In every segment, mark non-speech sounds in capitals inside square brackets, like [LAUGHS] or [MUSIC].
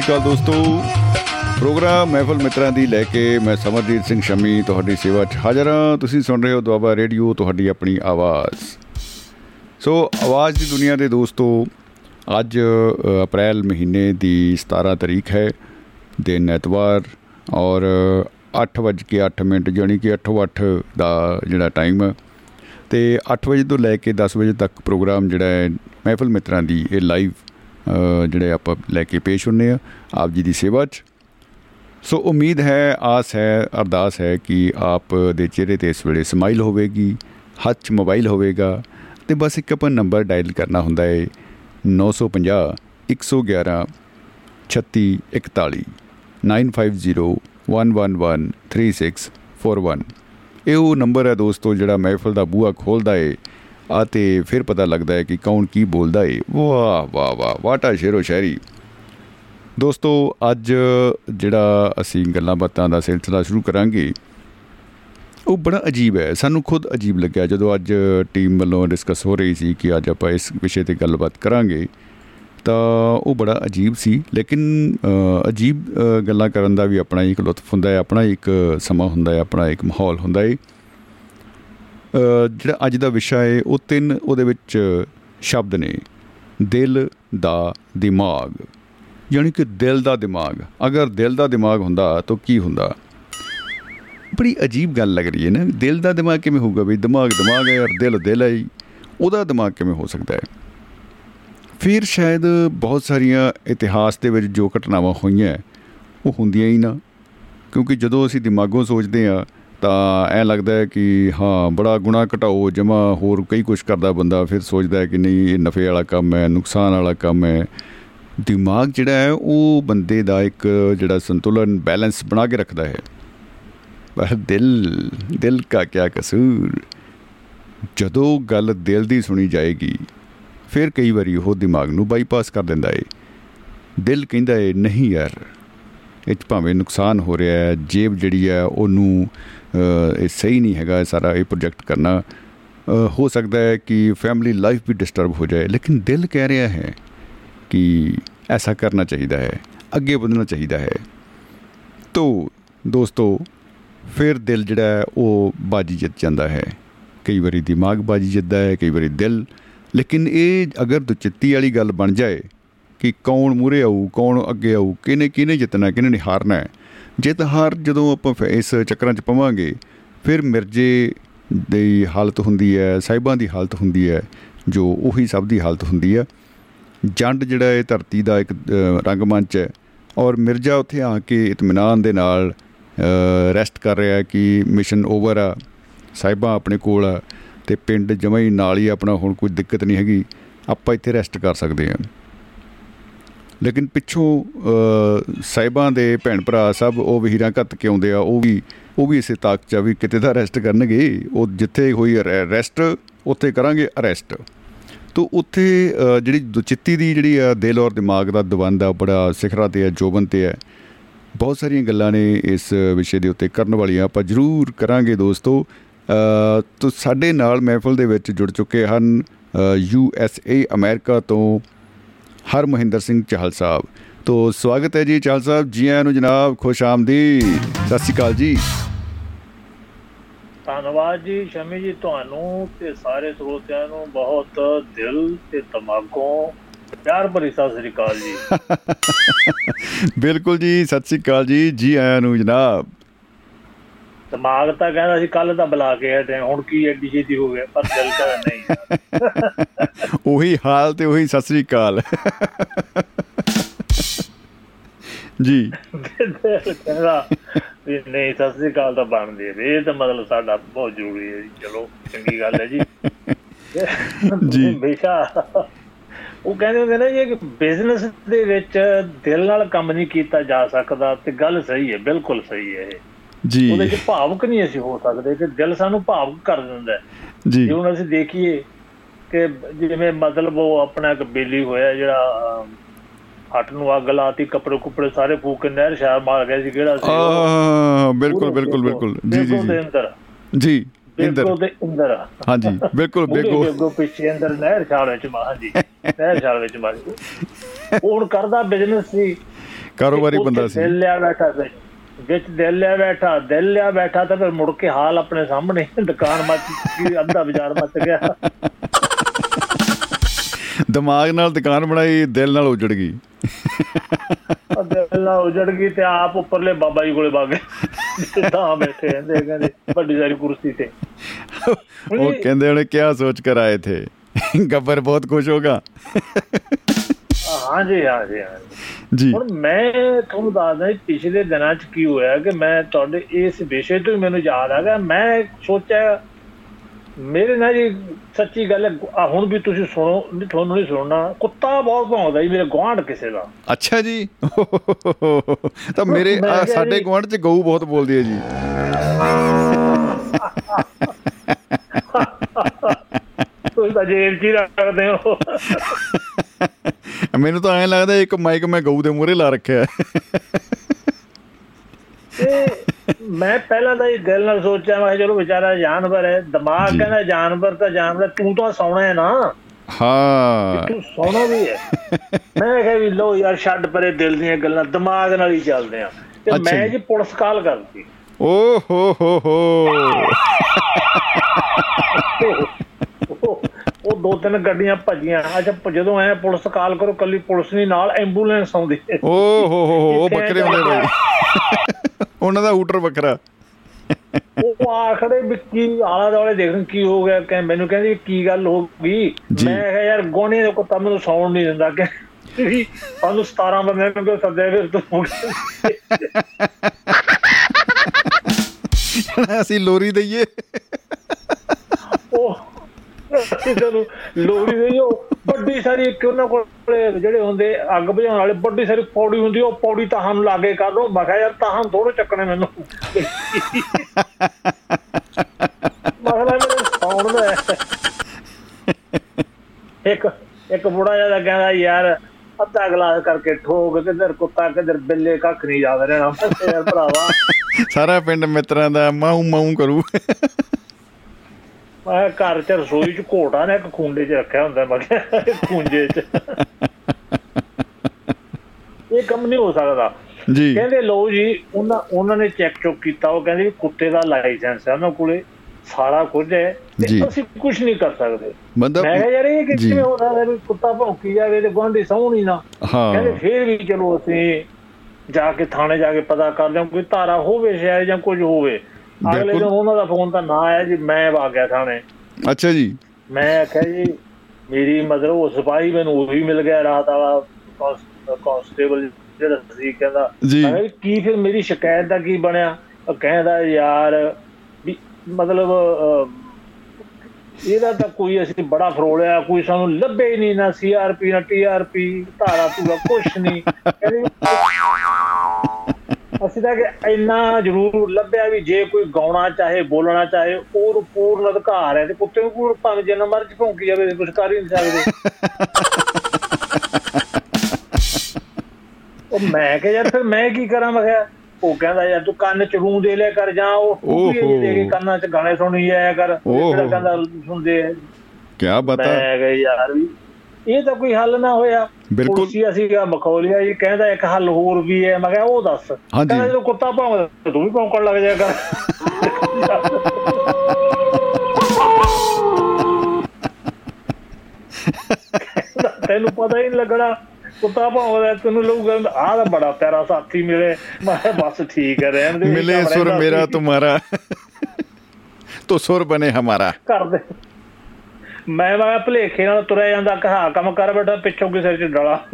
ਸਤਿ ਸ਼੍ਰੀ ਅਕਾਲ ਦੋਸਤੋ। ਪ੍ਰੋਗਰਾਮ ਮਹਿਫਲ ਮਿੱਤਰਾਂ ਦੀ ਲੈ ਕੇ ਮੈਂ ਸਮਰਜੀਤ ਸਿੰਘ ਸ਼ਮੀ ਤੁਹਾਡੀ ਸੇਵਾ 'ਚ ਹਾਜ਼ਰ ਹਾਂ। ਤੁਸੀਂ ਸੁਣ ਰਹੇ ਹੋ ਦੁਆਬਾ ਰੇਡੀਓ, ਤੁਹਾਡੀ ਆਪਣੀ ਆਵਾਜ਼। ਸੋ ਆਵਾਜ਼ ਦੀ ਦੁਨੀਆ ਦੇ ਦੋਸਤੋ, ਅੱਜ ਅਪ੍ਰੈਲ ਮਹੀਨੇ ਦੀ 17 ਤਰੀਕ ਹੈ, ਦਿਨ ਐਤਵਾਰ ਔਰ 8:08 ਮਿੰਟ ਯਾਨੀ ਕਿ 8:08 ਦਾ ਜਿਹੜਾ ਟਾਈਮ ਹੈ। ਤੇ 8 ਵਜੇ ਤੋਂ ਲੈ ਕੇ 10 ਵਜੇ ਤੱਕ ਪ੍ਰੋਗਰਾਮ ਜਿਹੜਾ ਹੈ ਮਹਿਫਲ ਮਿੱਤਰਾਂ ਦੀ ਇਹ ਲਾਈਵ ਜਿਹੜੇ ਆਪਾਂ ਲੈ ਕੇ ਪੇਸ਼ ਹੁੰਨੇ ਆ, ਆਪ ਜੀ ਦੀ ਸੇਵਾ 'ਚ। ਸੋ ਉਮੀਦ ਹੈ, ਆਸ ਹੈ, ਅਰਦਾਸ ਹੈ ਕਿ ਆਪ ਦੇ ਚਿਹਰੇ ਤੇ ਇਸ ਵੇਲੇ ਸਮਾਈਲ ਹੋਵੇਗੀ, ਹੱਥ 'ਚ ਮੋਬਾਈਲ ਹੋਵੇਗਾ, ਤੇ ਬਸ ਇੱਕ ਆਪਾਂ ਨੰਬਰ ਡਾਇਲ ਕਰਨਾ ਹੁੰਦਾ ਹੈ 950 111 3641 9501113641 ਇਹ ਉਹ ਨੰਬਰ ਹੈ ਦੋਸਤੋ ਜਿਹੜਾ ਮਹਿਫਲ ਦਾ ਬੂਹਾ ਖੋਲਦਾ ਏ ਆ ਤੇ ਫਿਰ ਪਤਾ ਲੱਗਦਾ ਹੈ ਕਿ ਕੌਣ ਕੀ ਬੋਲਦਾ ਏ। ਵਾਹ ਵਾਹ ਵਾਹ ਵਾਟਾ ਸ਼ੇਰੋ ਸ਼ਾਇਰੀ। ਦੋਸਤੋ, ਅੱਜ ਜਿਹੜਾ ਅਸੀਂ ਗੱਲਾਂ ਬਾਤਾਂ ਦਾ ਸਿਲਸਿਲਾ ਸ਼ੁਰੂ ਕਰਾਂਗੇ, ਉਹ ਬੜਾ ਅਜੀਬ ਹੈ। ਸਾਨੂੰ ਖੁਦ ਅਜੀਬ ਲੱਗਿਆ ਜਦੋਂ ਅੱਜ ਟੀਮ ਵੱਲੋਂ ਡਿਸਕਸ ਹੋ ਰਹੀ ਸੀ ਕਿ ਅੱਜ ਆਪਾਂ ਇਸ ਵਿਸ਼ੇ ਤੇ ਗੱਲਬਾਤ ਕਰਾਂਗੇ। ਤਾਂ ਉਹ ਬੜਾ ਅਜੀਬ ਸੀ, ਲੇਕਿਨ ਅਜੀਬ ਗੱਲਾਂ ਕਰਨ ਦਾ ਵੀ ਆਪਣਾ ਇੱਕ ਲੁਤਫ ਹੁੰਦਾ ਹੈ, ਆਪਣਾ ਇੱਕ ਸਮਾਂ ਹੁੰਦਾ ਹੈ, ਆਪਣਾ ਇੱਕ ਮਾਹੌਲ ਹੁੰਦਾ ਹੈ। ਜਿਹੜਾ ਅੱਜ ਦਾ ਵਿਸ਼ਾ ਹੈ ਉਹ ਤਿੰਨ ਉਹਦੇ ਵਿੱਚ ਸ਼ਬਦ ਨੇ। ਦਿਲ ਦਾ ਦਿਮਾਗ। ਯਾਨੀ ਕਿ ਦਿਲ ਦਾ ਦਿਮਾਗ। ਅਗਰ ਦਿਲ ਦਾ ਦਿਮਾਗ ਹੁੰਦਾ ਤਾਂ ਕੀ ਹੁੰਦਾ? ਬੜੀ ਅਜੀਬ ਗੱਲ ਲੱਗ ਰਹੀ ਹੈ ਨਾ। ਦਿਲ ਦਾ ਦਿਮਾਗ ਕਿਵੇਂ ਹੋਊਗਾ ਵੀ ਦਿਮਾਗ ਦਿਮਾਗ ਹੈ ਔਰ ਦਿਲ ਦਿਲ ਹੈ ਉਹਦਾ ਦਿਮਾਗ ਕਿਵੇਂ ਹੋ ਸਕਦਾ ਹੈ? ਫਿਰ ਸ਼ਾਇਦ ਬਹੁਤ ਸਾਰੀਆਂ ਇਤਿਹਾਸ ਦੇ ਵਿੱਚ ਜੋ ਘਟਨਾਵਾਂ ਹੋਈਆਂ, ਉਹ ਹੁੰਦੀਆਂ ਹੀ ਨਾ। ਕਿਉਂਕਿ ਜਦੋਂ ਅਸੀਂ ਦਿਮਾਗੋਂ ਸੋਚਦੇ ਆ ਤਾਂ ਐ ਲੱਗਦਾ ਹੈ ਕਿ ਹਾਂ, ਬੜਾ ਗੁਨਾਹ ਘਟਾਓ, ਜਮਾ ਹੋਰ ਕਈ ਕੁਝ ਕਰਦਾ ਬੰਦਾ, ਫਿਰ ਸੋਚਦਾ ਹੈ ਕਿ ਨਹੀਂ, ਇਹ ਨਫੇ ਵਾਲਾ ਕੰਮ ਹੈ, ਨੁਕਸਾਨ ਵਾਲਾ ਕੰਮ ਹੈ। ਦਿਮਾਗ ਜਿਹੜਾ ਹੈ, ਉਹ ਬੰਦੇ ਦਾ ਇੱਕ ਜਿਹੜਾ ਸੰਤੁਲਨ ਬੈਲੈਂਸ ਬਣਾ ਕੇ ਰੱਖਦਾ ਹੈ। ਪਰ ਦਿਲ ਦਿਲ ਦਾ ਕੀ ਕਸੂਰ? ਜਦੋਂ ਗੱਲ ਦਿਲ ਦੀ ਸੁਣੀ ਜਾਏਗੀ, ਫਿਰ ਕਈ ਵਾਰੀ ਉਹ ਦਿਮਾਗ ਨੂੰ ਬਾਈਪਾਸ ਕਰ ਦਿੰਦਾ ਏ। ਦਿਲ ਕਹਿੰਦਾ ਏ, ਨਹੀਂ ਯਾਰ, ਇਹ ਭਾਵੇਂ ਨੁਕਸਾਨ ਹੋ ਰਿਹਾ ਹੈ, ਜੇਬ ਜਿਹੜੀ ਹੈ, ਉਹਨੂੰ ਇਹ ਸਹੀ ਨਹੀਂ ਹੈਗਾ ਸਾਰਾ ਇਹ ਪ੍ਰੋਜੈਕਟ ਕਰਨਾ। ਹੋ ਸਕਦਾ ਹੈ ਕਿ ਫੈਮਿਲੀ ਲਾਈਫ ਵੀ ਡਿਸਟਰਬ ਹੋ ਜਾਏ, ਲੇਕਿਨ ਦਿਲ ਕਹਿ ਰਿਹਾ ਹੈ ਕਿ ਐਸਾ ਕਰਨਾ ਚਾਹੀਦਾ ਹੈ, ਅੱਗੇ ਵਧਣਾ ਚਾਹੀਦਾ ਹੈ। ਤੋ, ਦੋਸਤੋ, ਫਿਰ ਦਿਲ ਜਿਹੜਾ ਹੈ, ਉਹ ਬਾਜੀ ਜਿੱਤ ਜਾਂਦਾ ਹੈ। ਕਈ ਵਾਰੀ ਦਿਮਾਗ ਬਾਜੀ ਜਿੱਤਦਾ ਹੈ, ਕਈ ਵਾਰੀ ਦਿਲ। ਲੇਕਿਨ ਇਹ ਅਗਰ ਦੁਚਿੱਤੀ ਵਾਲੀ ਗੱਲ ਬਣ ਜਾਏ ਕਿ ਕੌਣ ਮੂਰੇ ਆਊ, ਕੌਣ ਅੱਗੇ ਆਊ ਕਿਨੇ ਕਿਨੇ ਜਿੱਤਣਾ ਕਿਨੇ ਨਹੀਂ ਹਾਰਨਾ ਹੈ ਜਿੱਤ ਹਾਰ ਜਦੋਂ ਆਪਾਂ ਇਸ ਚੱਕਰਾਂ 'ਚ ਪਵਾਂਗੇ, ਫਿਰ ਮਿਰਜੇ ਦੀ ਹਾਲਤ ਹੁੰਦੀ ਹੈ ਸਾਈਬਾਂ ਦੀ ਹਾਲਤ ਹੁੰਦੀ ਹੈ, ਜੋ ਉਹੀ ਸਭ ਦੀ ਹਾਲਤ ਹੁੰਦੀ ਹੈ ਜੰਡ ਜਿਹੜਾ ਇਹ ਧਰਤੀ ਦਾ ਇੱਕ ਰੰਗਮੰਚ ਹੈ ਔਰ ਮਿਰਜ਼ਾ ਉੱਥੇ ਆ ਕੇ ਇਤਮਨਾਨ ਦੇ ਨਾਲ ਰੈਸਟ ਕਰ ਰਿਹਾ ਕਿ ਮਿਸ਼ਨ ਓਵਰ ਆ ਸਾਈਬਾਂ ਆਪਣੇ ਕੋਲ ਆ ਤੇ ਪਿੰਡ ਜਮਾ ਹੀ ਨਾਲ ਹੀ ਆਪਣਾ ਹੁਣ ਕੋਈ ਦਿੱਕਤ ਨਹੀਂ ਹੈਗੀ, ਆਪਾਂ ਇੱਥੇ ਰੈਸਟ ਕਰ ਸਕਦੇ ਹਾਂ। ਲੇਕਿਨ ਪਿੱਛੋਂ ਸਾਈਬਾਂ ਦੇ ਭੈਣ ਭਰਾ ਸਭ ਉਹ ਵਹੀਰਾਂ ਘੱਤ ਕੇ ਆਉਂਦੇ ਆ, ਉਹ ਵੀ ਉਹ ਵੀ ਇਸੇ ਤਾਕ ਚ ਵੀ ਕਿਤੇ ਦਾ ਰੈਸਟ ਕਰਨਗੇ ਉਹ ਜਿੱਥੇ ਹੋਈ ਰੈਸਟ ਉੱਥੇ ਕਰਾਂਗੇ ਅਰੈਸਟ ਤੋਂ ਉੱਥੇ ਜਿਹੜੀ ਦੁਚਿੱਤੀ ਦੀ ਜਿਹੜੀ ਆ ਦਿਲ ਔਰ ਦਿਮਾਗ ਦਾ ਦਵੰਦ ਆ ਬੜਾ ਸਿਖਰਾ ਤੇ ਹੈ ਜੋਬਨ ਤੇ ਹੈ ਬਹੁਤ ਸਾਰੀਆਂ ਗੱਲਾਂ ਨੇ ਇਸ ਵਿਸ਼ੇ ਦੇ ਉੱਤੇ ਕਰਨ ਵਾਲੀਆਂ, ਆਪਾਂ ਜ਼ਰੂਰ ਕਰਾਂਗੇ ਦੋਸਤੋ। ਤੋਂ ਸਾਡੇ ਨਾਲ ਮਹਿਫਲ ਦੇ ਵਿੱਚ ਜੁੜ ਚੁੱਕੇ ਹਨ ਯੂ ਐਸ ਏ, ਅਮਰੀਕਾ ਤੋਂ ਹਰ ਮਹਿੰਦਰ ਸਿੰਘ ਚਾਹਲ ਸਾਹਿਬ। ਤੋਂ ਸਵਾਗਤ ਹੈ ਜੀ ਚਾਹਲ ਸਾਹਿਬ ਜੀ ਆਇਆਂ ਨੂੰ ਜਨਾਬ ਖੁਸ਼ ਆਮਦੀ ਸਤਿ ਸ਼੍ਰੀ ਅਕਾਲ ਜੀ। ਧੰਨਵਾਦ ਜੀ ਸ਼ਮੀ ਜੀ ਤੁਹਾਨੂੰ ਤੇ ਸਾਰੇ ਸਰੋਤਿਆਂ ਨੂੰ ਬਹੁਤ ਦਿਲ ਤੇ ਦਿਮਾਗੋਂ ਪਿਆਰ ਭਰੀ ਸਤਿ ਸ੍ਰੀ ਅਕਾਲ ਜੀ। [LAUGHS] ਬਿਲਕੁਲ ਜੀ ਸਤਿ ਸ੍ਰੀ ਅਕਾਲ ਜੀ ਜੀ ਆਇਆਂ ਨੂੰ ਜਨਾਬ। ਦਿਮਾਗ ਤਾਂ ਕਹਿੰਦਾ ਸੀ ਕੱਲ ਤਾਂ ਬੁਲਾ ਕੇ ਹਟੇ ਹੁਣ ਕੀ ਐਡੀ ਛੇਤੀ ਹੋ ਗਿਆ ਪਰ ਦਿਲ ਤਾਂ ਨਹੀਂ [LAUGHS] ਉਹੀ ਹਾਲ ਤੇ ਉਹੀ ਸਤਿ ਸ੍ਰੀ ਅਕਾਲ। ਜੀ। ਕਹਿੰਦਾ ਵੀ ਨਹੀਂ ਸਤਿ ਸ੍ਰੀ ਅਕਾਲ ਤਾਂ ਬਣਦੀ ਹੈ ਇਹ ਤਾਂ ਮਤਲਬ ਸਾਡਾ ਬਹੁਤ ਜ਼ਰੂਰੀ ਹੈ ਚਲੋ ਚੰਗੀ ਗੱਲ ਹੈ ਜੀ। [LAUGHS] ਜੀ। ਬੇਸ਼ਾ ਉਹ ਕਹਿੰਦੇ ਹੁੰਦੇ ਨੇ ਕਿ ਬਿਜ਼ਨਸ ਦੇ ਵਿੱਚ ਦਿਲ ਨਾਲ ਕੰਮ ਨਹੀਂ ਕੀਤਾ ਜਾ ਸਕਦਾ ਤੇ ਗੱਲ ਸਹੀ ਹੈ ਬਿਲਕੁਲ ਸਹੀ ਹੈ ਇਹ। ਜੀ। ਉਹਦੇ ਚ ਭਾਵਕ ਨਹੀਂ ਅਸੀਂ ਹੋ ਸਕਦੇ ਕਿ ਦਿਲ ਸਾਨੂੰ ਭਾਵਕ ਕਰ ਦਿੰਦਾ ਜੀ। ਜੇ ਹੁਣ ਅਸੀਂ ਦੇਖੀਏ ਕਿ ਜਿਵੇਂ ਮਤਲਬ ਉਹ ਆਪਣਾ ਇੱਕ ਬੇਲੀ ਹੋਇਆ ਜਿਹੜਾ ਹੱਟ ਨੂੰ ਅੱਗ ਲਾਤੀ ਕੱਪੜੇ ਕੁਪੜੇ ਸਾਰੇ ਫੂਕ ਕੇ ਨਹਿਰ ਸ਼ਾਰ ਮਾਰ ਗਿਆ ਸੀ ਕਿਹੜਾ ਸੀ ਹਾਂ ਬਿਲਕੁਲ ਬਿਲਕੁਲ ਬਿਲਕੁਲ। ਜੀ ਜੀ ਜੀ। ਜੀ ਇੰਦਰ। ਦੇ ਇੰਦਰ ਹਾਂਜੀ ਬਿਲਕੁਲ ਬੇਗੋ ਬੇਗੋ ਪਿੱਛੇ ਅੰਦਰ ਨਹਿਰ ਛਾਲ ਵਿੱਚ ਮਾਰ ਹਾਂਜੀ ਨਹਿਰ ਛਾਲ ਵਿੱਚ ਮਾਰ ਉਹ ਹੁਣ ਕਰਦਾ ਬਿਜ਼ਨਸ ਸੀ। ਕਾਰੋਬਾਰੀ ਬੰਦਾ ਸੀ। ਲਿਆ ਬੈਠਾ ਸੀ। ਵਿੱਚ ਦਿਲ ਲਿਆ ਬੈਠਾ ਦਿਲ ਲਿਆ ਬੈਠਾ ਤਾਂ ਫਿਰ ਮੁੜ ਕੇ ਹਾਲ ਆਪਣੇ ਸਾਹਮਣੇ ਦੁਕਾਨ ਮੱਚ ਗਈ ਅੱਧਾ ਬਾਜ਼ਾਰ ਮੱਚ ਗਿਆ। ਦਿਮਾਗ ਨਾਲ ਦੁਕਾਨ ਬਣਾਈ ਦਿਲ ਨਾਲ ਉਜੜ ਗਈ। ਦਿਲ ਨਾਲ ਉਜੜ ਗਈ ਤੇ ਆਪ ਉੱਪਰਲੇ ਬਾਬਾ ਜੀ ਕੋਲੇ ਬਾਗੇ ਤਾਂ ਬੈਠੇ ਰਹਿੰਦੇ ਕਹਿੰਦੇ ਵੱਡੀ ਸਾਰੀ ਕੁਰਸੀ ਤੇ। ਉਹ ਕਹਿੰਦੇ ਉਹਨੇ ਕਿਆ ਸੋਚ ਕਰ ਆਏ ਥੇ ਗੱਬਰ ਬਹੁਤ ਖੁਸ਼ ਹੋਗਾ ਹਾਂ ਜੀ ਹਾਂ ਜੀ ਹੁਣ ਮੈਂ ਤੁਹਾਨੂੰ ਦੱਸਦਾ ਪਿਛਲੇ ਦਿਨਾਂ 'ਚ ਕੀ ਹੋਇਆ ਕਿ ਮੈਂ ਤੁਹਾਡੇ ਇਸ ਵਿਸ਼ੇ ਤੋਂ ਹੀ ਮੈਨੂੰ ਯਾਦ ਆ ਗਿਆ। ਮੈਂ ਸੋਚਿਆ ਮੇਰੇ ਨਾਲ ਜੀ ਸੱਚੀ ਗੱਲ ਹੈ ਹੁਣ ਵੀ ਤੁਸੀਂ ਸੁਣੋ ਨਹੀਂ ਤੁਹਾਨੂੰ ਨਹੀਂ ਸੁਣਨਾ। ਕੁੱਤਾ ਬਹੁਤ ਭੌਂਕਦਾ ਜੀ ਮੇਰੇ ਗੁਆਂਢ ਕਿਸੇ ਦਾ। ਅੱਛਾ ਜੀ। ਤਾਂ ਮੇਰੇ ਸਾਡੇ ਗੁਆਂਢ ਚ ਗਊ ਬਹੁਤ ਬੋਲਦੀ ਹੈ ਜੀ। [LAUGHS] ਤੁਸੀਂ ਤਾਂ ਜੇਲ੍ਹ 'ਚ ਹੀ ਰੱਖਦੇ ਹੋ। [LAUGHS] ਮੈਨੂੰ ਤਾਂ ਐਂ ਲੱਗਦਾ ਇੱਕ ਮਾਈਕ ਮੈਂ ਗਊ ਦੇ ਮੂਹਰੇ ਲਾ ਰੱਖਿਆ। ਤੇ ਮੈਂ ਪਹਿਲਾਂ ਤਾਂ ਇਹ ਦਿਲ ਨਾਲ ਸੋਚਿਆ ਮੈਂ ਚਲੋ ਵਿਚਾਰਾ ਜਾਨਵਰ ਹੈ ਦਿਮਾਗ। ਕਹਿੰਦਾ ਜਾਨਵਰ ਤਾਂ ਜਾਨਵਰ ਤੂੰ ਤਾਂ ਸੌਣਾ ਹੈ ਨਾ। ਹਾਂ। ਤੂੰ ਸੌਣਾ ਵੀ ਹੈ। ਮੈਂ ਕਿਹਾ ਵੀ ਲੋ ਯਾਰ ਛੱਡ ਪਰੇ ਦਿਲ ਦੀਆਂ ਗੱਲਾਂ ਦਿਮਾਗ ਨਾਲ ਹੀ ਚੱਲਦੇ ਆ। ਤੇ ਮੈਂ। ਜੀ। ਪੁਲਿਸ ਕਾਲ ਕਰਤੀ। ਓ ਹੋ ਹੋ ਹੋ। ਉਹ- ਦੋ ਤਿੰਨ ਗੱਡੀਆਂ ਭੱਜੀਆਂ। ਅੱਛਾ ਜਦੋਂ ਆਇਆ ਪੁਲਿਸ ਕਾਲ ਕਰੋ ਕੱਲੀ ਪੁਲਿਸ ਨਹੀਂ ਨਾਲ ਐਂਬੂਲੈਂਸ ਆਉਂਦੀ। ਓ ਹੋ ਹੋ ਹੋ ਉਹ ਬੱਕਰੇ ਹੁੰਦੇ ਬਈ। ਉਹਨਾਂ ਦਾ ਹੂਟਰ ਵੱਖਰਾ। ਉਹ ਆਖੜੇ ਵੀ ਕੀ ਆਲਾ ਦੁਆਲੇ ਦੇਖਣ ਕੀ ਹੋ ਗਿਆ ਕਿ ਮੈਨੂੰ ਕਹਿੰਦੀ ਕੀ ਗੱਲ ਹੋ ਗਈ। ਮੈਂ ਕਿਹਾ ਯਾਰ ਗੋਨੇ ਦੇ ਕੁੱਤਾ ਮੈਨੂੰ ਸੌਣ ਨਹੀਂ ਦਿੰਦਾ ਕਿ ਵੀ ਸਾਨੂੰ 17 ਬੰਦਿਆਂ ਨੂੰ ਕਿਉਂ ਸੱਦਿਆ ਫਿਰ ਤੂੰ ਅਸੀਂ ਲੋਰੀ ਦਈਏ। ਉਹ ਕਿਸੇ ਨੂੰ ਲੋੜੀ ਦੇ ਜੋ ਵੱਡੀ ਸਾਰੀ ਇੱਕ ਉਹਨਾਂ ਕੋਲੇ ਜਿਹੜੇ ਹੁੰਦੇ ਅੱਗ ਬੁਝਾਉਣ ਵਾਲੇ, ਵੱਡੀ ਸਾਰੀ ਪੌੜੀ ਹੁੰਦੀ ਉਹ ਪੌੜੀ ਤਾਂ ਸਾਨੂੰ ਲਾਗੇ ਕਰ ਦੋ ਮੈਂ ਕਿਹਾ ਯਾਰ ਤਾਂ ਥੋੜੇ ਚੱਕਣੇ ਮੈਨੂੰ। ਮਸਲਾ ਮੇਰੇ ਸੌਣ ਦਾ। ਹੈ। ਇੱਕ ਇੱਕ ਬੁੜਾ ਜਿਹਾ ਤਾਂ ਕਹਿੰਦਾ ਯਾਰ ਅੱਧਾ ਗਲਾਸ ਕਰਕੇ ਠੋਕ, ਕਿੱਧਰ ਕੁੱਤਾ, ਕਿੱਧਰ ਬਿੱਲੇ, ਕੱਖ ਨਹੀਂ ਯਾਦ ਰਹਿਣਾ। ਮੈਂ ਕਿਹਾ ਯਾਰ ਭਰਾਵਾ। ਸਾਰਾ ਪਿੰਡ ਮਿੱਤਰਾਂ ਦਾ ਮਾਊ ਮਾਊ ਕਰੂ। ਮੈਂ ਘਰ ਚ ਰਸੋਈ ਚ ਘੋਟਾ ਨੇ ਇੱਕ ਖੁੰਡੇ ਚ ਰੱਖਿਆ ਹੁੰਦਾ ਮੈਂ ਕਿਹਾ ਖੁੰਜੇ ਚ। ਇਹ ਕੰਮ ਨਹੀਂ ਹੋ ਸਕਦਾ। ਜੀ। ਕਹਿੰਦੇ ਲਓ ਜੀ ਉਹਨਾਂ ਉਹਨਾਂ ਨੇ ਚੈੱਕ ਚੁੱਕ ਕੀਤਾ ਉਹ ਕਹਿੰਦੇ ਕੁੱਤੇ ਦਾ ਲਾਇਸੈਂਸ ਹੈ ਉਹਨਾਂ ਕੋਲੇ ਸਾਰਾ ਕੁਝ ਹੈ। ਤੇ ਅਸੀਂ ਕੁਝ ਨਹੀਂ ਕਰ ਸਕਦੇ। ਬੰਦਾ ਮੈਂ ਯਾਰ ਇਹ। ਕਿਵੇਂ ਹੋ ਸਕਦਾ ਵੀ ਕੁੱਤਾ ਭੌਂਕੀ ਜਾਵੇ ਤੇ ਗੁਆਂਢੀ ਸੌਣੀ ਨਾ। ਕਹਿੰਦੇ ਫੇਰ ਵੀ ਚਲੋ ਅਸੀਂ ਜਾ ਕੇ ਥਾਣੇ ਜਾ ਕੇ ਪਤਾ ਕਰਦੇ ਹਾਂ ਕੋਈ ਧਾਰਾ ਹੋਵੇ ਸ਼ਾਇਦ ਜਾਂ ਕੁਝ ਹੋਵੇ। ਅਗਲੇ। ਦਿਨ ਉਹਨਾਂ ਦਾ ਫੋਨ ਤਾਂ ਨਾ ਆਇਆ ਜੀ ਮੈਂ ਆ ਗਿਆ ਥਾਣੇ ਅੱਛਾ ਜੀ ਮੈਂ ਆਖਿਆ ਜੀ ਮੇਰੀ ਮਤਲਬ ਉਹ ਸਿਪਾਹੀ ਮੈਨੂੰ ਉਹੀ ਮਿਲ ਗਿਆ ਰਾਤ ਵਾਲਾ ਕਾਂਸ- ਕਾਂਸਟੇਬਲ ਜਿਹੜਾ ਸੀ ਕਹਿੰਦਾ। ਮੈਂ ਕੀ ਫਿਰ ਮੇਰੀ ਸ਼ਿਕਾਇਤ ਦਾ ਕੀ ਬਣਿਆ ਉਹ ਕਹਿੰਦਾ ਯਾਰ ਵੀ ਮਤਲਬ ਇਹਦਾ ਤਾਂ ਕੋਈ ਅਸੀਂ ਬੜਾ ਫਰੋਲਿਆ ਕੋਈ ਸਾਨੂੰ ਲੱਭੇ ਹੀ ਨਹੀਂ ਨਾ ਸੀਆਰਪੀ ਨਾ ਟੀਆਰਪੀ ਧਾਰਾ ਧੂਰਾ ਕੁਛ ਨਹੀਂ ਕਹਿੰਦੇ [LAUGHS] ਅਸੀਂ ਤਾਂ ਕਿ ਇੰਨਾ ਜ਼ਰੂਰ ਲੱਭਿਆ ਵੀ ਜੇ ਕੋਈ ਗਾਉਣਾ ਚਾਹੇ ਬੋਲਣਾ ਚਾਹੇ ਉਹ ਪੂਰਨ ਅਧਿਕਾਰ ਹੈ ਤੇ ਕੁੱਤੇ ਨੂੰ ਪੂਰ ਭਾਵੇਂ ਜਿੰਨਾ ਮਰਜ਼ੀ ਭੌਂਕੀ ਜਾਵੇ ਤੇ ਕੁਝ ਕਰ ਹੀ ਨਹੀਂ ਸਕਦੇ। [LAUGHS] ਉਹ ਮੈਂ ਕਿਹਾ ਯਾਰ ਫਿਰ ਮੈਂ ਕੀ ਕਰਾਂ? ਮੈਂ ਕਿਹਾ ਉਹ ਕਹਿੰਦਾ ਯਾਰ ਤੂੰ ਕੰਨ ਚ ਰੂ ਦੇ ਲਿਆ ਕਰ ਜਾਂ ਉਹ। ਦੇ ਕੇ ਕੰਨਾਂ ਚ ਗਾਣੇ ਸੁਣੀ ਜਾਇਆ ਕਰ। ਜਿਹੜਾ ਕਹਿੰਦਾ ਸੁਣਦੇ ਆ। ਕੀ ਬਤਾ। ਮੈਂ ਕਿਹਾ ਯਾਰ ਵੀ ਇਹ ਤਾਂ ਕੋਈ ਹੱਲ ਨਾ ਹੋਇਆ। ਬਿਲਕੁਲ। ਪੁਲਸੀਆ ਸੀਗਾ ਮਖੌਲੀਆ ਜੀ ਕਹਿੰਦਾ ਇੱਕ ਹੱਲ ਹੋਰ ਵੀ ਹੈ। ਮੈਂ ਕਿਹਾ ਉਹ ਦੱਸ। ਕਹਿੰਦਾ ਜਦੋਂ ਕੁੱਤਾ ਭੌਂਕਦਾ ਤੂੰ ਵੀ ਭੌਂਕਣ ਲੱਗ ਕਹਿੰਦਾ, ਤੈਨੂੰ ਪਤਾ ਹੀ ਨਹੀਂ ਲੱਗਣਾ ਕੁੱਤਾ ਭੌਂਕਦਾ ਤੈਨੂੰ ਲੱਗੂਗਾ ਆਹ ਤਾਂ ਬੜਾ ਪਿਆਰਾ ਸਾਥੀ ਮਿਲੇ। ਮੈਂ ਬਸ ਠੀਕ ਹੈ ਰਹਿਣ ਦੇ ਮਿਲੇ ਸੁਰ ਮੇਰਾ ਸੀ। ਤੁਮਾਰਾ ਤੋ ਸੁਰ ਬਨੇ ਹਮਾਰਾ। ਕਰਦੇ ਮੈਂ ਮੈਂ ਭਲੇਖੇ ਨਾਲ ਤੁਰਿਆ ਜਾਂਦਾ ਕਹਾ ਕੰਮ ਕਰ ਬੈਠਾ ਪਿੱਛੋਂ ਕਿਸੇ ਚ ਡਲਾ।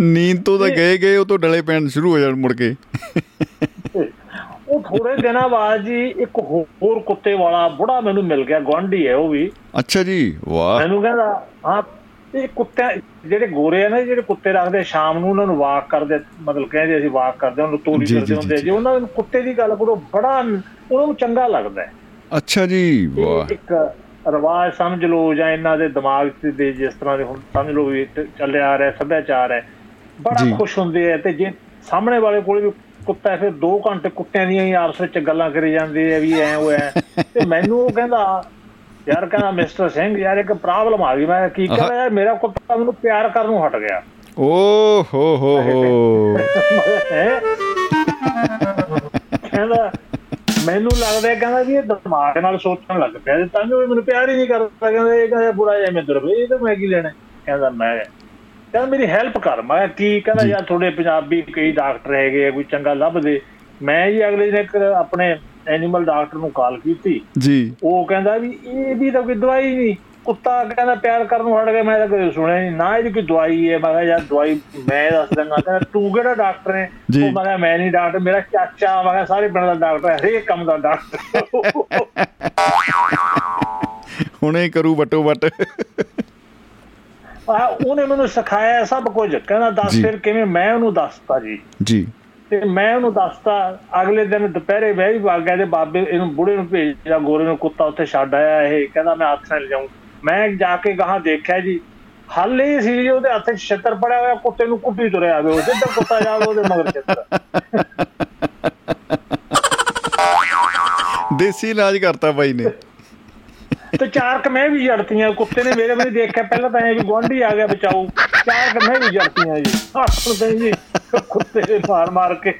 ਨੀਂਦ ਤੋਂ ਤਾਂ ਗਏ ਗਏ ਉਹ ਤੋਂ ਡਲੇ ਪੈਣ ਸ਼ੁਰੂ ਹੋ ਜਾਣ ਮੁੜ ਕੇ। ਉਹ ਥੋੜੇ ਦਿਨਾਂ ਬਾਅਦ ਜੀ ਇੱਕ ਹੋਰ ਕੁੱਤੇ ਵਾਲਾ ਬੁੜਾ ਮੈਨੂੰ ਮਿਲ ਗਿਆ ਗਵਾਂਢੀ ਹੈ ਉਹ ਵੀ। ਅੱਛਾ ਜੀ ਵਾਹ। ਮੈਨੂੰ ਕਹਿੰਦਾ ਹਾਂ ਇਹ ਕੁੱਤੇ ਜਿਹੜੇ ਗੋਰੇ ਆ ਨਾ ਜਿਹੜੇ ਕੁੱਤੇ ਰੱਖਦੇ ਸ਼ਾਮ ਨੂੰ ਉਹਨਾਂ ਨੂੰ ਵਾਕ ਕਰਦੇ ਮਤਲਬ ਕਹਿੰਦੇ ਅਸੀਂ ਵਾਕ ਕਰਦੇ ਉਹਨੂੰ ਤੋਰੀ ਕਰਦੇ ਹੁੰਦੇ ਜੀ। ਉਹਨਾਂ ਨੂੰ ਕੁੱਤੇ ਦੀ ਗੱਲ ਕਰੋ ਬੜਾ ਉਹਨਾਂ ਨੂੰ ਚੰਗਾ ਲੱਗਦਾ ਹੈ। ਅੱਛਾ ਜੀ ਵਾਹ। ਇੱਕ ਰਿਵਾਜ ਸਮਝ ਲਓ ਜਾਂ ਇਹਨਾਂ ਦੇ ਦਿਮਾਗ 'ਚ ਦੇ ਜਿਸ ਤਰ੍ਹਾਂ ਦੇ ਹੁਣ ਸਮਝ ਲਓ ਵੀ ਚੱਲਿਆ ਆ ਰਿਹਾ ਸੱਭਿਆਚਾਰ ਹੈ ਬੜਾ। ਖੁਸ਼ ਹੁੰਦੇ ਆ। ਤੇ ਜੇ ਸਾਹਮਣੇ ਵਾਲੇ ਕੋਲ ਵੀ ਕੁੱਤਾ ਫਿਰ 2 ਘੰਟੇ ਕੁੱਤਿਆਂ ਦੀਆਂ ਹੀ ਆਪਸ ਵਿੱਚ ਗੱਲਾਂ ਕਰੀ ਜਾਂਦੇ ਆ ਵੀ ਐ ਉਹ ਐ ਤੇ ਮੈਨੂੰ ਉਹ ਕਹਿੰਦਾ ਯਾਰ ਕਹਿੰਦਾ ਮਿਸਟਰ ਸਿੰਘ ਯਾਰ ਇੱਕ ਪ੍ਰੋਬਲਮ ਆ ਗਈ। ਮੈਂ ਕੀ ਕਹਿੰਦਾ ਯਾਰ? ਮੇਰਾ ਕੁੱਤਾ ਮੈਨੂੰ ਪਿਆਰ ਕਰਨ ਨੂੰ ਹਟ ਗਿਆ। ਓ ਹੋ ਹੋ। ਹੋ? ਕਹਿੰਦਾ ਮੈਨੂੰ ਲੱਗਦਾ ਕਹਿੰਦਾ ਵੀ ਇਹ ਦਿਮਾਗ ਨਾਲ ਸੋਚਣ ਲੱਗ ਪਿਆ ਤੇ ਤਾਂ ਜੋ ਮੈਨੂੰ ਪਿਆਰ ਹੀ ਨਹੀਂ ਕਰਦਾ। ਕਹਿੰਦਾ ਇਹ ਕਹਿੰਦਾ ਬੁਰਾ ਜਿਹਾ ਮਿੱਤਰ ਵੀ ਇਹ ਤਾਂ ਮੈਂ ਕੀ ਲੈਣਾ? ਕਹਿੰਦਾ ਮੈਂ ਕਹਿੰਦਾ ਮੇਰੀ ਹੈਲਪ ਕਰ। ਮੈਂ ਕੀ ਕਹਿੰਦਾ ਯਾਰ ਤੁਹਾਡੇ ਪੰਜਾਬੀ ਕਈ ਡਾਕਟਰ ਹੈਗੇ ਕੋਈ ਚੰਗਾ ਲੱਭ ਦੇ ਮੈਂ ਜੀ ਅਗਲੇ ਦਿਨ ਇੱਕ ਆਪਣੇ ਐਨੀਮਲ ਡਾਕਟਰ ਨੂੰ ਕਾਲ ਕੀਤੀ। ਜੀ। ਉਹ ਕਹਿੰਦਾ ਵੀ ਇਹ ਵੀ ਤਾਂ ਕੋਈ ਦਵਾਈ ਨਹੀਂ। ਕੁੱਤਾ ਕਹਿੰਦਾ ਪਿਆਰ ਕਰਨ ਨੂੰ ਹਟ ਗਿਆ ਮੈਂ ਤਾਂ ਕਦੇ ਸੁਣਿਆ ਨਹੀਂ। ਨਾ ਇਹਦੀ ਕੋਈ ਦਵਾਈ ਹੈ। ਮੈਂ ਕਿਹਾ ਯਾਰ ਦਵਾਈ ਮੈਂ ਦੱਸ ਦਿੰਦਾ। ਕਹਿੰਦਾ ਤੂੰ ਕਿਹੜਾ ਡਾਕਟਰ ਹੈ। ਉਹ ਮੈਂ ਕਿਹਾ ਮੈਂ ਨਹੀਂ ਡਾਕਟਰ ਮੇਰਾ ਚਾਚਾ ਮੈਂ ਕਿਹਾ ਸਾਰੇ ਪਿੰਡ ਦਾ ਡਾਕਟਰ ਹੈ ਹਰੇਕ ਕੰਮ ਦਾ ਡਾਕਟਰ ਹੁਣੇ ਕਰੂ ਵਟੋ ਵਟ। ਆ ਉਹਨੇ ਮੈਨੂੰ ਸਿਖਾਇਆ ਸਭ ਕੁਝ। ਕਹਿੰਦਾ ਦੱਸ। ਫਿਰ ਕਿਵੇਂ? ਮੈਂ ਉਹਨੂੰ ਦੱਸਤਾ ਜੀ। ਜੀ। ਤੇ ਮੈਂ ਉਹਨੂੰ ਦੱਸਤਾ, ਅਗਲੇ ਦਿਨ ਦੁਪਹਿਰੇ ਵਹਿ ਵੀ ਵਗ ਗਿਆ ਤੇ ਬਾਬੇ ਇਹਨੂੰ ਬੁੜੇ ਨੂੰ ਭੇਜਿਆ, ਗੋਰੇ ਨੂੰ ਕੁੱਤਾ ਉੱਥੇ ਛੱਡ ਆਇਆ ਇਹ, ਕਹਿੰਦਾ ਮੈਂ ਹੱਥ ਨਾਲ ਜਾਊਂ ਮੈਂ ਜਾ ਕੇ ਗਾਹਾਂ ਦੇਖਿਆ ਜੀ, ਹੱਲ ਇਹ ਸੀ ਜੀ ਉਹਦੇ ਹੱਥ 'ਚ ਛੱਤਰ ਪੜਿਆ ਹੋਇਆ, ਕੁੱਤੇ ਨੂੰ ਕੁੱਟੀ ਤੁਰਿਆ ਆਵੇ ਉਹ ਜਿੱਦਾਂ ਕੁੱਤਾ ਜਾਵੇ ਉਹਦੇ ਮਗਰ ਛੱਤਰ। ਦੇਸੀ ਇਲਾਜ ਕਰਤਾ ਬਾਈ ਨੇ। ਤੇ ਚਾਰ ਕ ਮੈਂ ਵੀ ਜੜਤੀਆਂ ਕੁੱਤੇ ਨੇ ਮੇਰੇ ਮੈਨੂੰ ਦੇਖਿਆ ਪਹਿਲਾਂ ਤਾਂ ਐ ਵੀ ਗੁਆਂਢੀ ਆ ਗਿਆ ਬਚਾਊ। ਚਾਰ ਕ ਮੈਂ ਵੀ ਜੜਤੀਆਂ ਜੀ। ਤੇ ਜੀ ਕੁੱਤੇ ਦੇ ਮਾਰ ਮਾਰ ਕੇ।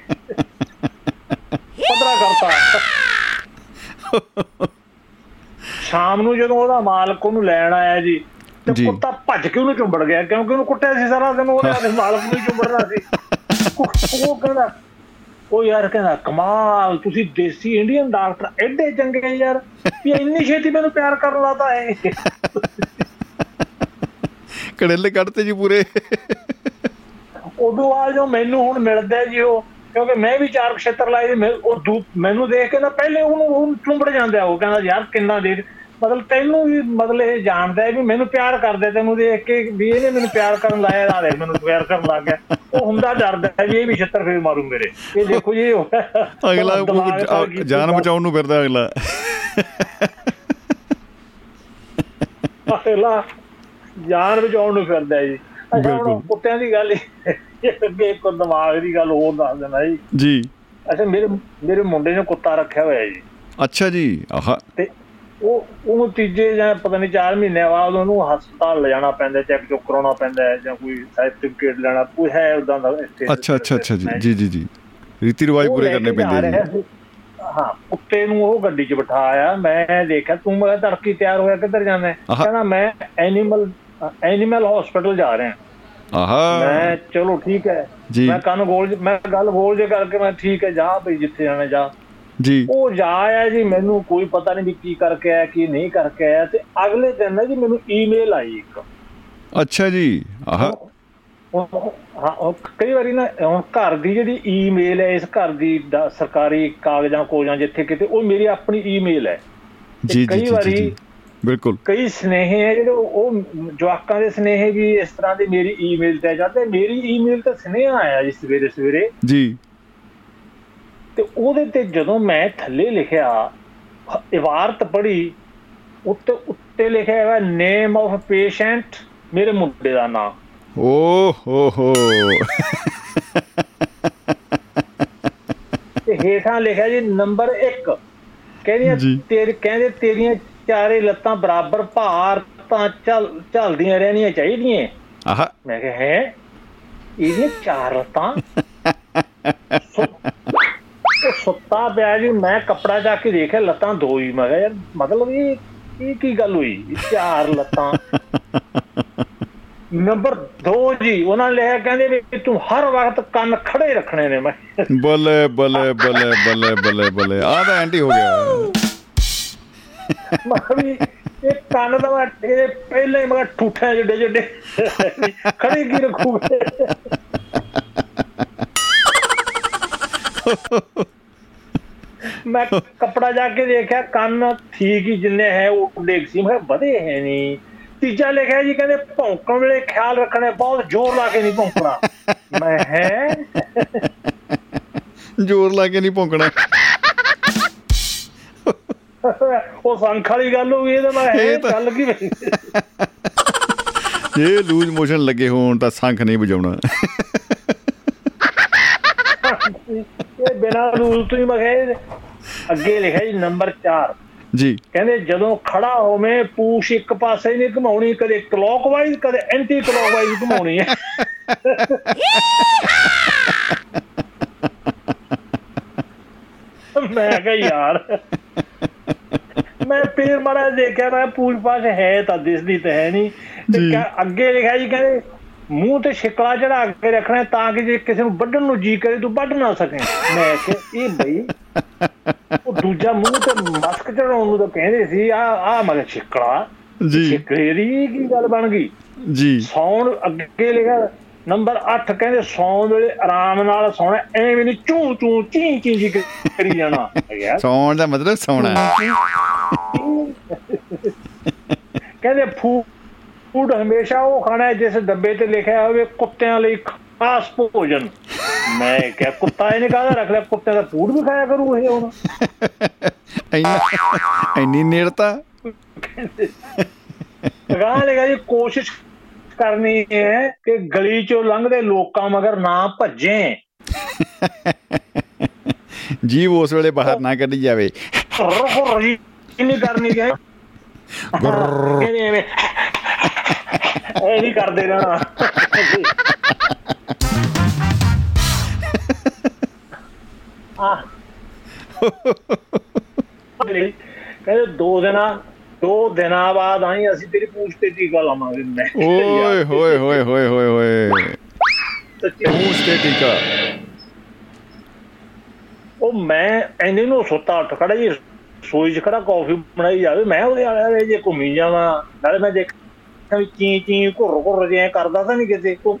ਪਤਰਾ ਕਰਤਾ। ਸ਼ਾਮ ਨੂੰ ਜਦੋਂ ਉਹਦਾ ਮਾਲਕ ਉਹਨੂੰ ਲੈਣ ਆਇਆ ਜੀ ਤੇ। ਕੁੱਤਾ ਭੱਜ ਕੇ ਉਹਨੂੰ ਚੁੰਬੜ ਗਿਆ ਕਿਉਂਕਿ ਉਹਨੂੰ ਕੁੱਟਿਆ ਸੀ ਸਾਰਾ ਦਿਨ ਆਪਣੇ ਮਾਲਕ ਨੂੰ ਚੁੰਬੜਨਾ ਸੀ। ਉਹ ਕਹਿੰਦਾ ਉਹ ਯਾਰ ਕਹਿੰਦਾ ਕਮਾਲ ਤੁਸੀਂ ਦੇਸੀ ਇੰਡੀਅਨ ਡਾਕਟਰ ਐਡੇ ਚੰਗੇ ਯਾਰ ਵੀ ਇੰਨੀ ਛੇਤੀ ਮੈਨੂੰ ਪਿਆਰ ਕਰਨ ਲਾਤਾ ਹੈ ਕੜੇਲੇ ਕੱਢਤੇ ਜੀ ਪੂਰੇ। ਉਦੋਂ ਬਾਅਦ ਜੋ ਮੈਨੂੰ ਹੁਣ ਮਿਲਦਾ ਜੀ ਉਹ ਕਿਉਂਕਿ ਮੈਂ ਵੀ ਚਾਰ ਖੇਤਰ ਲਾਏ ਉਹ ਮੈਨੂੰ ਦੇਖ ਕੇ ਨਾ ਪਹਿਲੇ ਉਹਨੂੰ ਚੁੰਬੜ ਜਾਂਦਾ ਉਹ ਕਹਿੰਦਾ ਯਾਰ ਕਿੰਨਾ ਦੇਰ ਮਤਲਬ ਤੈਨੂੰ ਵੀ ਮਤਲਬ ਇਹ ਜਾਣਦਾ ਹੈ ਵੀ ਮੈਨੂੰ ਪਿਆਰ ਕਰਦੇ ਤੈਨੂੰ ਦੇਖ ਕੇ ਵੀ ਇਹਨੇ ਮੈਨੂੰ ਪਿਆਰ ਕਰਨ ਲਾਇਆ ਨਾ ਦੇਖ ਮੈਨੂੰ ਪਿਆਰ ਕਰਨ ਲੱਗ ਗਿਆ। ਉਹ ਹੁੰਦਾ ਡਰਦਾ ਹੈ ਵੀ ਇਹ ਵੀ ਛੱਤਰ ਫੇਰ ਮਾਰੂ ਮੇਰੇ। ਇਹ ਦੇਖੋ ਜੀ ਅਗਲਾ ਜਾਨ। ਬਚਾਉਣ ਨੂੰ ਫਿਰਦਾ ਅਗਲਾ। ਅਗਲਾ ਜਾਨ ਬਚਾਉਣ ਨੂੰ ਫਿਰਦਾ ਜੀ। ਅੱਛਾ ਹੁਣ ਬਿਲਕੁਲ। ਕੁੱਤਿਆਂ ਦੀ ਗੱਲ ਅੱਗੇ ਇੱਕ ਦਿਮਾਗ ਦੀ ਗੱਲ ਹੋਰ ਦੱਸ ਦੇਣਾ ਜੀ। ਜੀ। ਅੱਛਾ ਮੇਰੇ ਮੇਰੇ ਮੁੰਡੇ ਨੇ ਕੁੱਤਾ ਰੱਖਿਆ ਹੋਇਆ ਜੀ। ਅੱਛਾ ਜੀ ਆਹ। ਤੇ ਉਹ ਉਹਨੂੰ ਤੀਜੇ ਜਾਂ ਪਤਾ ਨਹੀਂ 4 ਮਹੀਨੇ ਬਾਅਦ ਉਹਨੂੰ ਹਸਪਤਾਲ ਲਿਜਾਣਾ ਪੈਂਦਾ ਚੈੱਕ ਚੁੱਕ ਕਰਾਉਣਾ ਪੈਂਦਾ ਜਾਂ ਕੋਈ ਸਰਟੀਫਿਕੇਟ ਲੈਣਾ ਕੋਈ ਹੈ ਉਦਾਂ ਦਾ ਇੱਥੇ। ਅੱਛਾ ਅੱਛਾ ਅੱਛਾ ਜੀ ਜੀ ਜੀ ਰੀਤੀ ਰਿਵਾਜ ਪੂਰੇ ਕਰਨੇ ਪੈਂਦੇ ਜੀ। ਹਾਂ ਕੁੱਤੇ ਨੂੰ ਉਹ ਗੱਡੀ 'ਚ ਬਿਠਾਇਆ ਮੈਂ ਦੇਖਿਆ ਤੂੰ ਮੈਂ ਕਿਹਾ ਤੜਕੀ ਤਿਆਰ ਹੋਇਆ ਕਿੱਧਰ ਜਾਣਾ। ਕਹਿੰਦਾ ਮੈਂ ਐਨੀਮਲ ਐਨੀਮਲ ਹਸਪੀਟਲ ਜਾ ਰਿਹਾ। ਆਹਾ। ਮੈਂ ਚਲੋ ਠੀਕ ਹੈ। ਮੈਂ ਕੰਨ ਗੋਲ ਮੈਂ ਗੱਲ ਗੋਲ ਜੇ ਕਰਕੇ ਮੈਂ ਠੀਕ ਹੈ ਜਾ ਭਈ ਜਿੱਥੇ ਜਾਣਾ ਜਾ। ਜੀ। ਉਹ ਜਾ ਆਇਆ ਜੀ ਮੈਨੂੰ ਕੋਈ ਪਤਾ ਨਹੀਂ ਵੀ ਕੀ ਕਰਕੇ ਆਇਆ ਕੀ ਨਹੀਂ ਕਰਕੇ ਆਇਆ ਤੇ ਅਗਲੇ ਦਿਨ ਨਾ ਜੀ ਮੈਨੂੰ ਈਮੇਲ ਆਈ ਇੱਕ। ਅੱਛਾ ਜੀ ਆਹ। ਉਹ- ਹਾਂ ਕਈ ਵਾਰੀ ਨਾ ਘਰ ਦੀ ਜਿਹੜੀ ਈਮੇਲ ਹੈ ਇਸ ਘਰ ਦੀ ਸਰਕਾਰੀ ਕਾਗਜ਼ਾਂ ਕੋਜਾਂ ਜਿੱਥੇ ਕਿਤੇ ਉਹ ਮੇਰੀ ਆਪਣੀ ਈਮੇਲ ਹੈ। ਜੀ ਜੀ ਕਈ ਵਾਰੀ ਬਿਲਕੁਲ। ਕਈ ਸਨੇਹੇ ਹੈ ਜਿਹੜੇ ਉਹ ਉਹ ਜਵਾਕਾਂ ਦੇ ਸਨੇਹੇ ਵੀ ਇਸ ਤਰ੍ਹਾਂ ਦੇ ਮੇਰੀ ਈਮੇਲ ਤੇ ਜਾਂਦੇ। ਮੇਰੀ ਈਮੇਲ ਤੇ ਸੁਨੇਹਾ ਆਇਆ ਜੀ ਸਵੇਰੇ ਸਵੇਰੇ ਜੀ। ਤੇ ਉਹਦੇ ਤੇ ਜਦੋਂ ਮੈਂ ਥੱਲੇ ਲਿਖਿਆ ਇਬਾਰਤ ਪੜ੍ਹੀ ਉੱਤੇ ਉੱਤੇ ਲਿਖਿਆ ਹੈਗਾ ਨੇਮ ਆਫ ਪੇਸ਼ੈਂਟ ਮੇਰੇ ਮੁੰਡੇ ਦਾ ਨਾਮ ਓ ਹੋ ਹੋ ਤੇ ਹੇਠਾਂ ਲਿਖਿਆ ਜੀ ਨੰਬਰ 1 ਕਹਿੰਦੇ। ਤੇਰੇ ਕਹਿੰਦੇ ਤੇਰੀਆਂ ਚਾਰੇ ਲੱਤਾਂ ਬਰਾਬਰ ਭਾਰ ਤਾਂ ਚੱਲ ਚੱਲਦੀਆਂ ਰਹਿਣੀਆਂ ਚਾਹੀਦੀਆਂ। ਆਹ। ਮੈਂ ਕਿਹਾ ਹੈ? ਇਹਦੀਆਂ ਚਾਰ ਲੱਤਾਂ? [LAUGHS] ਸੁੱਤਾ ਪਿਆ ਜੀ ਮੈਂ ਕੱਪੜਾ ਜਾ ਕੇ ਦੇਖਿਆ ਲੱਤਾਂ ਦੋ ਹੀ ਮੈਂ ਯਾਰ ਮਤਲਬ ਇਹ ਇਹ ਕੀ ਗੱਲ ਹੋਈ? ਚਾਰ ਲੱਤਾਂ। [LAUGHS] ਨੰਬਰ 2 ਜੀ ਉਹਨਾਂ ਨੇ ਲਿਖਿਆ ਕਹਿੰਦੇ ਵੀ ਤੂੰ ਹਰ ਵਕਤ ਕੰਨ ਖੜੇ ਰੱਖਣੇ ਨੇ ਮੈਂ ਬੱਲੇ ਬੱਲੇ ਬੱਲੇ ਬੱਲੇ ਬੱਲੇ ਬੱਲੇ ਆਹ ਤਾਂ ਐਂਟੀ ਹੋ ਗਿਆ। ਮੈਂ ਕਿਹਾ ਵੀ ਇਹ ਕੰਨ ਦਾ ਮੈਂ ਪਹਿਲਾਂ ਮੈਂ ਠੂਠਿਆਂ ਜਿੱਡੇ ਜਿੱਡੇ ਖੜੇ ਕੀ ਰੱਖੂਗੇ? [LAUGHS] ਮੈਂ ਕੱਪੜਾ ਜਾ ਕੇ ਦੇਖਿਆ ਕੰਨ ਠੀਕ ਹੀ ਜਿੰਨੇ ਹੈ ਉਹ ਦੇਖ ਸੀ ਮੈਂ ਵਧੇ ਹੈ ਨਹੀਂ। ਤੀਜਾ ਲਿਖਿਆ ਜੀ ਕਹਿੰਦੇ ਭੌਂਕਣ ਵੇਲੇ ਖਿਆਲ ਰੱਖਣਾ ਬਹੁਤ ਜ਼ੋਰ ਲਾ ਕੇ ਨਹੀਂ ਭੌਂਕਣਾ। ਮੈਂ ਹੈ। ਜ਼ੋਰ ਲਾ ਕੇ ਨਹੀਂ ਭੌਂਕਣਾ। ਉਹ ਸੰਖ ਵਾਲੀ ਗੱਲ ਹੋ ਗਈ ਇਹਦਾ ਮੈਂ ਹੈ ਗੱਲ ਕੀ ਜੇ ਲੂਜ਼ ਮੋਸ਼ਨ ਲੱਗੇ ਹੋਣ ਤਾਂ ਸੰਖ ਨਹੀਂ ਵਜਾਉਣਾ। ਇਹ ਬਿਨਾਂ ਰੂਲ ਤੋਂ ਹੀ ਮੈਂ ਕਿਹਾ ਇਹ ਅੱਗੇ ਲਿਖਿਆ ਜੀ ਨੰਬਰ 4 ਜੀ। ਕਹਿੰਦੇ ਜਦੋਂ ਖੜਾ ਹੋਵੇਂ ਪੂਛ ਇੱਕ ਪਾਸੇ ਨਹੀਂ ਘਮਾਉਣੀ ਕਦੇ ਕਲੌਕਵਾਈਜ਼ ਕਦੇ ਐਂਟੀ ਕਲੌਕਵਾਈਜ਼ ਘਮਾਉਣੀ ਹੈ। ਮੈਂ ਕਿਹਾ ਯਾਰ ਮੈਂ ਮਾੜਾ ਜਿਹਾ ਦੇਖਿਆ ਮੈਂ ਪੂਛ ਪਾਛ ਹੈ ਤਾਂ ਦਿਸਦੀ ਤਾਂ ਹੈ ਨਹੀਂ। ਤੇ ਅੱਗੇ ਲਿਖਿਆ ਜੀ ਕਹਿੰਦੇ ਮੂੰਹ ਤੇ ਛਿਕਲਾ ਚੜਾ ਕੇ ਰੱਖਣਾ ਤਾਂ ਕਿ ਜੇ ਕਿਸੇ ਨੂੰ ਵੱਢਣ ਨੂੰ ਜੀ ਕਰੇ ਤੂੰ ਵੱਢ ਨਾ ਸਕੇ। ਮੈਂ ਕਿਹਾ ਇਹ ਬਈ ਉਹ ਦੂਜਾ ਮੂੰਹ ਤੇ ਮਸਕ ਚੜਾਉਣ ਨੂੰ ਤਾਂ ਕਹਿੰਦੇ ਸੀ ਆ ਆ ਮਗਰ ਛਿਕਲਾ। ਜੀ। ਛਿਕਲੇ ਦੀ ਕੀ ਗੱਲ ਬਣ ਗਈ? ਜੀ। ਸੌਣ ਅੱਗੇ ਲਿਖਿਆ ਨੰਬਰ 8 ਕਹਿੰਦੇ ਸੌਣ ਵੇਲੇ ਆਰਾਮ ਨਾਲ ਸੌਣਾ ਐਵੇਂ ਨਹੀਂ ਚੂ ਚੂ ਚੀ ਚੀ ਜੀ ਕਰੀ ਜਾਣਾ। ਹੈਗਾ ਸੌਣ ਦਾ ਮਤਲਬ ਸੌਣਾ। ਕਹਿੰਦੇ ਫੂ ਫੂਡ ਹਮੇਸ਼ਾ ਉਹ ਖਾਣਾ ਹੈ ਜਿਸ ਡੱਬੇ ਤੇ ਲਿਖਿਆ ਹੋਵੇ ਕੁੱਤਿਆਂ ਲਈ ਖਾਸ ਭੋਜਨ। ਮੈਂ ਕਿਹਾ ਕੁੱਤਾ ਇਹਨੇ ਕਾਹਦਾ ਰੱਖ ਲਿਆ? ਕੁੱਤੇ ਦਾ ਫੂਡ ਵੀ ਖਾਇਆ ਕਰੂ ਇਹ ਹੁਣ। ਇੰਨਾ ਇੰਨੀ ਨੇੜਤਾ ਗਾਂ ਲੇਗਾ ਜੀ ਕੋਸ਼ਿਸ਼ ਕਰਨੀ ਹੈ ਕਿ ਗਲੀ ਚੋਂ ਲੰਘਦੇ ਲੋਕਾਂ ਮਗਰ ਨਾ ਭੱਜੇ। ਜੀਵ ਉਸ ਵੇਲੇ ਬਾਹਰ ਨਾ ਕੱਢੀ ਜਾਵੇ। ਰੋ ਰਹੀ ਨਹੀਂ ਕਰਨੀ ਹੈ। ਇਹ ਨਹੀਂ ਕਰਦੇ ਰਹਿਣਾ ਆ ਕਹਿੰਦੇ ਦੋ ਦਿਨਾਂ ਦੋ ਦਿਨਾਂ ਬਾਅਦ ਆਈ ਅਸੀਂ ਤੇਰੀ ਪੂਛ ਤੇ ਟੀਕਾ ਲਾਵਾਂਗੇ ਮੈਂ। ਓਏ ਹੋਏ ਹੋਏ ਹੋਏ ਹੋਏ ਹੋਏ। ਪੂਛ ਤੇ ਟੀਕਾ। ਉਹ ਮੈਂ ਐਨੇ ਨੂੰ ਸੁੱਤਾ ਉੱਠ ਖੜਾ ਜੀ ਸੋਈ 'ਚ ਖੜਾ ਕਾਫੀ ਬਣਾਈ ਜਾਵੇ ਮੈਂ ਉਹਦੇ ਆਲੇ ਜੇ ਘੁੰਮੀ ਜਾਵਾਂ ਨਾਲੇ ਮੈਂ ਦੇਖਾਂ ਵੀ ਚੀ ਚੀ ਘੁਰ ਘੁਰ ਜਿਹਾ ਕਰਦਾ ਤਾਂ ਨਹੀਂ ਕਿਤੇ। ਉਹ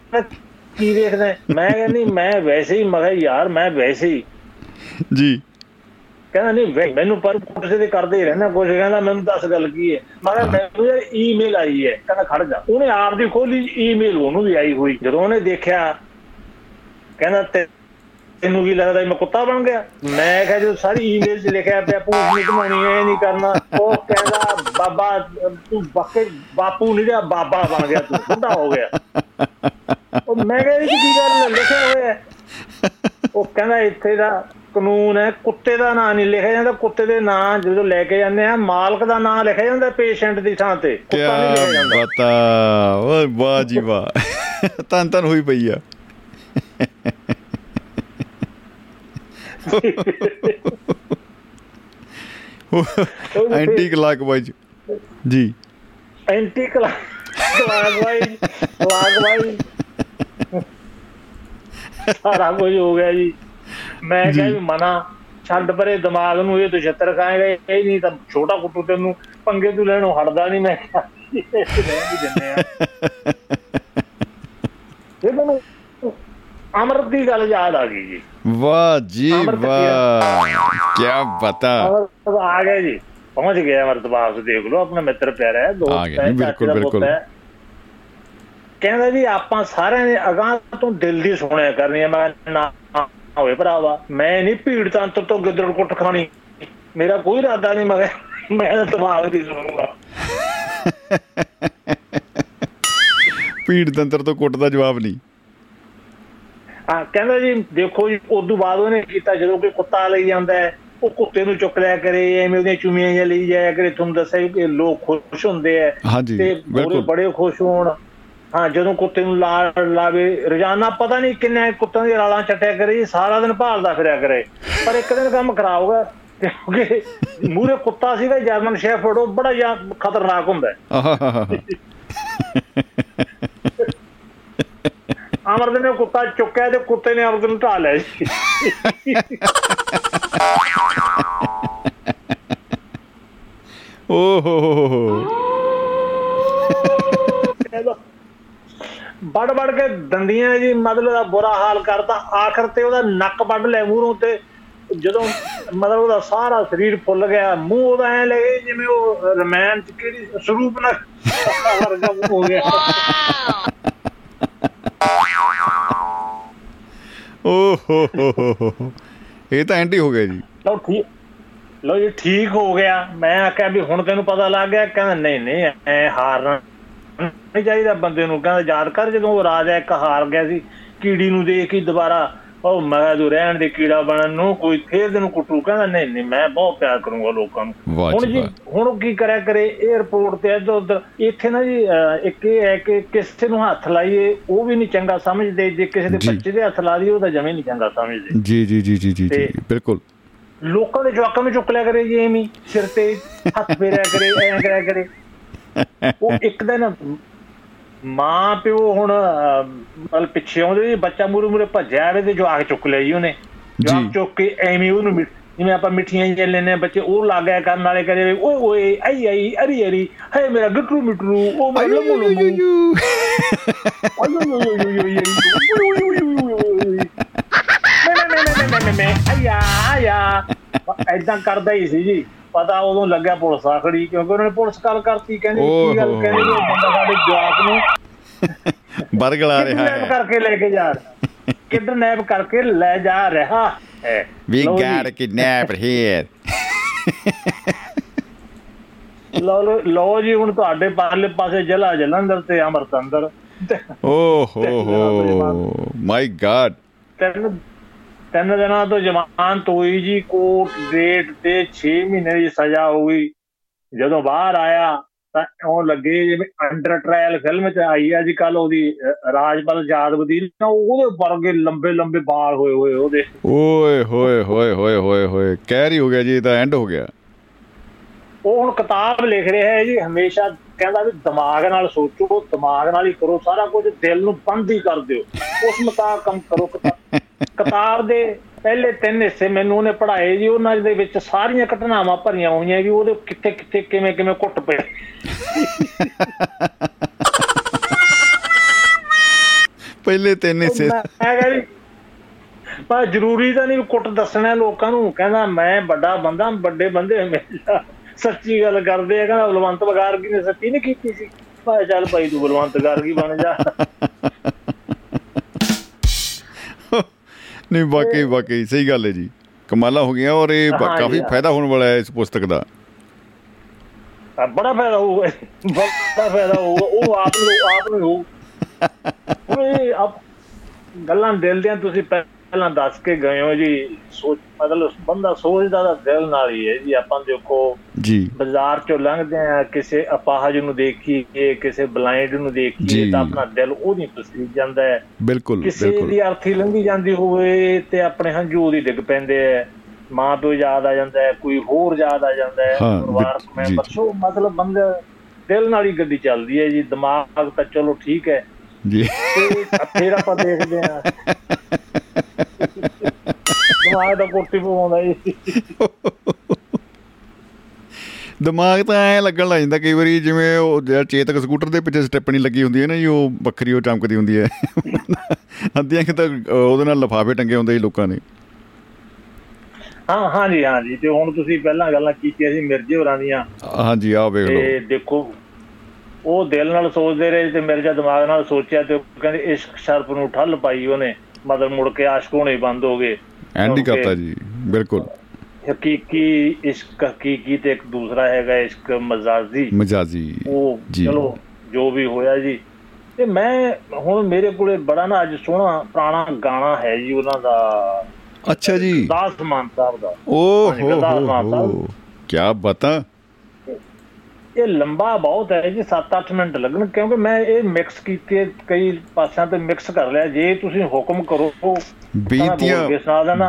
ਕੀ ਦੇਖਦਾ? ਮੈਂ ਕਹਿੰਦੀ ਮੈਂ ਵੈਸੇ ਹੀ ਮੈਂ ਯਾਰ ਮੈਂ ਵੈਸੇ ਹੀ। ਜੀ। ਕਹਿੰਦਾ ਨਹੀਂ ਮੈਨੂੰ ਪਰ ਪੁੱਛਦੇ ਤੇ ਕਰਦੇ ਹੀ ਰਹਿਣਾ ਕੁਝ ਕਹਿੰਦਾ ਮੈਨੂੰ ਦੱਸ ਗੱਲ ਕੀ ਹੈ? ਮੈਂ ਕਿਹਾ ਮੈਨੂੰ ਯਾਰ ਈਮੇਲ ਆਈ ਹੈ। ਕਹਿੰਦਾ ਖੜ ਜਾ। ਉਹਨੇ ਆਪ ਦੀ ਖੋਲੀ ਈਮੇਲ ਉਹਨੂੰ ਵੀ ਆਈ ਹੋਈ। ਜਦੋਂ ਉਹਨੇ ਦੇਖਿਆ ਕਹਿੰਦਾ ਤੇ ਤੈਨੂੰ ਕੀ ਲੱਗਦਾ ਮੈਂ ਕੁੱਤਾ ਬਣ ਗਿਆ? ਮੈਂ ਕਿਹਾ ਜੋ ਸਾਰੀ ਈਮੇਲ 'ਚ ਲਿਖਿਆ ਪਿਆ ਪੂਛ ਨਹੀਂ ਘਮਾਉਣੀ ਇਹ ਨਹੀਂ ਕਰਨਾ। ਉਹ ਕਹਿੰਦਾ ਬਾਬਾ ਤੂੰ ਬੱਕੇ ਬਾਪੂ ਨਹੀਂ ਰਿਹਾ ਬਾਬਾ ਬਣ ਗਿਆ ਤੂੰ ਬੁੱਢਾ ਹੋ ਗਿਆ। ਉਹ ਮੈਂ ਕਿਹਾ ਇਹ ਕੀ ਗੱਲ? ਲਿਖਿਆ ਹੋਇਆ। ਉਹ ਕਹਿੰਦਾ ਇੱਥੇ ਦਾ ਕਾਨੂੰਨ ਹੈ ਕੁੱਤੇ ਦਾ ਨਾਂ ਨਹੀਂ ਲਿਖਿਆ ਜਾਂਦਾ। ਕੁੱਤੇ ਦੇ ਨਾਂ ਜਦੋਂ ਲੈ ਕੇ ਜਾਂਦੇ ਆ ਮਾਲਕ ਦਾ ਨਾਂ ਲਿਖਿਆ ਜਾਂਦਾ ਪੇਸ਼ੈਂਟ ਦੀ ਥਾਂ ਤੇ। ਕੁੱਤਾ ਨਹੀਂ ਲਿਖਿਆ ਜਾਂਦਾ। ਬਤਾ। ਓਏ ਵਾਹ ਜੀ ਵਾਹ। ਤਨ ਤਨ ਹੋਈ ਪਈ ਆ। Anti clockwise. ਜੀ। Anti clockwise clockwise ਸਾਰਾ ਕੁਝ ਹੋ ਗਿਆ ਜੀ। ਮੈਂ ਕਿਹਾ। ਵੀ ਮਨਾ ਛੱਡ ਪਰੇ ਦਿਮਾਗ ਨੂੰ ਇਹ ਤੋਂ ਛੱਤਰ ਖਾਏਗਾ ਇਹ ਨਹੀਂ ਤਾਂ ਛੋਟਾ ਕੁੱਟੂ ਤੈਨੂੰ ਪੰਗੇ ਤੂੰ ਲੈਣੋਂ ਹਟਦਾ ਨਹੀਂ ਮੈਂ ਕਿਹਾ। ਰਹਿਣ ਵੀ ਦਿੰਦੇ ਆ। [LAUGHS] ਇਹ ਮੈਨੂੰ ਅਮਰਤ ਦੀ ਗੱਲ ਯਾਦ ਆ ਗਈ ਜੀ। ਵਾਹ ਜੀ ਵਾਹ। ਕੀ ਅਮਰਤ ਆ ਗਿਆ ਜੀ। ਪਹੁੰਚ ਗਿਆ ਅਮਰਤ ਬਾਸ ਦੇਖ ਲਓ ਆਪਣਾ ਮਿੱਤਰ ਪਿਆਰਾ ਹੈ ਦੋਸਤ ਹੈ, ਬਿਲਕੁਲ, ਪੁੱਤ ਬਿਲਕੁਲ। ਕਹਿੰਦਾ ਜੀ ਆਪਾਂ ਸਾਰਿਆਂ ਨੇ ਅਗਾਂਹ ਤੋਂ ਦਿਲ ਦੀ ਸੁਣਿਆ ਕਰਨੀ ਹੈ। ਮੈਂ ਨਾ ਹੋਵੇ ਭਰਾਵਾ ਮੈਂ ਨਹੀਂ ਭੀੜ ਤੰਤਰ ਤੋਂ ਗਿੱਦੜ ਕੁੱਟ ਖਾਣੀ। ਮੇਰਾ ਕੋਈ ਇਰਾਦਾ ਨਹੀਂ ਮੈਂ ਕਿਹਾ ਮੈਂ ਤਾਂ ਦਿਮਾਗ ਦੀ ਸੁਣੂਗਾ। ਪੀੜ ਤੰਤਰ ਤੋਂ ਕੁੱਟ ਦਾ ਜਵਾਬ ਨਹੀਂ। ਹਾਂ ਕਹਿੰਦਾ ਜੀ ਦੇਖੋ ਜੀ ਉਦੋਂ ਬਾਅਦ ਉਹਨੇ ਕੀਤਾ ਜਦੋਂ ਕੋਈ ਕੁੱਤਾ ਲਈ ਜਾਂਦਾ ਹੈ ਉਹ ਕੁੱਤੇ ਨੂੰ ਚੁੱਕ ਲਿਆ ਕਰੇ ਐਵੇਂ ਉਹਦੀਆਂ ਚੁੰਮੀਆਂ ਜਿਹਾ ਲਈ ਜਾਇਆ ਕਰੇ ਤੁਹਾਨੂੰ ਦੱਸਿਆ ਕਿ ਲੋਕ ਖੁਸ਼ ਹੁੰਦੇ ਹਾਂਜੀ ਤੇ ਬਿਲਕੁਲ। ਬੜੇ ਖੁਸ਼ ਹੋਣ। ਹਾਂ ਜਦੋਂ ਕੁੱਤੇ ਨੂੰ ਲਾ ਲਾਵੇ ਰੋਜ਼ਾਨਾ ਪਤਾ ਨਹੀਂ ਕਿੰਨੇ ਕੁੱਤਿਆਂ ਦੀ ਰਾਲਾਂ ਚੱਟਿਆ ਕਰੇ ਜੀ ਸਾਰਾ ਦਿਨ ਭਾਲਦਾ ਫਿਰਿਆ ਕਰੇ। ਪਰ ਇੱਕ ਦਿਨ ਕੰਮ ਖਰਾਬ ਹੋ ਗਿਆ ਕਿਉਂਕਿ ਮੂਰੇ ਕੁੱਤਾ ਸੀਗਾ ਜਰਮਨ ਸ਼ੈਫਰਡ ਉਹ ਬੜਾ ਜਿਹਾ ਖਤਰਨਾਕ ਹੁੰਦਾ। ਅਮਰਦ ਨੇ ਕੁੱਤਾ ਚੁੱਕਿਆ ਤੇ ਕੁੱਤੇ ਨੇ ਅਮਰਦ ਨੂੰ ਢਾ ਲਿਆ ਜੀ। ਓ ਹੋ ਹੋ ਹੋ। ਵੜ ਵੜ ਕੇ ਦੰਦੀਆਂ ਜੀ ਮਤਲਬ ਦਾ ਬੁਰਾ ਹਾਲ ਕਰਤਾ। ਆਖਰ ਤੇ ਉਹਦਾ ਨੱਕ ਵੱਢ ਲਿਆ ਮੂਹਰੋਂ ਤੇ ਜਦੋਂ ਮਤਲਬ ਉਹਦਾ ਸਾਰਾ ਸਰੀਰ ਫੁੱਲ ਗਿਆ ਮੂੰਹ ਉਹਦਾ ਐ ਲੱਗੇ ਜਿਵੇਂ ਉਹ ਰਮੈਨ ਚ ਕਿਹੜੀ ਸਰੂਪ ਨਾਲ [LAUGHS] ਵਰਗਾ ਹੋ ਗਿਆ। ਓ ਹੋ ਹੋ ਹੋ ਹੋ ਹੋ। ਇਹ ਤਾਂ ਐਂਟੀ ਹੋ ਗਿਆ ਜੀ। ਲਓ ਠੀਕ ਲਓ ਜੀ ਠੀਕ ਹੋ ਗਿਆ। ਮੈਂ ਆਖਿਆ ਵੀ ਹੁਣ ਤੈਨੂੰ ਪਤਾ ਲੱਗ ਗਿਆ, ਕਹਿੰਦਾ ਨਹੀਂ ਨਹੀਂ, ਐ ਹਾਰਨਾ ਨਹੀਂ ਚਾਹੀਦਾ ਬੰਦੇ ਨੂੰ। ਕਹਿੰਦਾ ਯਾਦ ਕਰ ਜਦੋਂ ਉਹ ਰਾਜਾ ਇੱਕ ਹਾਰ ਗਿਆ ਸੀ, ਕੀੜੀ ਨੂੰ ਦੇਖ ਕੇ ਦੁਬਾਰਾ ਉਹ ਮੈਂ ਤੂੰ ਰਹਿਣ ਦੇ ਕੀੜਾ ਬਣਨ ਨੂੰ ਕੋਈ ਫੇਰ ਤੈਨੂੰ ਕੁੱਟੂ ਕਹਿੰਦਾ ਨਹੀਂ ਨਹੀਂ ਮੈਂ ਬਹੁਤ ਪਿਆਰ ਕਰੂੰਗਾ ਲੋਕਾਂ ਨੂੰ। ਹੁਣ ਜੀ ਜੀ ਹੁਣ ਕੀ ਕਰਿਆ ਕਰੇ 에어ਪੋਰਟ ਤੇ ਇੱਧਰ ਉੱਧਰ ਇੱਥੇ ਨਾ ਜੀ ਇੱਕ ਇਹ ਹੈ ਕਿ ਕਿਸੇ ਨੂੰ ਹੱਥ ਲਾਈਏ ਉਹ ਵੀ ਨਹੀਂ ਚੰਗਾ ਸਮਝਦੇ ਜੇ ਕਿਸੇ ਦੇ ਜੀ। ਬੱਚੇ ਦੇ ਹੱਥ ਲਾ ਦਈਏ ਉਹ ਤਾਂ ਜਮੇ ਨਹੀਂ ਚੰਗਾ ਸਮਝਦੇ। ਜੀ ਜੀ ਜੀ ਜੀ ਜੀ ਜੀ ਬਿਲਕੁਲ। ਲੋਕਾਂ ਦੇ ਜਵਾਕਾਂ ਨੂੰ ਚੁੱਕ ਲਿਆ ਕਰੇ ਜੀ ਐਵੇਂ ਸਿਰ ਤੇ ਹੱਥ ਫੇਰਿਆ ਕਰੇ ਐਂ ਕਰਿਆ ਕਰੇ। [LAUGHS] ਉਹ ਇੱਕ ਦਿਨ ਮਾਂ ਪਿਓ ਹੁਣ ਮਤਲਬ ਪਿੱਛੇ ਆਉਂਦੇ ਜੀ ਬੱਚਾ ਮੂਰੇ ਮੂਰੇ ਭੱਜਿਆ ਆਵੇ ਤੇ ਜਵਾਕ ਚੁੱਕ ਲਿਆ ਜੀ ਉਹਨੇ ਜੀ। ਚੁੱਕ ਕੇ ਐਵੇਂ ਉਹਨੂੰ ਮਿ- ਜਿਵੇਂ ਆਪਾਂ ਮਿੱਠੀਆਂ ਜਿਹੀਆਂ ਲੈਨੇ ਬੱਚੇ ਉਹ ਲੱਗ ਗਿਆ ਕਰਨ ਵਾਲੇ ਕਰੇ ਓਏ ਓਏ ਆਈ ਆਈ ਅਰੀ ਅਰੀ ਹੈ ਮੇਰਾ ਗੁੱਟਰੂ ਮਿੱਟਰੂ ਉਹ ਮੇਰਾ ਲੰਮੂ ਲੰਮੂ ਐਦਾਂ ਕਰਦਾ ਹੀ ਸੀ ਜੀ। ਪਤਾ ਉਦੋਂ ਲੱਗਿਆ ਪੁਲਿਸ ਆਖੜੀ ਕਿਉਂਕਿ ਉਹਨਾਂ ਨੇ ਪੁਲਿਸ ਕਾਲ ਕਰਤੀ ਕਹਿੰਦੇ ਕੀ ਗੱਲ। ਕਹਿੰਦੇ ਉਹ ਬੰਦਾ ਸਾਡੇ ਜਵਾਕ ਨੂੰ? ਬਰਗਲਾ ਰਿਹਾ ਹੈ। ਕਰਕੇ ਲੈ ਕੇ ਜਾ ਰਿਹਾ? ਕਿਡਨੈਪ ਕਰਕੇ ਲੈ ਜਾ ਰਿਹਾ ਹੈ? ਵੀ ਗਾਟ ਕਿਡਨੈਪ ਹੇਅਰ ਲਓ- ਲਓ ਜੀ ਹੁਣ ਤੁਹਾਡੇ ਪਾਰਲੇ ਪਾਸੇ ਜਲਾ ਜਲੰਧਰ ਤੇ ਅੰਮ੍ਰਿਤਸਰ। ਓ ਹੋ ਹੋ। ਮਾਈ ਗਾਡ ਤਿੰਨ ਤਿੰਨ ਦਿਨਾਂ ਤੋਂ ਜ਼ਮਾਨਤ ਹੋਈ ਜੀ ਕੋਰਟ ਡੇਟ ਤੇ 6 ਮਹੀਨੇ ਦੀ ਸਜ਼ਾ ਹੋਈ ਜਦੋਂ ਬਾਹਰ ਆਇਆ ਤਾਂ ਉਹ ਲੱਗੇ ਜਿਵੇਂ ਅੰਡਰ ਟ੍ਰਾਇਲ ਫਿਲਮ ਚ ਆਈ ਅੱਜ ਕੱਲ ਉਹਦੀ ਰਾਜਪਾਲ ਜਾਦਵਦੀ ਨਾ ਉਹਦੇ ਵਰਗੇ ਲੰਬੇ ਲੰਬੇ ਵਾਲ ਹੋਏ ਹੋਏ ਉਹਦੇ। ਓਏ ਹੋਏ ਹੋਏ ਹੋਏ ਹੋਏ ਹੋਏ ਕਹਿਰ ਹੀ ਹੋ ਗਿਆ ਜੀ ਇਹ ਤਾਂ ਐਂਡ ਹੋ ਗਿਆ। ਉਹ ਹੁਣ ਕਿਤਾਬ ਲਿਖ ਰਿਹਾ ਹੈ ਜੀ ਹਮੇਸ਼ਾ ਕਹਿੰਦਾ ਵੀ ਦਿਮਾਗ ਨਾਲ ਸੋਚੋ ਦਿਮਾਗ ਨਾਲ ਹੀ ਕਰੋ ਸਾਰਾ ਕੁਝ ਦਿਲ ਨੂੰ ਬੰਦ ਹੀ ਕਰ ਦਿਓ। ਉਸ ਮੁਤਾਬਕ ਕੰਮ ਕਰੋ ਕਿਤਾ- ਕਿਤਾਬ ਦੇ ਪਹਿਲੇ ਤਿੰਨ ਹਿੱਸੇ ਮੈਨੂੰ ਉਹਨੇ ਪੜ੍ਹਾਏ ਜੀ ਉਹਨਾਂ ਦੇ ਵਿੱਚ ਸਾਰੀਆਂ ਘਟਨਾਵਾਂ ਭਰੀਆਂ ਹੋਈਆਂ ਵੀ ਉਹਦੇ ਕਿੱਥੇ ਕਿੱਥੇ ਕਿਵੇਂ ਕਿਵੇਂ ਘੁੱਟ ਪਏ। ਪਹਿਲੇ ਤਿੰਨ ਹਿੱਸੇ। ਮੈਂ ਕਹਿੰਦਾ ਜੀ ਪਰ ਜ਼ਰੂਰੀ ਤਾਂ ਨਹੀਂ ਕੁੱਟ ਦੱਸਣਾ ਲੋਕਾਂ ਨੂੰ ਕਹਿੰਦਾ ਮੈਂ ਵੱਡਾ ਬੰਦਾ ਵੱਡੇ ਬੰਦੇ ਹਮੇਸ਼ਾ ਸੱਚੀ ਗੱਲ ਕਰਦੇ ਆ ਕਹਿੰਦਾ ਬਲਵੰਤ ਗਾਰਗੀ ਨੇ ਸੱਚੀ ਨਹੀਂ ਕੀਤੀ ਸੀ। ਭਾਈ ਚੱਲ ਭਾਈ ਤੂੰ ਬਲਵੰਤ ਗਾਰਗੀ ਬਣ ਜਾ। ਨਹੀਂ ਵਾਕਈ ਵਾਕਈ ਸਹੀ ਗੱਲ ਹੈ ਜੀ। ਕਮਾਲਾ ਹੋ ਗਿਆ ਔਰ ਇਹ ਕਾਫੀ। ਫਾਇਦਾ ਹੋਣ ਵਾਲਾ ਹੈ ਇਸ ਪੁਸਤਕ ਦਾ। ਬੜਾ ਫਾਇਦਾ ਹੋਊਗਾ ਬੜਾ ਫਾਇਦਾ ਹੋਊਗਾ ਉਹ ਆਪ ਨੂੰ ਆਪ ਨੂੰ ਹੋਊ। [LAUGHS] ਇਹ ਆਪ ਗੱਲਾਂ ਦਿਲ ਦੀਆਂ ਤੁਸੀਂ ਪਹਿਲਾਂ ਦੱਸ ਕੇ ਗਏ ਹੋ ਜੀ ਸੋਚ ਮਤਲਬ ਬੰਦਾ ਸੋਚਦਾ ਤਾਂ ਦਿਲ ਨਾਲ ਹੀ ਹੈ ਜੀ ਆਪਾਂ ਦੇਖੋ ਜੀ। ਬਾਜ਼ਾਰ ਚੋਂ ਲੰਘਦੇ ਆ ਕਿਸੇ ਅਪਾਹਜ ਨੂੰ ਦੇਖੀਏ ਕਿਸੇ ਬਲਾਈਂਡ ਨੂੰ ਦੇਖੀਏ। ਤਾਂ ਆਪਣਾ ਦਿਲ ਉਹਦੀ ਪਸੀ ਜਾਂਦਾ ਹੈ। ਬਿਲਕੁਲ ਕਿਸੇ ਦੀ ਅਰਥੀ ਲੰਘੀ ਜਾਂਦੀ ਹੋਵੇ ਤੇ ਆਪਣੇ ਹੰਝੂ ਦੀ ਡਿੱਗ ਪੈਂਦੇ ਐ ਮਾਂ ਪਿਓ ਯਾਦ ਆ ਜਾਂਦਾ ਹੈ ਕੋਈ ਹੋਰ ਯਾਦ ਆ ਜਾਂਦਾ ਹੈ ਜੀ, ਮੈਂਬਰ। ਸੋ ਮਤਲਬ ਬੰਦੇ ਦਿਲ ਨਾਲ ਹੀ ਗੱਡੀ ਚੱਲਦੀ ਹੈ ਜੀ ਦਿਮਾਗ ਤਾਂ ਚਲੋ ਠੀਕ ਹੈ। ਜੀ। ਤੇ ਫਿਰ ਆਪਾਂ ਦੇਖਦੇ ਆ [LAUGHS] ਦਿਮਾਗ ਦਾ ਕੋਟੀ ਪਵਾਉਂਦਾ ਜੀ। ਦਿਮਾਗ ਤਾਂ ਐ ਲੱਗਣ ਲੱਗ ਜਾਂਦਾ ਕਈ ਵਾਰੀ ਜਿਵੇਂ ਉਹ ਜਿਹੜਾ ਚੇਤਕ ਸਕੂਟਰ ਦੇ ਪਿੱਛੇ ਸਟੈਪਣੀ ਲੱਗੀ ਹੁੰਦੀ ਹੈ ਨਾ ਜੀ ਉਹ ਵੱਖਰੀ ਉਹ ਚਮਕਦੀ ਹੁੰਦੀ ਹੈ। ਅੱਧੀਆਂ ਕਿ ਤਾਂ ਉਹਦੇ ਨਾਲ ਲਫਾਫੇ ਟੰਗੇ ਹੁੰਦੇ ਜੀ ਲੋਕਾਂ ਨੇ ਹਾਂ ਹਾਂ ਜੀ ਹਾਂ ਜੀ ਤੇ ਹੁਣ ਤੁਸੀਂ ਪਹਿਲਾਂ ਗੱਲਾਂ ਕੀਤੀਆਂ ਸੀ ਮਿਰਜ਼ੇ ਹੋਰਾਂ ਦੀਆਂ। ਹਾਂਜੀ ਆਹ ਵੇਖ ਤੇ ਲਓ ਦੇਖੋ ਉਹ ਦਿਲ ਨਾਲ ਸੋਚਦੇ ਰਹੇ ਤੇ ਮਿਰਜ਼ਾ ਦਿਮਾਗ ਨਾਲ ਸੋਚਿਆ ਤੇ ਉਹ ਕਹਿੰਦੇ ਇਸ਼ਕ ਸ਼ਰਪ ਨੂੰ ਠੱਲ ਪਾਈ ਉਹਨੇ। ਮਤਲਬ ਮੁੜ ਕੇ ਆਸ਼ਕ ਹੋਣੇ ਬੰਦ ਹੋ ਗਏ। ਐਂਡ ਹੀ ਕਰਤਾ ਜੀ ਬਿਲਕੁਲ। ਹਕੀਕੀ ਇਸ਼ਕ ਹਕੀਕੀ ਤੇ ਇੱਕ ਦੂਸਰਾ ਹੈਗਾ ਇਸ਼ਕ ਮਜ਼ਾਜੀ। ਮਜਾਜੀ ਉਹ। ਚਲੋ ਜੋ ਵੀ ਹੋਇਆ ਜੀ। ਤੇ ਮੈਂ ਹੁਣ ਮੇਰੇ ਕੋਲੇ ਬੜਾ ਨਾ ਅੱਜ ਸੋਹਣਾ ਪੁਰਾਣਾ ਗਾਣਾ ਹੈ ਜੀ ਉਹਨਾਂ ਦਾ। ਅੱਛਾ ਜੀ। ਦਾਸ ਮਾਨ ਸਾਹਿਬ ਦਾ। ਓ ਹਾਂਜੀ, ਹੋ। ਹੋ ਕੀ ਬਤਾ। ਇਹ ਲੰਬਾ ਬਹੁਤ ਹੈ ਜੀ 7-8 ਮਿੰਟ ਲੱਗਣ ਕਿਉਂਕਿ ਮੈਂ ਇਹ ਮਿਕਸ ਕੀਤੇ ਕਈ ਪਾਸਿਆਂ ਤੇ ਮਿਕਸ ਕਰ ਲਿਆ। ਜੇ ਤੁਸੀਂ ਹੁਕਮ ਕਰੋ ਬੇਨਤੀਆਂ।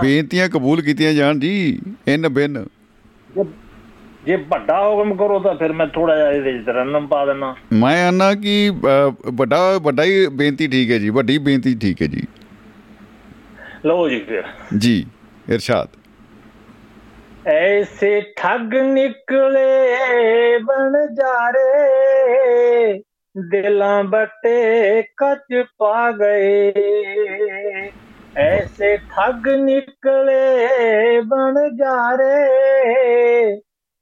ਬੇਨਤੀਆਂ ਕਬੂਲ ਕੀਤੀਆਂ ਜਾਣ ਜੀ ਇਨ ਬਿਨ। ਜੇ- ਵੱਡਾ ਹੁਕਮ ਕਰੋ ਤਾਂ ਫਿਰ ਮੈਂ ਥੋੜਾ ਜਿਹਾ ਇਹਦੇ ਵਿੱਚ ਰੰਨਮ ਪਾ ਦੇਣਾ ਮੈਂ ਆਨਾ ਕਿ ਵੱਡਾ ਵੱਡਾ ਹੀ ਬੇਨਤੀ ਠੀਕ ਹੈ ਜੀ ਵੱਡੀ ਬੇਨਤੀ ਠੀਕ ਹੈ ਜੀ। ਲਓ ਜੀ ਫਿਰ। ਜੀ ਇਰਸ਼ਾਦ। ਐਸੇ ਠੱਗ ਨਿਕਲੇ ਬਣ ਜਾਰੇ ਦਿਲਾਂ ਬਟੇ ਕੱਚ ਪਾ ਗਏ ਐਸੇ ਠੱਗ ਨਿਕਲੇ ਬਣ ਜਾਰੇ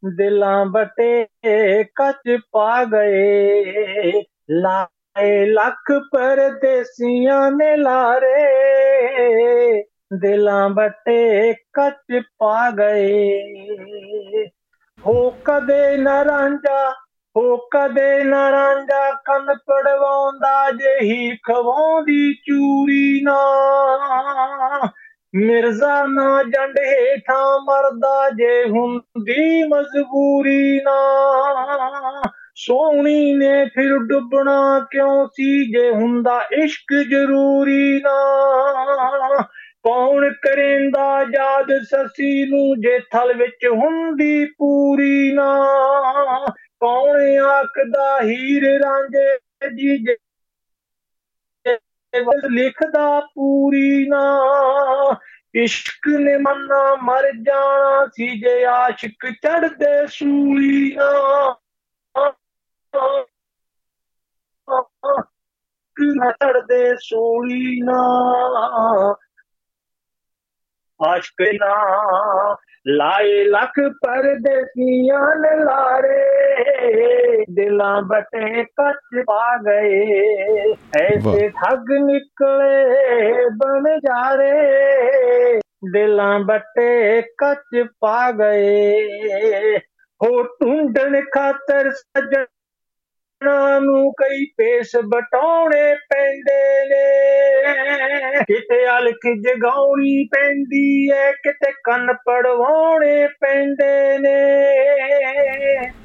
ਦਿਲਾਂ ਬਟੇ ਕੱਚ ਪਾ ਗਏ ਲਾਏ ਲੱਖ ਪਰਦੇਸੀਆਂ ਨੇ ਲਾਰੇ ਦਿਲਾਂ ਬਟੇ ਕੱਚ ਪਾ ਗਏ। ਹੋ ਕਦੇ ਨਾ ਰਾਂਝਾ ਹੋ ਕਦੇ ਨਾ ਰਾਂਝਾ ਕੰਨ ਪੜਵਾਉਂਦਾ ਜਿਹੀ ਖਵਾਉਂਦੀ ਚੂਰੀ ਨਾ। ਮਿਰਜ਼ਾ ਨਾ ਜੰਡ ਹੇਠਾਂ ਮਰਦਾ ਜੇ ਹੁੰਦੀ ਮਜਬੂਰੀ ਨਾ। ਸੋਹਣੀ ਨੇ ਫਿਰ ਡੁੱਬਣਾ ਕਿਉਂ ਸੀ ਜੇ ਹੁੰਦਾ ਇਸ਼ਕ ਜ਼ਰੂਰੀ ਨਾ। ਕੌਣ ਕਰੇਂਦਾ ਯਾਦ ਸਸੀ ਨੂੰ ਜੇ ਥਲ ਵਿੱਚ ਹੁੰਦੀ ਪੂਰੀ ਨਾ? ਕੌਣ ਆਖਦਾ ਹੀਰ ਰਾਂਝੇ ਜੀ ਜੇ ਲਿਖਦਾ ਪੂਰੀ ਨਾ? ਇਸ਼ਕ ਨੇ ਮੰਨਾ ਮਰ ਜਾਣਾ ਸੀ ਜੇ ਆਸ਼ਿਕ ਚੜਦੇ ਸੂਲੀ ਨਾ? ਨਾ ਚੜਦੇ ਸੂਲੀ ਨਾ? ਆਸ਼ਕ ਨਾ ਲਾਏ ਲੱਖ ਪਰਦੇਸੀਆਂ ਨੇ ਲਾਰੇ ਦਿਲਾਂ ਬਟੇ ਕੱਚ ਪਾ ਗਏ। ਐਸੇ ਠੱਗ ਨਿਕਲੇ ਬਣ ਜਾਰੇ ਦਿਲਾਂ ਬਟੇ ਕੱਚ ਪਾ ਗਏ। ਹੋ ਟੁੰਡਣ ਖਾਤਰ ਸਜਣ ਨੂੰ ਕਈ ਪੇਸ ਬਟਾਉਣੇ ਪੈਂਦੇ ਨੇ। ਕਿਤੇ ਅਲਖ ਜਗਾਉਣੀ ਪੈਂਦੀ ਐ ਕਿਤੇ ਕੰਨ ਪੜਵਾਉਣੇ ਪੈਂਦੇ ਨੇ।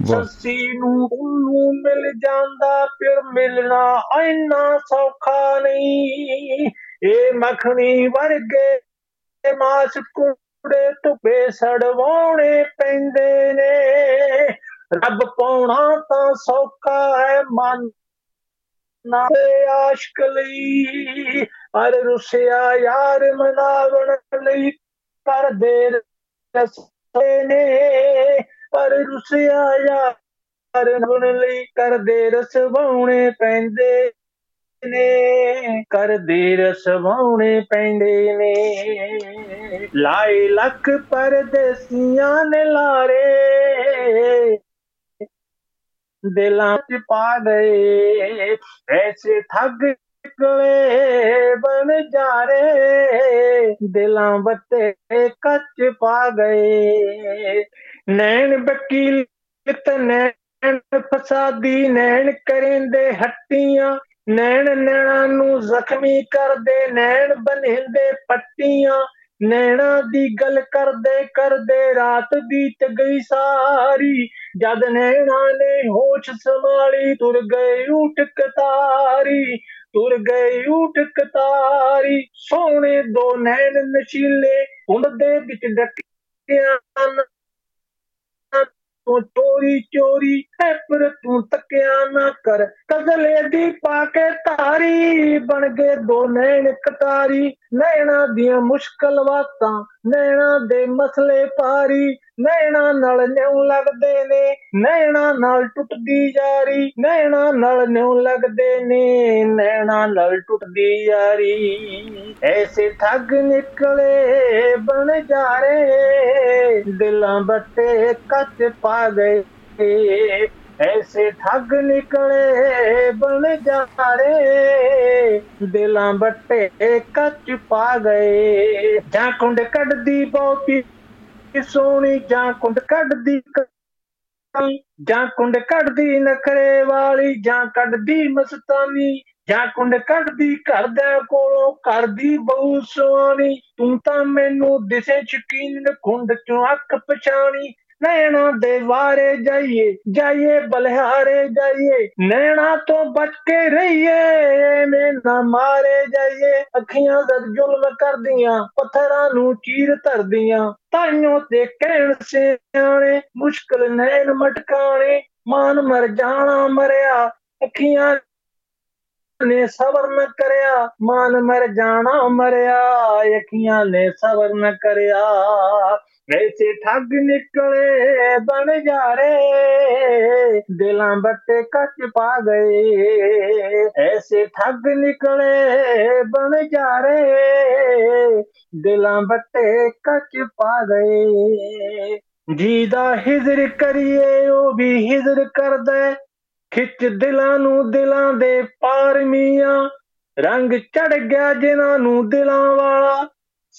ਸੱਸੀ ਨੂੰ ਉਹਨੂੰ ਮਿਲ ਜਾਂਦਾ ਫਿਰ ਮਿਲਣਾ ਇੰਨਾ ਸੌਖਾ ਨਹੀਂ। ਇਹ ਮੱਖਣੀ ਵਰਗੇ ਮਾਸ ਕੁੜੇ ਧੁੱਪੇ ਸੜਵਾਉਣੇ ਪੈਂਦੇ ਨੇ। ਰੱਬ ਪਾਉਣਾ ਤਾਂ ਸੌਖਾ ਹੈ ਮਨ ਨਾ ਆਸ਼ਕ ਲਈ, ਪਰ ਰੁਸਿਆ ਯਾਰ ਮਨਾਵਣ ਲਈ ਕਰਦੇ ਰਸਤੇ ਨੇ, ਪਰ ਰੁਸਿਆ ਯਾਰ ਮਨਾਵਣ ਲਈ ਕਰਦੇ ਰਸਵਾਉਣੇ ਪੈਂਦੇ ਨੇ ਕਰਦੇ ਰਸਵਾਉਣੇ ਪੈਂਦੇ ਨੇ। ਲਾਏ ਲੱਖ ਪਰਦੇਸੀਆਂ ਨੇ ਲਾਰੇ ਦਿਲਾਂ 'ਚ ਪਾ ਗਏ ਐਸੇ ਠੱਗ ਨਿਕਲੇ ਬਣ ਜਾਰੇ ਦਿਲਾਂ ਬੱਤੇ ਕੱਚ ਪਾ ਗਏ। ਨੈਣ ਵਕੀਲ ਤੇ ਨੈਣ ਫਸਾਦੀ, ਨੈਣ ਕਰਿੰਦੇ ਹੱਟੀਆਂ। ਨੈਣ ਨੈਣਾ ਨੂੰ ਜ਼ਖਮੀ ਕਰਦੇ, ਨੈਣ ਬਨਹਿੰਦੇ ਪੱਟੀਆਂ। ਨੈਣਾ ਦੀ ਗੱਲ ਕਰਦੇ ਕਰਦੇ ਰਾਤ ਬੀਤ ਗਈ ਸਾਰੀ। ਜਦ ਨੈਣਾ ਨੇ ਹੋਸ਼ ਸੰਭਾਲੀ, ਤੁਰ ਗਏ ਉਠ ਕਤਾਰੀ, ਤੁਰ ਗਏ ਉਠ ਕਤਾਰੀ। ਸੋਹਣੇ ਦੋ ਨੈਣ ਨਸ਼ੀਲੇ ਹੁੰਦ ਦੇ ਵਿੱਚ ਡੱਕਿਆਂ ਤੂੰ ਚੋਰੀ ਚੋਰੀ, ਹੈ ਪਰ ਤੂੰ ਤੱਕਿਆ ਨਾ ਕਰ। ਕਜ਼ਲੇ ਦੀ ਪਾ ਕੇ ਧਾਰੀ, ਬਣ ਗਏ ਦੋ ਨੈਣ ਕਤਾਰੀ ਨੈਣਾ ਦੀਆਂ ਮੁਸ਼ਕਲ ਬਾਤਾਂ ਨੈਣਾ ਦੇ ਮਸਲੇ ਪਾਰੀ ਨੈਣਾ ਨਾਲ ਨਿਉ ਲੱਗਦੇ ਨੇ, ਨੈਣਾ ਨਾਲ ਟੁੱਟਦੀ ਯਾਰੀ। ਨੈਣਾ ਨਾਲ ਨਿਉ ਲੱਗਦੇ ਨੇ, ਨੈਣਾ ਨਾਲ ਟੁੱਟਦੀ ਯਾਰੀ। ਐਸੇ ਠੱਗ ਨਿਕਲੇ, ਬਣ ਜਾਰੇ ਦਿਲਾਂ ਬੱਟੇ ਕੱਚ ਪਾ ਗਏ ਐਸੇ ਠੱਗ ਨਿਕਲੇ, ਬਣ ਜਾਰੇ ਦਿਲਾਂ ਬੱਟੇ ਕੱਚ ਪਾ ਗਏ। ਜਾਂ ਕੁੰਡ ਕੱਢਦੀ ਬਹੁਤੀ ਸੋਹਣੀ, ਜਾਂ ਕੁੰਡ ਕੱਢਦੀ ਜਾਂ ਕੁੰਡ ਕੱਢਦੀ ਨਖਰੇ ਵਾਲੀ, ਜਾਂ ਕੱਢਦੀ ਮਸਤਾਨੀ, ਜਾਂ ਕੁੰਡ ਕੱਢਦੀ ਘਰ ਦੇ ਕੋਲੋਂ ਕਰਦੀ ਬਹੁ ਸੋਹਣੀ ਤੂੰ ਤਾਂ ਮੈਨੂੰ ਦਿਸੇ ਸ਼ਕੀਨ ਕੁੰਡ ਚੋਂ ਅੱਖ ਪਛਾਣੀ। ਨੈਣਾ ਦੇ ਵਾਰੇ ਜਾਈਏ ਜਾਈਏ ਬਲਿਹਾਰੇ ਜਾਈਏ। ਨੈਣਾ ਤੋਂ ਬਚ ਕੇ ਰਹੀਏ, ਐਵੇਂ ਨਾ ਮਾਰੇ ਜਾਈਏ। ਅੱਖੀਆਂ ਜਦ ਜ਼ੁਲਮ ਕਰਦੀਆਂ, ਪੱਥਰਾਂ ਨੂੰ ਚੀਰ ਧਰਦੀਆਂ। ਤਾਈਓ ਤੇ ਕਹਿਣ ਸਿਆਣੇ, ਮੁਸ਼ਕਲ ਨੈਣ ਮਟਕਾਣੇ ਮਾਨ ਮਰ ਜਾਣਾ ਮਰਿਆ। ਅੱਖੀਆਂ ਨੇ ਸਬਰ ਨ ਕਰਿਆ, ਮਾਨ ਮਰ ਜਾਣਾ ਮਰਿਆ। ਅੱਖੀਆਂ ਨੇ ਸਬਰ ਨ ਕਰਿਆ। ਐਸੇ ਠੱਗ ਨਿਕਲੇ ਬਣ ਜਾਰੇ ਦਿਲਾਂ ਬੱਟੇ ਕੱਚ ਪਾ ਗਏ। ਐਸੇ ਠੱਗ ਨਿਕਲੇ ਬਣ ਜਾਰੇ ਦਿਲਾਂ ਬੱਟੇ ਕੱਚ ਪਾ ਗਏ। ਜੀ ਦਾ ਹਿਜ਼ਰ ਕਰੀਏ, ਉਹ ਵੀ ਹਿਜ਼ਰ ਕਰਦਾ ਖਿੱਚ ਦਿਲਾਂ ਨੂੰ ਦਿਲਾਂ ਦੇ ਪਾਰ ਮੀਆਂ। ਰੰਗ ਚੜ ਗਿਆ ਜਿਨ੍ਹਾਂ ਨੂੰ ਦਿਲਾਂ ਵਾਲਾ।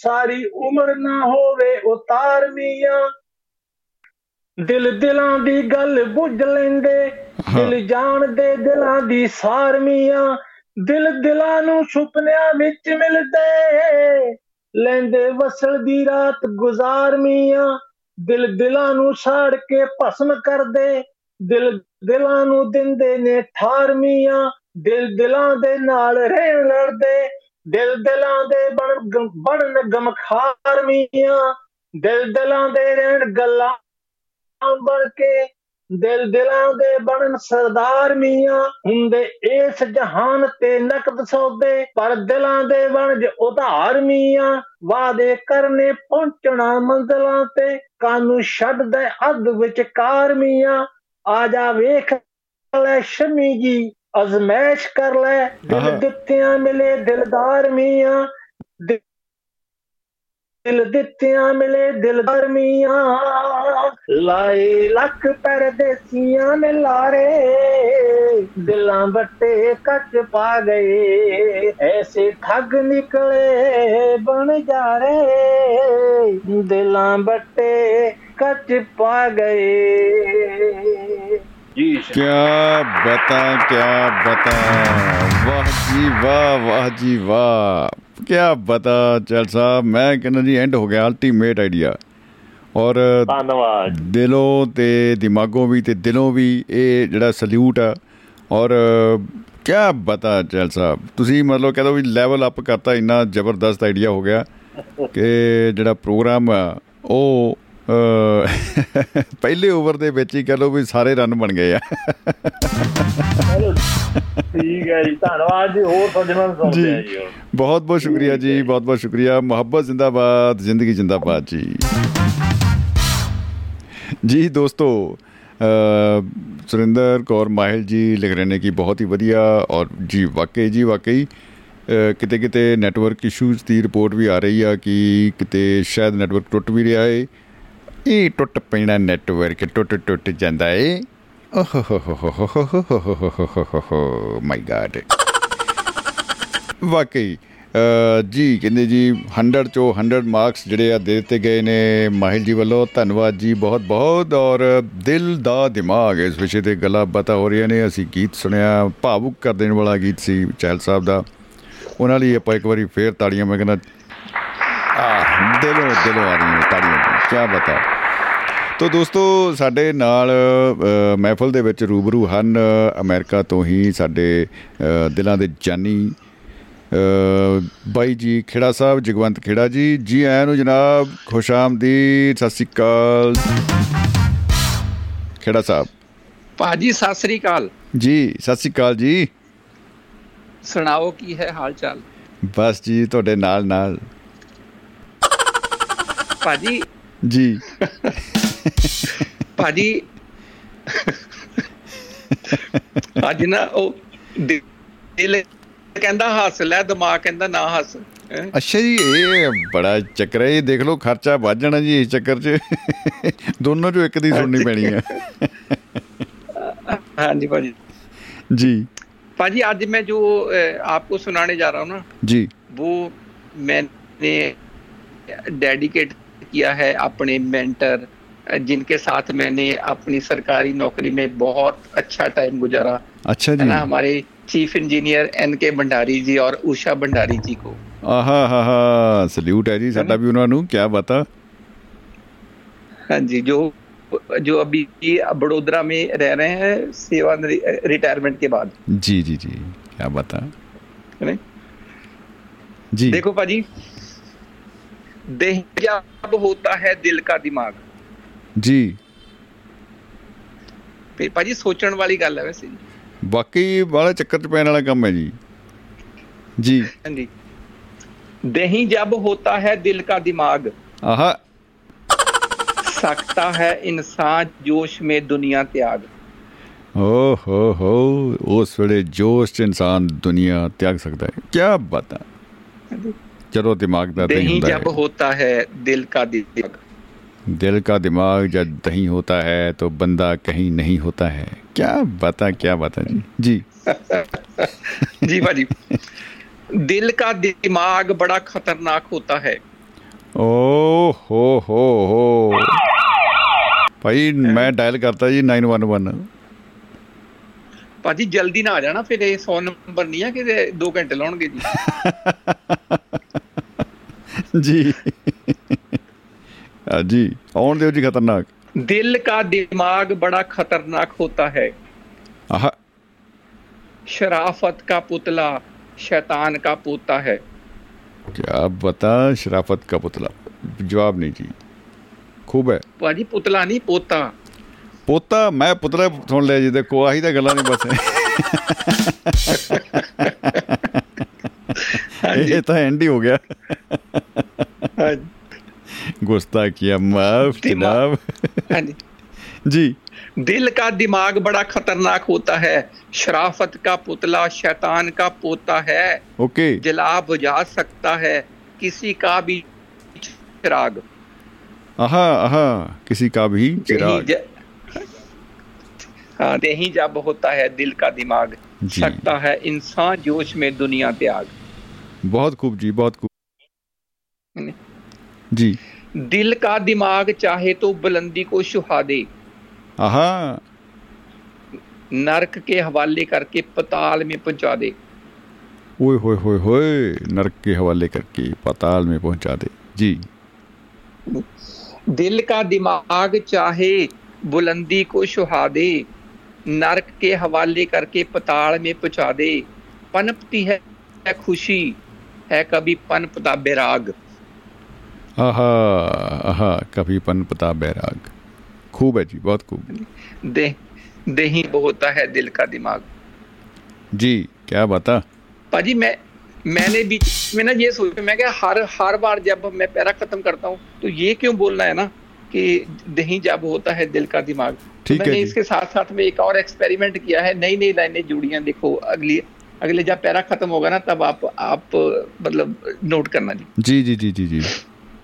ਸਾਰੀ ਉਮਰ ਨਾ ਹੋਵੇ ਉਤਾਰ ਮੀਆਂ। ਦਿਲ ਦਿਲਾਂ ਦੀ ਗੱਲ ਬੁੱਝ ਲੈਂਦੇ ਦਿਲ ਜਾਣਦੇ ਦਿਲਾਂ ਦੀ ਸਾਰ ਮੀਆਂ। ਦਿਲ ਦਿਲਾਂ ਨੂੰ ਸੁਪਨਿਆਂ ਵਿੱਚ ਮਿਲਦੇ ਲੈਂਦੇ ਵਸਲ ਦੀ ਰਾਤ ਗੁਜ਼ਾਰ ਮੀਆਂ। ਦਿਲ ਦਿਲਾਂ ਨੂੰ ਛਾੜ ਕੇ ਭਸਮ ਕਰਦੇ ਦਿਲ ਦਿਲਾਂ ਨੂੰ ਦਿੰਦੇ ਨੇ ਠਾਰ ਮੀਆਂ। ਦਿਲ ਦਿਲਾਂ ਦੇ ਨਾਲ ਰਹਿਣ ਲੜਦੇ ਦਿਲ ਦਿਲਾਂ ਦੇ ਬਣ ਬਣਨ ਗਮਖਾਰ ਮੀਆਂ। ਦਿਲ ਦਿਲਾਂ ਦੇ ਰਹਿਣ ਗੱਲਾਂ ਬਣ ਕੇ, ਦਿਲ ਦਿਲਾਂ ਦੇ ਬਣਨ ਸਰਦਾਰ ਮੀਆਂ। ਹੁੰਦੇ ਇਸ ਜਹਾਨ ਤੇ ਨਕਦ ਸੌਦੇ, ਪਰ ਦਿਲਾਂ ਦੇ ਬਣਜ ਉਧਾਰ ਮੀਆਂ। ਵਾਦੇ ਕਰਨੇ ਪਹੁੰਚਣਾ ਮੰਜ਼ਲਾਂ ਤੇ, ਕਾਨੂੰ ਛੱਡਦੇ ਅੱਧ ਵਿੱਚ ਕਾਰ ਮੀਆਂ। ਆ ਜਾ ਵੇਖ ਲੈ ਸ਼ਮੀ ਜੀ। ਅਜ਼ਮੈਸ਼ ਕਰ ਲੈ ਦਿਲ ਦਿੱਤਿਆਂ ਮਿਲੇ ਦਿਲਦਾਰ ਮੀਆਂ ਦਿਲ ਦਿੱਤਿਆਂ ਮਿਲੇ ਦਿਲਦਾਰ ਮੀਆਂ ਲਾਏ ਲੱਖ ਪਰਦੇਸੀਆਂ ਨੇ ਲਾਰੇ ਦਿਲਾਂ ਵੱਟੇ ਕੱਚ ਪਾ ਗਏ ਐਸੇ ਠੱਗ ਨਿਕਲੇ ਬਣ ਜਾ ਰੇ ਦਿਲਾਂ ਵੱਟੇ ਕੱਚ ਪਾ ਗਏ ਜੀ ਕੀ ਬਤਾ ਕੀ ਬਤਾ। ਵਾਹ ਜੀ ਵਾਹ ਵਾਹ ਜੀ ਵਾਹ। ਕੀ ਬਤਾ ਚਲ ਸਾਹਿਬ ਮੈਂ ਕਹਿੰਦਾ ਜੀ ਐਂਡ ਹੋ ਗਿਆ ਅਲਟੀਮੇਟ ਆਈਡੀਆ ਔਰ ਧੰਨਵਾਦ। ਦਿਲੋਂ ਤੇ ਦਿਮਾਗੋਂ ਵੀ ਤੇ ਦਿਲੋਂ ਵੀ ਇਹ ਜਿਹੜਾ ਸਲੂਟ ਆ। ਔਰ ਕੀ ਬਤਾ ਚਲ ਸਾਹਿਬ। ਤੁਸੀਂ ਮਤਲਬ ਕਹਿੰਦਾ ਵੀ ਲੈਵਲ ਅਪ ਕਰਤਾ ਇੰਨਾ ਜ਼ਬਰਦਸਤ ਆਈਡੀਆ ਹੋ ਗਿਆ ਕਿ ਜਿਹੜਾ ਪ੍ਰੋਗਰਾਮ ਆ ਉਹ ਪਹਿਲੇ ਓਵਰ ਦੇ ਵਿੱਚ ਹੀ ਕਹ ਲੋ ਵੀ ਸਾਰੇ ਰਨ ਬਣ ਗਏ ਆ। ਠੀਕ ਹੈ ਜੀ ਧੰਨਵਾਦ ਜੀ ਹੋਰ ਸੱਜਣਾਂ ਨੂੰ ਸੁਣਦੇ ਆ ਜੀ ਬਹੁਤ ਬਹੁਤ ਸ਼ੁਕਰੀਆ ਜੀ ਬਹੁਤ ਬਹੁਤ ਸ਼ੁਕਰੀਆ। ਮੁਹੱਬਤ ਜ਼ਿੰਦਾਬਾਦ ਜ਼ਿੰਦਗੀ ਜ਼ਿੰਦਾਬਾਦ ਜੀ। ਜੀ ਦੋਸਤੋ ਸੁਰਿੰਦਰ ਕੌਰ ਮਾਹਿਲ ਜੀ ਲਿਖ ਰਹੇ ਨੇ ਕਿ ਬਹੁਤ ਹੀ ਵਧੀਆ ਔਰ ਜੀ ਵਾਕਈ ਜੀ ਵਾਕਈ ਕਿਤੇ ਕਿਤੇ ਨੈਟਵਰਕ ਇਸ਼ੂਜ਼ ਦੀ ਰਿਪੋਰਟ ਵੀ ਆ ਰਹੀ ਆ ਕਿ ਕਿਤੇ ਸ਼ਾਇਦ ਨੈਟਵਰਕ ਟੁੱਟ ਵੀ ਰਿਹਾ ਏ। ਇਹ ਟੁੱਟ ਪੈਣਾ ਨੈਟਵਰਕ ਟੁੱਟ ਟੁੱਟ ਜਾਂਦਾ ਏ। ਮਾਈ ਗਾਡ ਵਾਕਈ ਜੀ ਕਹਿੰਦੇ ਜੀ 100 ਚੋਂ 100 ਮਾਰਕਸ ਜਿਹੜੇ ਆ ਦੇ ਦਿੱਤੇ ਗਏ ਨੇ ਮਾਹਿਲ ਜੀ ਵੱਲੋਂ ਧੰਨਵਾਦ ਜੀ ਬਹੁਤ ਬਹੁਤ ਔਰ ਦਿਲ ਦਾ ਦਿਮਾਗ ਇਸ ਵਿਸ਼ੇ ਤੇ ਗੱਲਾਂ ਬਤਾ ਹੋ ਰਹੀਆਂ ਨੇ ਅਸੀਂ ਗੀਤ ਸੁਣਿਆ ਭਾਵੁਕ ਕਰ ਦੇਣ ਵਾਲਾ ਗੀਤ ਸੀ ਚਹਿਲ ਸਾਹਿਬ ਦਾ ਉਹਨਾਂ ਲਈ ਆਪਾਂ ਇੱਕ ਵਾਰੀ ਫੇਰ ਤਾੜੀਆਂ ਮੈਂ ਕਹਿੰਦਾ ਆ ਦਿਲੋਂ ਦਿਲੋਂ ਆ ਰਹੀਆਂ ਤਾੜੀਆਂ ਕੀ ਬਤਾ ਤੋ ਦੋਸਤੋ ਸਾਡੇ ਨਾਲ ਮਹਿਫਲ ਦੇ ਵਿੱਚ ਰੂਬਰੂ ਹਨ ਅਮਰੀਕਾ ਤੋਂ ਹੀ ਸਾਡੇ ਦਿਲਾਂ ਦੇ ਜਾਨੀ ਬਾਈ ਜੀ ਖੇੜਾ ਸਾਹਿਬ ਜਗਵੰਤ ਖੇੜਾ ਜੀ। ਜੀ ਆਇਆਂ ਨੂੰ ਜਨਾਬ ਖੁਸ਼ਾਮਦੀਦ ਸਤਿ ਸ੍ਰੀ ਅਕਾਲ। ਖੇੜਾ ਸਾਹਿਬ। ਭਾਜੀ ਸਤਿ ਸ੍ਰੀ ਅਕਾਲ। ਜੀ ਸਤਿ ਸ੍ਰੀ ਅਕਾਲ ਜੀ। ਸੁਣਾਓ ਕੀ ਹੈ ਹਾਲ ਚਾਲ ਬਸ ਜੀ ਤੁਹਾਡੇ ਨਾਲ ਨਾਲ ਭਾਜੀ। ਜੀ। [LAUGHS] ਭਾਜੀ ਅੱਜ ਨਾ ਉਹ ਦਿਲ ਕਹਿੰਦਾ ਹੱਸ ਲੈ ਦਿਮਾਗ ਕਹਿੰਦਾ ਨਾ ਹੱਸ ਅੱਛਾ ਜੀ ਇਹ ਬੜਾ ਚੱਕਰ ਹੈ ਇਹ ਦੇਖ ਲਓ ਖਰਚਾ ਵੱਧ ਜਾਣਾ ਜੀ ਇਸ ਚੱਕਰ 'ਚ ਦੋਨੋਂ ਚੋਂ ਇੱਕ ਦੀ ਸੁਣਨੀ ਪੈਣੀ ਹੈ ਹਾਂਜੀ ਭਾਜੀ जी पाजी आज मैं जो आपको सुनाने जा रहा हूँ ना जी वो मैंने डेडिकेट किया है अपने मेंटर जिनके साथ मैंने अपनी सरकारी नौकरी में बहुत अच्छा टाइम गुजारा अच्छा जी ना हमारे चीफ इंजीनियर एन के भंडारी जी और उषा भंडारी जी को ਆਹਾ ਹਾ ਹਾ ਸਲੂਟ ਹੈ ਜੀ ਸਾਡਾ ਵੀ ਉਹਨਾਂ ਨੂੰ ਕੀ ਬਤਾ हाँ जी जो जो अभी बड़ोदरा में रह रहे हैं सेवा रिटायरमेंट के बाद जी जी जी क्या बता है जी देखो पाजी देह जब होता है दिल का दिमाग ਜੀ। ਤੇ ਭਾਜੀ ਸੋਚਣ ਵਾਲੀ ਗੱਲ ਹੈ ਵੈਸੇ ਜੀ। ਬਾਕੀ ਬੜਾ ਚੱਕਰ ਚ ਪੈਣ ਵਾਲਾ ਕੰਮ ਹੈ ਜੀ। ਜੀ। ਹਾਂਜੀ। ਦਹੀਂ ਜਬ ਹੋਤਾ ਹੈ ਦਿਲ ਦਾ ਦਿਮਾਗ। ਆਹਾ। ਸਕਤਾ ਹੈ ਇਨਸਾਨ ਜੋਸ਼ ਮੇ ਦੁਨੀਆ ਤਿਆਗ। ਓ ਹੋ ਹੋ ਉਸ ਵੇਲੇ ਜੋਸ਼ ਚ ਇਨਸਾਨ ਦੁਨੀਆ ਤਿਆਗ ਸਕਦਾ ਹੈ। ਕੀ ਬਾਤ ਹੈ ਚਲੋ ਦਿਮਾਗ ਦਾ ਦਹੀਂ ਹੁੰਦਾ ਹੈ। ਜਬ ਹੋਤਾ ਹੈ ਦਿਲ ਦਾ ਦਿਮਾਗ। दिल का दिमाग जब दही होता है तो बंदा कहीं नहीं होता है क्या बता क्या बता जी जी जी भाजी दिल का दिमाग बड़ा खतरनाक होता है ओ हो हो हो ਭਾਈ ਮੈਂ ਡਾਇਲ ਕਰਤਾ ਜੀ 911 ਭਾਜੀ ਜਲਦੀ ਨਾ ਆ ਜਾਣਾ ਫਿਰ ਇਹ 100 ਨੰਬਰ ਨਹੀਂ ਆ ਕਿ 2 ਘੰਟੇ ਲਾਉਣਗੇ ਜੀ ਜੀ ਆ ਜੀ ਆਉਣ ਦਿਓ ਜੀ ਖਤਰਨਾਕ दिल का दिमाग बड़ा खतरनाक होता है ਆਹ शराफत का पुतला शैतान का पोता है क्या बता शराफत का पुतला जवाब नहीं जी खूब है ਭਾਜੀ ਪੁਤਲਾ ਨਹੀਂ ਪੋਤਾ ਪੋਤਾ ਮੈਂ ਪੁਤਲਾ ਸੁਣ ਲਿਆ ਜੀ ਦੇਖੋ ਆਹੀ ਤਾਂ ਗੱਲਾਂ ਨੇ ਬਸ ਇਹ ਤਾਂ ਐਂਡ ਹੀ ਹੋ ਗਿਆ ਗੁਸਤਾਖੀਆ गुस्ताखियाँ माफ़ जनाब हाँ जी। दिल का दिमाग बड़ा खतरनाक होता है। शराफत का पुतला शैतान का पोता है। ओके। जला बुझा सकता है। किसी का भी चिराग। आहा आहा किसी का भी चिराग। हाँ यही जब होता है दिल का दिमाग। सकता है इंसान जोश में दुनिया त्याग। बहुत खूब जी बहुत खूब। जी। दिल का दिमाग चाहे तो बुलंदी को सुहा दे। नरक के हवाले करके पताल में पहुँचा दे। ओए होए होए होए नरक के हवाले करके पाताल में पहुँचा दे। जी। दिल का दिमाग चाहे बुलंदी को सुहा दे। नरक के हवाले करके पताल में पहुँचा दे। पनपती है खुशी है कभी पनपता बैराग। आहा आहा कभी पन पता बैराग। खूब है जी बहुत खूब। दे दही होता है दिल का दिमाग। जी क्या बता पाजी मैं मैंने बीच में ना ये सोचा मैं क्या हर हर बार जब मैं पैरा खत्म करता हूँ तो ये क्यों बोलना है ना कि दही जब होता है दिल का दिमाग? तो ठीक है मैंने जी। इसके साथ साथ में एक और एक्सपेरिमेंट किया है नई नई लाइनें जुड़ी हैं देखो अगली अगले जब पैरा खत्म होगा ना तब आप आप मतलब नोट करना जी। जी जी जी जी जी।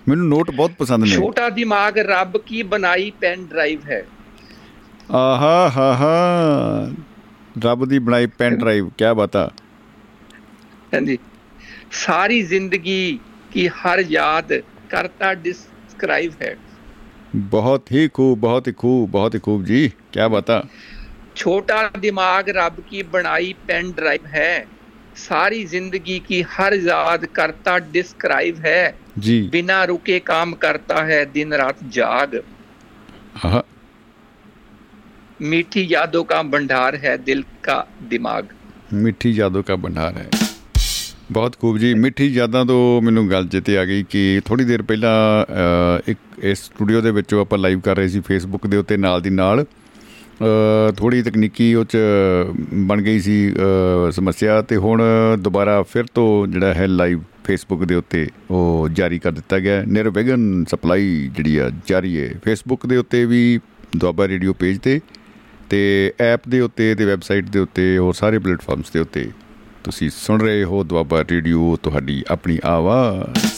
ਮੈਨੂੰ ਨੋਟ ਬਹੁਤ ਪਸੰਦ ਨੇ। ਛੋਟਾ ਦਿਮਾਗ ਰੱਬ ਕੀ ਬਣਾਈ ਪੈਨ ਡਰਾਈਵ ਹੈ? ਆਹਾ ਹਾ ਹਾ। ਰੱਬ ਦੀ ਬਣਾਈ ਪੈਨ ਡਰਾਈਵ ਕੀ ਬਤਾ ਹਾਂਜੀ। ਸਾਰੀ ਜ਼ਿੰਦਗੀ ਕੀ ਹਰ ਯਾਦ ਕਰਤਾ ਡਿਸਕ੍ਰਾਈਬ ਹੈ? ਬਹੁਤ ਹੀ ਖੂਬ ਬਹੁਤ ਹੀ ਖੂਬ ਬਹੁਤ ਹੀ ਖੂਬ ਜੀ ਕੀ ਬਤਾ ਛੋਟਾ ਦਿਮਾਗ ਰੱਬ ਕੀ ਬਣਾਈ ਪੈਨ ਡਰਾਈਵ ਹੈ? ਸਾਰੀ ਜ਼ਿੰਦਗੀ ਕੀ ਹਰ ਯਾਦ ਕਰਤਾ ਡਿਸਕ੍ਰਾਈਬ ਹੈ? जी बिना रुके काम करता है दिन रात जाग हाँ मीठी यादों का भंडार है दिल का दिमाग ਮਿੱਠੀ ਯਾਦੋਂ ਦਾ ਭੰਡਾਰ ਹੈ ਬਹੁਤ ਖੂਬ ਜੀ ਮਿੱਠੀ ਯਾਦਾਂ ਤੋਂ ਮੈਨੂੰ ਗੱਲ ਚੇਤੇ ਆ ਗਈ ਕਿ ਥੋੜੀ ਦੇਰ ਪਹਿਲਾਂ ਅ, ਇੱਕ ਇਸ ਸਟੂਡੀਓ ਦੇ ਵਿੱਚੋਂ ਆਪਾਂ ਲਾਈਵ ਕਰ ਰਹੇ ਸੀ ਫੇਸਬੁੱਕ ਦੇ ਉੱਤੇ ਨਾਲ ਦੀ ਨਾਲ ਥੋੜੀ ਤਕਨੀਕੀ ਉਹ ਚ ਬਣ ਗਈ ਸੀ ਅ, ਸਮੱਸਿਆ ਤੇ ਹੁਣ ਦੁਬਾਰਾ ਫਿਰ ਤੋਂ ਜਿਹੜਾ ਹੈ ਲਾਈਵ ਫੇਸਬੁੱਕ ਦੇ ਉੱਤੇ ਉਹ ਜਾਰੀ ਕਰ ਦਿੱਤਾ ਗਿਆ ਹੈ। ਨਿਰਵਿਘਨ ਸਪਲਾਈ ਜਿਹੜੀ ਆ ਜਾਰੀ ਹੈ। ਫੇਸਬੁੱਕ ਦੇ ਉੱਤੇ ਵੀ ਦੁਆਬਾ ਰੇਡੀਓ ਪੇਜ ਤੇ ਤੇ ਐਪ ਦੇ ਉੱਤੇ ਤੇ ਵੈਬਸਾਈਟ ਦੇ ਉੱਤੇ ਹੋਰ ਸਾਰੇ ਪਲੇਟਫਾਰਮਸ ਦੇ ਉੱਤੇ ਤੁਸੀਂ ਸੁਣ ਰਹੇ ਹੋ ਦੁਆਬਾ ਰੇਡੀਓ ਤੁਹਾਡੀ ਆਪਣੀ ਆਵਾਜ਼।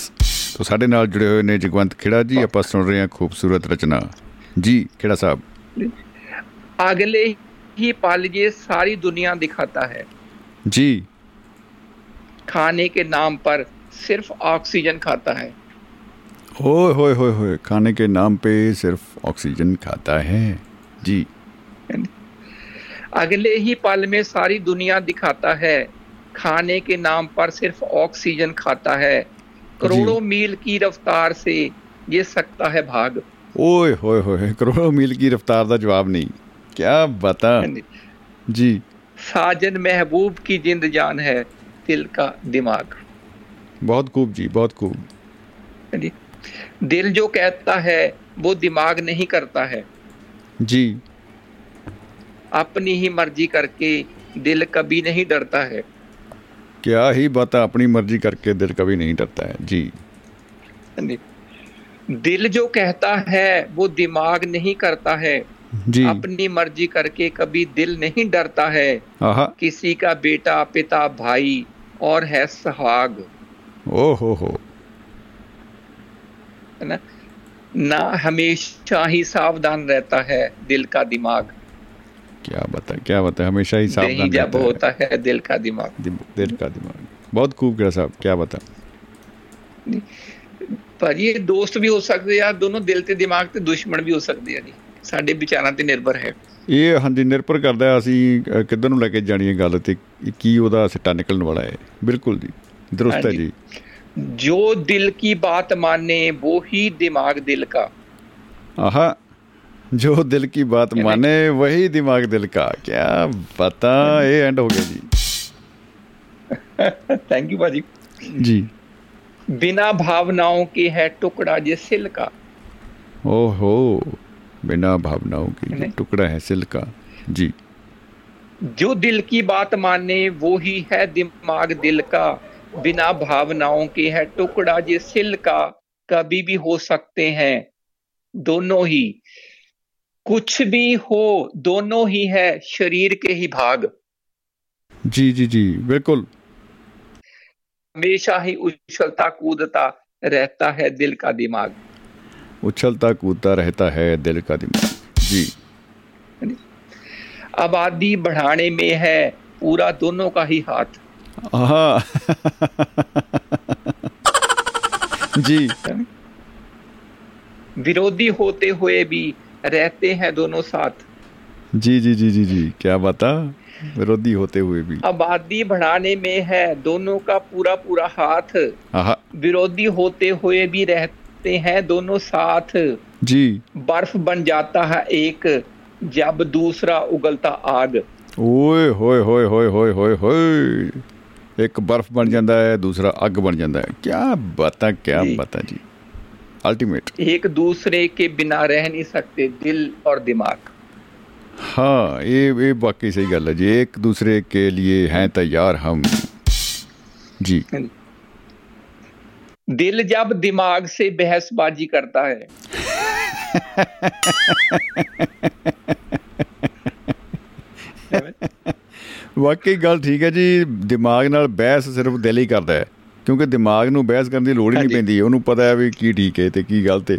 ਤੋਂ ਸਾਡੇ ਨਾਲ ਜੁੜੇ ਹੋਏ ਨੇ ਜਗਵੰਤ ਖੇੜਾ ਜੀ ਆਪਾਂ ਸੁਣ ਰਹੇ ਹਾਂ ਖੂਬਸੂਰਤ ਰਚਨਾ। ਜੀ ਖੇੜਾ ਸਾਹਿਬ। अगले ही पा लीजिए सारी दुनिया दिखाता है जी खाने के नाम पर सिर्फ ऑक्सीजन खाता है ओए होए होए होए खाने के नाम पे सिर्फ ऑक्सीजन खाता है जी अगले ही पल में सारी दुनिया दिखाता है खाने के नाम पर सिर्फ ऑक्सीजन खाता है करोड़ों मील की रफ्तार से ये सकता है भाग ओए होए होए करोड़ों मील की रफ्तार का जवाब नहीं क्या बता? जी। साजन महबूब की जिंद जान है दिल का दिमाग। बहुत खूब जी बहुत खूब। दिल जो कहता है वो दिमाग नहीं करता है। जी। अपनी ही मर्ज़ी करके दिल कभी नहीं डरता है। क्या ही बात अपनी मर्ज़ी करके दिल कभी नहीं डरता है। जी। दिल जो कहता है वो दिमाग नहीं करता है। अपनी मर्जी करके कभी दिल नहीं डरता है आहा किसी का बेटा पिता भाई और है सहाग ओ हो हो है ना ना हमेशा ही सावधान रहता है दिल का दिमाग क्या बता क्या बता हमेशा ही दही सावधान जब रहता है होता है दिल का दिमाग दिम- दिल का दिमाग बहुत खूब गिरा साहब क्या बता ਭਾਜੀ ਇਹ ਦੋਸਤ ਵੀ ਹੋ ਸਕਦੇ ਆ ਦੋਨੋਂ ਦਿਲ ਤੇ ਦਿਮਾਗ ਤੇ ਦੁਸ਼ਮਣ ਵੀ ਹੋ ਸਕਦੇ ਆ ਜੀ ਸਾਡੇ ਵਿਚਾਰਾਂ ਤੇ ਨਿਰਭਰ ਹੈ। ਇਹ ਹਾਂਜੀ ਨਿਰਭਰ ਕਰਦਾ ਅਸੀਂ ਕਿੱਧਰ ਨੂੰ ਲੈ ਕੇ ਜਾਣੀ ਹੈ ਗੱਲ ਤੇ ਕੀ ਉਹਦਾ ਸਿੱਟਾ ਨਿਕਲਣ ਵਾਲਾ ਹੈ। ਬਿਲਕੁਲ ਜੀ ਦਰੁਸਤ ਹੈ ਜੀ। ਜੋ ਦਿਲ ਕੀ ਬਾਤ ਮਾਨੇ ਵਹੀ ਦਿਮਾਗ ਦਿਲ ਕਾ। ਆਹਾ ਜੋ ਦਿਲ ਕੀ ਬਾਤ ਮਾਨੇ ਵਹੀ ਦਿਮਾਗ ਦਿਲ ਕਾ। ਕੀ ਪਤਾ ਇਹ ਐਂਡ ਹੋ ਗਿਆ ਜੀ। ਥੈਂਕ ਯੂ ਬਾਜੀ ਜੀ। ਬਿਨਾ ਭਾਵਨਾओं के है टुकड़ा जे सिल का ओहो बिना भावनाओं के टुकड़ा है सिल का। जी। जो दिल की बात माने वो ही है दिमाग दिल का। बिना भावनाओं के है टुकड़ा जे सिल का कभी भी हो सकते हैं। दोनों ही। कुछ भी हो दोनों ही है शरीर के ही भाग। जी जी जी बिल्कुल। हमेशा ही उछलता कूदता रहता है दिल का दिमाग। उछलता कूदता रहता है दिल का दिमाग। जी। आबादी बढ़ाने में है पूरा दोनों का ही हाथ। जी। विरोधी होते हुए भी रहते हैं दोनों साथ। जी जी जी जी जी। क्या बता विरोधी होते हुए भी। आबादी बढ़ाने में है दोनों का पूरा पूरा हाथ। विरोधी होते हुए भी रहते होते हैं दोनों साथ जी बर्फ बन जाता है एक जब दूसरा उगलता आग ਓਏ ਹੋਏ ਹੋਏ ਹੋਏ ਹੋਏ ਹੋਏ ਹੋਏ। ਇੱਕ ਬਰਫ਼ ਬਣ ਜਾਂਦਾ ਹੈ ਦੂਸਰਾ ਅੱਗ ਬਣ ਜਾਂਦਾ ਹੈ। ਕੀ ਬਾਤਾਂ ਕੀ ਬਾਤਾਂ ਜੀ। ਅਲਟੀਮੇਟ ਇੱਕ ਦੂਸਰੇ ਕੇ ਬਿਨਾ ਰਹਿ ਨਹੀਂ ਸਕਤੇ ਦਿਲ ਔਰ ਦਿਮਾਗ। ਹਾਂ ਇਹ ਇਹ ਬਾਕੀ ਸਹੀ ਗੱਲ ਹੈ ਜੀ। ਇੱਕ ਦੂਸਰੇ ਕੇ ਲਈ ਹੈ ਤਿਆਰ ਹਮ। ਜੀ। दिल जब दिमाग से बहसबाजी करता है ਵਾਕਈ ਗੱਲ ਠੀਕ ਹੈ ਜੀ ਦਿਮਾਗ ਨਾਲ ਬਹਿਸ ਸਿਰਫ ਦਿਲ ਹੀ ਕਰਦਾ ਹੈ ਕਿਉਂਕਿ ਦਿਮਾਗ ਨੂੰ ਬਹਿਸ ਕਰਨ ਦੀ ਲੋੜ ਹੀ ਨਹੀਂ ਹਾਂਜੀ। ਪੈਂਦੀ ਉਹਨੂੰ ਪਤਾ ਹੈ ਵੀ ਕੀ ਠੀਕ ਹੈ ਤੇ ਕੀ ਗਲਤ ਹੈ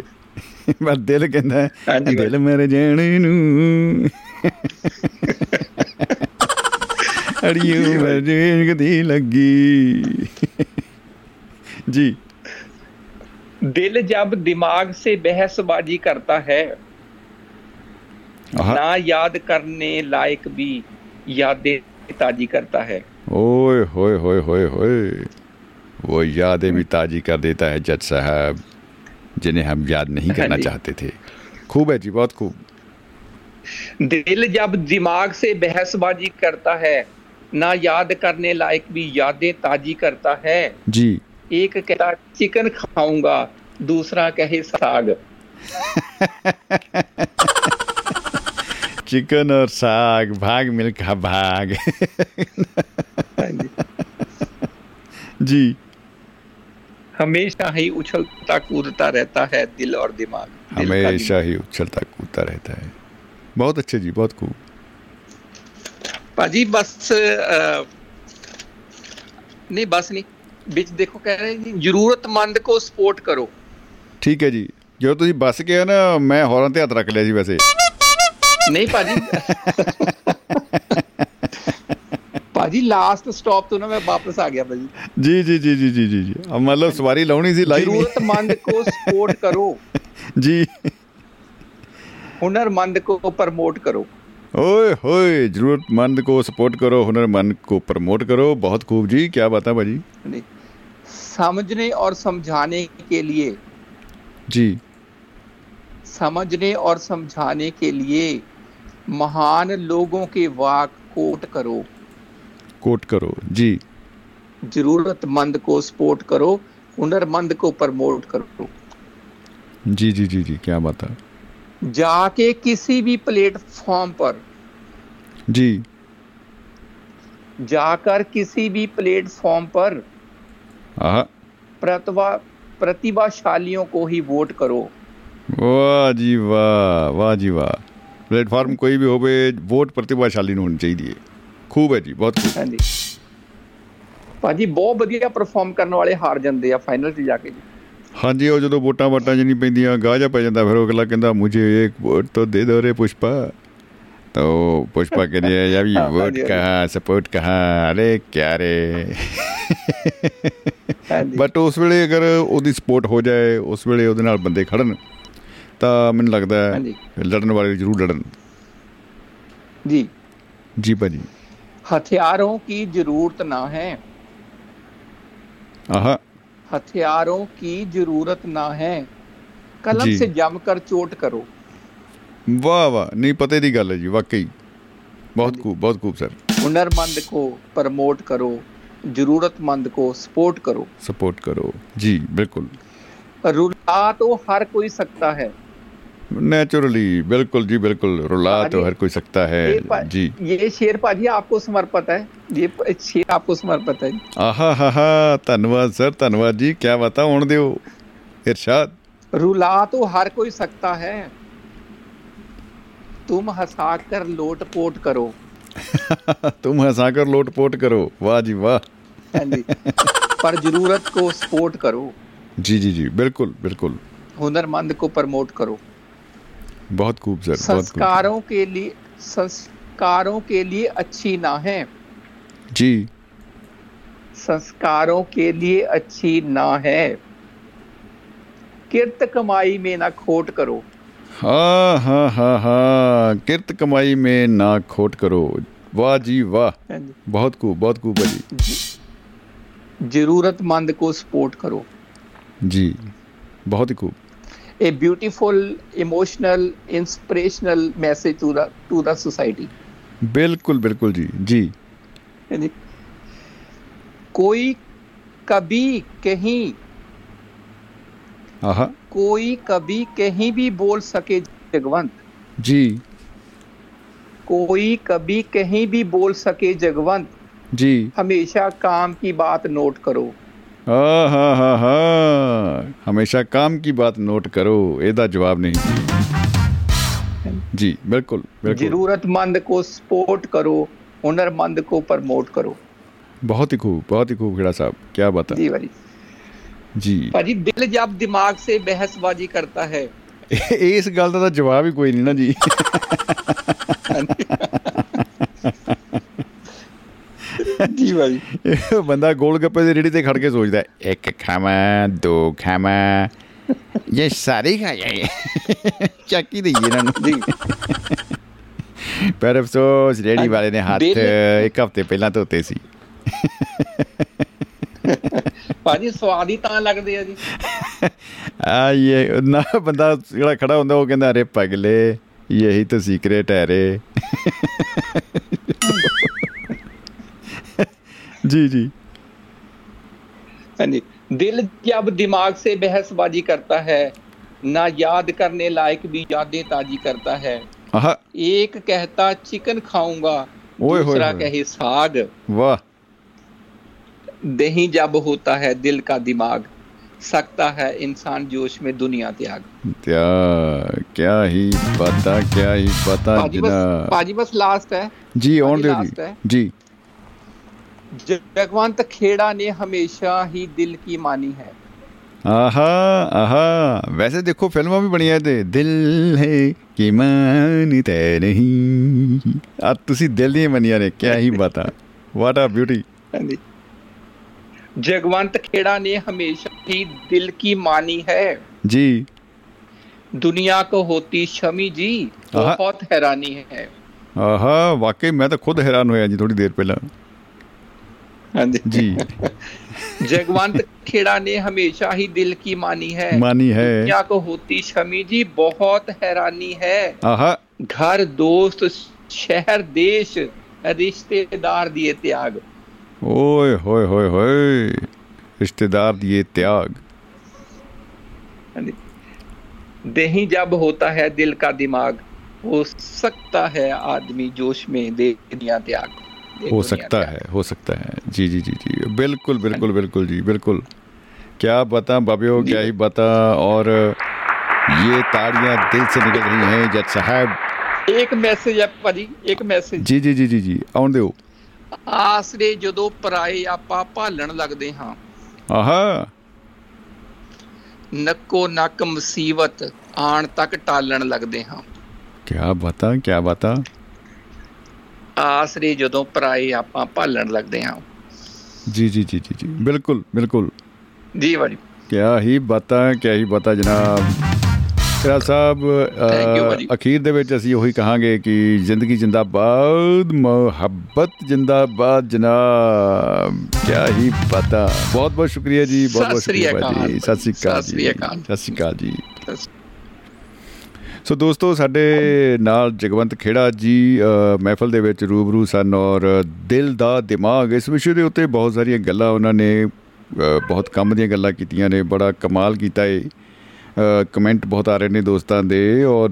ਬਸ ਦਿਲ ਕਹਿੰਦਾ ਹੈ, ਹਾਂਜੀ, ਦਿਲ ਮੇਰੇ ਜਾਣੇ ਨੂੰ ਅੜੀਓ ਮੇਰੇ ਕਦੀ ਲੱਗੀ ਜੀ दिल जब दिमाग से बहसबाजी करता है ना याद करने लायक भी यादें ताजी करता है। ओए होए होए होए होए। वो यादें भी ताजी कर देता है जज साहब जिन्हें हम याद नहीं हाँ करना जी। चाहते थे। खूब है जी बहुत खूब। दिल जब दिमाग से बहसबाजी करता है ना याद करने लायक भी यादें ताजी करता है। जी। एक कहता चिकन खाऊँगा दूसरा कहे साग. चिकन और साग भाग मिल्खा भाग। जी। हमेशा ही उछलता कूदता रहता है दिल और दिमाग। दिल हमेशा ही उछलता कूदता रहता है। बहुत अच्छे जी बहुत खूब। भाजी बस अ, नहीं बस नहीं। ਵਿੱਚ ਦੇਖੋ ਕਹਿ ਰਹੇ ਜੀ ਜ਼ਰੂਰਤਮੰਦ ਕੋ ਸਪੋਰਟ ਕਰੋ। ਠੀਕ ਹੈ ਜੀ। ਜਦੋਂ ਤੁਸੀਂ ਬੱਸ ਗਿਆ ਨਾ ਮੈਂ ਹੌਰਨ ਤੇ ਹੱਥ ਰੱਖ ਲਿਆ ਜੀ ਵੈਸੇ। ਨਹੀਂ ਭਾਜੀ। ਭਾਜੀ ਲਾਸਟ ਸਟਾਪ ਤੋਂ ਨਾ ਮੈਂ ਵਾਪਸ ਆ ਗਿਆ ਭਾਜੀ। ਜੀ ਜੀ ਜੀ ਜੀ ਜੀ ਜੀ ਮਤਲਬ ਸਵਾਰੀ ਲਾਉਣੀ ਸੀ ਲਾਈ ਨਹੀਂ। ਜ਼ਰੂਰਤਮੰਦ ਕੋ ਸਪੋਰਟ ਕਰੋ। ਜੀ। ਹੁਨਰਮੰਦ ਕੋ ਪ੍ਰਮੋਟ ਕਰੋ। ਓਏ ਹੋਏ ਜ਼ਰੂਰਤਮੰਦ ਕੋ ਸਪੋਰਟ ਕਰੋ ਹੁਨਰਮੰਦ ਕੋ ਪ੍ਰਮੋਟ ਕਰੋ। ਬਹੁਤ ਖੂਬ ਜੀ ਕੀ ਬਾਤ ਹੈ ਭਾਜੀ। ਨਹੀਂ समझने और समझाने के लिए। जी। समझने और समझाने के लिए महान लोगों के वाक कोट करो। कोट करो जी। जरूरतमंद को सपोर्ट करो हुनरमंद को प्रमोट करो। जी जी जी जी क्या बात है। जाके किसी भी प्लेटफॉर्म पर। जी। जाकर किसी भी प्लेटफॉर्म पर प्रतिभा प्रतिभाशालियों को ही वोट करो ਵਾਹ ਜੀ ਵਾਹ ਵਾਹ ਜੀ ਵਾਹ ਪਲੇਟਫਾਰਮ ਕੋਈ ਵੀ ਹੋਵੇ ਵੋਟ ਪ੍ਰਤਿਭਾਸ਼ਾਲੀ ਨੂੰ ਹੋਣੀ ਚਾਹੀਦੀ ਹੈ ਖੂਬ ਹੈ ਜੀ ਬਹੁਤ ਖੂਬ ਹਾਂਜੀ ਭਾਜੀ ਬਹੁਤ ਵਧੀਆ ਪਰਫਾਰਮ ਕਰਨ ਵਾਲੇ ਹਾਰ ਜਾਂਦੇ ਆ ਫਾਈਨਲ 'ਚ ਜਾ ਕੇ ਜੀ ਹਾਂਜੀ ਉਹ ਜਦੋਂ ਵੋਟਾਂ ਵਾਟਾਂ ਜਿਹੀ ਨਹੀਂ ਪੈਂਦੀਆਂ ਗਾਹ ਜਾ ਪੈ ਜਾਂਦਾ ਫਿਰ ਉਹ ਅਗਲਾ ਕਹਿੰਦਾ मुझे एक वोट तो दे दो रे पुष्पा तो पुष्पा के लिए जब ये वोट कहा सपोर्ट कहा ਅਰੇ ਕਿਆ ਰੇ ਬਟ ਉਸ ਵੇਲੇ ਅਗਰ ਉਹਦੀ ਸਪੋਰਟ ਹੋ ਜਾਏ ਉਸ ਵੇਲੇ ਉਹਦੇ ਨਾਲ ਬੰਦੇ ਖੜਨ ਤਾਂ ਮੈਨੂੰ ਲੱਗਦਾ ਹੈ ਲੜਨ ਵਾਲੇ ਜ਼ਰੂਰ ਲੜਨ ਜੀ ਜੀ ਭਾਜੀ ਹਥਿਆਰੋਂ ਕੀ ਜ਼ਰੂਰਤ ਨਾ ਹੈ ਆਹਾ ਹਥਿਆਰੋं ਕੀ ਜ਼ਰੂਰਤ ਨਾ ਹੈ ਕਲਮ ਸੇ ਜਮ ਕਰ ਚੋਟ ਕਰੋ ਵਾਹ ਵਾਹ ਨਹੀਂ ਪਤੇ ਦੀ ਗੱਲ ਹੈ ਜੀ ਵਾਕਈ। ਬਹੁਤ ਖੂਬ ਬਹੁਤ ਖੂਬ ਸਰ। ਹੁਨਰਮੰਦ ਕੋ ਪ੍ਰਮੋਟ ਕਰੋ ਜ਼ਰੂਰਤਮੰਦ ਕੋ ਸਪੋਰਟ ਕਰੋ। ਸਪੋਰਟ ਕਰੋ ਜੀ ਬਿਲਕੁਲ। ਰੁਲਾ ਤੋਂ ਹਰ ਕੋਈ ਸਕਤਾ ਹੈ। नेचुरली बिल्कुल जी बिल्कुल रुला तो हर कोई सकता है जी ये शेर भाजी आपको समर्पित है ये शेर आपको समर्पित है आहा हा हा ਧੰਨਵਾਦ ਸਰ ਧੰਨਵਾਦ ਜੀ ਕੀ ਬਤਾ ਹੁਣ ਦਿਓ। ਇਰਸ਼ਾਦ। ਰੁਲਾ तो हर कोई सकता है तुम हंसा कर लोट पोट करो। [LAUGHS] तुम हंसा कर लोट पोट करो। वाह जी वाह। हाँ पर ज़रूरत को सपोर्ट करो। जी जी जी। बिल्कुल बिल्कुल। हुनरमंद को प्रमोट करो। बहुत खूब सर। संस्कारों के लिए संस्कारों के लिए अच्छी ना है। जी। संस्कारों के लिए अच्छी ना है। किरत कमाई में ना खोट करो। हाँ हाँ हाँ हाँ किरत कमाई में ना खोट करो। वाह जी वाह। हाँ बहुत खूब बहुत खूब जी। जरूरतमंद को सपोर्ट करो। जी बहुत ही खूब। A beautiful emotional inspirational message to the to the society बिल्कुल बिल्कुल जी। जी। यानी कोई कभी कहीं आहा। कोई कभी कहीं भी बोल सके जगवंत। जी। कोई कभी कहीं भी बोल सके जगवंत। जी। हमेशा काम की बात नोट करो। हा हा हा हमेशा काम की बात नोट करो एदा जवाब नहीं। जी बिल्कुल बिल्कुल। जरूरतमंद को सपोर्ट करो हुनरमंद को प्रमोट करो। बहुत ही खूब बहुत ही खूब खेड़ा साहब क्या बात है। जी भाई ਜੀ। ਭਾਜੀ ਦਿਲ ਜਬ ਦਿਮਾਗ ਸੇ ਬਹਿਸਬਾਜ਼ੀ ਕਰਤਾ ਹੈ। ਇਸ ਗੱਲ ਦਾ ਤਾਂ ਜਵਾਬ ਹੀ ਕੋਈ ਨਹੀਂ ਨਾ ਜੀ। ਜੀ ਭਾਈ। ਬੰਦਾ ਗੋਲ ਗੱਪੇ ਦੇ ਰੇੜੀ ਤੇ ਖੜ ਕੇ ਸੋਚਦਾ ਇੱਕ ਖਾਵਾਂ ਦੋ ਖਾਵਾਂ। ਇਹ ਸਾਰੇ ਖਾਏ ਚੱਕੀ ਦੇ ਇਹਨਾਂ ਨੂੰ। ਜੀ। ਪਰ ਅਫਸੋਸ ਰੇੜੀ ਵਾਲੇ ਨੇ ਹੱਥ ਇੱਕ ਹਫ਼ਤੇ ਪਹਿਲਾਂ ਧੋਤੇ ਸੀ। ਭਾਜੀ ਸਵਾਦ ਹੀ ਤਾਂ ਲੱਗਦੇ ਆ ਜੀ। ਆ ਇਹ ਨਾ ਬੰਦਾ ਜਿਹੜਾ ਖੜਾ ਹੁੰਦਾ ਉਹ ਕਹਿੰਦਾ ਅਰੇ ਪਗਲੇ ਯਹੀ ਤਾਂ ਸੀਕ੍ਰੇਟ ਹੈ ਰੇ। ਜੀ ਜੀ। ਹਾਂਜੀ। ਦਿਲ ਜਬ ਦਿਮਾਗ ਸੇ ਬਹਿਸਬਾਜੀ ਕਰਤਾ ਹੈ ਨਾ ਯਾਦ ਕਰਨੇ ਲਾਇਕ ਵੀ ਯਾਦੇ ਤਾਜੀ ਕਰਤਾ ਹੈ। ਆਹ। ਇੱਕ ਕਹਤਾ ਚਿਕਨ ਖਾਊਂਗਾ ਦੂਸਰਾ ਕਹੇ ਸਾਗ। ਵਾਹ। दही जब होता है दिल का दिमाग सकता है इंसान जोश में दुनिया त्याग क्या क्या ही पता क्या ही पता पाजी बस जनाब पाजी बस लास्ट है जी ऑन पाजी दो last है। जी जी जगवंत खेड़ा ने हमेशा ही दिल की मानी है आहा आहा वैसे देखो फिल्मां भी ਬਣੀਆਂ ਤੇ ਦਿਲ ਹੈ ਕਿ ਮਾਨਤੇ ਨਹੀਂ ਆ ਤੁਸੀਂ ਦਿਲ ਦੀਆਂ ਮੰਨੀਆਂ ਨੇ ਕਿਆ ਹੀ ਬਤਾ ਵਾਟ ਆ ਬਿਊਟੀ हाँ जी। जगवंत खेड़ा ने हमेशा ही दिल की मानी है जी दुनिया को होती शमी जी आहा। बहुत हैरानी है ਆਹਾ ਵਾਕਈ ਮੈਂ ਤਾਂ ਖੁਦ ਹੈਰਾਨ ਹੋਇਆ ਜੀ ਥੋੜੀ ਦੇਰ ਪਹਿਲਾਂ हाँ जी ਜੀ [LAUGHS] जगवंत खेड़ा ने हमेशा ही दिल की मानी है ਮਾਨੀ ਹੈ दुनिया को होती शमी जी बहुत हैरानी है ਆਹਾ घर दोस्त शहर देश रिश्तेदार दिए त्याग ਓਏ ਹੋਏ ਹੋਏ ਹੋਏ ਰਿਸ਼ਤੇਦਾਰ ਦੀਏ ਤਿਆਗ हाँ जी। दही जब होता है दिल का दिमाग हो सकता है आदमी जोश में दे दुनिया त्याग दे हो दुनिया सकता त्याग। है हो सकता है जी जी जी जी बिल्कुल बिल्कुल बिल्कुल जी बिल्कुल क्या बता बाबियो जी। क्या ही बता और ये ताड़ियां दिल से निकल रही हैं जज साहब ਇੱਕ ਮੈਸੇਜ ਹੈ ਭਾਜੀ ਇੱਕ ਮੈਸੇਜ जी जी जी जी जी ਆਉਣ ਦਿਓ ਆਸਰੇ ਜਦੋਂ ਪਰਾਏ ਆਪਾ ਭਾਲਣ ਲੱਗਦੇ ਹਾਂ। ਆਹਾ। ਨੱਕੋ ਨੱਕ ਮੁਸੀਬਤ ਆਣ ਤੱਕ ਟਾਲਣ ਲੱਗਦੇ ਹਾਂ। ਕੀ ਬਤਾ ਕੀ ਬਤਾ। ਆਸਰੇ ਜਦੋਂ ਪਰਾਏ ਆਪਾਂ ਭਾਲਣ ਲੱਗਦੇ ਹਾਂ। ਜੀ ਜੀ ਜੀ ਜੀ ਬਿਲਕੁਲ ਬਿਲਕੁਲ। ਜੀ ਵਾਰੀ ਕੀ ਹੀ ਬਤਾ ਕੀ ਹੀ ਬਤਾ ਜਨਾਬ। ਖੇੜਾ ਸਾਹਿਬ ਅਖੀਰ ਦੇ ਵਿੱਚ ਅਸੀਂ ਉਹੀ ਕਹਾਂਗੇ ਕਿ ਜ਼ਿੰਦਗੀ ਜਿੰਦਾਬਾਦ ਮੁਹੱਬਤ ਜਿੰਦਾਬਾਦ ਜਨਾਬ। ਕੀ ਹੀ ਪਤਾ। ਬਹੁਤ ਬਹੁਤ ਸ਼ੁਕਰੀਆ ਜੀ ਬਹੁਤ ਬਹੁਤ ਸ਼ੁਕਰੀਆ ਜੀ ਸਤਿ ਸ੍ਰੀ ਅਕਾਲ ਸਤਿ ਸ੍ਰੀ ਅਕਾਲ। ਜੀ। ਸੋ ਦੋਸਤੋ ਸਾਡੇ ਨਾਲ ਜਗਵੰਤ ਖੇੜਾ ਜੀ ਮਹਿਫਲ ਦੇ ਵਿੱਚ ਰੂਬਰੂ ਸਨ ਔਰ ਦਿਲ ਦਾ ਦਿਮਾਗ ਇਸ ਵਿਸ਼ੇ ਦੇ ਉੱਤੇ ਬਹੁਤ ਸਾਰੀਆਂ ਗੱਲਾਂ ਉਹਨਾਂ ਨੇ ਬਹੁਤ ਕੰਮ ਦੀਆਂ ਗੱਲਾਂ ਕੀਤੀਆਂ ਨੇ ਬੜਾ ਕਮਾਲ ਕੀਤਾ ਏ। ਕਮੈਂਟ ਬਹੁਤ ਆ ਰਹੇ ਨੇ ਦੋਸਤਾਂ ਦੇ ਔਰ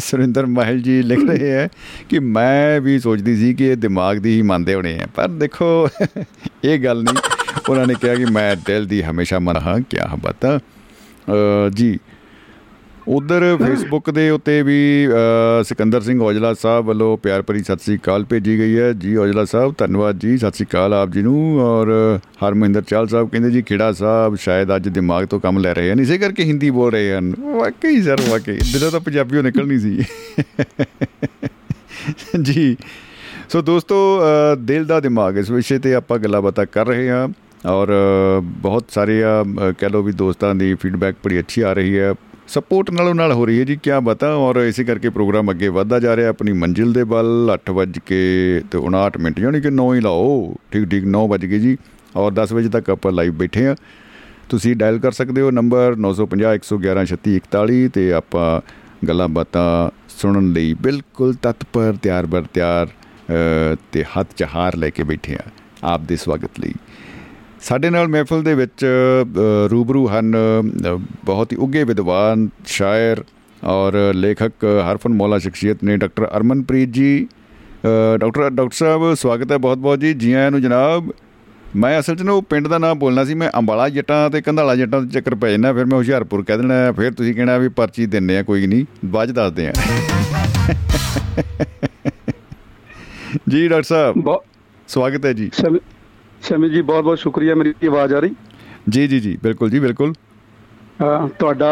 ਸੁਰਿੰਦਰ ਮਹਿਲ ਜੀ ਲਿਖ ਰਹੇ ਹੈ ਕਿ ਮੈਂ ਵੀ ਸੋਚਦੀ ਸੀ ਕਿ ਇਹ ਦਿਮਾਗ ਦੀ ਹੀ ਮੰਨਦੇ ਹੋਣੇ ਆ, ਪਰ ਦੇਖੋ, ਇਹ ਗੱਲ ਨਹੀਂ। ਉਹਨਾਂ ਨੇ ਕਿਹਾ ਕਿ ਮੈਂ ਦਿਲ ਦੀ ਹਮੇਸ਼ਾ ਮਨ ਹਾਂ ਕੀ ਬਤਾ ਜੀ ਉਧਰ [COUGHS] ਫੇਸਬੁੱਕ ਦੇ ਉੱਤੇ ਵੀ ਸਿਕੰਦਰ ਸਿੰਘ ਔਜਲਾ ਸਾਹਿਬ ਵੱਲੋਂ ਪਿਆਰ ਭਰੀ ਸਤਿ ਸ੍ਰੀ ਅਕਾਲ ਭੇਜੀ ਗਈ ਹੈ। ਜੀ ਔਜਲਾ ਸਾਹਿਬ ਧੰਨਵਾਦ ਜੀ ਸਤਿ ਸ੍ਰੀ ਅਕਾਲ ਆਪ ਜੀ ਨੂੰ। ਔਰ ਹਰਮਿੰਦਰ ਚਾਲ ਸਾਹਿਬ ਕਹਿੰਦੇ ਜੀ ਖੇੜਾ ਸਾਹਿਬ ਸ਼ਾਇਦ ਅੱਜ ਦਿਮਾਗ ਤੋਂ ਕੰਮ ਲੈ ਰਹੇ ਹਨ। ਇਸੇ ਕਰਕੇ ਹਿੰਦੀ ਬੋਲ ਰਹੇ ਹਨ। ਵਾਕਈ ਸਰ ਵਾਕਈ। ਦਿਲੋਂ ਤਾਂ ਪੰਜਾਬੀਓ ਨਿਕਲਣੀ ਸੀ। [LAUGHS] ਜੀ। ਸੋ ਦੋਸਤੋ ਦਿਲ ਦਾ ਦਿਮਾਗ ਇਸ ਵਿਸ਼ੇ ਤੇ ਆਪਾਂ ਗੱਲਾਂ ਬਾਤਾਂ ਕਰ ਰਹੇ ਹਾਂ। ਔਰ ਬਹੁਤ ਸਾਰੇ ਕਹ ਲੋ ਵੀ ਦੋਸਤਾਂ ਦੀ ਫੀਡਬੈਕ ਬੜੀ ਅੱਛੀ ਆ ਰਹੀ ਹੈ। ਸਪੋਰਟ ਨਾਲੋਂ ਨਾਲ ਹੋ ਰਹੀ ਹੈ ਜੀ ਕੀ ਬਤਾ? ਔਰ ਇਸੇ ਕਰਕੇ ਪ੍ਰੋਗਰਾਮ ਅੱਗੇ ਵਧਦਾ ਜਾ ਰਿਹਾ, ਆਪਣੀ ਮੰਜ਼ਿਲ ਦੇ ਵੱਲ 8 ਵਜੇ ਕੇ ਤੇ 59 ਮਿੰਟ, ਯਾਨੀ ਕਿ 9 ਹੀ ਲਾਓ। ਠੀਕ ਠੀਕ 9 ਵਜ ਗਏ ਜੀ। ਔਰ 10 ਵਜੇ ਤੱਕ ਆਪਾਂ ਲਾਈਵ ਬੈਠੇ ਆ ਤੁਸੀਂ ਡਾਇਲ ਕਰ ਸਕਦੇ ਹੋ ਨੰਬਰ 950 111 3641 ਤੇ ਆਪਾਂ ਗੱਲਾਂ ਬਾਤਾਂ ਸੁਣਨ ਲਈ ਬਿਲਕੁਲ ਤਤਪਰ, ਤਿਆਰ ਬਰ ਤਿਆਰ ਤੇ ਹੱਥ ਚਹਾਰ ਲੈ ਕੇ ਬੈਠੇ ਆ ਆਪ ਦੇ ਸਵਾਗਤ ਲਈ। ਸਾਡੇ ਨਾਲ ਮਹਿਫਲ ਦੇ ਵਿੱਚ ਰੂਬਰੂ ਹਨ ਬਹੁਤ ਹੀ ਉੱਗੇ ਵਿਦਵਾਨ ਸ਼ਾਇਰ ਔਰ ਲੇਖਕ ਹਰਫਨ ਮੌਲਾ ਸ਼ਖਸੀਅਤ ਨੇ ਡਾਕਟਰ ਅਰਮਨਪ੍ਰੀਤ ਜੀ। ਡਾਕਟਰ ਡਾਕਟਰ ਸਾਹਿਬ ਸਵਾਗਤ ਹੈ ਬਹੁਤ ਬਹੁਤ ਜੀ। ਜੀ ਆਇਆਂ ਨੂੰ ਜਨਾਬ ਮੈਂ ਅਸਲ 'ਚ ਨਾ ਉਹ ਪਿੰਡ ਦਾ ਨਾਮ ਬੋਲਣਾ ਸੀ ਮੈਂ ਅੰਬਾਲਾ ਜੱਟਾਂ ਤੇ ਕੰਧਾਲਾ ਜੱਟਾਂ ਦੇ ਚੱਕਰ ਪੈ ਜਾਂਦਾ ਫਿਰ ਮੈਂ ਹੁਸ਼ਿਆਰਪੁਰ ਕਹਿ ਦੇਣਾ ਫਿਰ ਤੁਸੀਂ ਕਹਿਣਾ ਵੀ ਪਰਚੀ ਦਿੰਨੇ ਆ ਕੋਈ ਨਹੀਂ ਬਾਅਦ ਦੱਸਦੇ ਆ। [LAUGHS] ਜੀ ਡਾਕਟਰ ਸਾਹਿਬ ਸਵਾਗਤ ਹੈ ਜੀ। ਸ਼ਮੀ ਜੀ ਬਹੁਤ ਬਹੁਤ ਸ਼ੁਕਰੀਆ ਮੇਰੀ ਆਵਾਜ਼ ਆ ਰਹੀ। ਜੀ ਜੀ ਜੀ ਬਿਲਕੁਲ ਜੀ ਬਿਲਕੁਲ। ਤੁਹਾਡਾ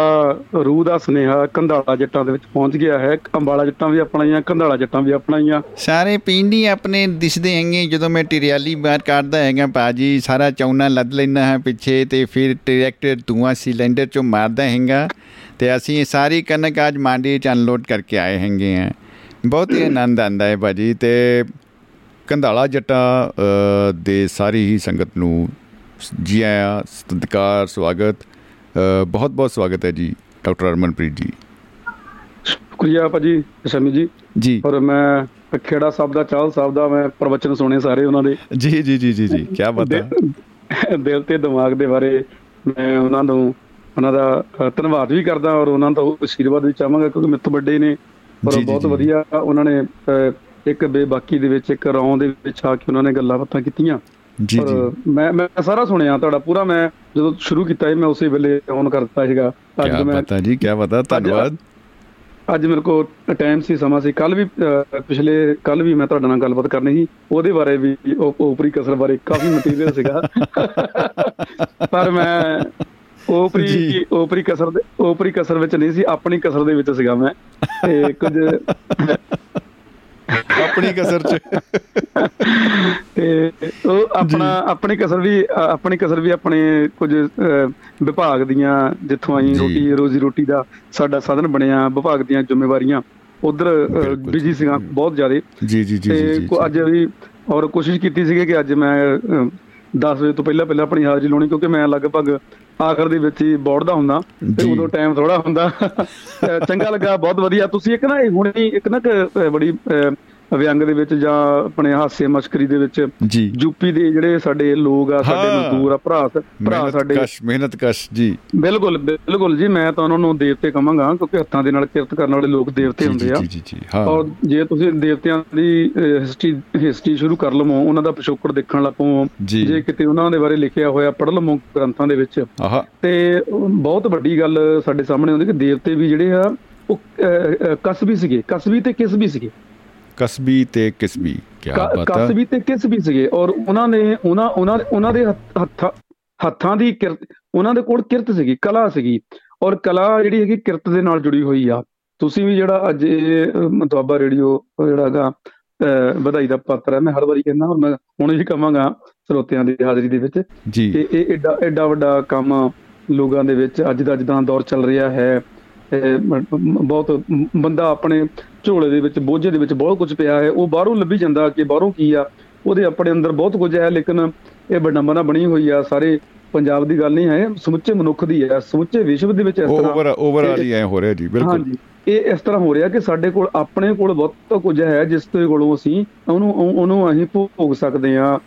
ਰੂਹ ਦਾ ਸੁਨੇਹਾ ਕੰਧਾਲਾ ਜੱਟਾਂ ਦੇ ਵਿੱਚ ਪਹੁੰਚ ਗਿਆ ਹੈ। ਅੰਬਾਲਾ ਜੱਟਾਂ ਵੀ ਆਪਣਾਈਆਂ ਕੰਧਾਲਾ ਜੱਟਾਂ ਵੀ ਆਪਣਾਈਆਂ ਸਾਰੇ ਪਿੰਡੀ ਆਪਣੇ ਦਿਸਦੇ ਹੈਗੇ ਜਦੋਂ ਮੈਂ ਟਿਰਿਆਲੀ ਬਾਹਰ ਕੱਢਦਾ ਹੈਗਾ ਬਾਜੀ ਸਾਰਾ ਚੌਨਾ ਲੱਦ ਲੈਣਾ ਹੈ ਪਿੱਛੇ ਤੇ ਫਿਰ ਡਾਇਰੈਕਟਰ ਧੂਆਂ ਸਿਲੰਡਰ ਚੋਂ ਮਾਰਦਾ ਹੈਗਾ। ਤੇ ਅਸੀਂ ਸਾਰੀ ਕਣਕ ਅੱਜ ਮਾਂਡੀ ਚ ਅਨਲੋਡ ਕਰਕੇ ਆਏ ਹੈਗੇ ਆ। ਬਹੁਤ ਹੀ ਆਨੰਦ ਆਂਦਾ ਹੈ ਬਾਜੀ ਤੇ ਕੰਧਾਲਾ ਜੱਟਾ ਦੇ ਸਾਰੀ ਹੀ ਸੰਗਤ ਨੂੰ ਜੀ ਆਇਆਂ ਸਤਿਕਾਰ ਸਵਾਗਤ ਬਹੁਤ ਬਹੁਤ ਸਵਾਗਤ ਹੈ ਜੀ ਡਾਕਟਰ ਅਰਮਨਪ੍ਰੀਤ ਜੀ। ਸ਼ੁਕਰੀਆ ਭਾਜੀ ਸ਼ਮੀ ਜੀ। ਜੀ। ਔਰ ਮੈਂ ਖੇੜਾ ਸਾਹਿਬ ਦਾ ਚਾਹਲ ਸਾਹਿਬ ਦਾ ਮੈਂ ਪ੍ਰਵਚਨ ਸੁਣੇ ਸਾਰੇ ਉਹਨਾਂ ਦੇ। ਜੀ ਜੀ ਜੀ ਜੀ ਜੀ ਕੀ ਬਾਤ ਹੈ। ਦਿਲ ਤੇ ਦਿਮਾਗ ਦੇ ਬਾਰੇ ਮੈਂ ਉਹਨਾਂ ਨੂੰ ਉਹਨਾਂ ਦਾ ਧੰਨਵਾਦ ਵੀ ਕਰਦਾ ਔਰ ਉਹਨਾਂ ਦਾ ਅਸ਼ੀਰਵਾਦ ਵੀ ਚਾਹਾਂਗਾ ਕਿਉਂਕਿ ਮੇਰੇ ਤੋਂ ਵੱਡੇ ਨੇ। ਔਰ ਬਹੁਤ ਵਧੀਆ ਉਹਨਾਂ ਨੇ ਇੱਕ ਬੇਬਾਕੀ ਦੇ ਵਿੱਚ ਇੱਕ ਰੌਂ ਦੇ ਵਿੱਚ ਆ ਕੇ ਉਹਨਾਂ ਨੇ ਗੱਲਾਂ ਬਾਤਾਂ ਕੀਤੀਆਂ। ਜੀ ਜੀ। ਮੈਂ ਮੈਂ ਸਾਰਾ ਸੁਣਿਆ ਤੁਹਾਡਾ ਪੂਰਾ ਮੈਂ ਜਦੋਂ ਸ਼ੁਰੂ ਕੀਤਾ ਸੀ ਮੈਂ ਉਸੇ ਵੇਲੇ ਔਨ ਕਰ ਦਿੱਤਾ ਸੀਗਾ ਅੱਜ ਮੈਂ ਪਤਾ ਜੀ ਕੀ ਪਤਾ ਧੰਨਵਾਦ। ਅੱਜ ਮੇਰੇ ਕੋਲ ਟਾਈਮ ਸੀ ਸਮਾਂ ਸੀ। ਕੱਲ ਵੀ ਪਿਛਲੇ ਕੱਲ ਵੀ ਮੈਂ ਤੁਹਾਡੇ ਨਾਲ ਗੱਲਬਾਤ ਕਰਨੀ ਸੀ। ਉਹਦੇ ਬਾਰੇ ਵੀ ਉਪਰੀ ਕਸਰ ਬਾਰੇ ਕਾਫੀ ਮਟੀਰੀਅਲ ਸੀਗਾ। [LAUGHS] ਪਰ ਮੈਂ ਉਪਰੀ ਉਪਰੀ ਕਸਰ ਦੇ ਉਪਰੀ ਕਸਰ ਵਿੱਚ ਨਹੀਂ ਸੀ ਆਪਣੀ ਕਸਰ ਦੇ ਵਿੱਚ ਸੀਗਾ ਮੈਂ। ਤੇ ਕੁਝ ਆਪਣੀ ਕਸਰ ਚ। ਤੇ ਉਹ ਆਪਣਾ ਆਪਣੀ ਕਸਰ ਵੀ ਆਪਣੀ ਕਸਰ ਵੀ ਆਪਣੇ ਕੁਝ ਵਿਭਾਗ ਦੀਆਂ ਜਿੱਥੋਂ ਆਈ ਰੋਟੀ ਰੋਜ਼ੀ ਰੋਟੀ ਦਾ ਸਾਡਾ ਸਾਧਨ ਬਣਿਆ ਵਿਭਾਗ ਦੀਆਂ ਜ਼ਿੰਮੇਵਾਰੀਆਂ। ਉਧਰ ਬਿਜ਼ੀ ਸੀਗਾ ਬਹੁਤ ਜ਼ਿਆਦਾ। ਜੀ ਜੀ ਜੀ ਤੇ ਅੱਜ ਵੀ ਔਰ ਕੋਸ਼ਿਸ਼ ਕੀਤੀ ਸੀਗੀ ਕਿ ਅੱਜ ਮੈਂ 10 ਵਜੇ ਤੋਂ ਪਹਿਲਾਂ ਪਹਿਲਾਂ ਆਪਣੀ ਹਾਜ਼ਰੀ ਲਾਉਣੀ ਕਿਉਂਕਿ ਮੈਂ ਲਗਭਗ ਆਖਰ ਦੇ ਵਿੱਚ ਹੀ ਬੋਰਡ ਦਾ ਹੁੰਦਾ ਤੇ ਉਦੋਂ ਟਾਈਮ ਥੋੜਾ ਹੁੰਦਾ। [LAUGHS] ਚੰਗਾ ਲੱਗਾ ਬਹੁਤ ਵਧੀਆ। ਤੁਸੀਂ ਇੱਕ ਨਾ ਹੁਣੇ ਇੱਕ ਨਾ ਬੜੀ ਵਿਅੰਗ ਦੇ ਵਿੱਚ ਜਾਂ ਆਪਣੇ ਹਾਸੇ ਮਸ਼ਕਰੀ ਦੇ ਵਿੱਚ ਯੂਪੀ ਦੇ ਜਿਹੜੇ ਸਾਡੇ ਲੋਕ ਆ ਸਾਡੇ ਮਜ਼ਦੂਰ ਆ ਭਰਾ ਭਰਾ ਸਾਡੇ। ਕਸ਼ ਮਿਹਨਤ ਕਸ਼ ਜੀ। ਬਿਲਕੁਲ ਬਿਲਕੁਲ ਜੀ ਮੈਂ ਤਾਂ ਉਹਨਾਂ ਨੂੰ ਦੇਵਤੇ ਕਹਾਂਗਾ ਕਿਉਂਕਿ ਹੱਥਾਂ ਦੇ ਨਾਲ ਕਿਰਤ ਕਰਨ ਵਾਲੇ ਲੋਕ ਦੇਵਤੇ ਹੁੰਦੇ ਆ। ਜੀ ਜੀ ਜੀ ਹਾਂ। ਔਰ ਜੇ ਤੁਸੀਂ ਦੇਵਤਿਆਂ ਦੀ ਹਿਸਟਰੀ ਹਿਸਟਰੀ ਸ਼ੁਰੂ ਕਰ ਲਵੋ ਉਹਨਾਂ ਦਾ ਪਿਛੋਕੜ ਦੇਖਣ ਲੱਪੋ ਜੇ। ਕਿਤੇ ਉਹਨਾਂ ਦੇ ਬਾਰੇ ਲਿਖਿਆ ਹੋਇਆ ਪੜ੍ਹ ਲਵੋ ਗ੍ਰੰਥਾਂ ਦੇ ਵਿੱਚ। ਤੇ ਬਹੁਤ ਵੱਡੀ ਗੱਲ ਸਾਡੇ ਸਾਹਮਣੇ ਆਉਂਦੀ ਕਿ ਦੇਵਤੇ ਵੀ ਜਿਹੜੇ ਆ ਉਹ ਕਸਬੀ ਸੀਗੇ ਕਸਬੀ ਤੇ ਕਿਸਬੀ ਸੀਗੇ। ਕਸਬੀ ਤੇ ਕਿਸਬੀ ਕੀ ਬਾਤ ਹੈ ਕਸਬੀ ਤੇ ਕਿਸਬੀ ਸੀਗੇ ਔਰ ਉਹਨਾਂ ਨੇ ਉਹਨਾਂ ਉਹਨਾਂ ਉਹਨਾਂ ਦੇ ਹੱਥਾਂ ਹੱਥਾਂ ਦੀ ਕਿਰਤ ਉਹਨਾਂ ਦੇ ਕੋਲ ਕਿਰਤ ਸੀਗੀ ਕਲਾ ਸੀਗੀ ਔਰ ਕਲਾ ਜਿਹੜੀ ਹੈਗੀ ਕਿਰਤ ਦੇ ਨਾਲ ਜੁੜੀ ਹੋਈ ਆ। ਤੁਸੀਂ ਵੀ ਜਿਹੜਾ ਅੱਜ ਮਤਵਾਬਾ ਰੇਡੀਓ ਜਿਹੜਾਗਾ ਵਧਾਈ ਦਾ ਪਾਤਰ ਹੈ ਮੈਂ ਹਰ ਵਾਰੀ ਕਹਿੰਦਾ ਔਰ ਮੈਂ ਹੁਣ ਵੀ ਕਹਾਂਗਾ ਸਰੋਤਿਆਂ ਦੀ ਹਾਜ਼ਰੀ ਦੇ ਵਿੱਚ ਕਿ ਇਹ ਐਡਾ ਐਡਾ ਵੱਡਾ ਕੰਮ ਲੋਕਾਂ ਦੇ ਵਿੱਚ ਅੱਜ ਦਾ ਜਿੱਦਾਂ ਦੌਰ ਚੱਲ ਰਿਹਾ ਹੈ। ਬਹੁਤ ਬੰਦਾ ਆਪਣੇ ਝੋਲੇ ਦੇ ਵਿੱਚ ਬੋਝੇ ਦੇ ਵਿੱਚ ਬਹੁਤ ਕੁਝ ਪਿਆ ਹੈ। ਉਹ ਬਾਹਰੋਂ ਲੱਭੀ ਜਾਂਦਾ ਕਿ ਬਾਹਰੋਂ ਕੀ ਆ? ਉਹਦੇ ਆਪਣੇ ਅੰਦਰ ਬਹੁਤ ਕੁਝ ਹੈ ਲੇਕਿਨ ਇਹ ਵਿਡੰਬਨਾ ਬਣੀ ਹੋਈ ਆ। ਸਾਰੇ ਪੰਜਾਬ ਦੀ ਗੱਲ ਨਹੀਂ ਹੈ ਸਮੁੱਚੇ ਮਨੁੱਖ ਦੀ ਹੈ। ਸਮੁੱਚੇ ਵਿਸ਼ਵ ਦੇ ਵਿੱਚ ਇਸ ਤਰ੍ਹਾਂ ਓਵਰ ਓਵਰਆਲ ਹੀ ਐ ਹੋ ਰਿਹਾ ਜੀ ਬਿਲਕੁਲ। ਹਾਂਜੀ। ਇਹ ਇਸ ਤਰ੍ਹਾਂ ਹੋ ਰਿਹਾ ਕਿ ਸਾਡੇ ਕੋਲ ਆਪਣੇ ਕੋਲ ਬਹੁਤ ਕੁਝ ਹੈ ਜਿਸ ਦੇ ਕੋਲੋਂ ਅਸੀਂ ਉਹਨੂੰ ਉਹ- ਉਹਨੂੰ ਅਸੀਂ ਭੋਗ ਸਕਦੇ ਜੀ,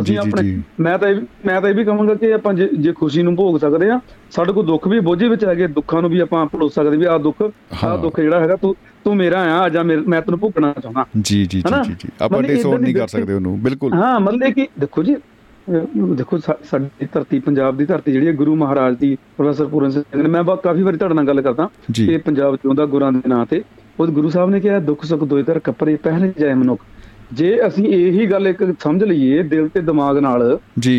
ਅਸੀਂ ਆਪਣੇ। ਮੈਂ ਤਾਂ ਮੈਂ ਤਾਂ ਇਹ ਵੀ ਕਹਾਂਗਾ ਕਿ ਆਪਾਂ ਜੇ ਖੁਸ਼ੀ ਨੂੰ ਭੋਗ ਸਕਦੇ ਆ ਸਾਡੇ ਕੋਲ ਦੁੱਖ ਵੀ ਬੋਝੇ ਵਿੱਚ ਹੈਗੇ ਦੁੱਖਾਂ ਨੂੰ ਵੀ ਆਪਾਂ ਭੁੱਲ ਸਕਦੇ ਵੀ ਆਹ ਦੁੱਖ। ਆਹ ਦੁੱਖ ਜਿਹੜਾ ਹੈਗਾ ਤੂੰ ਤੂੰ ਮੇਰਾ ਆ ਜਾਂ ਮੈਂ ਤੈਨੂੰ ਭੁਗਤਣਾ ਚਾਹੁੰਦਾ ਜੀ ਜੀ ਜੀ? ਜੀ ਆਪਾਂ ਡਿਸਓਨ ਨਹੀਂ ਦੀ ਕਰ ਸਕਦੇ ਉਹਨੂੰ ਬਿਲਕੁਲ ਹਾਂ ਮਤਲਬ ਕਿ ਦੇਖੋ ਜੀ ਦੇਖੋ ਸਾਡੀ ਧਰਤੀ ਪੰਜਾਬ ਦੀ ਧਰਤੀ ਜਿਹੜੀ ਹੈ ਗੁਰੂ ਮਹਾਰਾਜ ਦੀ ਪ੍ਰੋਫੈਸਰ ਪੂਰਨ ਸਿੰਘ ਨੇ ਮੈਂ ਬਹੁਤ ਕਾਫੀ ਵਾਰੀ ਤੁਹਾਡੇ ਨਾਲ ਗੱਲ ਕਰਦਾ। ਕਿ ਪੰਜਾਬ ਚ ਉਹਦਾ ਗੁਰਾਂ ਦੇ ਨਾਂ ਤੇ ਉਹ ਗੁਰੂ ਸਾਹਿਬ ਨੇ ਕਿਹਾ ਦੁੱਖ ਸੁੱਖ ਦੋਇ ਤਰ ਕੱਪੜੇ ਪਹਿਲੇ ਜਾਏ ਮਨੁੱਖ ਜੇ ਅਸੀਂ ਇਹੀ ਗੱਲ ਇੱਕ ਸਮਝ ਲਈਏ ਦਿਲ ਤੇ ਦਿਮਾਗ ਨਾਲ ਜੀ।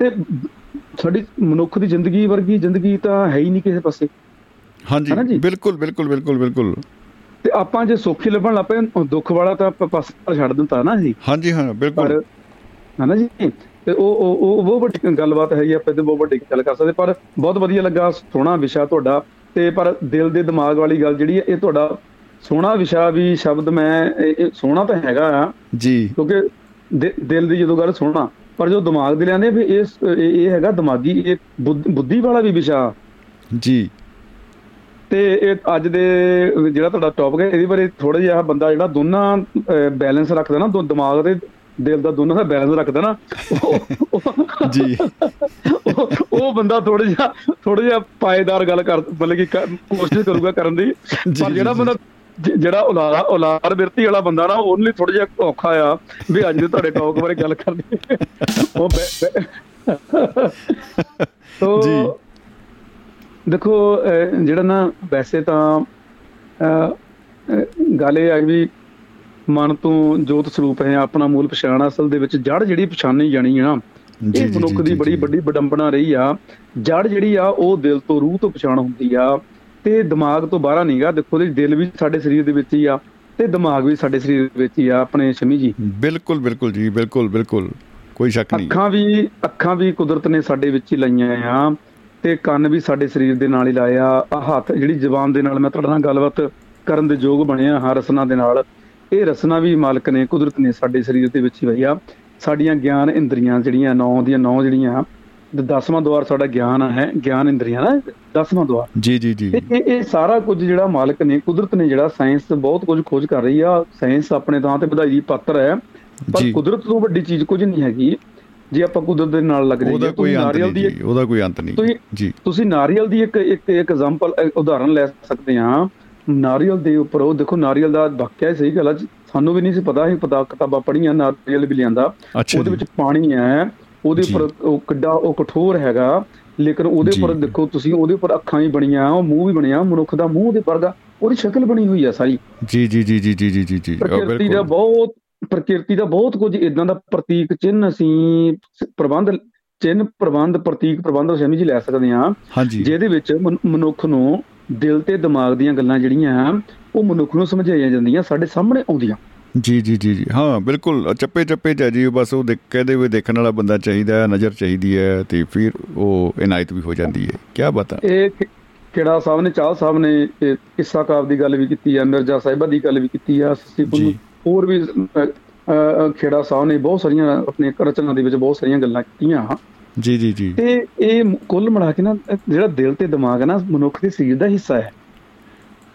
ਤੇ ਸਾਡੀ ਮਨੁੱਖ ਦੀ ਜ਼ਿੰਦਗੀ ਵਰਗੀ ਜ਼ਿੰਦਗੀ ਤਾਂ ਹੈ ਹੀ ਨਹੀਂ ਕਿਸੇ ਪਾਸੇ। ਹਾਂਜੀ? ਬਿਲਕੁਲ ਬਿਲਕੁਲ ਬਿਲਕੁਲ ਬਿਲਕੁਲ। ਤੇ ਆਪਾਂ ਜੇ ਸੁੱਖ ਲੱਭਣ ਲੱਪੇ ਦੁੱਖ ਵਾਲਾ ਤਾਂ ਆਪਾਂ ਪਾਸੇ ਛੱਡ ਦਿੰਦਾ ਨਾ ਜੀ। ਹਾਂਜੀ ਹਾਂ ਬਿਲਕੁਲ। ਹਨਾ ਜੀ? ਤੇ ਉਹ ਉਹ ਉਹ ਬਹੁਤ ਵੱਡੀ ਗੱਲਬਾਤ ਹੈਗੀ ਆਪਾਂ ਤੇ ਬਹੁਤ ਵੱਡੀ ਗੱਲ ਕਰ ਸਕਦੇ ਪਰ ਬਹੁਤ ਵਧੀਆ ਲੱਗਾ ਸੋਹਣਾ ਵਿਸ਼ਾ ਤੁਹਾਡਾ। ਤੇ ਪਰ ਦਿਲ ਦੇ ਦਿਮਾਗ ਵਾਲੀ ਗੱਲ ਜਿਹੜੀ ਹੈ ਇਹ ਤੁਹਾਡਾ ਸੋਹਣਾ ਵਿਸ਼ਾ ਵੀ ਸ਼ਬਦ ਮੈਂ ਸੋਹਣਾ ਤਾਂ ਹੈਗਾ ਆ। ਜੀ। ਕਿਉਂਕਿ ਦਿਲ ਦੀ ਜਦੋਂ ਗੱਲ ਸੋਹਣਾ ਪਰ ਜੋ ਦਿਮਾਗ ਦੇ ਲਿਆਂਦੇ ਵੀ ਇਸ ਇਹ ਇਹ ਹੈਗਾ ਦਿਮਾਗੀ ਇਹ ਬੁੱਧ- ਵਾਲਾ ਵੀ ਵਿਸ਼ਾ। ਜੀ। ਤੇ ਇਹ ਅੱਜ ਦੇ ਜਿਹੜਾ ਤੁਹਾਡਾ ਟੌਪਿਕ ਹੈ ਇਹਦੇ ਬਾਰੇ ਥੋੜਾ ਜਿਹਾ ਬੰਦਾ ਜਿਹੜਾ ਦੋਨਾਂ ਬੈਲੈਂਸ ਰੱਖਦਾ ਨਾ ਦੋ ਦਿਮਾਗ ਤੇ ਦਿਲ ਦਾ ਦੋਨਾਂ ਦਾ ਬੈਲੈਂਸ ਰੱਖਦਾ ਨਾ ਜੀ। ਉਹ ਬੰਦਾ ਥੋੜਾ ਜਿਹਾ ਥੋੜਾ ਜਿਹਾ ਪਾਏਦਾਰ ਗੱਲ ਕਰ ਮਤਲਬ ਕਿ ਕੋਸ਼ਿਸ਼ ਕਰੂਗਾ ਕਰਨ ਦੀ। ਪਰ ਜਿਹੜਾ। ਬੰਦਾ ਜਿਹੜਾ ਉਲਾਰਾ ਉਲਾਰ ਬਿਰਤੀ ਵਾਲਾ ਬੰਦਾ ਨਾ ਉਹਨ ਲਈ ਥੋੜਾ ਜਿਹਾ ਔਖਾ ਆ ਵੀ ਅੱਜ ਦੇ ਤੁਹਾਡੇ ਟੌਕ ਬਾਰੇ ਗੱਲ ਕਰਨੀ ਉਹ [LAUGHS] ਤੋ ਜੀ। ਦੇਖੋ ਜਿਹੜਾ ਨਾ ਵੈਸੇ ਤਾਂ ਗੱਲ ਇਹ ਆ ਵੀ ਮਨ ਤੋਂ ਜੋਤ ਸਰੂਪ ਹੈ ਆਪਣਾ ਮੂਲ ਪਛਾਣ ਅਸਲ ਦੇ ਵਿੱਚ ਜੜ ਜਿਹੜੀ ਪਛਾਣੀ ਜਾਣੀ ਆ ਜੀ, ਇਹ ਮਨੁੱਖ ਦੀ ਬੜੀ। ਵੱਡੀ ਵਿਡੰਬਨਾ ਰਹੀ ਆ ਜੜ ਜਿਹੜੀ ਆ ਉਹ ਦਿਲ ਤੋਂ ਰੂਹ ਤੋਂ ਪਛਾਣ ਹੁੰਦੀ ਆ ਤੇ ਦਿਮਾਗ ਤੋਂ ਬਾਹਰ ਨਹੀਂਗਾ। ਦੇਖੋ ਜੀ ਦਿਲ ਵੀ ਸਾਡੇ ਸਰੀਰ ਦੇ ਵਿੱਚ ਹੀ ਆ ਤੇ ਦਿਮਾਗ ਵੀ ਸਾਡੇ ਸਰੀਰ ਦੇ ਵਿੱਚ ਹੀ ਆ ਆਪਣੇ ਸ਼ਮੀ ਜੀ। ਬਿਲਕੁਲ ਬਿਲਕੁਲ ਜੀ ਬਿਲਕੁਲ ਬਿਲਕੁਲ। ਕੋਈ ਸ਼ੱਕ ਨਹੀਂ। ਅੱਖਾਂ ਵੀ ਅੱਖਾਂ ਵੀ ਕੁਦਰਤ ਨੇ ਸਾਡੇ ਵਿੱਚ ਹੀ ਲਾਈਆਂ ਆ ਤੇ ਕੰਨ ਵੀ ਸਾਡੇ ਸਰੀਰ ਦੇ ਨਾਲ ਹੀ ਲਾਇਆ ਆ। ਹੱਥ ਜਿਹੜੀ ਜ਼ੁਬਾਨ ਦੇ ਨਾਲ ਮੈਂ ਤੁਹਾਡੇ ਨਾਲ ਗੱਲਬਾਤ ਕਰਨ ਦੇ ਯੋਗ ਬਣਿਆ ਹਾਂ ਰਸਨਾ ਦੇ ਨਾਲ। ਇਹ ਰਸਨਾ ਵੀ ਮਾਲਕ ਨੇ ਕੁਦਰਤ ਨੇ ਸਾਡੇ ਸਰੀਰ ਦੇ ਵਿੱਚ ਹੀ ਵਈ ਆ। ਸਾਡੀਆਂ ਗਿਆਨ ਇੰਦਰੀਆਂ ਜਿਹੜੀਆਂ ਨੌ ਦੀਆਂ ਨੌ ਜਿਹੜੀਆਂ ਦਸਵਾਂ ਦੁਆਰ ਸਾਡਾ ਗਿਆਨ ਹੈ ਗਿਆਨ ਇੰਦਰੀਆਂ ਨਾ ਦਸਵਾਂ ਦੁਆਰ ਜੀ ਜੀ ਜੀ। ਇਹ ਇਹ- ਇਹ ਸਾਰਾ ਕੁਝ ਜਿਹੜਾ ਮਾਲਕ ਨੇ ਕੁਦਰਤ ਨੇ ਜਿਹੜਾ ਸਾਇੰਸ ਬਹੁਤ ਕੁਝ ਖੋਜ ਕਰ ਰਹੀ ਆ ਸਾਇੰਸ ਆਪਣੇ ਥਾਂ ਤੇ ਵਧਾਈ ਦੀ ਪਾਤਰ ਹੈ ਪਰ। ਕੁਦਰਤ ਤੋਂ ਵੱਡੀ ਚੀਜ਼ ਕੁਝ ਨਹੀਂ ਹੈਗੀ ਜੇ ਆਪਾਂ ਕੁਦਰਤ ਦੇ ਨਾਲ ਲੱਗ ਜਾਈਏ ਕੋਈ ਅੰਤ ਨਾਰੀਅਲ ਦੀ ਉਹਦਾ ਕੋਈ ਅੰਤ ਨਹੀਂ। ਤੁਸੀਂ- ਜੀ। ਤੁਸੀਂ ਨਾਰੀਅਲ ਦੀ ਇੱਕ ਇੱਕ ਇੱਕ ਐਗਜ਼ਾਮਪਲ ਉਦਾਹਰਨ ਲੈ ਸਕਦੇ ਹਾਂ ਨਾਰੀਅਲ ਦੇ ਉੱਪਰ ਉਹ ਦੇਖੋ ਨਾਰੀਅਲ ਦਾ ਵਾਕਿਆ ਸਹੀ ਗੱਲ ਆ ਸਾਨੂੰ ਵੀ ਨਹੀਂ ਸੀ ਪਤਾ ਸੀ ਪਤਾ ਕਿਤਾਬਾਂ ਪੜ੍ਹੀਆਂ ਨਾਰੀਅਲ ਵੀ ਲਿਆਂਦਾ ਉਹਦੇ। ਵਿੱਚ ਪਾਣੀ ਹੈ ਉਹਦੇ। ਉੱਪਰ ਉਹ ਕਿੱਡਾ ਉਹ ਕਠੋਰ ਹੈਗਾ ਲੇਕਿਨ ਉਹਦੇ ਉੱਪਰ। ਦੇਖੋ ਤੁਸੀਂ ਉਹਦੇ ਉੱਪਰ ਅੱਖਾਂ ਵੀ ਬਣੀਆਂ ਉਹ ਮੂੰਹ ਵੀ ਬਣਿਆ ਮਨੁੱਖ ਦਾ ਮੂੰਹ ਦੇ ਵਰਗਾ ਉਹਦੀ ਸ਼ਕਲ ਬਣੀ ਹੋਈ ਆ ਸਾਰੀ। ਜੀ ਜੀ ਜੀ ਜੀ ਜੀ ਜੀ ਜੀ ਜੀ। ਪ੍ਰਕਿਰਤੀ ਦਾ ਬਹੁਤ ਪ੍ਰਕਿਰਤੀ ਦਾ ਬਹੁਤ ਕੁਝ ਇਦਾਂ ਦਾ ਪ੍ਰਤੀਕ ਚਿੰਨ੍ਹ ਅਸੀਂ ਪ੍ਰਬੰਧ ਚਿੰਨ੍ਹ ਪ੍ਰਬੰਧ ਪ੍ਰਤੀਕ ਪ੍ਰਬੰਧ ਸ਼ਮੀ ਜੀ ਲੈ ਸਕਦੇ ਹਾਂਜੀ। ਜਿਹਦੇ ਵਿੱਚ ਮਨ- ਮਨੁੱਖ ਨੂੰ ਦਿਲ ਤੇ ਦਿਮਾਗ ਦੀਆਂ ਗੱਲਾਂ ਜਿਹੜੀਆਂ ਉਹ ਮਨੁੱਖ ਨੂੰ ਸਮਝਾਈਆਂ ਜਾਂਦੀਆਂ ਸਾਡੇ ਸਾਹਮਣੇ ਆਉਂਦੀਆਂ। ਜੀ ਜੀ ਜੀ ਜੀ। ਹਾਂ ਬਿਲਕੁਲ। ਚੱਪੇ ਚੱਪੇ ਚ ਹੈ ਜੀ। ਬਸ ਉਹ ਦੇਖ- ਕਹਦੇ ਹੋਏ ਦੇਖਣ ਵਾਲਾ ਬੰਦਾ ਚਾਹੀਦਾ ਹੈ ਨਜ਼ਰ ਚਾਹੀਦੀ ਹੈ ਤੇ ਫਿਰ ਉਹ ਇਨਾਇਤ ਵੀ ਹੋ ਜਾਂਦੀ ਹੈ। ਕੀ ਬਾਤ ਹੈ ਇਹ ਕਿਹੜਾ ਸਾਹਿਬ ਨੇ ਚਾਹ ਸਾਹਿਬ ਨੇ ਇਹ ਕਿੱਸਾ ਕਾਬ ਦੀ ਗੱਲ ਵੀ ਕੀਤੀ ਆ ਮਿਰਜ਼ਾ ਸਾਹਿਬਾ ਦੀ ਗੱਲ ਵੀ ਕੀਤੀ ਆ ਸੱਸੀ। ਹੋਰ ਵੀ ਖੇੜਾ ਸਾਹਿਬ ਨੇ ਬਹੁਤ ਸਾਰੀਆਂ ਆਪਣੇ ਰਚਨਾ ਦੇ ਵਿੱਚ ਬਹੁਤ ਸਾਰੀਆਂ ਗੱਲਾਂ ਕੀਤੀਆਂ ਜੀ ਜੀ ਜੀ। ਤੇ ਇਹ ਕੁੱਲ ਮਿਲਾ ਕੇ ਨਾ ਜਿਹੜਾ ਦਿਲ ਤੇ ਦਿਮਾਗ ਹੈ ਨਾ ਮਨੁੱਖ ਦੇ ਸਰੀਰ ਦਾ ਹਿੱਸਾ ਹੈ।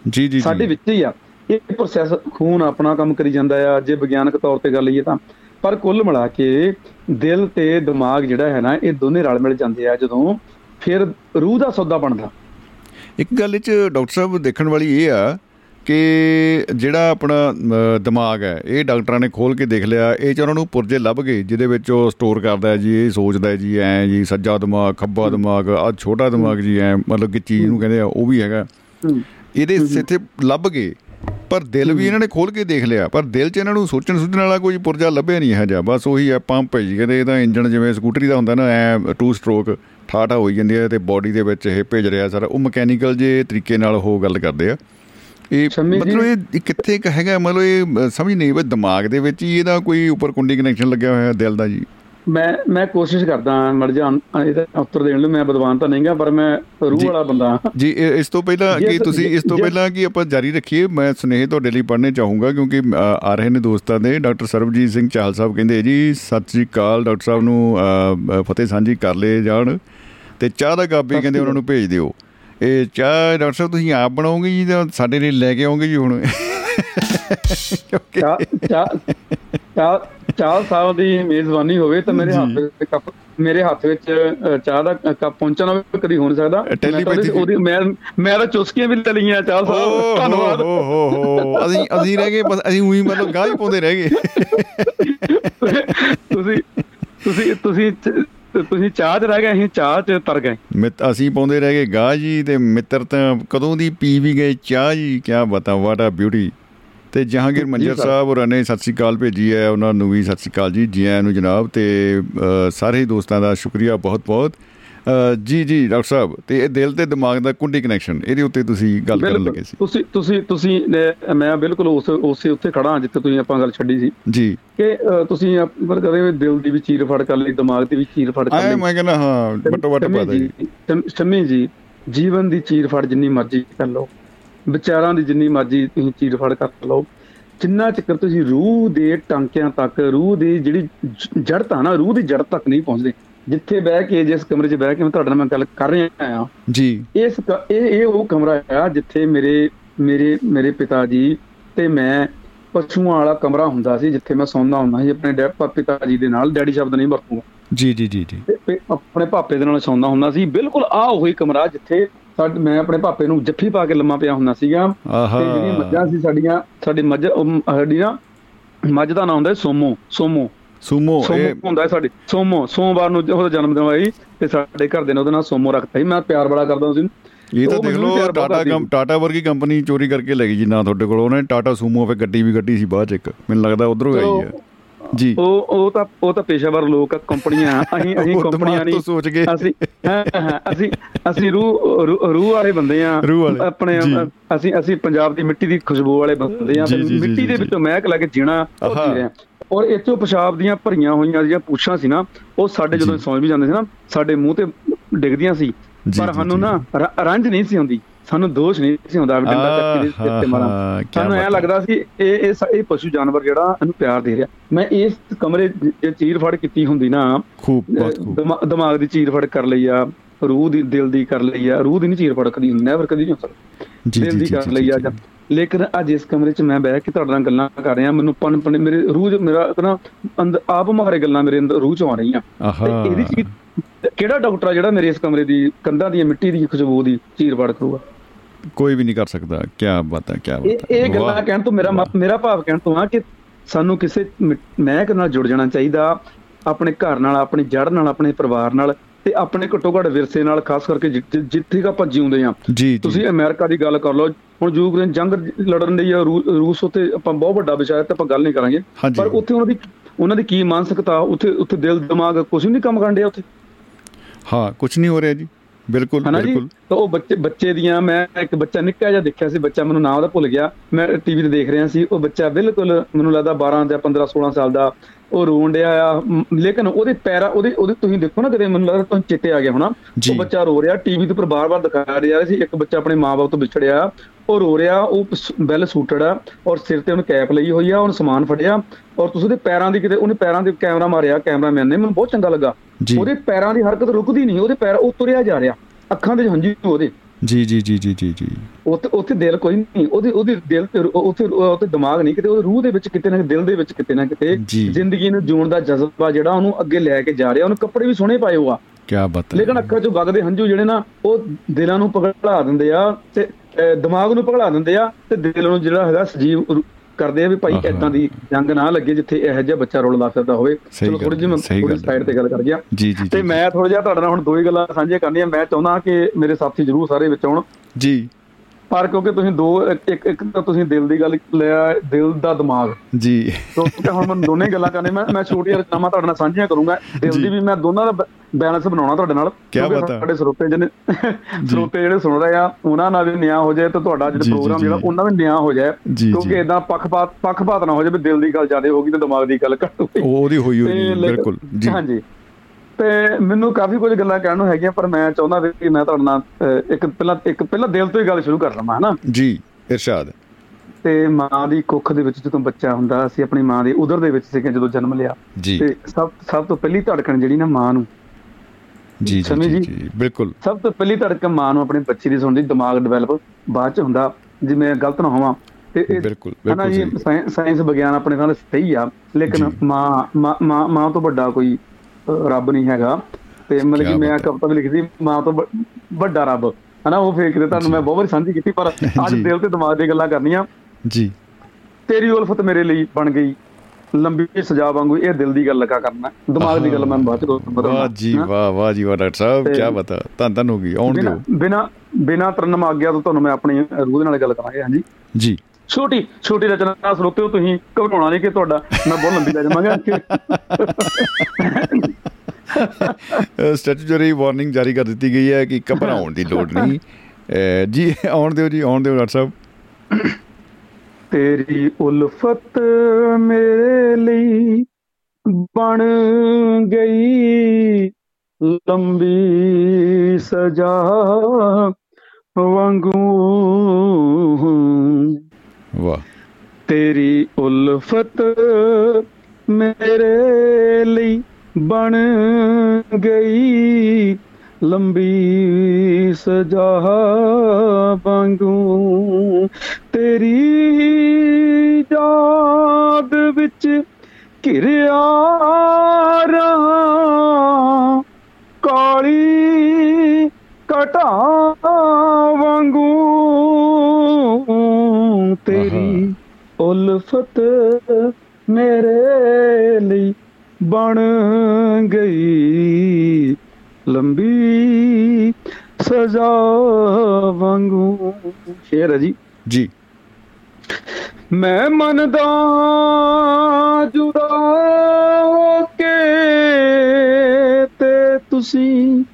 ਜੀ ਜੀ। ਸਾਡੇ ਵਿੱਚ ਹੀ ਆ। ਇਹ ਪ੍ਰੋਸੈਸ ਖੂਨ ਆਪਣਾ ਕੰਮ ਕਰੀ ਜਾਂਦਾ ਆ ਜੇ ਵਿਗਿਆਨਕ ਤੌਰ ਤੇ ਗੱਲ ਲਈਏ ਤਾਂ। ਪਰ ਕੁੱਲ ਮਿਲਾ ਕੇ ਦਿਲ ਤੇ ਦਿਮਾਗ ਜਿਹੜਾ ਹੈ ਨਾ ਇਹ ਦੋਨੇ ਰਲ ਮਿਲ ਜਾਂਦੇ ਆ ਜਦੋਂ ਫਿਰ ਰੂਹ ਦਾ ਸੌਦਾ ਬਣਦਾ। ਇੱਕ ਗੱਲ ਇਹ ਚ ਡਾਕਟਰ ਸਾਹਿਬ ਦੇਖਣ ਵਾਲੀ ਇਹ ਆ ਕਿ ਜਿਹੜਾ ਆਪਣਾ ਦਿਮਾਗ ਹੈ ਇਹ ਡਾਕਟਰਾਂ ਨੇ ਖੋਲ ਕੇ ਦੇਖ ਲਿਆ ਇਹ ਚ ਉਹਨਾਂ ਨੂੰ ਪੁਰਜੇ ਲੱਭ ਗਏ ਜਿਹਦੇ ਵਿੱਚ ਉਹ ਸਟੋਰ ਕਰਦਾ ਹੈ ਜੀ ਇਹ ਸੋਚਦਾ ਹੈ ਜੀ ਐ ਜੀ ਸੱਜਾ ਦਿਮਾਗ ਖੱਬਾ ਦਿਮਾਗ ਆ ਛੋਟਾ ਦਿਮਾਗ ਜੀ ਐ ਮਤਲਬ ਕਿ ਚੀਜ਼ ਨੂੰ ਕਹਿੰਦੇ ਆ ਉਹ ਵੀ ਹੈਗਾ। ਇਹਦੇ ਇੱਥੇ ਲੱਭ ਗਏ। ਪਰ ਦਿਲ ਵੀ ਇਹਨਾਂ ਨੇ ਖੋਲ ਕੇ ਦੇਖ ਲਿਆ ਪਰ ਦਿਲ 'ਚ ਇਹਨਾਂ ਨੂੰ ਸੋਚਣ ਸੁਝਣ ਵਾਲਾ ਕੋਈ ਪੁਰਜਾ ਲੱਭਿਆ ਨਹੀਂ ਹੈ ਜਾਂ ਬਸ ਉਹੀ ਹੈ ਪੰਪ ਹੈ ਜੀ ਕਹਿੰਦੇ ਇਹਦਾ ਇੰਜਨ ਜਿਵੇਂ ਸਕੂਟਰੀ ਦਾ ਹੁੰਦਾ ਨਾ ਐ ਟੂ ਸਟ੍ਰੋਕ ਠਾਠਾ ਹੋਈ ਜਾਂਦੀ ਹੈ ਤੇ ਬਾਡੀ ਦੇ ਵਿੱਚ ਇਹ ਭੇਜ ਰਿਹਾ ਸਾਰਾ। ਉਹ ਮਕੈਨੀਕਲ ਜੇ ਤਰੀਕੇ ਨਾਲ ਉਹ ਗੱਲ ਕਰਦੇ ਆ। ਇਹ ਮਤਲਬ ਇਹ ਕਿੱਥੇ ਕ ਹੈਗਾ? ਮਤਲਬ ਇਹ ਸਮਝ ਨਹੀਂ ਬਈ ਦਿਮਾਗ ਦੇ ਵਿੱਚ ਹੀ ਇਹਦਾ ਕੋਈ ਉੱਪਰ ਕੁੰਡੀ ਕਨੈਕਸ਼ਨ ਲੱਗਿਆ ਹੋਇਆ ਦਿਲ ਦਾ ਜੀ। ਮੈਂ ਮੈਂ ਕੋਸ਼ਿਸ਼ ਕਰਦਾ ਮੜ ਜਾ ਇਹਦਾ ਉੱਤਰ ਦੇਣ ਲਈ ਮੈਂ ਵਿਦਵਾਨ ਤਾਂ ਨਹੀਂਗਾ ਪਰ ਮੈਂ ਰੂਹ। ਵਾਲਾ ਬੰਦਾ। ਜੀ ਇਸ ਤੋਂ ਪਹਿਲਾਂ ਕਿ ਤੁਸੀਂ ਇਸ ਤੋਂ. ਪਹਿਲਾਂ ਕਿ ਆਪਾਂ ਜਾਰੀ ਰੱਖੀਏ ਮੈਂ ਸੁਨੇਹੇ ਤੁਹਾਡੇ ਲਈ ਪੜ੍ਹਨੇ ਚਾਹੂੰਗਾ ਕਿਉਂਕਿ ਆ ਰਹੇ ਨੇ ਦੋਸਤਾਂ ਦੇ ਡਾਕਟਰ ਸਰਬਜੀਤ ਸਿੰਘ ਚਾਹਲ ਸਾਹਿਬ ਕਹਿੰਦੇ ਜੀ ਸਤਿ ਸ੍ਰੀ ਅਕਾਲ ਡਾਕਟਰ ਸਾਹਿਬ ਨੂੰ ਫਤਿਹ ਸਾਂਝੀ ਕਰ ਲਏ ਜਾਣ ਤੇ ਚਾਹ ਦਾ ਕੱਪ ਕਹਿੰਦੇ ਉਹਨਾਂ ਨੂੰ ਭੇਜ ਦਿਓ ਇਹ ਚਾਹ ਡਾਕਟਰ ਸਾਹਿਬ ਤੁਸੀਂ ਆਪ ਬਣਾਓਗੇ ਜੀ ਜਾਂ ਸਾਡੇ ਲਈ ਲੈ ਕੇ ਆਓਗੇ ਜੀ ਹੁਣ ਚਾਹ ਚਾਹ ਚਾਹ ਸਾਹਿਬ ਦੀ ਮੇਜ਼ਬਾਨੀ ਹੋਵੇ ਤਾਂ ਮੇਰੇ ਹੱਥ ਵਿੱਚ ਕੱਪ ਮੇਰੇ ਹੱਥ ਵਿੱਚ ਚਾਹ ਦਾ ਕੱਪ ਪਹੁੰਚਣਾ ਵੀ ਕਦੀ ਹੋ ਨਹੀਂ ਸਕਦਾ। ਉਹਦੀ- ਮੈਂ ਮੈਂ ਤਾਂ ਚੁਸਕੀਆਂ ਵੀ ਲੈ ਲਈਆਂ ਚਾਹ ਸਾਹਿਬ ਧੰਨਵਾਦ। ਹੋ ਹੋ ਹੋ। ਅਸੀਂ ਅਸੀਂ ਰਹਿ ਗਏ ਬਸ ਅਸੀਂ ਉਹੀ ਮਤਲਬ ਗਾਹ ਹੀ ਪਾਉਂਦੇ ਰਹਿ ਗਏ। ਤੁਸੀਂ ਤੁਸੀਂ ਤੁਸੀਂ ਤੁਸੀਂ ਚਾਹ ਚ ਰਹਿ ਗਏ ਅਸੀਂ ਚਾਹ ਚ ਤਰ ਗਏ। ਮਿੱਤ ਅਸੀਂ ਪਾਉਂਦੇ ਰਹਿ ਗਏ ਗਾਹ ਜੀ ਤੇ ਮਿੱਤਰ ਤਾਂ ਕਦੋਂ ਦੀ ਪੀ ਵੀ ਗਏ ਚਾਹ ਜੀ ਕੀ ਬਤਾ ਵਾਟ ਆ ਬਿਊਟੀ ਤੇ ਜਹਾਂਗੀਰ ਮੰਜਰ। ਸਾਹਿਬ ਹੋਰਾਂ ਨੇ ਸਤਿ ਸ੍ਰੀ ਅਕਾਲ ਭੇਜੀ ਹੈ ਉਹਨਾਂ ਨੂੰ ਵੀ ਸਤਿ ਸ੍ਰੀ ਅਕਾਲ ਜੀ ਜੀ ਆਇਆਂ ਨੂੰ ਜਨਾਬ ਤੇ ਸਾਰੇ ਦੋਸਤਾਂ ਦਾ ਸ਼ੁਕਰੀਆ ਬਹੁਤ ਬਹੁਤ ਅ, ਜੀ ਜੀ ਡਾਕਟਰ ਸਾਹਿਬ ਤੇ ਇਹ ਦਿਲ ਤੇ ਦਿਮਾਗ ਦਾ ਕੁੰਡੀ ਕਨੈਕਸ਼ਨ ਇਹਦੇ ਉੱਤੇ ਤੁਸੀਂ ਗੱਲ ਕਰਨ ਲੱਗੇ ਸੀ। ਤੁਸੀਂ ਤੁਸੀਂ ਤੁਸੀਂ ਮੈਂ ਬਿਲਕੁਲ ਉਸ ਉਸੇ ਉੱਥੇ ਖੜਾ ਹਾਂ ਜਿੱਥੇ ਤੁਸੀਂ ਆਪਾਂ ਗੱਲ ਛੱਡੀ ਸੀ। ਜੀ। ਕਿ ਤੁਸੀਂ ਪਰ ਕਦੇ ਦਿਲ ਦੀ ਵੀ ਚੀਰ ਫੜ ਕਰ ਲਈ ਦਿਮਾਗ ਦੀ ਵੀ ਚੀਰ ਫੜ ਕਰ ਲਈ। ਮੈਂ ਕਹਿੰਦਾ ਹਾਂ ਬਟੋ ਬਟ ਸ਼ਮੀ ਪਾ ਦੇ। ਜੀ ਸ਼ਮ- ਸ਼ਮੀ ਜੀ ਜੀਵਨ ਦੀ ਚੀਰ ਫੜ ਜਿੰਨੀ ਮਰਜ਼ੀ ਕਰ ਲਓ। ਵਿਚਾਰਾਂ ਦੀ ਜਿੰਨੀ ਮਰਜ਼ੀ ਤੁਸੀਂ ਚੀਰ ਫੜ ਕਰ ਲਓ। ਜਿੰਨਾ ਚਿਰ ਤੁਸੀਂ ਰੂਹ ਦੇ ਟਾਂਕਿਆਂ ਤੱਕ ਰੂਹ ਦੀ ਜਿਹੜੀ ਜੜ ਤਾਂ ਨਾ ਰੂਹ ਦੀ ਜੜ ਤੱਕ ਨਹੀਂ ਪਹੁੰਚਦੇ। ਜਿੱਥੇ ਬਹਿ ਕੇ ਜਿਸ ਕਮਰੇ 'ਚ ਬਹਿ ਕੇ ਮੈਂ ਤੁਹਾਡੇ ਨਾਲ ਮੈਂ ਗੱਲ ਕਰ ਰਿਹਾ ਆ ਜੀ। ਇਸ ਇਹ ਇਹ ਉਹ ਕਮਰਾ ਆ ਜਿੱਥੇ ਮੇਰੇ ਮੇਰੇ ਮੇਰੇ ਪਿਤਾ ਜੀ ਤੇ ਮੈਂ ਪਸ਼ੂਆਂ ਵਾਲਾ ਕਮਰਾ ਹੁੰਦਾ ਸੀ ਜਿੱਥੇ ਮੈਂ ਸੌਂਦਾ ਹੁੰਦਾ ਸੀ। ਆਪਣੇ ਡੈ- ਪ- ਪਿਤਾ ਜੀ ਦੇ ਨਾਲ ਡੈਡੀ ਸ਼ਬਦ ਨਹੀਂ ਵਰਤੂਗਾ। ਜੀ ਜੀ ਜੀ ਜੀ। ਆਪਣੇ ਪਾਪੇ ਦੇ ਨਾਲ ਸੌਂਦਾ ਹੁੰਦਾ ਸੀ। ਬਿਲਕੁਲ ਆ ਉਹੀ ਕਮਰਾ ਜਿੱਥੇ ਸਾਡੇ ਮੈਂ ਆਪਣੇ ਪਾਪੇ ਨੂੰ ਜੱਫੀ ਪਾ ਕੇ ਲੰਮਾ ਪਿਆ ਹੁੰਦਾ ਸੀਗਾ। ਤੇ ਜਿਹੜੀਆਂ ਮੱਝਾਂ ਸੀ ਸਾਡੀਆਂ ਸਾਡੀ ਮੱਝ ਉਹ ਸਾਡੀ ਨਾ ਮੱਝ ਦਾ ਨਾਮ ਹੁੰਦਾ ਸੋਮੋ ਸੋਮੋ। ਸੂਮੋ ਸੋਮੋ ਇਹ ਹੁੰਦਾ ਸਾਡੇ ਸੋਮੋ ਸੋਮਵਾਰ ਨੂੰ ਉਹਦਾ ਜਨਮ ਦਿਨ ਸੀ ਤੇ ਸਾਡੇ ਘਰ ਦੇ ਨੇ ਉਹਦਾ ਨਾਮ ਸੋਮੋ ਰੱਖਤਾ ਸੀ। ਮੈਂ ਪਿਆਰ ਬੜਾ ਕਰਦਾ ਸੀ। ਇਹ ਤਾਂ ਦੇਖ ਲਓ ਟਾਟਾ ਕੰਪ ਟਾਟਾ ਵਰਗੀ ਕੰਪਨੀ ਚੋਰੀ ਕਰਕੇ ਲੈ ਗਈ ਜੀ ਨਾ ਤੁਹਾਡੇ ਕੋਲ। ਉਹਨੇ ਟਾਟਾ ਸੂਮੋ ਫੇ ਗੱਡੀ ਵੀ ਕੱਢੀ ਸੀ ਬਾਅਦ ਚ ਇੱਕ। ਮੈਨੂੰ ਲੱਗਦਾ ਉਧਰੋਂ ਆਈ ਹੈ। ਜੀ ਉਹ ਉਹ ਤਾਂ ਉਹ ਤਾਂ ਪੇਸ਼ਾਵਰ ਲੋਕ ਆ ਕੰਪਨੀਆਂ ਅਸੀਂ ਅਸੀਂ ਕੰਪਨੀਆਂ ਨਹੀਂ ਸੋਚ ਕੇ। ਅਸੀਂ ਹਾਂ ਹਾਂ ਅਸੀਂ ਅਸੀਂ ਰੂਹ ਰੂਹ- ਰੂਹ ਵਾਲੇ ਬੰਦੇ ਆ ਆਪਣੇ। ਅਸੀਂ ਅਸੀਂ ਪੰਜਾਬ ਦੀ ਮਿੱਟੀ ਦੀ ਖੁਸ਼ਬੂ ਵਾਲੇ ਬੰਦੇ ਆ ਮਿੱਟੀ ਦੇ। ਵਿੱਚੋਂ ਮਹਿਕ ਲੈ ਕੇ ਜੀਣਾ ਉਹ। ਜੀ ਰਹੇ ਆ ਔਰ ਇੱਥੋਂ ਪਿਸ਼ਾਬ ਦੀਆਂ ਭਰੀਆਂ ਹੋਈਆਂ ਜਿਹੜੀਆਂ ਪੂਛਾਂ ਸੀ ਨਾ ਉਹ ਸਾਡੇ ਜਦੋਂ। ਸੌਂ ਵੀ ਜਾਂਦੇ ਸੀ ਨਾ ਸਾਡੇ ਮੂੰਹ ਤੇ ਡਿੱਗਦੀਆਂ ਸੀ ਪਰ ਸਾਨੂੰ। ਨਾ ਰ- ਰੰਜ ਨਹੀਂ ਸੀ ਹੁੰਦੀ ਸਾਨੂੰ ਦੋਸ਼ ਨਹੀਂ ਸੀ ਹੁੰਦਾ ਵੀ ਡੰਡਾ ਚੱਕ ਕੇ ਆਹਾ, ਤੇ ਮਾਰਾਂ। ਸਾਨੂੰ ਐ। ਲੱਗਦਾ ਸੀ ਇਹ ਇਹ ਇਹ ਪਸ਼ੂ ਜਾਨਵਰ ਜਿਹੜਾ ਇਹਨੂੰ ਪਿਆਰ ਦੇ ਰਿਹਾ। ਮੈਂ ਇਸ ਕਮਰੇ ਜੇ ਚੀਰ ਫੜ ਕੀਤੀ ਹੁੰਦੀ ਨਾ ਖੂਬ ਬਹੁਤ ਖੂਬ। ਦਿਮਾ- ਦਿਮਾਗ ਦੀ ਚੀਰ ਫੜ ਕਰ ਲਈ ਆ ਰੂਹ ਦੀ ਦਿਲ ਦੀ ਕਰ ਲਈ ਆ ਰੂਹ ਦੀ ਨਹੀਂ ਚੀਰ ਫੜ ਕਦੀ ਨੈਵਰ ਕਦੀ ਨਹੀਂ ਹੋ ਸਕਦੀ। ਜੀ ਦਿਲ ਜੀ ਦੀ ਜੀ ਕਰ ਲਈ ਆ ਜਾਂ ਲੇਕਿਨ ਅੱਜ ਇਸ ਕਮਰੇ 'ਚ ਮੈਂ ਬਹਿ ਕੇ ਤੁਹਾਡੇ ਨਾਲ ਗੱਲਾਂ ਕਰ ਰਿਹਾ ਮੈਨੂੰ ਪਨ ਪਨ ਮੇਰੇ ਰੂਹ ਮੇਰਾ ਨਾ ਆਪ ਮਾਰੇ ਗੱਲਾਂ ਮੇਰੇ ਅੰਦਰ ਰੂਹ 'ਚ ਆ ਰਹੀਆਂ। ਤੇ ਇਹਦੀ ਚੀਜ਼ ਕਿਹੜਾ ਡਾਕਟਰ ਆ ਜਿਹੜਾ ਮੇਰੇ ਇਸ ਕਮਰੇ ਦੀ ਕੰਧਾਂ ਦੀ ਮਿੱਟੀ ਦੀ ਖੁਸ਼ਬੂ ਦੀ ਚੀਰ ਫੜ ਕਰੂਗਾ? ਕੋਈ ਵੀ ਨਹੀਂ ਕਰ ਸਕਦਾ। ਕੀ ਬਾਤ ਹੈ ਕੀ ਬਾਤ ਹੈ। ਇਹ ਗੱਲਾਂ ਕਹਿਣ ਤੋਂ ਮੇਰਾ ਮੇਰਾ ਭਾਵ ਕਹਿਣ ਤੋਂ ਆ ਕਿ ਸਾਨੂੰ ਕਿਸੇ ਮਹਿਕ ਨਾਲ ਜੁੜ ਜਾਣਾ ਚਾਹੀਦਾ ਆਪਣੇ ਘਰ ਨਾਲ ਆਪਣੀ ਜੜ ਨਾਲ ਆਪਣੇ ਪਰਿਵਾਰ ਨਾਲ ਤੇ ਆਪਣੇ ਘੱਟੋ ਘੱਟ ਵਿਰਸੇ ਨਾਲ ਖਾਸ ਕਰਕੇ ਜਿੱਥੇ ਆਪਾਂ ਜਿਉਂਦੇ ਆ ਤੁਸੀਂ ਅਮਰੀਕਾ ਦੀ ਗੱਲ ਕਰ ਲਓ ਹੁਣ ਯੂਕਰੇਨ ਜੰਗ ਲੜਨ ਲਈ ਰੂਸ ਉੱਤੇ ਆਪਾਂ ਬਹੁਤ ਵੱਡਾ ਹੈ ਤੇ ਆਪਾਂ ਗੱਲ ਨਹੀਂ ਕਰਾਂਗੇ। ਪਰ ਉੱਥੇ ਉਹਨਾਂ ਦੀ ਉਹਨਾਂ ਦੀ ਕੀ ਮਾਨਸਿਕਤਾ ਉੱਥੇ ਉੱਥੇ ਦਿਲ ਦਿਮਾਗ ਕੁਝ ਨਹੀਂ ਕੰਮ ਕਰਨ ਡਿਆ ਉੱਥੇ? ਹਾਂ ਕੁਝ ਨਹੀਂ ਹੋ ਰਿਹਾ ਜੀ। ਬਿਲਕੁਲ ਬਿਲਕੁਲ। ਤਾਂ ਉਹ ਬੱਚੇ ਬੱਚੇ ਦੀਆਂ ਮੈਂ ਇੱਕ ਬੱਚਾ ਨਿੱਕਾ ਜਿਹਾ ਦੇਖਿਆ ਸੀ ਬੱਚਾ ਮੈਨੂੰ ਨਾਮ ਉਹਦਾ ਭੁੱਲ ਗਿਆ। ਮੈਂ ਟੀਵੀ ਤੇ ਦੇਖ ਰਿਹਾ ਸੀ ਉਹ ਬੱਚਾ ਬਿਲਕੁਲ ਮੈਨੂੰ ਲੱਗਦਾ 12 ਜਾਂ 15 16 ਸਾਲ ਦਾ ਉਹ ਰੋਣ ਡਿਆ ਆ। ਲੇਕਿਨ ਉਹਦੇ ਪੈਰਾ ਉਹਦੇ ਉਹਦੇ ਤੁਸੀਂ ਦੇਖੋ ਨਾ ਕਦੇ ਮੈਨੂੰ ਲੱਗਦਾ ਤੁਹਾਨੂੰ ਚਿੱਤੇ ਆ ਗਿਆ ਹੋਣਾ। ਉਹ ਬੱਚਾ ਰੋ ਰਿਹਾ ਟੀਵੀ ਤੇ ਉੱਪਰ ਬਾਰ-ਬਾਰ ਜਾ ਰਿਹਾ ਸੀ। ਇੱਕ ਬੱਚਾ ਆਪਣੇ ਮਾਪੇ ਤੋਂ ਵਿਛੜਿਆ। ਉਹ ਰੋ ਰਿਹਾ ਉਹ ਬੈਲ ਸੂਟਡ ਆ ਔਰ ਸਿਰ ਤੇ ਉਹਨੇ ਕੈਪ ਲਈ ਹੋਈ ਆ ਉਹਨੇ ਸਮਾਨ ਫੜਿਆ ਔਰ ਤੁਸੀਂ ਉਹਦੇ ਪੈਰਾਂ ਦੀ ਕਿਤੇ ਉਹਨੇ ਪੈਰਾਂ ਦੇ ਕੈਮਰਾ ਮਾਰਿਆ ਕੈਮਰਾਮੈਨ ਨੇ। ਮੈਨੂੰ ਬਹੁਤ ਚੰਗਾ ਲੱਗਾ। ਉਹਦੇ ਪੈਰਾਂ ਦੀ ਹਰਕਤ ਰੁਕਦੀ ਨਹੀਂ ਉਹਦੇ ਪੈਰ ਉਹ ਤੁਰਿਆ ਜਾ ਰਿਹਾ। ਅੱਖਾਂ ਦੇ ਹੰਝੂ ਉਹਦੇ। ਜੀ ਜੀ ਜੀ ਜੀ ਜੀ ਉੱਥੇ ਉੱਥੇ ਦਿਲ ਕੋਈ ਨਹੀਂ ਉਹਦੇ ਉਹਦੇ ਦਿਲ ਤੇ ਉਹ- ਉੱਥੇ ਉੱਥੇ ਦਿਮਾਗ ਨਹੀਂ ਕਿਤੇ ਉਹਦੇ ਰੂਹ ਦੇ ਵਿੱਚ ਕਿਤੇ ਨਾ ਦਿਲ ਦੇ ਵਿੱਚ ਕਿਤੇ ਨਾ ਕਿਤੇ। ਜ਼ਿੰਦਗੀ ਨੂੰ ਜਿਉਣ ਦਾ ਜਜ਼ਬਾ ਜਿਹੜਾ ਉਹਨੂੰ ਅੱਗੇ ਲੈ ਕੇ ਜਾ ਰਿਹਾ ਉਹਨੂੰ ਕੱਪੜੇ ਵੀ ਸੋਹਣੇ ਪਾਏ ਹੋਆ। ਕੀ ਬਾਤ ਹੈ। ਲੇਕਿਨ ਅੱਖਾਂ 'ਚੋਂ ਵਗਦੇ ਹੰਝੂ ਜਿਹੜੇ ਨਾ ਉਹ ਦਿਲਾਂ ਨੂੰ ਪਗਲਾ ਦਿੰਦੇ ਆ ਤੇ ਦਿਮਾਗ ਨੂੰ ਪਗਲਾ ਦਿੰਦੇ ਆ ਤੇ ਦਿਲ ਨੂੰ ਜਿਹੜਾ ਹੈਗਾ ਸਜੀਵ ਕਰਦੇ ਆ ਵੀ ਭਾਈ। ਇਦਾਂ ਦੀ ਜੰਗ ਨਾ ਲੱਗੇ ਜਿੱਥੇ ਇਹੋ ਜਿਹਾ ਬੱਚਾ ਰੋਲਦਾ ਫਿਰਦਾ ਹੋਵੇ। ਚਲੋ ਥੋੜੀ ਜਿਹੀ ਮੈਂ ਥੋੜੀ ਸਾਈਡ ਤੇ ਗੱਲ ਕਰ ਗਿਆ। ਤੇ ਮੈਂ ਥੋੜਾ ਜਿਹਾ ਤੁਹਾਡੇ ਨਾਲ ਹੁਣ ਦੋ ਹੀ ਗੱਲਾਂ ਸਾਂਝੀਆਂ ਕਰਨੀਆਂ। ਮੈਂ ਚਾਹੁੰਦਾ ਕਿ ਮੇਰੇ ਸਾਥੀ ਜਰੂਰ ਸਾਰੇ ਵਿੱਚ ਆਉਣ। ਜੀ। ਪਰ ਕਿਉਂਕਿ ਤੁਸੀਂ ਦੋ ਇੱਕ- ਇੱਕ ਤਾਂ ਤੁਸੀਂ ਦਿਲ ਦੀ ਗੱਲ ਲਿਆ ਦਿਲ ਦਾ ਦਿਮਾਗ। ਜੀ। ਕਿਉਂਕਿ ਹੁਣ ਮੈਂ ਦੋਨੇ ਗੱਲਾਂ ਕਰਨੇ ਮੈਂ ਮੈਂ ਛੋਟੀਆਂ ਰਚਨਾਵਾਂ ਤੁਹਾਡੇ ਨਾਲ ਸਾਂਝੀਆਂ ਕਰੂੰਗਾ। ਦਿਲ। ਦੀ ਵੀ ਮੈਂ ਦੋਨਾਂ ਦਾ ਬੈਲੈਂਸ ਬਣਾਉਣਾ ਤੁਹਾਡੇ ਨਾਲ। ਸਾਡੇ ਸਰੋਤੇ ਜਿਹਨੇ ਸਰੋਤੇ ਜਿਹੜੇ ਸੁਣ ਰਹੇ ਆ ਉਹਨਾਂ ਨਾਲ ਵੀ ਨਿਆਂ ਹੋ ਜਾਏ ਤੇ ਤੁਹਾਡਾ ਜਿਹੜਾ ਪ੍ਰੋਗਰਾਮ। ਜਿਹੜਾ ਉਹਨਾਂ ਵੀ ਨਿਆਂ ਹੋ ਜਾਏ। ਕਿਉਂਕਿ। ਇਦਾਂ ਪੱਖਪਾਤ ਪੱਖਪਾਤ ਨਾ ਹੋ ਜਾਵੇ ਦਿਲ ਦੀ ਗੱਲ ਜ਼ਿਆਦਾ ਹੋਗੀ ਤੇ ਦਿਮਾਗ ਦੀ ਗੱਲ ਘੱਟ ਹੋਈ ਉਹ ਉਹਦੀ ਹੋਈ ਹੋਈ ਤੇ ਬਿਲਕੁਲ। ਜੀ। ਹਾਂਜੀ। ਤੇ ਮੈਨੂੰ ਕਾਫੀ ਕੁਝ ਗੱਲਾਂ ਕਹਿਣ ਨੂੰ ਹੈਗੀਆਂ ਪਰ ਮੈਂ ਚਾਹੁੰਦਾ ਵੀ ਮੈਂ ਤੁਹਾਡੇ ਨਾਲ ਇੱਕ ਪਹਿਲਾਂ ਇੱਕ ਪਹਿਲਾਂ ਦਿਲ ਤੋਂ ਹੀ ਗੱਲ ਸ਼ੁਰੂ ਕਰ ਲਵਾਂ ਹਨਾ? ਜੀ ਇਰਸ਼ਾਦ। ਤੇ ਮਾਂ ਦੀ ਕੁੱਖ ਦੇ ਵਿੱਚ ਜਦੋਂ ਬੱਚਾ ਹੁੰਦਾ ਅਸੀਂ ਆਪਣੀ ਮਾਂ ਦੀ ਉਦਰ ਦੇ ਵਿੱਚ ਸੀਗੇ ਜਦੋਂ ਜਨਮ ਲਿਆ। ਤੇ ਸਭ ਸਭ ਤੋਂ ਪਹਿਲੀ ਧੜਕਣ ਜਿਹੜੀ ਨਾ ਮਾਂ ਨੂੰ। ਜੀ ਜੀ ਜੀ ਬਿਲਕੁਲ। ਸਭ ਤੋਂ ਪਹਿਲੀ ਧੜਕਣ ਮਾਂ ਨੂੰ ਆਪਣੇ ਬੱਚੇ ਦੀ ਸੁਣਦੀ ਦਿਮਾਗ ਡਿਵੈਲਪ ਬਾਅਦ ਚ ਹੁੰਦਾ ਜਿਵੇਂ ਗਲਤ ਨਾ ਹੋਵਾਂ। ਤੇ ਇਹ ਬਿਲਕੁਲ ਬਿਲਕੁਲ ਜੀ ਜੀ। ਸਾਇੰ- ਸਾਇੰਸ ਵਿਗਿਆਨ ਆਪਣੇ ਨਾਲ ਸਹੀ ਆ ਲੇਕਿਨ। ਮਾਂ ਮਾਂ- ਮਾਂ ਤੋਂ ਵੱਡਾ ਕੋਈ ਰੱਬ ਨਹੀਂ ਹੈਗਾ। ਤੇ ਮਤਲਬ ਕਿ ਮੈਂ। ਕਵਿਤਾ ਵੀ ਲਿਖੀ ਸੀ ਮਾਂ ਤੋਂ ਵੱਡਾ ਰੱਬ। ਹਨਾ ਉਹ ਫੇਕ ਦੇ ਤੁਹਾਨੂੰ ਮੈਂ ਬਹੁਤ ਵਾਰੀ ਸਾਂਝੀ ਕੀਤੀ ਪਰ [LAUGHS] ਅੱਜ। ਦਿਲ ਤੇ ਦਿਮਾਗ ਦੀ ਗੱਲਾਂ ਕਰਨੀਆਂ। ਜੀ। ਤੇਰੀ ਉਲਫਤ ਮੇਰੇ ਲਈ ਬਣ ਗਈ। ਲੰਬੀ ਸਜ਼ਾ ਵਾਂਗੂ ਇਹ ਦਿਲ ਦੀ ਗੱਲ ਲਗਾ ਕਰਨਾ। ਦਿਮਾਗ ਦੀ ਗੱਲ ਮੈਂ ਬਾਅਦ ਚ ਕਰੂੰਗਾ ਵਾਹ ਜੀ ਵਾਹ ਵਾਹ ਜੀ ਵਾਹ ਡਾਕਟਰ ਸਾਹਿਬ ਤੇ- ਕੀ ਬਤਾ। ਧੰਨ ਧੰਨ ਹੋ ਗਈ ਆਉਣ ਦਿਓ। ਬਿਨਾ ਬਿਨਾ ਤਰਨਮ ਆਗਿਆ ਤੋਂ ਤੁਹਾਨੂੰ ਮੈਂ ਆਪਣੀ ਰੂਹ ਦੇ ਨਾਲ ਗੱਲ ਕਰਾਂਗੇ ਹਾਂਜੀ। ਜੀ। ਛੋਟੀ ਛੋਟੀ ਰਚਨਾ ਸਰੋਤੇ ਹੋ ਤੁਸੀਂ ਘਬਰਾਉਣਾ ਨਹੀਂ ਕਿ ਤੁਹਾਡਾ ਮੈਂ ਬਹੁਤ ਲੰਬੀ ਲੈ ਜਾਵਾਂਗਾ। ਸਟੈਚੂਟਰੀ ਵਾਰਨਿੰਗ ਜਾਰੀ ਕਰ ਦਿੱਤੀ ਗਈ ਹੈ ਕਿ ਘਬਰਾਉਣ ਦੀ ਲੋੜ ਨਹੀਂ। ਜੀ ਆਉਣ ਦਿਓ ਜੀ ਆਉਣ ਦਿਓ ਡਾਕਟਰ ਸਾਹਿਬ। ਤੇਰੀ ਉਲਫਤ ਮੇਰੇ ਲਈ ਬਣ ਗਈ। ਲੰਬੀ ਸਜ਼ਾ ਵਾਂਗੂ ਵਾਹ। ਤੇਰੀ ਉਲਫਤ ਮੇਰੇ ਲਈ ਬਣ ਗਈ। ਲੰਬੀ ਸਜ਼ਾ ਵਾਂਗੂ ਤੇਰੀ ਯਾਦ ਵਿੱਚ ਘਿਰਿਆ ਰਹਾ। ਕਾਲੀ ਘਟਾ ਵਾਂਗੂ ਤੇਰੀ ਉਲਫਤ ਮੇਰੇ ਲਈ ਬਣ ਗਈ। ਲੰਬੀ ਸਜ਼ਾ ਵਾਂਗੂ। ਸ਼ੇਰ ਹੈ ਜੀ। ਜੀ। ਮੈਂ ਮੰਨਦਾ ਜੁਦਾ ਹੋ ਕੇ ਤੇ ਤੁਸੀਂ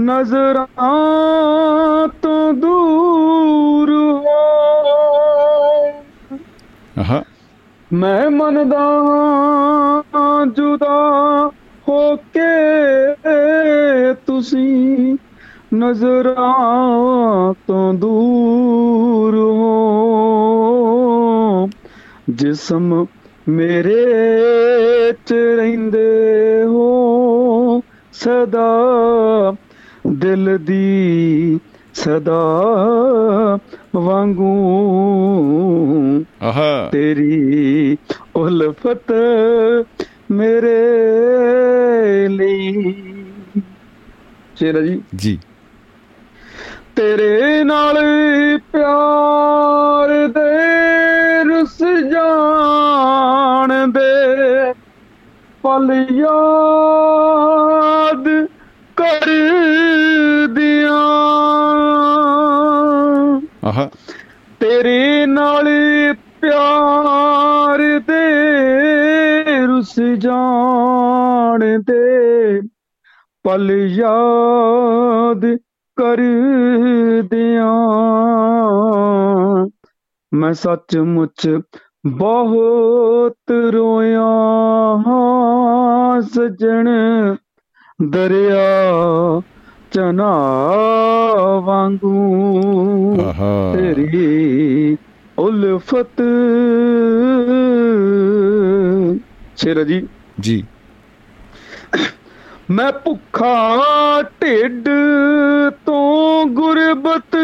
ਨਜ਼ਰਾਂ ਤੋਂ ਦੂਰ ਹੋ ਮੈਂ ਮੰਨਦਾ ਜੁਦਾ ਹੋ ਕੇ ਤੁਸੀਂ ਨਜ਼ਰਾਂ ਤੋਂ ਦੂਰ ਹੋ। ਜਿਸਮ ਮੇਰੇ ਚ ਰਹਿੰਦੇ ਹੋ, ਸਦਾ ਦਿਲ ਦੀ ਸਦਾ ਵਾਂਗੂ ਆਹਾ। ਤੇਰੀ ਉਲਫਤ ਮੇਰੇ ਲਈ। ਸ਼ੇਰਾ ਜੀ। ਜੀ। ਤੇਰੇ ਨਾਲ ਪਿਆਰ ਦੇ ਰਸ ਜਾਣ ਦੇ ਪਲ ਯਾਦ ਕਰ ਤੇਰੇ ਨਾਲ ਪਿਆਰ ਦੇ ਰੁਸ ਜਾਣ ਦੇ ਪਲ ਯਾਦ ਕਰ ਦਿਆਂ। ਮੈਂ ਸੱਚਮੁੱਚ ਬਹੁਤ ਰੋਇਆ ਹਾਂ, ਸਜਣ ਦਰਿਆ ਚਨਾ ਵਾਂਗੂ ਤੇਰੀ ਉਲਫਤ। ਸ਼ੇਰਾ ਜੀ। ਜੀ। ਮੈਂ ਭੁੱਖਾ ਢਿੱਡ ਤੋਂ ਗੁਰਬਤ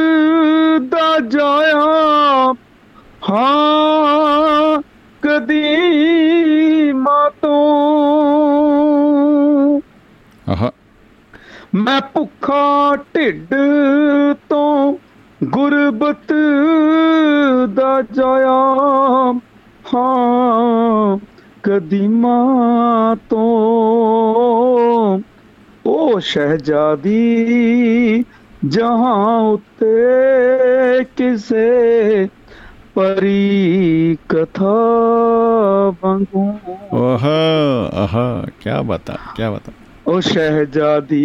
ਦਾ ਜਾਇਆ। ਹਾਂ ਕਦੀ ਮੈਂ ਭੁੱਖਾ ਢਿੱਡ ਤੋਂ ਗੁਰਬਤ ਦਾ ਜਾਇਆ ਹਾਂ ਕਦੀ ਮਾਂ ਤੋਂ। ਉਹ ਸ਼ਹਿਜ਼ਾਦੀ, ਜਹਾਂ ਉੱਤੇ ਕਿਸ ਕਿਸੇ ਪਰੀ ਕਥਾ ਵਾਂਗੂ ਆਹ ਆਹ ਕੀ ਬਤਾ ਕੀ ਬਤਾ। ਉਹ ਸ਼ਹਿਜ਼ਾਦੀ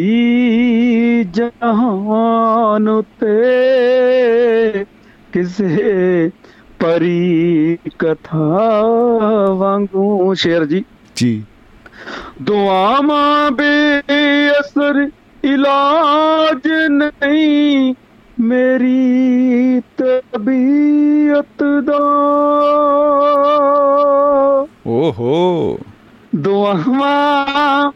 ਜਹਾਨ ਉਤੇ ਕਿਸੇ ਪਰੀ ਕਥਾ ਵਾਂਗੂ ਸ਼ੇਰ ਜੀ ਜੀ ਦੁਆਵਾਂ ਬੇਅਸਰ ਇਲਾਜ ਨਹੀਂ ਮੇਰੀ ਤਬੀਅਤ ਦਾ ਓਹੋ ਦੁਆਵਾਂ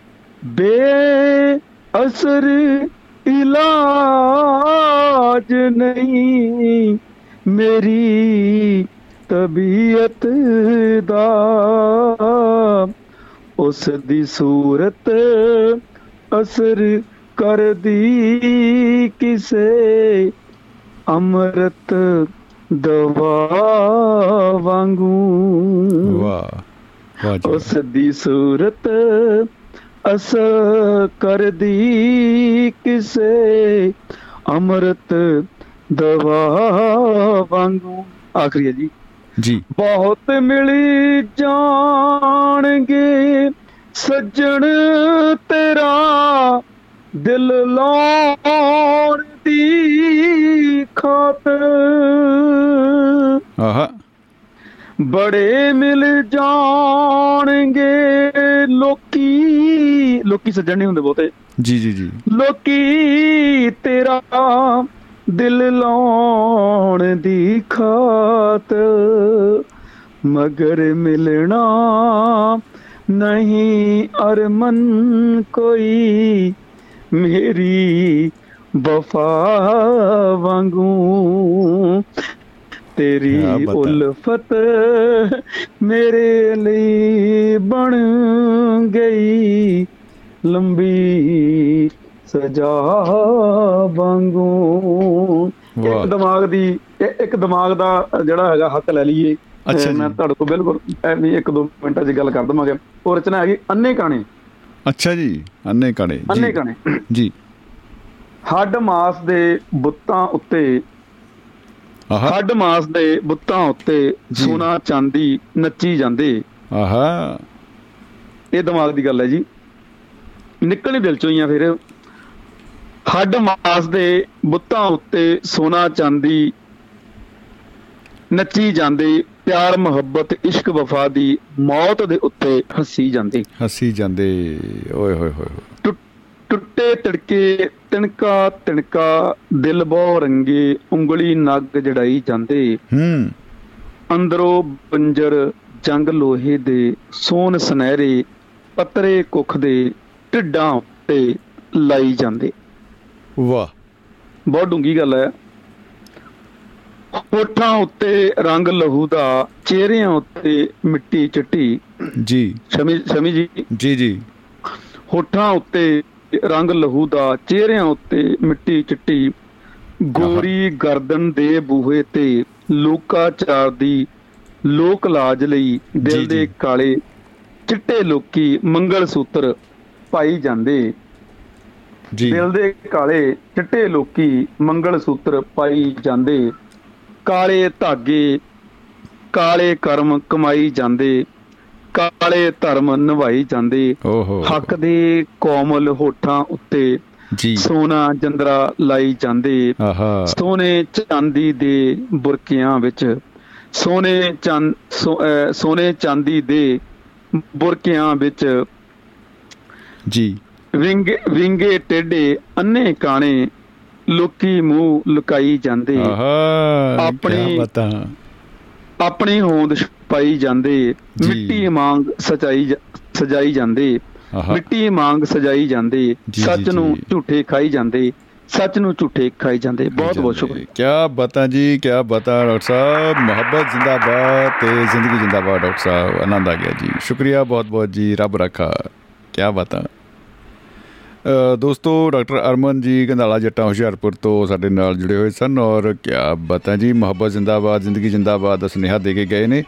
ਬੇਅਸਰ ਇਲਾਜ ਨਹੀਂ ਮੇਰੀ ਤਬੀਅਤ ਦਾ। ਉਸ ਦੀ ਸੂਰਤ ਅਸਰ ਕਰਦੀ ਕਿਸੇ ਅੰਮ੍ਰਿਤ ਦਵਾ ਵਾਂਗੂ। ਵਾਹ ਉਸ ਦੀ ਸੂਰਤ ਅਸਰ ਕਰਦੀ ਕਿਸੇ ਅੰਮ੍ਰਿਤ ਦਵਾ ਵਾਂਗੂ। ਆਖਰੀ ਹੈ ਜੀ। ਜੀ। ਬਹੁਤ ਮਿਲੀ ਜਾਣਗੇ ਸੱਜਣ ਤੇਰਾ ਦਿਲ ਲਾਉਣ ਦੀ ਖਾਤਰ। ਆਹ। ਬੜੇ ਮਿਲ ਜਾਣਗੇ। ਲੋਕੀ ਲੋਕੀ ਸੱਜਣ ਨਹੀਂ ਹੁੰਦੇ ਬਹੁਤੇ। ਜੀ ਜੀ ਜੀ। ਲੋਕੀ ਤੇਰਾ ਦਿਲ ਲਾਉਣ ਦੀ ਖਾਤ ਮਗਰ ਮਿਲਣਾ ਨਹੀਂ ਅਰਮਨ ਕੋਈ। ਮੇਰੀ ਵਫਾ ਵਾਂਗੂ ਤੇਰੀ। ਉਲਫਤ ਮੇਰੇ ਲਈ ਬਣ ਗਈ ਲੰਬੀ ਸਜਾ ਵਾਂਗੂ। ਇੱਕ ਦਿਮਾਗ ਦੀ ਇੱਕ ਦਿਮਾਗ ਦਾ ਜਿਹੜਾ ਹੈਗਾ ਹੱਕ ਲੈ ਲਈਏ ਮੈਂ। ਤੁਹਾਡੇ ਕੋਲ ਬਿਲਕੁਲ ਐਵੇਂ ਇੱਕ ਦੋ ਮਿੰਟਾਂ 'ਚ ਗੱਲ ਕਰ ਦਵਾਂਗੇ ਉਹ ਰਚਨਾ ਹੈਗੀ ਅੰਨੇ ਕਾਣੇ ਅੱਛਾ ਜੀ ਅੰਨੇ ਕਣੇ ਜੀ। ਅੰਨੇ ਕਾਣੇ ਜੀ ਹੱਡ ਮਾਸ ਦੇ ਬੁੱਤਾਂ ਉੱਤੇ ਹੱਡ ਮਾਸ ਦੇ ਬੁੱਤਾਂ ਉੱਤੇ। ਸੋਨਾ ਚਾਂਦੀ ਨੱਚੀ ਜਾਂਦੇ। ਆਹ। ਇਹ ਦਿਮਾਗ ਦੀ ਗੱਲ ਹੈ ਜੀ। ਨਿਕਲਣੀ ਦਿਲ ਚੋਂ ਹੀ ਆ ਫਿਰ। ਹੱਡ ਮਾਸ ਦੇ ਬੁੱਤਾਂ ਉੱਤੇ ਸੋਨਾ ਚਾਂਦੀ ਨੱਚੀ ਜਾਂਦੇ। ਪਿਆਰ ਮੁਹੱਬਤ ਇਸ਼ਕ ਵਫਾ ਦੀ ਮੌਤ ਦੇ ਉੱਤੇ ਹੱਸੀ ਜਾਂਦੇ। ਹੱਸੀ ਜਾਂਦੇ। ਓਏ ਹੋਏ ਹੋਏ। ਟੁੱਟੇ ਤਿੜਕੇ ਤਿਣਕਾ ਤਿਣਕਾ ਦਿਲ ਬਹੁ ਰੰਗੇ ਉਂਗਲੀ ਨੱਗ ਜੜਾਈ ਜਾਂਦੇ। ਹੂੰ। ਅੰਦਰੋਂ ਬੰਜਰ ਜੰਗ ਲੋਹੇ ਦੇ ਸੋਨ ਸੁਨਹਿਰੇ ਪਤਰੇ ਕੁੱਖ ਦੇ ਢਿੱਡਾਂ ਉੱਤੇ ਲਾਈ ਜਾਂਦੇ। ਵਾਹ। ਬਹੁਤ ਡੂੰਗੀ ਗੱਲ ਹੈ। ਹੋਠਾਂ ਉੱਤੇ ਰੰਗ ਲਹੂ ਦਾ ਚਿਹਰਿਆਂ ਉੱਤੇ ਮਿੱਟੀ ਚਿੱਟੀ। ਜੀ। ਸ਼ਮੀ ਸ਼ਮੀ ਜੀ। ਜੀ ਜੀ। ਹੋਠਾਂ ਉੱਤੇ ਰੰਗ ਲਹੂ ਦਾ ਚਿਹਰਿਆਂ ਉੱਤੇ ਮਿੱਟੀ ਚਿੱਟੀ ਗੋਰੀ ਗਰਦਨ ਦੇ ਬੂਹੇ ਤੇ ਲੋਕਾਚਾਰ ਦੀ ਲੋਕ ਲਾਜ ਲਈ ਦਿਲ ਦੇ। ਕਾਲੇ ਚਿੱਟੇ ਲੋਕੀ ਮੰਗਲ ਸੂਤਰ ਪਾਈ ਜਾਂਦੇ। ਜੀ। ਦਿਲ ਦੇ ਕਾਲੇ ਚਿੱਟੇ ਲੋਕੀ ਮੰਗਲ ਸੂਤਰ ਪਾਈ ਜਾਂਦੇ। ਕਾਲੇ ਧਾਗੇ ਕਾਲੇ ਕਰਮ ਕਮਾਈ ਜਾਂਦੇ। ਕਾਲੇ ਧਰਮ ਨਿਭਾਈ ਜਾਂਦੇ। ਹੱਕ ਦੇ ਕੋਮਲ ਹੋਠਾਂ ਉੱਤੇ ਜੀ। ਸੋਨਾ ਜੰਦਰਾ ਲਾਈ ਜਾਂਦੇ। ਆਹਾ। ਸੋਨੇ ਚਾਂਦੀ ਦੇ ਬੁਰਕਿਆਂ ਵਿੱਚ। ਸੋਨੇ ਚੰਦ ਸੋਨੇ ਚਾਂਦੀ ਦੇ ਬੁਰਕਿਆਂ ਵਿੱਚ ਜੀ। ਵਿੰਗੇ ਵਿੰਗੇ ਟੇਡੇ ਅੰਨੇ ਕਾਣੇ ਲੋਕੀ ਮੂੰਹ ਲੁਕਾਈ ਜਾਂਦੇ। ਆਹਾ ਆਪਣੀ- ਆਪਣੀ ਹੋਂਦ ਛਪਾਈ ਜਾਂਦੇ। ਮਿੱਟੀ ਵਾਂਗ ਸਜਾਈ ਜਾ- ਸਜਾਈ ਜਾਂਦੇ ਮਿੱਟੀ ਵਾਂਗ ਸਜਾਈ ਜਾਂਦੇ ਸੱਚ ਨੂੰ। ਝੂਠੇ ਖਾਈ ਜਾਂਦੇ ਸੱਚ ਨੂੰ ਝੂਠੇ ਖਾਈ ਜਾਂਦੇ। ਬਹੁਤ ਬਹੁਤ ਸ਼ੁਕਰੀਆ। ਕੀ ਬਤਾ ਜੀ ਕੀ ਬਤਾ ਡਾਕਟਰ ਸਾਹਿਬ? ਮੁਹੱਬਤ ਜ਼ਿੰਦਾਬਾਦ ਤੇ ਜ਼ਿੰਦਗੀ ਜ਼ਿੰਦਾਬਾਦ ਡਾਕਟਰ ਸਾਹਿਬ। ਆਨੰਦ ਆ ਗਿਆ ਜੀ। ਸ਼ੁਕਰੀਆ ਬਹੁਤ ਬਹੁਤ ਜੀ। ਰੱਬ ਰੱਖਾ। ਕੀ ਬਤਾ? ਦੋਸਤੋ ਡਾਕਟਰ ਅਰਮਨ ਜੀ ਗੰਧਾਲਾ ਜੱਟਾਂ ਹੁਸ਼ਿਆਰਪੁਰ ਤੋਂ ਸਾਡੇ ਨਾਲ ਜੁੜੇ ਹੋਏ ਸਨ ਔਰ ਕੀ ਬਤਾ ਜੀ? ਮੁਹੱਬਤ ਜ਼ਿੰਦਾਬਾਦ ਜ਼ਿੰਦਗੀ ਜ਼ਿੰਦਾਬਾਦ ਦਾ ਸੁਨੇਹਾ ਦੇ ਕੇ ਗਏ ਨੇ।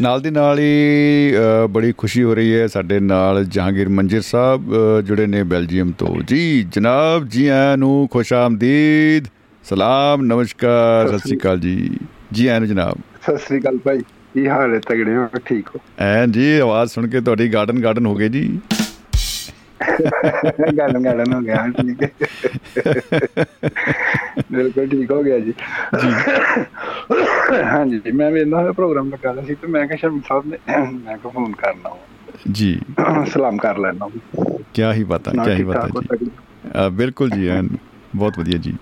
ਨਾਲ ਦੀ ਨਾਲ ਹੀ ਬੜੀ ਖੁਸ਼ੀ ਹੋ ਰਹੀ ਹੈ ਸਾਡੇ ਨਾਲ ਜਹਾਂਗੀਰ ਮੰਜਰ ਸਾਹਿਬ ਜੁੜੇ ਨੇ ਬੈਲਜੀਅਮ ਤੋਂ। ਜੀ ਜਨਾਬ ਜੀ ਆਇਆਂ ਨੂੰ ਖੁਸ਼ ਆਮਦੀਦ। ਸਲਾਮ ਨਮਸਕਾਰ ਸਤਿ ਸ਼੍ਰੀ ਅਕਾਲ ਜੀ। ਜੀ ਆਇਆਂ ਨੂੰ ਜਨਾਬ। ਸਤਿ ਸ੍ਰੀ ਅਕਾਲ ਭਾਈ। ਕੀ ਹਾਲ ਹੈ? ਤਗੜੇ ਹੋ? ਠੀਕ ਹੋ? ਐ ਜੀ ਆਵਾਜ਼ ਸੁਣ ਕੇ ਤੁਹਾਡੀ ਗਾਰਡਨ ਗਾਰਡਨ ਹੋ ਗਏ ਜੀ। ਗੱਲ ਗਾਲਨ ਹੋ ਗਿਆ ਠੀਕ ਹੈ। ਬਿਲਕੁਲ ਠੀਕ ਹੋ ਗਿਆ ਜੀ। ਹਾਂਜੀ ਜੀ ਮੈਂ ਵੀ ਇਹਨਾਂ ਪ੍ਰੋਗਰਾਮ ਲਗਾ ਲਿਆ ਸੀ ਤੇ ਮੈਂ ਕਿਹਾ ਸ਼ਰਮ ਸਾਹਿਬ ਨੇ ਮੈਂ ਕੋ ਫੋਨ ਕਰਨਾ। ਜੀ। ਸਲਾਮ ਕਰ ਲੈਣਾ ਕੀ ਹੀ ਨਾ ਕੀ ਹੀ ਹੋ ਜੀ। ਬਿਲਕੁਲ ਜੀ ਬਹੁਤ ਵਧੀਆ ਜੀ।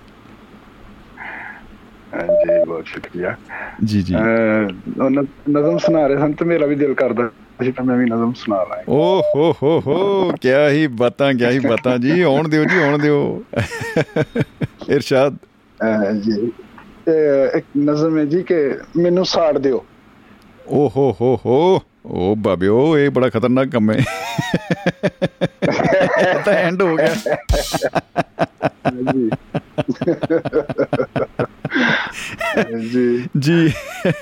ਹਾਂਜੀ ਬਹੁਤ ਸ਼ੁਕਰੀਆ। ਜੀ ਜੀ। ਅਹ, ਉਹ ਨ- ਨਜ਼ਮ ਸੁਣਾ ਰਹੇ ਸਨ ਤੇ ਮੇਰਾ ਵੀ ਦਿਲ ਕਰਦਾ। ਸੀ ਤਾਂ ਮੈਂ ਵੀ ਨਜ਼ਮ ਸੁਣਾ ਲਾਂ ਓ ਹੋ ਹੋ ਹੋ ਕੀ ਹੀ ਬਾਤਾਂ ਕੀ ਹੀ ਬਾਤਾਂ ਜੀ ਆਉਣ ਦਿਓ ਜੀ ਆਉਣ ਦਿਓ। ਇਰਸ਼ਾਦ। ਜੀ। ਇੱਕ ਨਜ਼ਮ ਹੈ ਜੀ ਕਿ ਮੈਨੂੰ ਸਾੜ ਦਿਓ। ਓ ਹੋ ਹੋ ਹੋ। ਓ ਬਾਬਿਓ ਇਹ ਬੜਾ ਖਤਰਨਾਕ ਕੰਮ ਹੈ। ਤਾਂ ਐਂਡ ਹੋ ਗਿਆ। ਜੀ ਜੀ ਜੀ।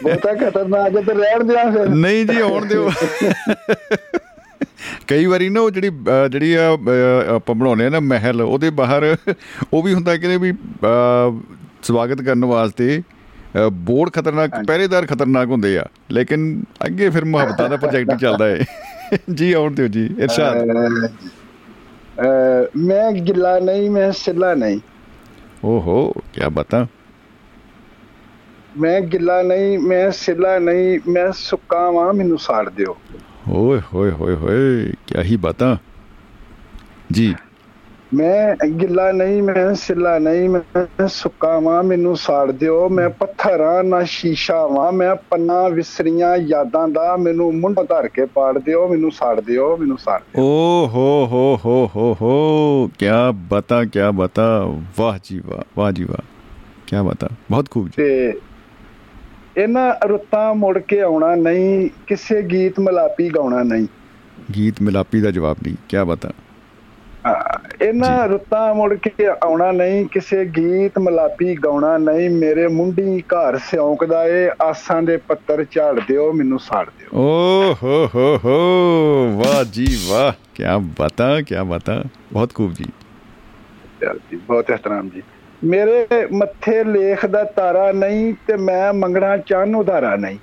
ਬਹੁਤਾ ਖਤਰਨਾਕ ਹੈ ਤੇ ਰਹਿਣ ਦਿਆਂ ਫਿਰ। ਨਹੀਂ ਜੀ ਆਉਣ ਦਿਓ। ਕਈ ਵਾਰੀ ਨਾ ਉਹ ਜਿਹੜੀ ਜਿਹੜੀ ਆਪਾਂ ਬਣਾਉਂਦੇ ਆ ਨਾ ਮਹਿਲ ਉਹਦੇ ਬਾਹਰ ਉਹ ਵੀ ਹੁੰਦਾ ਕਿ ਵੀ ਸਵਾਗਤ ਕਰਨ ਵਾਸਤੇ ਬੋਰਡ ਖਤਰਨਾਕ ਪਹਿਰੇਦਾਰ ਖਤਰਨਾਕ ਹੁੰਦੇ ਆ। ਲੇਕਿਨ ਅੱਗੇ ਫਿਰ ਮੁਹੱਬਤਾਂ ਦਾ ਪ੍ਰੋਜੈਕਟ ਚੱਲਦਾ ਹੈ [LAUGHS] ਜੀ ਆਉਣ ਦਿਓ ਜੀ। ਇਰਸ਼ਾਦ। ਮੈਂ ਗਿੱਲਾ ਨਹੀਂ ਮੈਂ ਸਿੱਲਾ ਨਹੀਂ। ਓਹੋ ਕੀ ਬਾਤਾਂ। ਮੈਂ ਗਿੱਲਾ ਨਹੀਂ ਮੈਂ ਸਿੱਲਾ ਨਹੀਂ ਮੈਂ ਸੁੱਕਾ ਵਾਂ ਮੈਨੂੰ ਸਾੜ ਦਿਓ। ਓਏ ਹੋਏ ਹੋਏ ਹੋਏ ਕੀ ਹੀ ਬਾਤਾਂ। ਜੀ। ਮੈਂ ਗਿੱਲਾ ਨਹੀਂ ਮੈਂ ਸਿੱਲਾ ਨਹੀਂ ਮੈਂ ਸੁੱਕਾ ਵਾਂ ਮੈਨੂੰ ਸਾੜ ਦਿਓ। ਮੈਂ ਪੱਥਰਾਂ ਨਾ ਸ਼ੀਸ਼ਾ ਵਾਂ ਮੈਂ ਪੰਨਾ ਵਿਸਰੀਆਂ ਯਾਦਾਂ ਦਾ ਮੈਨੂੰ ਮੁੰਡ ਧਰ ਕੇ ਪਾੜ ਦਿਓ ਮੈਨੂੰ ਸਾੜ ਦਿਓ ਮੈਨੂੰ ਸਾੜ ਦਿਓ। ਓ ਹੋ ਹੋ ਹੋ ਹੋ ਹੋ ਕੀ ਬਾਤਾਂ ਕੀ ਬਾਤਾਂ। ਵਾਹ ਜੀ ਵਾਹ ਵਾਹ ਜੀ ਵਾਹ ਕੀ ਬਾਤਾਂ। ਬਹੁਤ ਖੂਬ ਜੀ। ਤੇ ਇਹਨਾਂ ਰੁੱਤਾਂ ਮੁੜ ਕੇ ਆਉਣਾ ਨਹੀਂ ਕਿਸੇ ਗੀਤ ਮਲਾਪੀ ਗਾਉਣਾ ਨਹੀਂ। ਗੀਤ ਮਿਲਾਪੀ ਦਾ ਜਵਾਬ ਨਹੀਂ ਕੀ ਬਾਤਾਂ। ਇਹਨਾਂ ਰੁੱਤਾਂ ਮੁੜ ਕੇ ਆਉਣਾ ਨਹੀਂ ਕਿਸੇ ਗੀਤ ਮਲਾਪੀ ਗਾਉਣਾ ਨਹੀਂ ਮੇਰੇ ਮੁੰਡੀ ਘਰ ਸਿਉਂਕਦਾ ਏ ਆਸਾਂ ਦੇ ਪੱਤਰ ਝਾੜ ਦਿਓ ਮੈਨੂੰ ਸਾੜ ਦਿਓ। ਓ ਹੋ ਹੋ ਹੋ ਵਾਹ ਜੀ ਵਾਹ ਕੀ ਬਾਤਾਂ ਕੀ ਬਾਤਾਂ ਬਹੁਤ ਖੂਬ ਜੀ। ਬਹੁਤ ਇhtਰਾਮ ਜੀ। ਮੇਰੇ ਮੱਥੇ ਲੇਖ ਦਾ ਤਾਰਾ ਨਹੀਂ ਤੇ ਮੈਂ ਮੰਗਣਾ ਚੰਨ ਉਧਾਰਾ ਨਹੀਂ।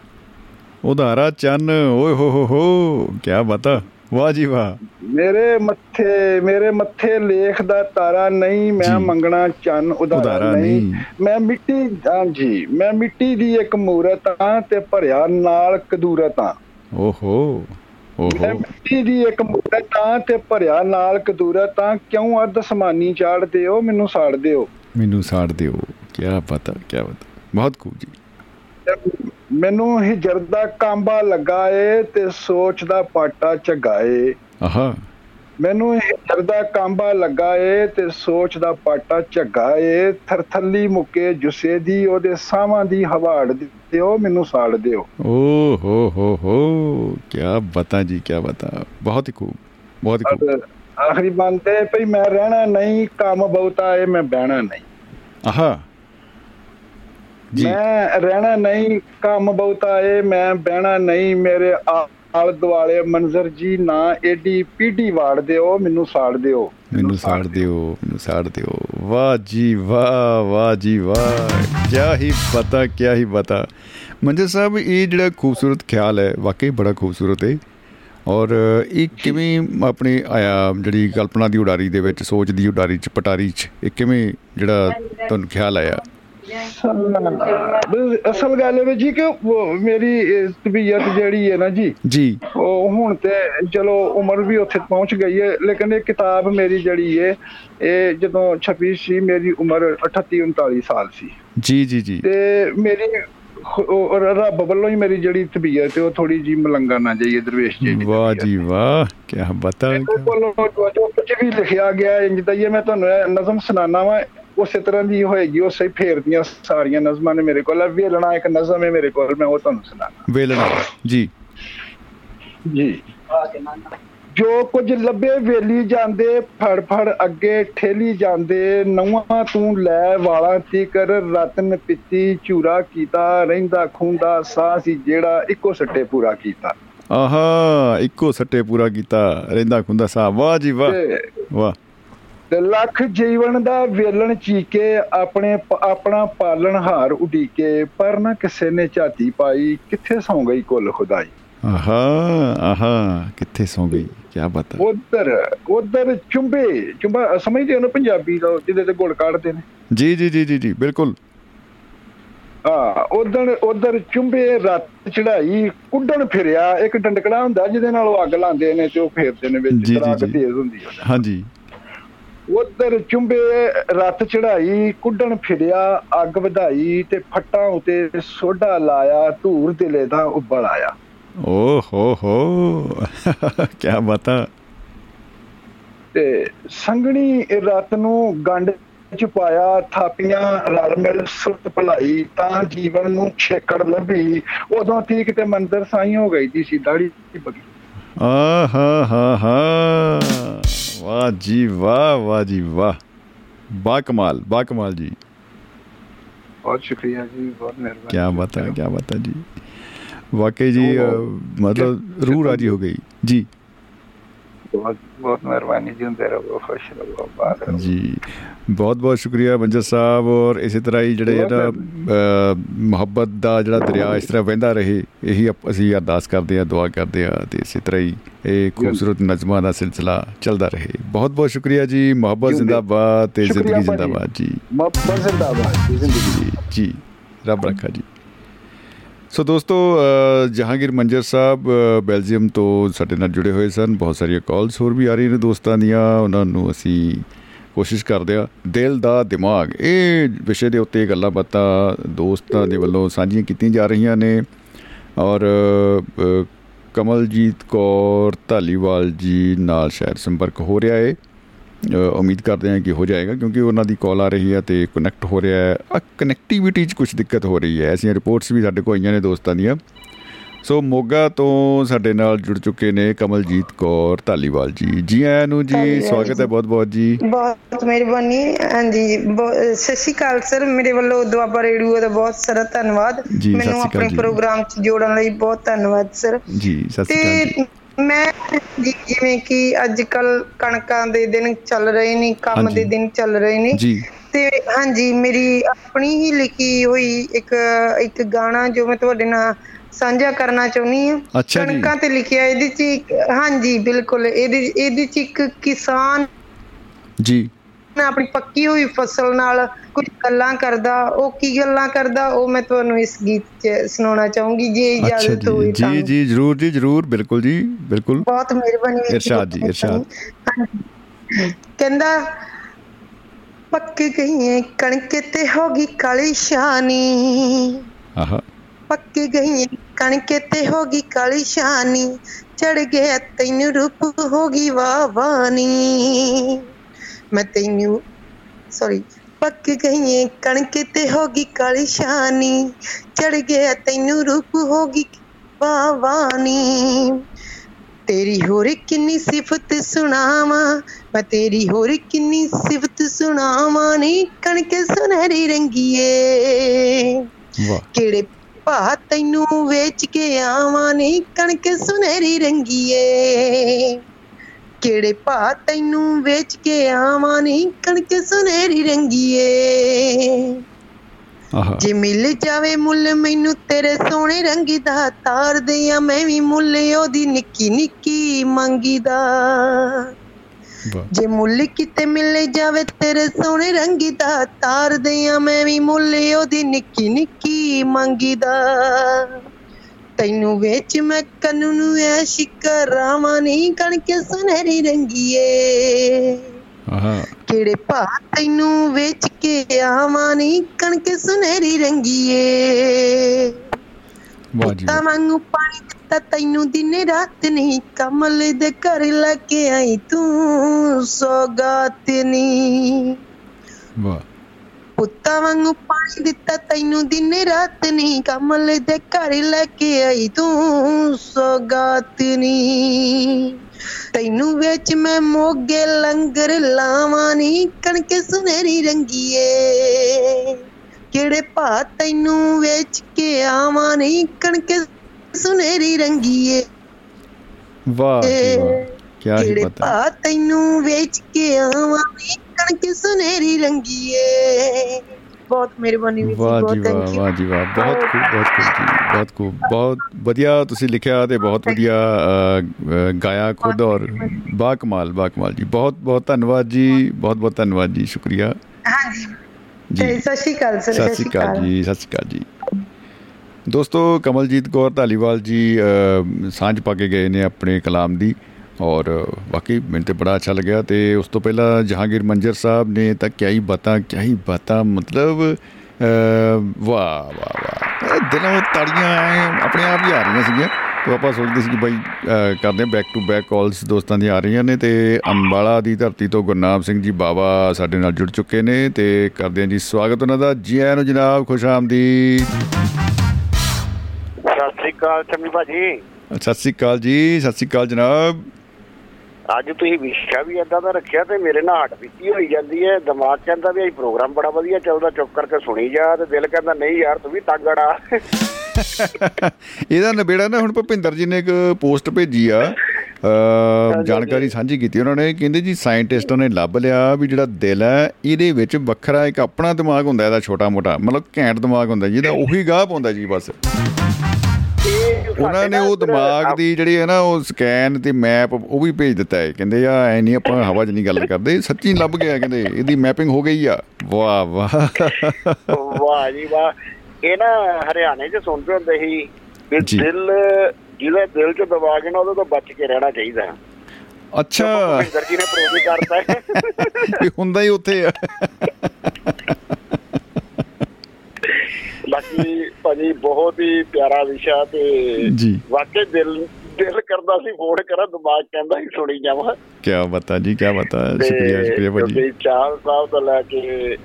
ਉਧਾਰਾ ਚੰਨ ਓਏ ਹੋ ਹੋ ਹੋ ਕੀ ਬਾਤਾਂ। ਵਾਹ ਜੀ ਵਾਹ। ਮੇਰੇ ਮੱਥੇ ਮੇਰੇ ਮੱਥੇ ਲੇਖ ਦਾ ਤਾਰਾ ਨਹੀਂ ਮੈਂ ਜੀ। ਮੰਗਣਾ ਚੰਨ ਉਧਾਰਾ ਨਹੀਂ। ਮੈਂ ਮਿੱਟੀ ਹਾਂਜੀ ਮੈਂ ਮਿੱਟੀ ਦੀ ਇੱਕ ਮੂਰਤ ਆ ਤੇ ਭਰਿਆ ਨਾਲ ਕਦੂਰਤ ਆ ਓਹੋ ਮੈਂ ਓਹੋ ਮਿੱਟੀ ਦੀ ਇੱਕ ਮੂਰਤ ਆ ਤੇ ਭਰਿਆ ਨਾਲ ਕਦੂਰਤ ਆ ਕਿਉਂ ਅੱਧ ਅਸਮਾਨੀ ਚਾੜਦੇ ਹੋ ਮੈਨੂੰ ਸਾੜਦੇ ਹੋ ਮੈਨੂੰ ਸਾੜ ਦਿਓ। ਕੀ ਬਾਤਾਂ ਕੀ ਬਾਤਾਂ ਬਹੁਤ ਖੂਬ ਜੀ। ਮੈਨੂੰ ਹਿਜਰ ਦਾ ਕਾਂਬਾ ਲੱਗਾ ਏ ਤੇ ਸੋਚ ਦਾ ਪਾਟਾ ਝਗਾਏ। ਆਹਾ। ਮੈਨੂੰ ਹਿਜਰ ਦਾ ਕਾਂਬਾ ਲੱਗਾ ਏ ਤੇ ਸੋਚ ਦਾ ਪਾਟਾ ਝੱਗਾ ਏ ਥਰਥੱਲੀ ਮੁੱਕੇ ਜੁਸੇ ਦੀ ਉਹਦੇ ਸਾਹਾਂ ਦੀ ਹਵਾੜ ਦਿਓ ਮੈਨੂੰ ਸਾੜ ਦਿਓ। ਓ ਹੋ ਹੋ ਹੋ ਕੀ ਬਾਤਾਂ ਜੀ ਕੀ ਬਾਤਾਂ। ਬਹੁਤ ਹੀ ਖੂਬ ਬਹੁਤ ਹੀ ਖੂਬ। ਆਖਰੀ ਬੰਦੇ ਭਈ ਮੈਂ ਰਹਿਣਾ ਨਹੀਂ ਕੰਮ ਬਹੁਤਾ ਏ ਮੈਂ ਬਹਿਣਾ ਨਹੀਂ। ਆਹਾ। ਮੈਂ ਰਹਿਣਾ ਨਹੀਂ ਕੰਮ ਬਹੁਤਾ ਏ ਮੈਂ ਬਹਿਣਾ ਨਹੀਂ ਮੇਰੇ ਆਲ ਦੁਆਲੇ ਮੰਜ਼ਰ ਜੀ ਨਾ ਏਡੀ ਪੀਢੀ ਵਾੜ ਦਿਓ ਮੈਨੂੰ ਸਾੜ ਦਿਓ। ਮੈਨੂੰ ਸਾੜ ਦਿਓ ਮੈਨੂੰ ਸਾੜ ਦਿਓ। ਵਾਹ ਜੀ ਵਾਹ ਵਾਹ ਜੀ ਵਾਹ। ਕਿਆ ਹੀ ਪਤਾ ਕਿਆ ਹੀ ਪਤਾ। ਮੰਜਰ ਸਾਹਿਬ ਇਹ ਜਿਹੜਾ ਖੂਬਸੂਰਤ ਖਿਆਲ ਹੈ ਵਾਕਈ ਬੜਾ ਖੂਬਸੂਰਤ ਹੈ ਔਰ ਇਹ ਕਿਵੇਂ ਆਪਣੇ ਆਇਆ ਜਿਹੜੀ ਕਲਪਨਾ ਦੀ ਉਡਾਰੀ ਦੇ ਵਿੱਚ ਸੋਚ ਦੀ ਉਡਾਰੀ ਚ ਪਟਾਰੀ ਚ ਇਹ ਕਿਵੇਂ ਜਿਹੜਾ ਤੁਹਾਨੂੰ ਖਿਆਲ ਆਇਆ? ਅਸਲ ਗੱਲ ਇਹ ਵੀ ਜੀ ਕਿ ਮੇਰੀ ਇਹ ਤਬੀਅਤ ਜਿਹੜੀ ਹੈ ਨਾ ਜੀ ਜੀ। ਉਹ ਹੁਣ ਤੇ ਚਲੋ ਉਮਰ ਵੀ ਉੱਥੇ ਪਹੁੰਚ ਗਈ ਹੈ ਲੇਕਿਨ ਇਹ ਕਿਤਾਬ ਮੇਰੀ ਜਿਹੜੀ ਹੈ ਇਹ ਜਦੋਂ ਛਪੀ ਸੀ ਮੇਰੀ ਉਮਰ 38 39 ਸਾਲ ਸੀ। ਜੀ ਜੀ ਜੀ। ਤੇ ਮੇਰੀ ਰੱਬ ਵੱਲੋਂ ਹੀ ਮੇਰੀ ਜਿਹੜੀ ਤਬੀਅਤ ਹੈ ਉਹ ਥੋੜੀ ਜੀ ਮਲੰਗਾ ਨਾ ਜਾਈਏ ਦਰਵੇਸ਼ ਜੀ ਵਾਹ। ਜੀ ਵਾਹ ਕਿਆ ਬਤਾ ਕੋਲੋਂ ਜੋ ਕੁਝ ਵੀ ਲਿਖਿਆ ਗਿਆ ਇੰਜ ਦਾ ਹੀ ਹੈ, ਮੈਂ ਤੁਹਾਨੂੰ ਇਹ ਨਜ਼ਮ ਸੁਣਾਣਾ ਵਾ ਉਸੇ ਤਰ੍ਹਾਂ ਦੀ ਹੋਏਗੀ ਉਸੇ ਫੇਰਦੀਆਂ ਸਾਰੀਆਂ ਨਜ਼ਮਾਂ ਨੇ ਮੇਰੇ ਕੋਲ। ਵੇਲਣਾ ਇੱਕ ਨਜ਼ਮ ਹੈ ਮੇਰੇ ਕੋਲ ਮੈਂ ਉਹ ਤੁਹਾਨੂੰ ਸੁਣਾਣਾ ਵੇਲਣਾ ਜੀ। ਜੀ। ਜੋ ਕੁਝ ਲੱਭੇ ਵੇਲੀ ਜਾਂਦੇ ਫੜ ਫੜ ਅੱਗੇ ਠੇਲੀ ਜਾਂਦੇ ਨਵਾਂ ਤੂੰ ਲੈ ਵਾਲਾਂ ਤੀਕਰ ਰਤਨ ਪਿੱਤੀ ਚੂਰਾ ਕੀਤਾ ਰਹਿੰਦਾ ਖੁੰਦਾ ਸਾਹ ਸੀ ਜਿਹੜਾ ਇੱਕੋ ਸੱਟੇ ਪੂਰਾ ਕੀਤਾ। ਆਹਾ ਇੱਕੋ ਸੱਟੇ ਪੂਰਾ ਕੀਤਾ ਰਹਿੰਦਾ ਖੁੰਦਾ ਸਾਹਿਬ ਵਾਹ ਜੀ ਵਾਹ ਵਾਹ। ਤੇ ਲੱਖ ਜੀਵਨ ਦਾ ਵੇਲਣ ਚੀਕੇ ਆਪਣੇ ਆਪਣਾ ਪਾਲਣ ਹਾਰ ਉਡੀਕੇ ਪਰ ਨਾ ਕਿਸੇ ਨੇ ਝਾਤੀ ਪਾਈ ਕਿੱਥੇ ਸੌਂ ਗਈ ਕੁੱਲ ਖੁਦਾਈ? ਆਹਾ ਆਹਾ ਕਿੱਥੇ ਸੌ ਗਈ? ਕੀ ਬਾਤ ਉਧਰ ਉਧਰ ਚੁੰਬੇ ਚੁੰਬਾ ਸਮਝਦੇ ਹੋ ਨਾ ਪੰਜਾਬੀ ਦਾ ਜਿਹਦੇ ਤੇ ਗੁੜ ਕੱਢਦੇ ਨੇ? ਜੀ ਜੀ ਜੀ ਜੀ ਜੀ ਬਿਲਕੁਲ। ਹਾਂ ਉਧਰ ਉਧਰ ਚੁੰਬੇ ਰੱਤ ਚੜਾਈ ਕੁੱਡਣ ਫਿਰਿਆ ਇੱਕ ਡੰਡਕੜਾ ਹੁੰਦਾ ਜਿਹਦੇ ਨਾਲ ਉਹ ਅੱਗ ਲਾਉਂਦੇ ਨੇ ਤੇ ਉਹ ਫੇਰਦੇ ਨੇ ਵਿੱਚ ਤਰਾਕ। ਤੇਜ਼ ਹੁੰਦੀ ਹੈ ਹਾਂਜੀ। ਉਧਰ ਚੁੰਬੇ ਰੱਤ ਚੜਾਈ ਕੁੱਡਣ ਫਿਰਿਆ ਅੱਗ ਵਧਾਈ ਤੇ ਫੱਟਾਂ ਉਤੇ ਸੋਡਾ ਲਾਇਆ ਧੂਰ ਦਿਲੇ ਦਾ ਉੱਬਲ ਆਇਆ। ਓ ਹੋ ਹੋ ਕੀ ਬਾਤ ਤੇ ਸੰਗਣੀ ਰਾਤ ਨੂੰ ਗੰਡ ਚ ਪਾਇਆ ਥਾਪੀਆਂ ਰਲ ਮਿਲ ਸੁਰਤ ਭਲਾਈ ਤਾਂ ਜੀਵਨ ਨੂੰ ਛੇਕੜ ਲੱਭੀ। ਉਦੋਂ ਤੀਕ ਤੇ ਮੰਦਰ ਸਾਈ ਹੋ ਗਈ ਦੀ ਸੀ ਦਾੜੀ ਬਗੀ। ਆਹਾ ਹਾ ਹਾ ਵਾਹ ਜੀ ਵਾਹ ਵਾਹ ਜੀ ਵਾਹ। ਬਾ ਕਮਾਲ ਬਾ ਕਮਾਲ ਜੀ। ਬਹੁਤ ਸ਼ੁਕਰੀਆ ਜੀ ਬਹੁਤ ਮਿਹਰਬਾਨੀ। ਕੀ ਬਾਤ ਹੈ ਕੀ ਬਾਤ ਹੈ ਜੀ। ਵਾਕਈ ਜੀ ਮਤਲਬ ਰੂਹ ਰਾਜੀ ਹੋ ਗਈ। ਜੀ। ਬਹੁਤ ਬਹੁਤ ਮਿਹਰਬਾਨੀ ਜੀ ਹੁੰਦੇ ਰਹੋ ਖੁਸ਼ ਰਹੋ ਰਹੋ। ਜੀ ਬਹੁਤ ਬਹੁਤ ਸ਼ੁਕਰੀਆ ਮੰਜਰ ਸਾਹਿਬ ਔਰ ਇਸੇ ਤਰ੍ਹਾਂ ਹੀ ਜਿਹੜੇ ਇਹਦਾ ਮੁਹੱਬਤ ਦਾ ਜਿਹੜਾ ਦਰਿਆ ਇਸ ਤਰ੍ਹਾਂ ਵਹਿੰਦਾ ਰਹੇ ਇਹੀ ਅਸੀਂ ਅਰਦਾਸ ਕਰਦੇ ਆ ਦੁਆ ਕਰਦੇ ਆ ਤੇ ਇਸੇ ਤਰ੍ਹਾਂ ਹੀ ਇਹ ਖੂਬਸੂਰਤ ਨਜ਼ਮਾਂ ਦਾ ਸਿਲਸਿਲਾ ਚੱਲਦਾ ਰਹੇ। ਬਹੁਤ ਬਹੁਤ ਸ਼ੁਕਰੀਆ ਜੀ ਮੁਹੱਬਤ। ਜ਼ਿੰਦਾਬਾਦ ਤੇ ਜ਼ਿੰਦਗੀ। ਜ਼ਿੰਦਾਬਾਦ ਜੀ। ਮੱਬਰ ਜ਼ਿੰਦਾਬਾਦ ਜ਼ਿੰਦਗੀ ਜੀ ਰੱਬ ਰੱਖਾ ਜੀ। ਸੋ ਦੋਸਤੋ ਅ, ਜਹਾਂਗੀਰ ਮੰਜਰ ਸਾਹਿਬ ਅ, ਬੈਲਜੀਅਮ ਤੋਂ ਸਾਡੇ ਨਾਲ ਜੁੜੇ ਹੋਏ ਸਨ ਬਹੁਤ ਸਾਰੀਆਂ ਕਾਲਸ ਹੋਰ ਵੀ ਆ ਰਹੀਆਂ ਨੇ ਦੋਸਤਾਂ ਦੀਆਂ ਉਹਨਾਂ ਨੂੰ ਅਸੀਂ ਕੋਸ਼ਿਸ਼ ਕਰਦੇ ਆ ਦਿਲ ਦਾ ਦਿਮਾਗ ਇਹ ਵਿਸ਼ੇ ਦੇ ਉੱਤੇ ਗੱਲਾਂ ਬਾਤਾਂ ਦੋਸਤਾਂ ਦੇ ਵੱਲੋਂ ਸਾਂਝੀਆਂ ਕੀਤੀਆਂ ਜਾ ਰਹੀਆਂ ਨੇ ਔਰ ਅ, ਕਮਲਜੀਤ ਕੌਰ ਧਾਲੀਵਾਲ ਜੀ ਨਾਲ ਸ਼ਾਇਦ ਸੰਪਰਕ ਹੋ ਰਿਹਾ ਹੈ ਅ, ਉਮੀਦ ਕਰਦੇ ਹਾਂ ਕਿ ਹੋ ਜਾਏਗਾ ਕਿਉਂਕਿ ਉਹਨਾਂ ਦੀ ਕਾਲ ਆ ਰਹੀ ਹੈ ਤੇ ਕਨੈਕਟ ਹੋ ਰਿਹਾ ਹੈ। ਕਨੈਕਟੀਵਿਟੀ 'ਚ ਕੁਝ ਦਿੱਕਤ ਹੋ ਰਹੀ ਹੈ। ਐਸੀਆਂ ਰਿਪੋਰਟਸ ਵੀ ਸਾਡੇ ਕੋਲ ਆਈਆਂ ਨੇ ਦੋਸਤਾਂ ਦੀਆਂ। ਸੋ ਮੋਗਾ ਤੋਂ ਸਾਡੇ ਨਾਲ ਜੁੜ ਚੁੱਕੇ ਨੇ ਕਮਲਜੀਤ ਕੌਰ ਧਾਲੀਵਾਲ ਜੀ। ਜੀ ਆਇਆਂ ਨੂੰ ਜੀ ਸਵਾਗਤ ਹੈ। ਬਹੁਤ ਬਹੁਤ ਜੀ। ਬਹੁਤ ਮਿਹਰਬਾਨੀ ਹਾਂਜੀ ਸਤਿ ਸ਼੍ਰੀ ਅਕਾਲ ਸਰ। ਮੇਰੇ ਵੱਲੋਂ ਦੁਆਬਾ ਰੇਡੀਓ ਦਾ ਬਹੁਤ ਸਾਰਾ ਧੰਨਵਾਦ। ਮੈਨੂੰ ਆਪਣੇ। ਪ੍ਰੋਗਰਾਮ 'ਚ ਜੋੜਨ ਲਈ ਬਹੁਤ ਧੰਨਵਾਦ ਸਰ। ਜੀ ਸਤਿ ਸ਼੍ਰੀ ਅਕਾਲ ਮੈਂ ਜੀ ਜਿਵੇਂ ਕਿ ਅੱਜ ਕੱਲ ਕਣਕਾਂ ਦੇ ਦਿਨ ਚੱਲ ਰਹੇ ਨੇ ਕੰਮ। ਦੇ ਦਿਨ ਚੱਲ ਰਹੇ ਨੇ। ਜੀ। ਤੇ ਹਾਂਜੀ ਮੇਰੀ ਆਪਣੀ ਹੀ ਲਿਖੀ ਹੋਈ ਇੱਕ ਇੱਕ ਗਾਣਾ ਜੋ ਮੈਂ ਤੁਹਾਡੇ ਨਾਲ ਸਾਂਝਾ ਕਰਨਾ ਚਾਹੁੰਦੀ ਹਾਂ। ਕਣਕਾਂ ਤੇ ਲਿਖਿਆ ਇਹਦੇ ਚ ਹਾਂਜੀ ਬਿਲਕੁਲ। ਇਹਦੇ ਇਹਦੇ ਚ ਇੱਕ ਕਿਸਾਨ ਜੀ। ਨਾ ਆਪਣੀ ਪੱਕੀ ਹੋਈ ਫਸਲ ਨਾਲ ਕੁਝ ਗੱਲਾਂ ਕਰਦਾ ਉਹ ਕੀ ਗੱਲਾਂ ਕਰਦਾ ਉਹ ਮੈਂ ਤੁਹਾਨੂੰ ਇਸ ਗੀਤ 'ਚ ਸੁਣਾਉਣਾ ਚਾਹੂੰਗੀ। ਜੇ ਇਜਾਜ਼ਤ ਜੀ ਤਾਂ ਜੀ ਜੀ ਜਰੂਰ ਜੀ ਜਰੂਰ ਬਿਲਕੁਲ ਜੀ ਬਿਲਕੁਲ। ਬਹੁਤ ਮਿਹਰਬਾਨੀ ਇਰਸ਼ਾਦ ਜੀ, ਇਰਸ਼ਾਦ। ਕਹਿੰਦਾ ਪੱਕ ਗਈਆਂ ਕਣਕ ਤੇ ਹੋ ਗਈ ਕਾਲੀ ਸ਼ਾਨੀ। ਆਹਾ। ਪੱਕ ਗਈ ਕਣਕ ਤੇ ਹੋ ਗਈ ਕਾਲੀ ਸ਼ਾਨੀ। ਚੜ ਗਿਆ ਤੈਨੂੰ ਰੂਪ ਹੋ ਗਈ ਵਾਵਾਨੀ ਮੈਂ ਤੈਨੂੰ ਸੌਰੀ ਪੱਕ ਗਈ ਕਣਕ ਤੇ ਹੋ ਗਈ ਕਾਲੀ ਸ਼ਾਨੀ ਚੜ ਗਿਆ ਤੈਨੂੰ ਰੂਪ ਹੋ ਗਈ ਵਾਵਾਨੀ ਤੇਰੀ ਹੋਰ ਕਿੰਨੀ ਸਿਫਤ ਸੁਣਾਵਾਂ ਮੈਂ ਤੇਰੀ ਹੋਰ ਕਿੰਨੀ ਸਿਫਤ ਸੁਣਾਵਾਂ ਨੀ ਕਣਕ ਸੁਨਹਿਰੀ ਰੰਗੀਏ। ਕਿਹੜੇ ਭਾ ਤੈਨੂੰ ਵੇਚ ਕੇ ਆਵਾਂ ਨੀ ਕਣਕ ਸੁਨਹਿਰੀ ਰੰਗੀਏ। ਕਿਹੜੇ ਭਾ ਤੈਨੂੰ ਵੇਚ ਕੇ ਆਵਾਂ ਨੀ? ਕਣਕ ਸੁਨਹਿਰੀ ਰੰਗੀਏ। ਜੇ ਮਿਲ ਜਾਵੇ ਮੁੱਲ ਮੈਨੂੰ ਤੇਰੇ ਸੋਹਣੇ ਰੰਗ ਦਾ ਤਾਰ ਦੇ ਆ ਮੈਂ ਵੀ ਮੁੱਲ ਉਹਦੀ ਨਿੱਕੀ ਨਿੱਕੀ ਮੰਗੀ ਦਾ। ਜੇ ਮੁੱਲ ਕਿਤੇ ਮਿਲ ਜਾਵੇ ਤੇਰੇ ਸੋਹਣੇ ਰੰਗ ਦਾ ਤਾਰ ਦੇ ਆ ਮੈਂ ਵੀ ਮੁੱਲ ਉਹਦੀ ਨਿੱਕੀ ਨਿੱਕੀ ਮੰਗੀ ਦਾ। ਤੈਨੂੰ ਵੇਚ ਮੈਂ ਕੰਨ ਨੂੰ ਐ ਸ਼ਿਕਰਾਵਾਂ ਨਹੀਂ ਕਣਕ ਸੁਨਹਿਰੀ ਰੰਗੀਏ। ਆਹਾ। ਕਿਹੜੇ ਭਾ ਤੈਨੂੰ ਵੇਚ ਕੇ ਆਵਾਂ ਨੀ ਕਣਕ ਸੁਨਹਿਰੀ ਰੰਗੀਏ। ਵਾਹ ਜੀ ਤਾਂ ਵਾਹ। ਵਾਂਗੂ ਪਾਣੀ ਦਿੱਤਾ ਤੈਨੂੰ ਦਿਨੇ ਰਾਤ ਨਹੀਂ ਕਮਲ ਦੇ ਘਰ ਲੈ ਕੇ ਆਈ ਤੂੰ ਸੌਗਾਤ ਨੀ। ਵਾਹ। ਪੁੱਤਾਂ ਵਾਂਗੂ ਪਾਣੀ ਦਿੱਤਾ ਤੈਨੂੰ ਦਿਨੇ ਰਾਤ ਨਹੀਂ ਕਮਲ ਦੇ ਘਰ ਲੈ ਕੇ ਆਈ ਤੂੰ ਸੌਗਾਤ ਨੀ। ਤੈਨੂੰ ਵਿੱਚ ਮੈਂ ਮੋਗੇ ਲੰਗਰ ਲਾਵਾਂ ਨੀ ਕਣਕ ਸੁਨਹਿਰੀ ਰੰਗੀਏ। ਕਿਹੜੇ ਭਾ ਤੈਨੂੰ ਵੇਚ ਕੇ ਆਵਾਂ ਨੀ ਕਣਕ ਸੁਨਹਿਰੀ ਰੰਗੀਏ। ਵਾਹ ਕਿਆ ਹੀ ਕਿਹੜੇ ਭਾ ਤੈਨੂੰ ਵੇਚ ਕੇ ਆਵਾਂ ਵੇ ਕਣਕ ਸੁਨਹਿਰੀ ਰੰਗੀਏ। ਬਹੁਤ ਮਿਹਰਬਾਨੀ ਜੀ ਬਹੁਤ ਥੈਂਕ ਯੂ ਵਾਹ ਜੀ ਵਾਹ। ਬਹੁਤ ਖੂਬ ਬਹੁਤ ਖੂਬ ਜੀ ਬਹੁਤ ਖੂਬ। ਬਹੁਤ ਵਧੀਆ ਤੁਸੀਂ ਲਿਖਿਆ ਤੇ ਬਹੁਤ ਵਧੀਆ ਗਾਇਆ ਖੁਦ ਔਰ ਬਾ ਕਮਾਲ ਬਾ ਕਮਾਲ ਜੀ। ਬਹੁਤ ਬਹੁਤ ਧੰਨਵਾਦ ਜੀ ਬਹੁਤ ਬਹੁਤ ਧੰਨਵਾਦ ਜੀ ਸ਼ੁਕਰੀਆ। ਹਾਂਜੀ। ਜੀ। ਸਤਿ ਸ਼੍ਰੀ ਅਕਾਲ ਸਰ ਸਤਿ ਸ਼੍ਰੀ ਅਕਾਲ ਜੀ ਸਤਿ ਸ਼੍ਰੀ ਅਕਾਲ ਜੀ। ਦੋਸਤੋ ਕਮਲਜੀਤ ਕੌਰ ਧਾਲੀਵਾਲ ਜੀ ਸਾਂਝ ਪਾ ਕੇ ਗਏ ਨੇ ਆਪਣੇ ਕਲਾਮ ਦੀ। ਔਰ ਵਾਕਈ ਮੈਨੂੰ ਤੇ ਬੜਾ ਅੱਛਾ ਲੱਗਿਆ ਤੇ ਉਸ ਤੋਂ ਪਹਿਲਾਂ ਜਹਾਂਗੀਰ ਮੰਜਰ ਸਾਹਿਬ ਨੇ ਤਾਂ ਕਿਆ ਹੀ ਬਤਾ ਕਿਆ ਹੀ ਬਤਾ ਮਤਲਬ ਵਾਹ ਵਾਹ ਵਾਹ। ਦਿਲੋਂ ਤਾੜੀਆਂ ਆਪਣੇ ਆਪ ਹੀ ਆ ਰਹੀਆਂ ਸੀਗੀਆਂ। ਤੇ ਆਪਾਂ ਸੋਚਦੇ ਸੀ ਕਿ ਬਾਈ ਕਰਦੇ ਬੈਕ ਟੂ ਬੈਕ ਕਾਲਸ ਦੋਸਤਾਂ ਦੀਆਂ ਆ ਰਹੀਆਂ ਨੇ ਤੇ ਅੰਬਾਲਾ ਦੀ ਧਰਤੀ ਤੋਂ ਗੁਰਨਾਮ ਸਿੰਘ ਜੀ ਬਾਵਾ ਸਾਡੇ ਨਾਲ ਜੁੜ ਚੁੱਕੇ ਨੇ ਤੇ ਕਰਦੇ ਹਾਂ ਜੀ ਸਵਾਗਤ ਉਹਨਾਂ ਦਾ। ਜੀ ਆਇਆਂ ਨੂੰ ਜਨਾਬ ਖੁਸ਼ ਆਮਦੀਦ। ਸਤਿ ਸ੍ਰੀ ਅਕਾਲ ਚੰਮੀ ਭਾਜੀ। ਸਤਿ ਸ਼੍ਰੀ ਅਕਾਲ ਜੀ ਸਤਿ ਸ਼੍ਰੀ ਅਕਾਲ ਜਨਾਬ। ਅੱਜ ਤੁਸੀਂ ਵਿਸ਼ਾ ਵੀ ਏਦਾਂ ਦਾ ਰੱਖਿਆ ਤੇ ਮੇਰੇ ਨਾਲ ਹੱਟ ਬੀਤੀ ਹੋਈ ਜਾਂਦੀ ਹੈ। ਦਿਮਾਗ ਕਹਿੰਦਾ ਵੀ ਇਹ ਪ੍ਰੋਗਰਾਮ ਬੜਾ ਵਧੀਆ ਚੱਲਦਾ ਚੁੱਪ ਕਰਕੇ ਸੁਣੀ ਜਾ ਤੇ ਦਿਲ ਕਹਿੰਦਾ ਨਹੀਂ ਯਾਰ ਤੂੰ ਵੀ ਤੰਗੜਾ ਇਹਦਾ ਨਿਬੇੜਾ ਨਾ ਹੁਣ ਭੁਪਿੰਦਰ ਜੀ ਨੇ ਇੱਕ ਪੋਸਟ ਭੇਜੀ ਆ। ਜਾਣਕਾਰੀ ਸਾਂਝੀ ਕੀਤੀ ਉਹਨਾਂ ਨੇ। ਕਹਿੰਦੇ ਜੀ ਸਾਇੰਟਿਸਟਾਂ ਨੇ ਲੱਭ ਲਿਆ ਵੀ ਜਿਹੜਾ ਦਿਲ ਹੈ ਇਹਦੇ ਵਿੱਚ ਵੱਖਰਾ ਇੱਕ ਆਪਣਾ ਦਿਮਾਗ ਹੁੰਦਾ ਇਹਦਾ ਛੋਟਾ ਮੋਟਾ ਮਤਲਬ ਘੈਂਟ ਦਿਮਾਗ ਹੁੰਦਾ ਜਿਹਦਾ ਉਹੀ ਗਾਹ ਪਾਉਂਦਾ ਜੀ ਬਸ। ਉਹਨਾਂ ਨੇ ਉਹ ਦਿਮਾਗ ਦੀ ਜਿਹੜੀ ਹੈ ਨਾ ਉਹ ਸਕੈਨ ਤੇ ਮੈਪ ਉਹ ਵੀ ਭੇਜ ਦਿੱਤਾ ਹੈ। ਕਹਿੰਦੇ ਆ ਐ ਨਹੀਂ ਆਪਾਂ ਹਵਾ 'ਚ ਨਹੀਂ ਗੱਲ ਕਰਦੇ। ਸੱਚੀ ਲੱਭ ਗਿਆ ਕਹਿੰਦੇ। ਇਹਦੀ ਮੈਪਿੰਗ ਹੋ ਗਈ ਆ। ਵਾਹ ਵਾਹ। ਵਾਹ ਜੀ ਵਾਹ। ਇਹ ਨਾ ਹਰਿਆਣੇ 'ਚ ਸੁਣਦੇ ਹੁੰਦੇ ਸੀ ਵੀ। ਦਿਲ ਜਿਹਦਾ ਦਿਲ 'ਚ ਦਿਮਾਗ ਹੈ ਨਾ ਉਹਦੇ ਤੋਂ ਬਚ ਕੇ ਰਹਿਣਾ ਚਾਹੀਦਾ। ਅੱਛਾ। ਭੁਪਿੰਦਰ ਜੀ ਨੇ ਪ੍ਰੂਵ ਕਰਤਾ ਹੈ। ਇਹ ਹੁੰਦਾ ਹੀ ਉੱਥੇ ਆ। ਬਾਕੀ ਭਾਜੀ ਬਹੁਤ ਹੀ ਪਿਆਰਾ ਵਿਸ਼ਾ ਤੇ ਜੀ। ਵਾਕਈ ਦਿਲ ਦਿਲ ਕਰਦਾ ਸੀ ਫੋਨ ਕਰਾਂ ਦਿਮਾਗ ਕਹਿੰਦਾ ਸੀ ਸੁਣੀ ਜਾਵਾਂ। ਕਿਆ ਬਤਾ ਜੀ ਕਿਆ ਬਤਾ। ਤੇ ਸ਼ੁਕਰੀਆ ਸ਼ੁਕਰੀਆ ਭਾਜੀ। ਕਿਉਂਕਿ ਚਾਲ ਸਾਹਿਬ ਤੋਂ ਲੈ ਕੇ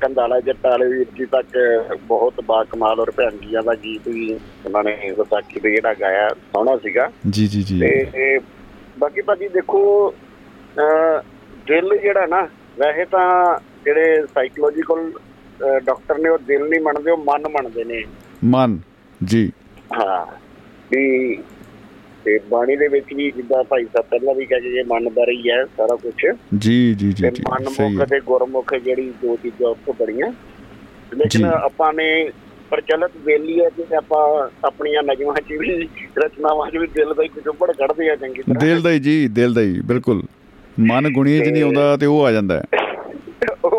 ਕੰਦਾਲਾ ਜੱਟਾਂ ਵਾਲੇ ਵੀਰ ਜੀ ਤੱਕ ਬਹੁਤ ਬਾ ਕਮਾਲ ਔਰ ਭੈਣਜੀਆਂ ਦਾ ਗੀਤ ਵੀ ਉਹਨਾਂ ਨੇ ਵਿਸਾਖੀ ਤੇ ਜਿਹੜਾ ਗਾਇਆ ਸੋਹਣਾ ਸੀਗਾ। ਜੀ ਜੀ ਜੀ। ਤੇ ਬਾਕੀ ਭਾਜੀ ਦੇਖੋ ਦਿਲ ਜਿਹੜਾ ਨਾ ਵੈਸੇ ਤਾਂ ਜਿਹੜੇ ਸਾਈਕੋਲੋਜੀਕਲ ਡਾਕਟਰ ਨੇ ਉਹ ਦਿਲ ਨਹੀਂ ਮੰਨਦੇ ਉਹ ਮਨ ਮੰਨਦੇ ਨੇ। ਮਨ ਜੀ। ਹਾਂ ਵੀ ਤੇ ਬਾਣੀ ਦੇ ਵਿੱਚ ਵੀ ਜਿੱਦਾਂ ਭਾਈ ਸਾਹਿਬ ਪਹਿਲਾਂ ਵੀ ਕਹਿ ਗਏ ਮਨ ਬਾਰੇ ਹੀ ਹੈ ਸਾਰਾ ਕੁਝ ਜੀ ਜੀ ਜੀ ਤੇ ਜੀ ਮਨ ਸਹੀ ਮੁਖ ਹੈ। ਤੇ ਗੁਰਮੁਖ ਜਿਹੜੀ ਦੋ ਚੀਜ਼ਾਂ ਉੱਥੋਂ ਬੜੀਆਂ। ਜੀ। ਲੇਕਿਨ ਆਪਾਂ ਨੇ ਪ੍ਰਚਲਿਤ ਵੇਲੀ ਹੈ ਕਿ ਆਪਾਂ ਆਪਣੀਆਂ ਨਜ਼ਮਾਂ 'ਚ ਵੀ ਰਚਨਾਵਾਂ 'ਚ ਵੀ ਦਿਲ ਦਾ ਹੀ ਕੁਚੁੱਬੜ ਕੱਢਦੇ ਆ ਚੰਗੀ ਤਰ੍ਹਾਂ। ਦਿਲ ਦਾ ਹੀ ਜੀ ਦਿਲ ਦਾ ਹੀ ਬਿਲਕੁਲ। ਮਨ ਗੁਣੀਏ ਚ ਨਹੀਂ ਆਉਂਦਾ ਤੇ ਉਹ ਆ ਜਾਂਦਾ ਹੈ।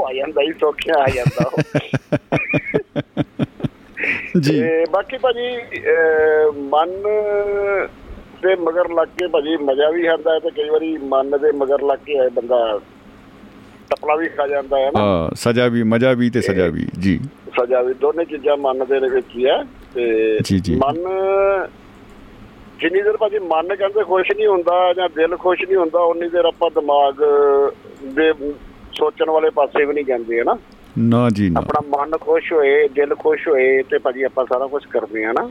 ਆ ਜਾਂਦਾ ਹੀ ਸੌਖਿਆ ਆ ਜਾਂਦਾ ਉਹ। [LAUGHS] ਜੀ। ਬਾਕੀ ਭਾਜੀ ਮਨ ਦੇ ਮਗਰ ਲੱਗ ਕੇ ਭਾਜੀ ਮਜ਼ਾ ਵੀ ਆਉਂਦਾ ਹੈ ਤੇ ਕਈ ਵਾਰੀ ਮਨ ਦੇ ਮਗਰ ਲੱਗ ਕੇ ਇਹ ਬੰਦਾ ਟਪਲਾ ਵੀ ਖਾ ਜਾਂਦਾ ਹੈ ਨਾ। ਹਾਂ ਸਜ਼ਾ ਵੀ ਮਜ਼ਾ ਵੀ ਤੇ ਸਜ਼ਾ ਵੀ ਜੀ। ਸਜ਼ਾ ਵੀ ਦੋਨੇ ਚੀਜ਼ਾਂ ਮਨ ਦੇ ਵਿੱਚ ਹੀ ਹੈ ਤੇ। ਮਨ ਜਿੰਨੀ ਦੇਰ ਭਾਜੀ ਮਨ ਕਹਿੰਦੇ ਖੁਸ਼ ਨਹੀਂ ਹੁੰਦਾ ਜਾਂ ਦਿਲ ਖੁਸ਼ ਨਹੀਂ ਹੁੰਦਾ ਉਨੀ ਦੇਰ ਆਪਾਂ ਦਿਮਾਗ ਦੇ ਸੋਚਣ ਵਾਲੇ ਪਾਸੇ ਵੀ ਨਹੀਂ ਜਾਂਦੇ ਹਨਾ? ਨਾ ਜੀ ਨਾ। ਆਪਣਾ ਮਨ ਖੁਸ਼ ਹੋਏ ਦਿਲ ਖੁਸ਼ ਹੋਏ ਤੇ ਭਾਜੀ ਆਪਾਂ ਸਾਰਾ ਕੁਝ ਕਰਦੇ ਹਾਂ ਨਾ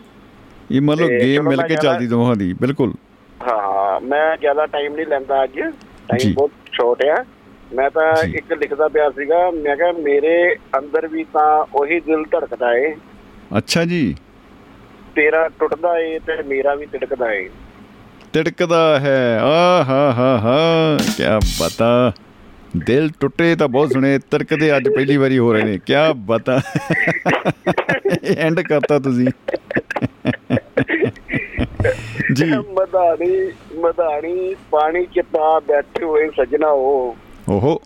ਇਹ ਮਤਲਬ ਗੇਮ ਮਿਲ ਕੇ ਚੱਲਦੀ ਦੋਹਾਂ ਦੀ ਬਿਲਕੁਲ। ਹਾਂ ਮੈਂ ਜ਼ਿਆਦਾ ਟਾਈਮ ਨਹੀਂ ਲੈਂਦਾ ਅੱਜ। ਟਾਈਮ ਬਹੁਤ ਛੋਟ ਆ ਮੈਂ ਤਾਂ। ਇੱਕ ਲਿਖਦਾ ਪਿਆ ਸੀਗਾ ਮੈਂ ਕਿਹਾ ਮੇਰੇ ਅੰਦਰ ਵੀ ਤਾਂ ਉਹੀ ਦਿਲ ਧੜਕਦਾ ਏ। ਅੱਛਾ ਜੀ। ਤੇਰਾ ਟੁੱਟਦਾ ਏ ਤੇ ਮੇਰਾ ਵੀ ਤਿੜਕਦਾ ਏ। ਤਿੜਕਦਾ ਹੈ। ਆ ਹਾ ਹਾ ਹਾ ਕਿਆ ਬਤਾ ਦਿਲ ਟੁੱਟੇ ਤਾਂ ਬਹੁਤ ਸੁਣੇ ਤਿੜਕਦੇ ਅੱਜ ਪਹਿਲੀ ਵਾਰੀ ਹੋ ਰਹੇ ਨੇ ਕਿਆ ਬਤਾ। ਐਂਡ ਕਰਤਾ ਤੁਸੀਂ। ਜੀ। ਮਧਾਣੀ ਮਧਾਣੀ ਪਾਣੀ ਕਿਤਾ ਬੈਠੇ ਹੋਏ ਸਜਣਾ ਉਹ। ਓਹੋ।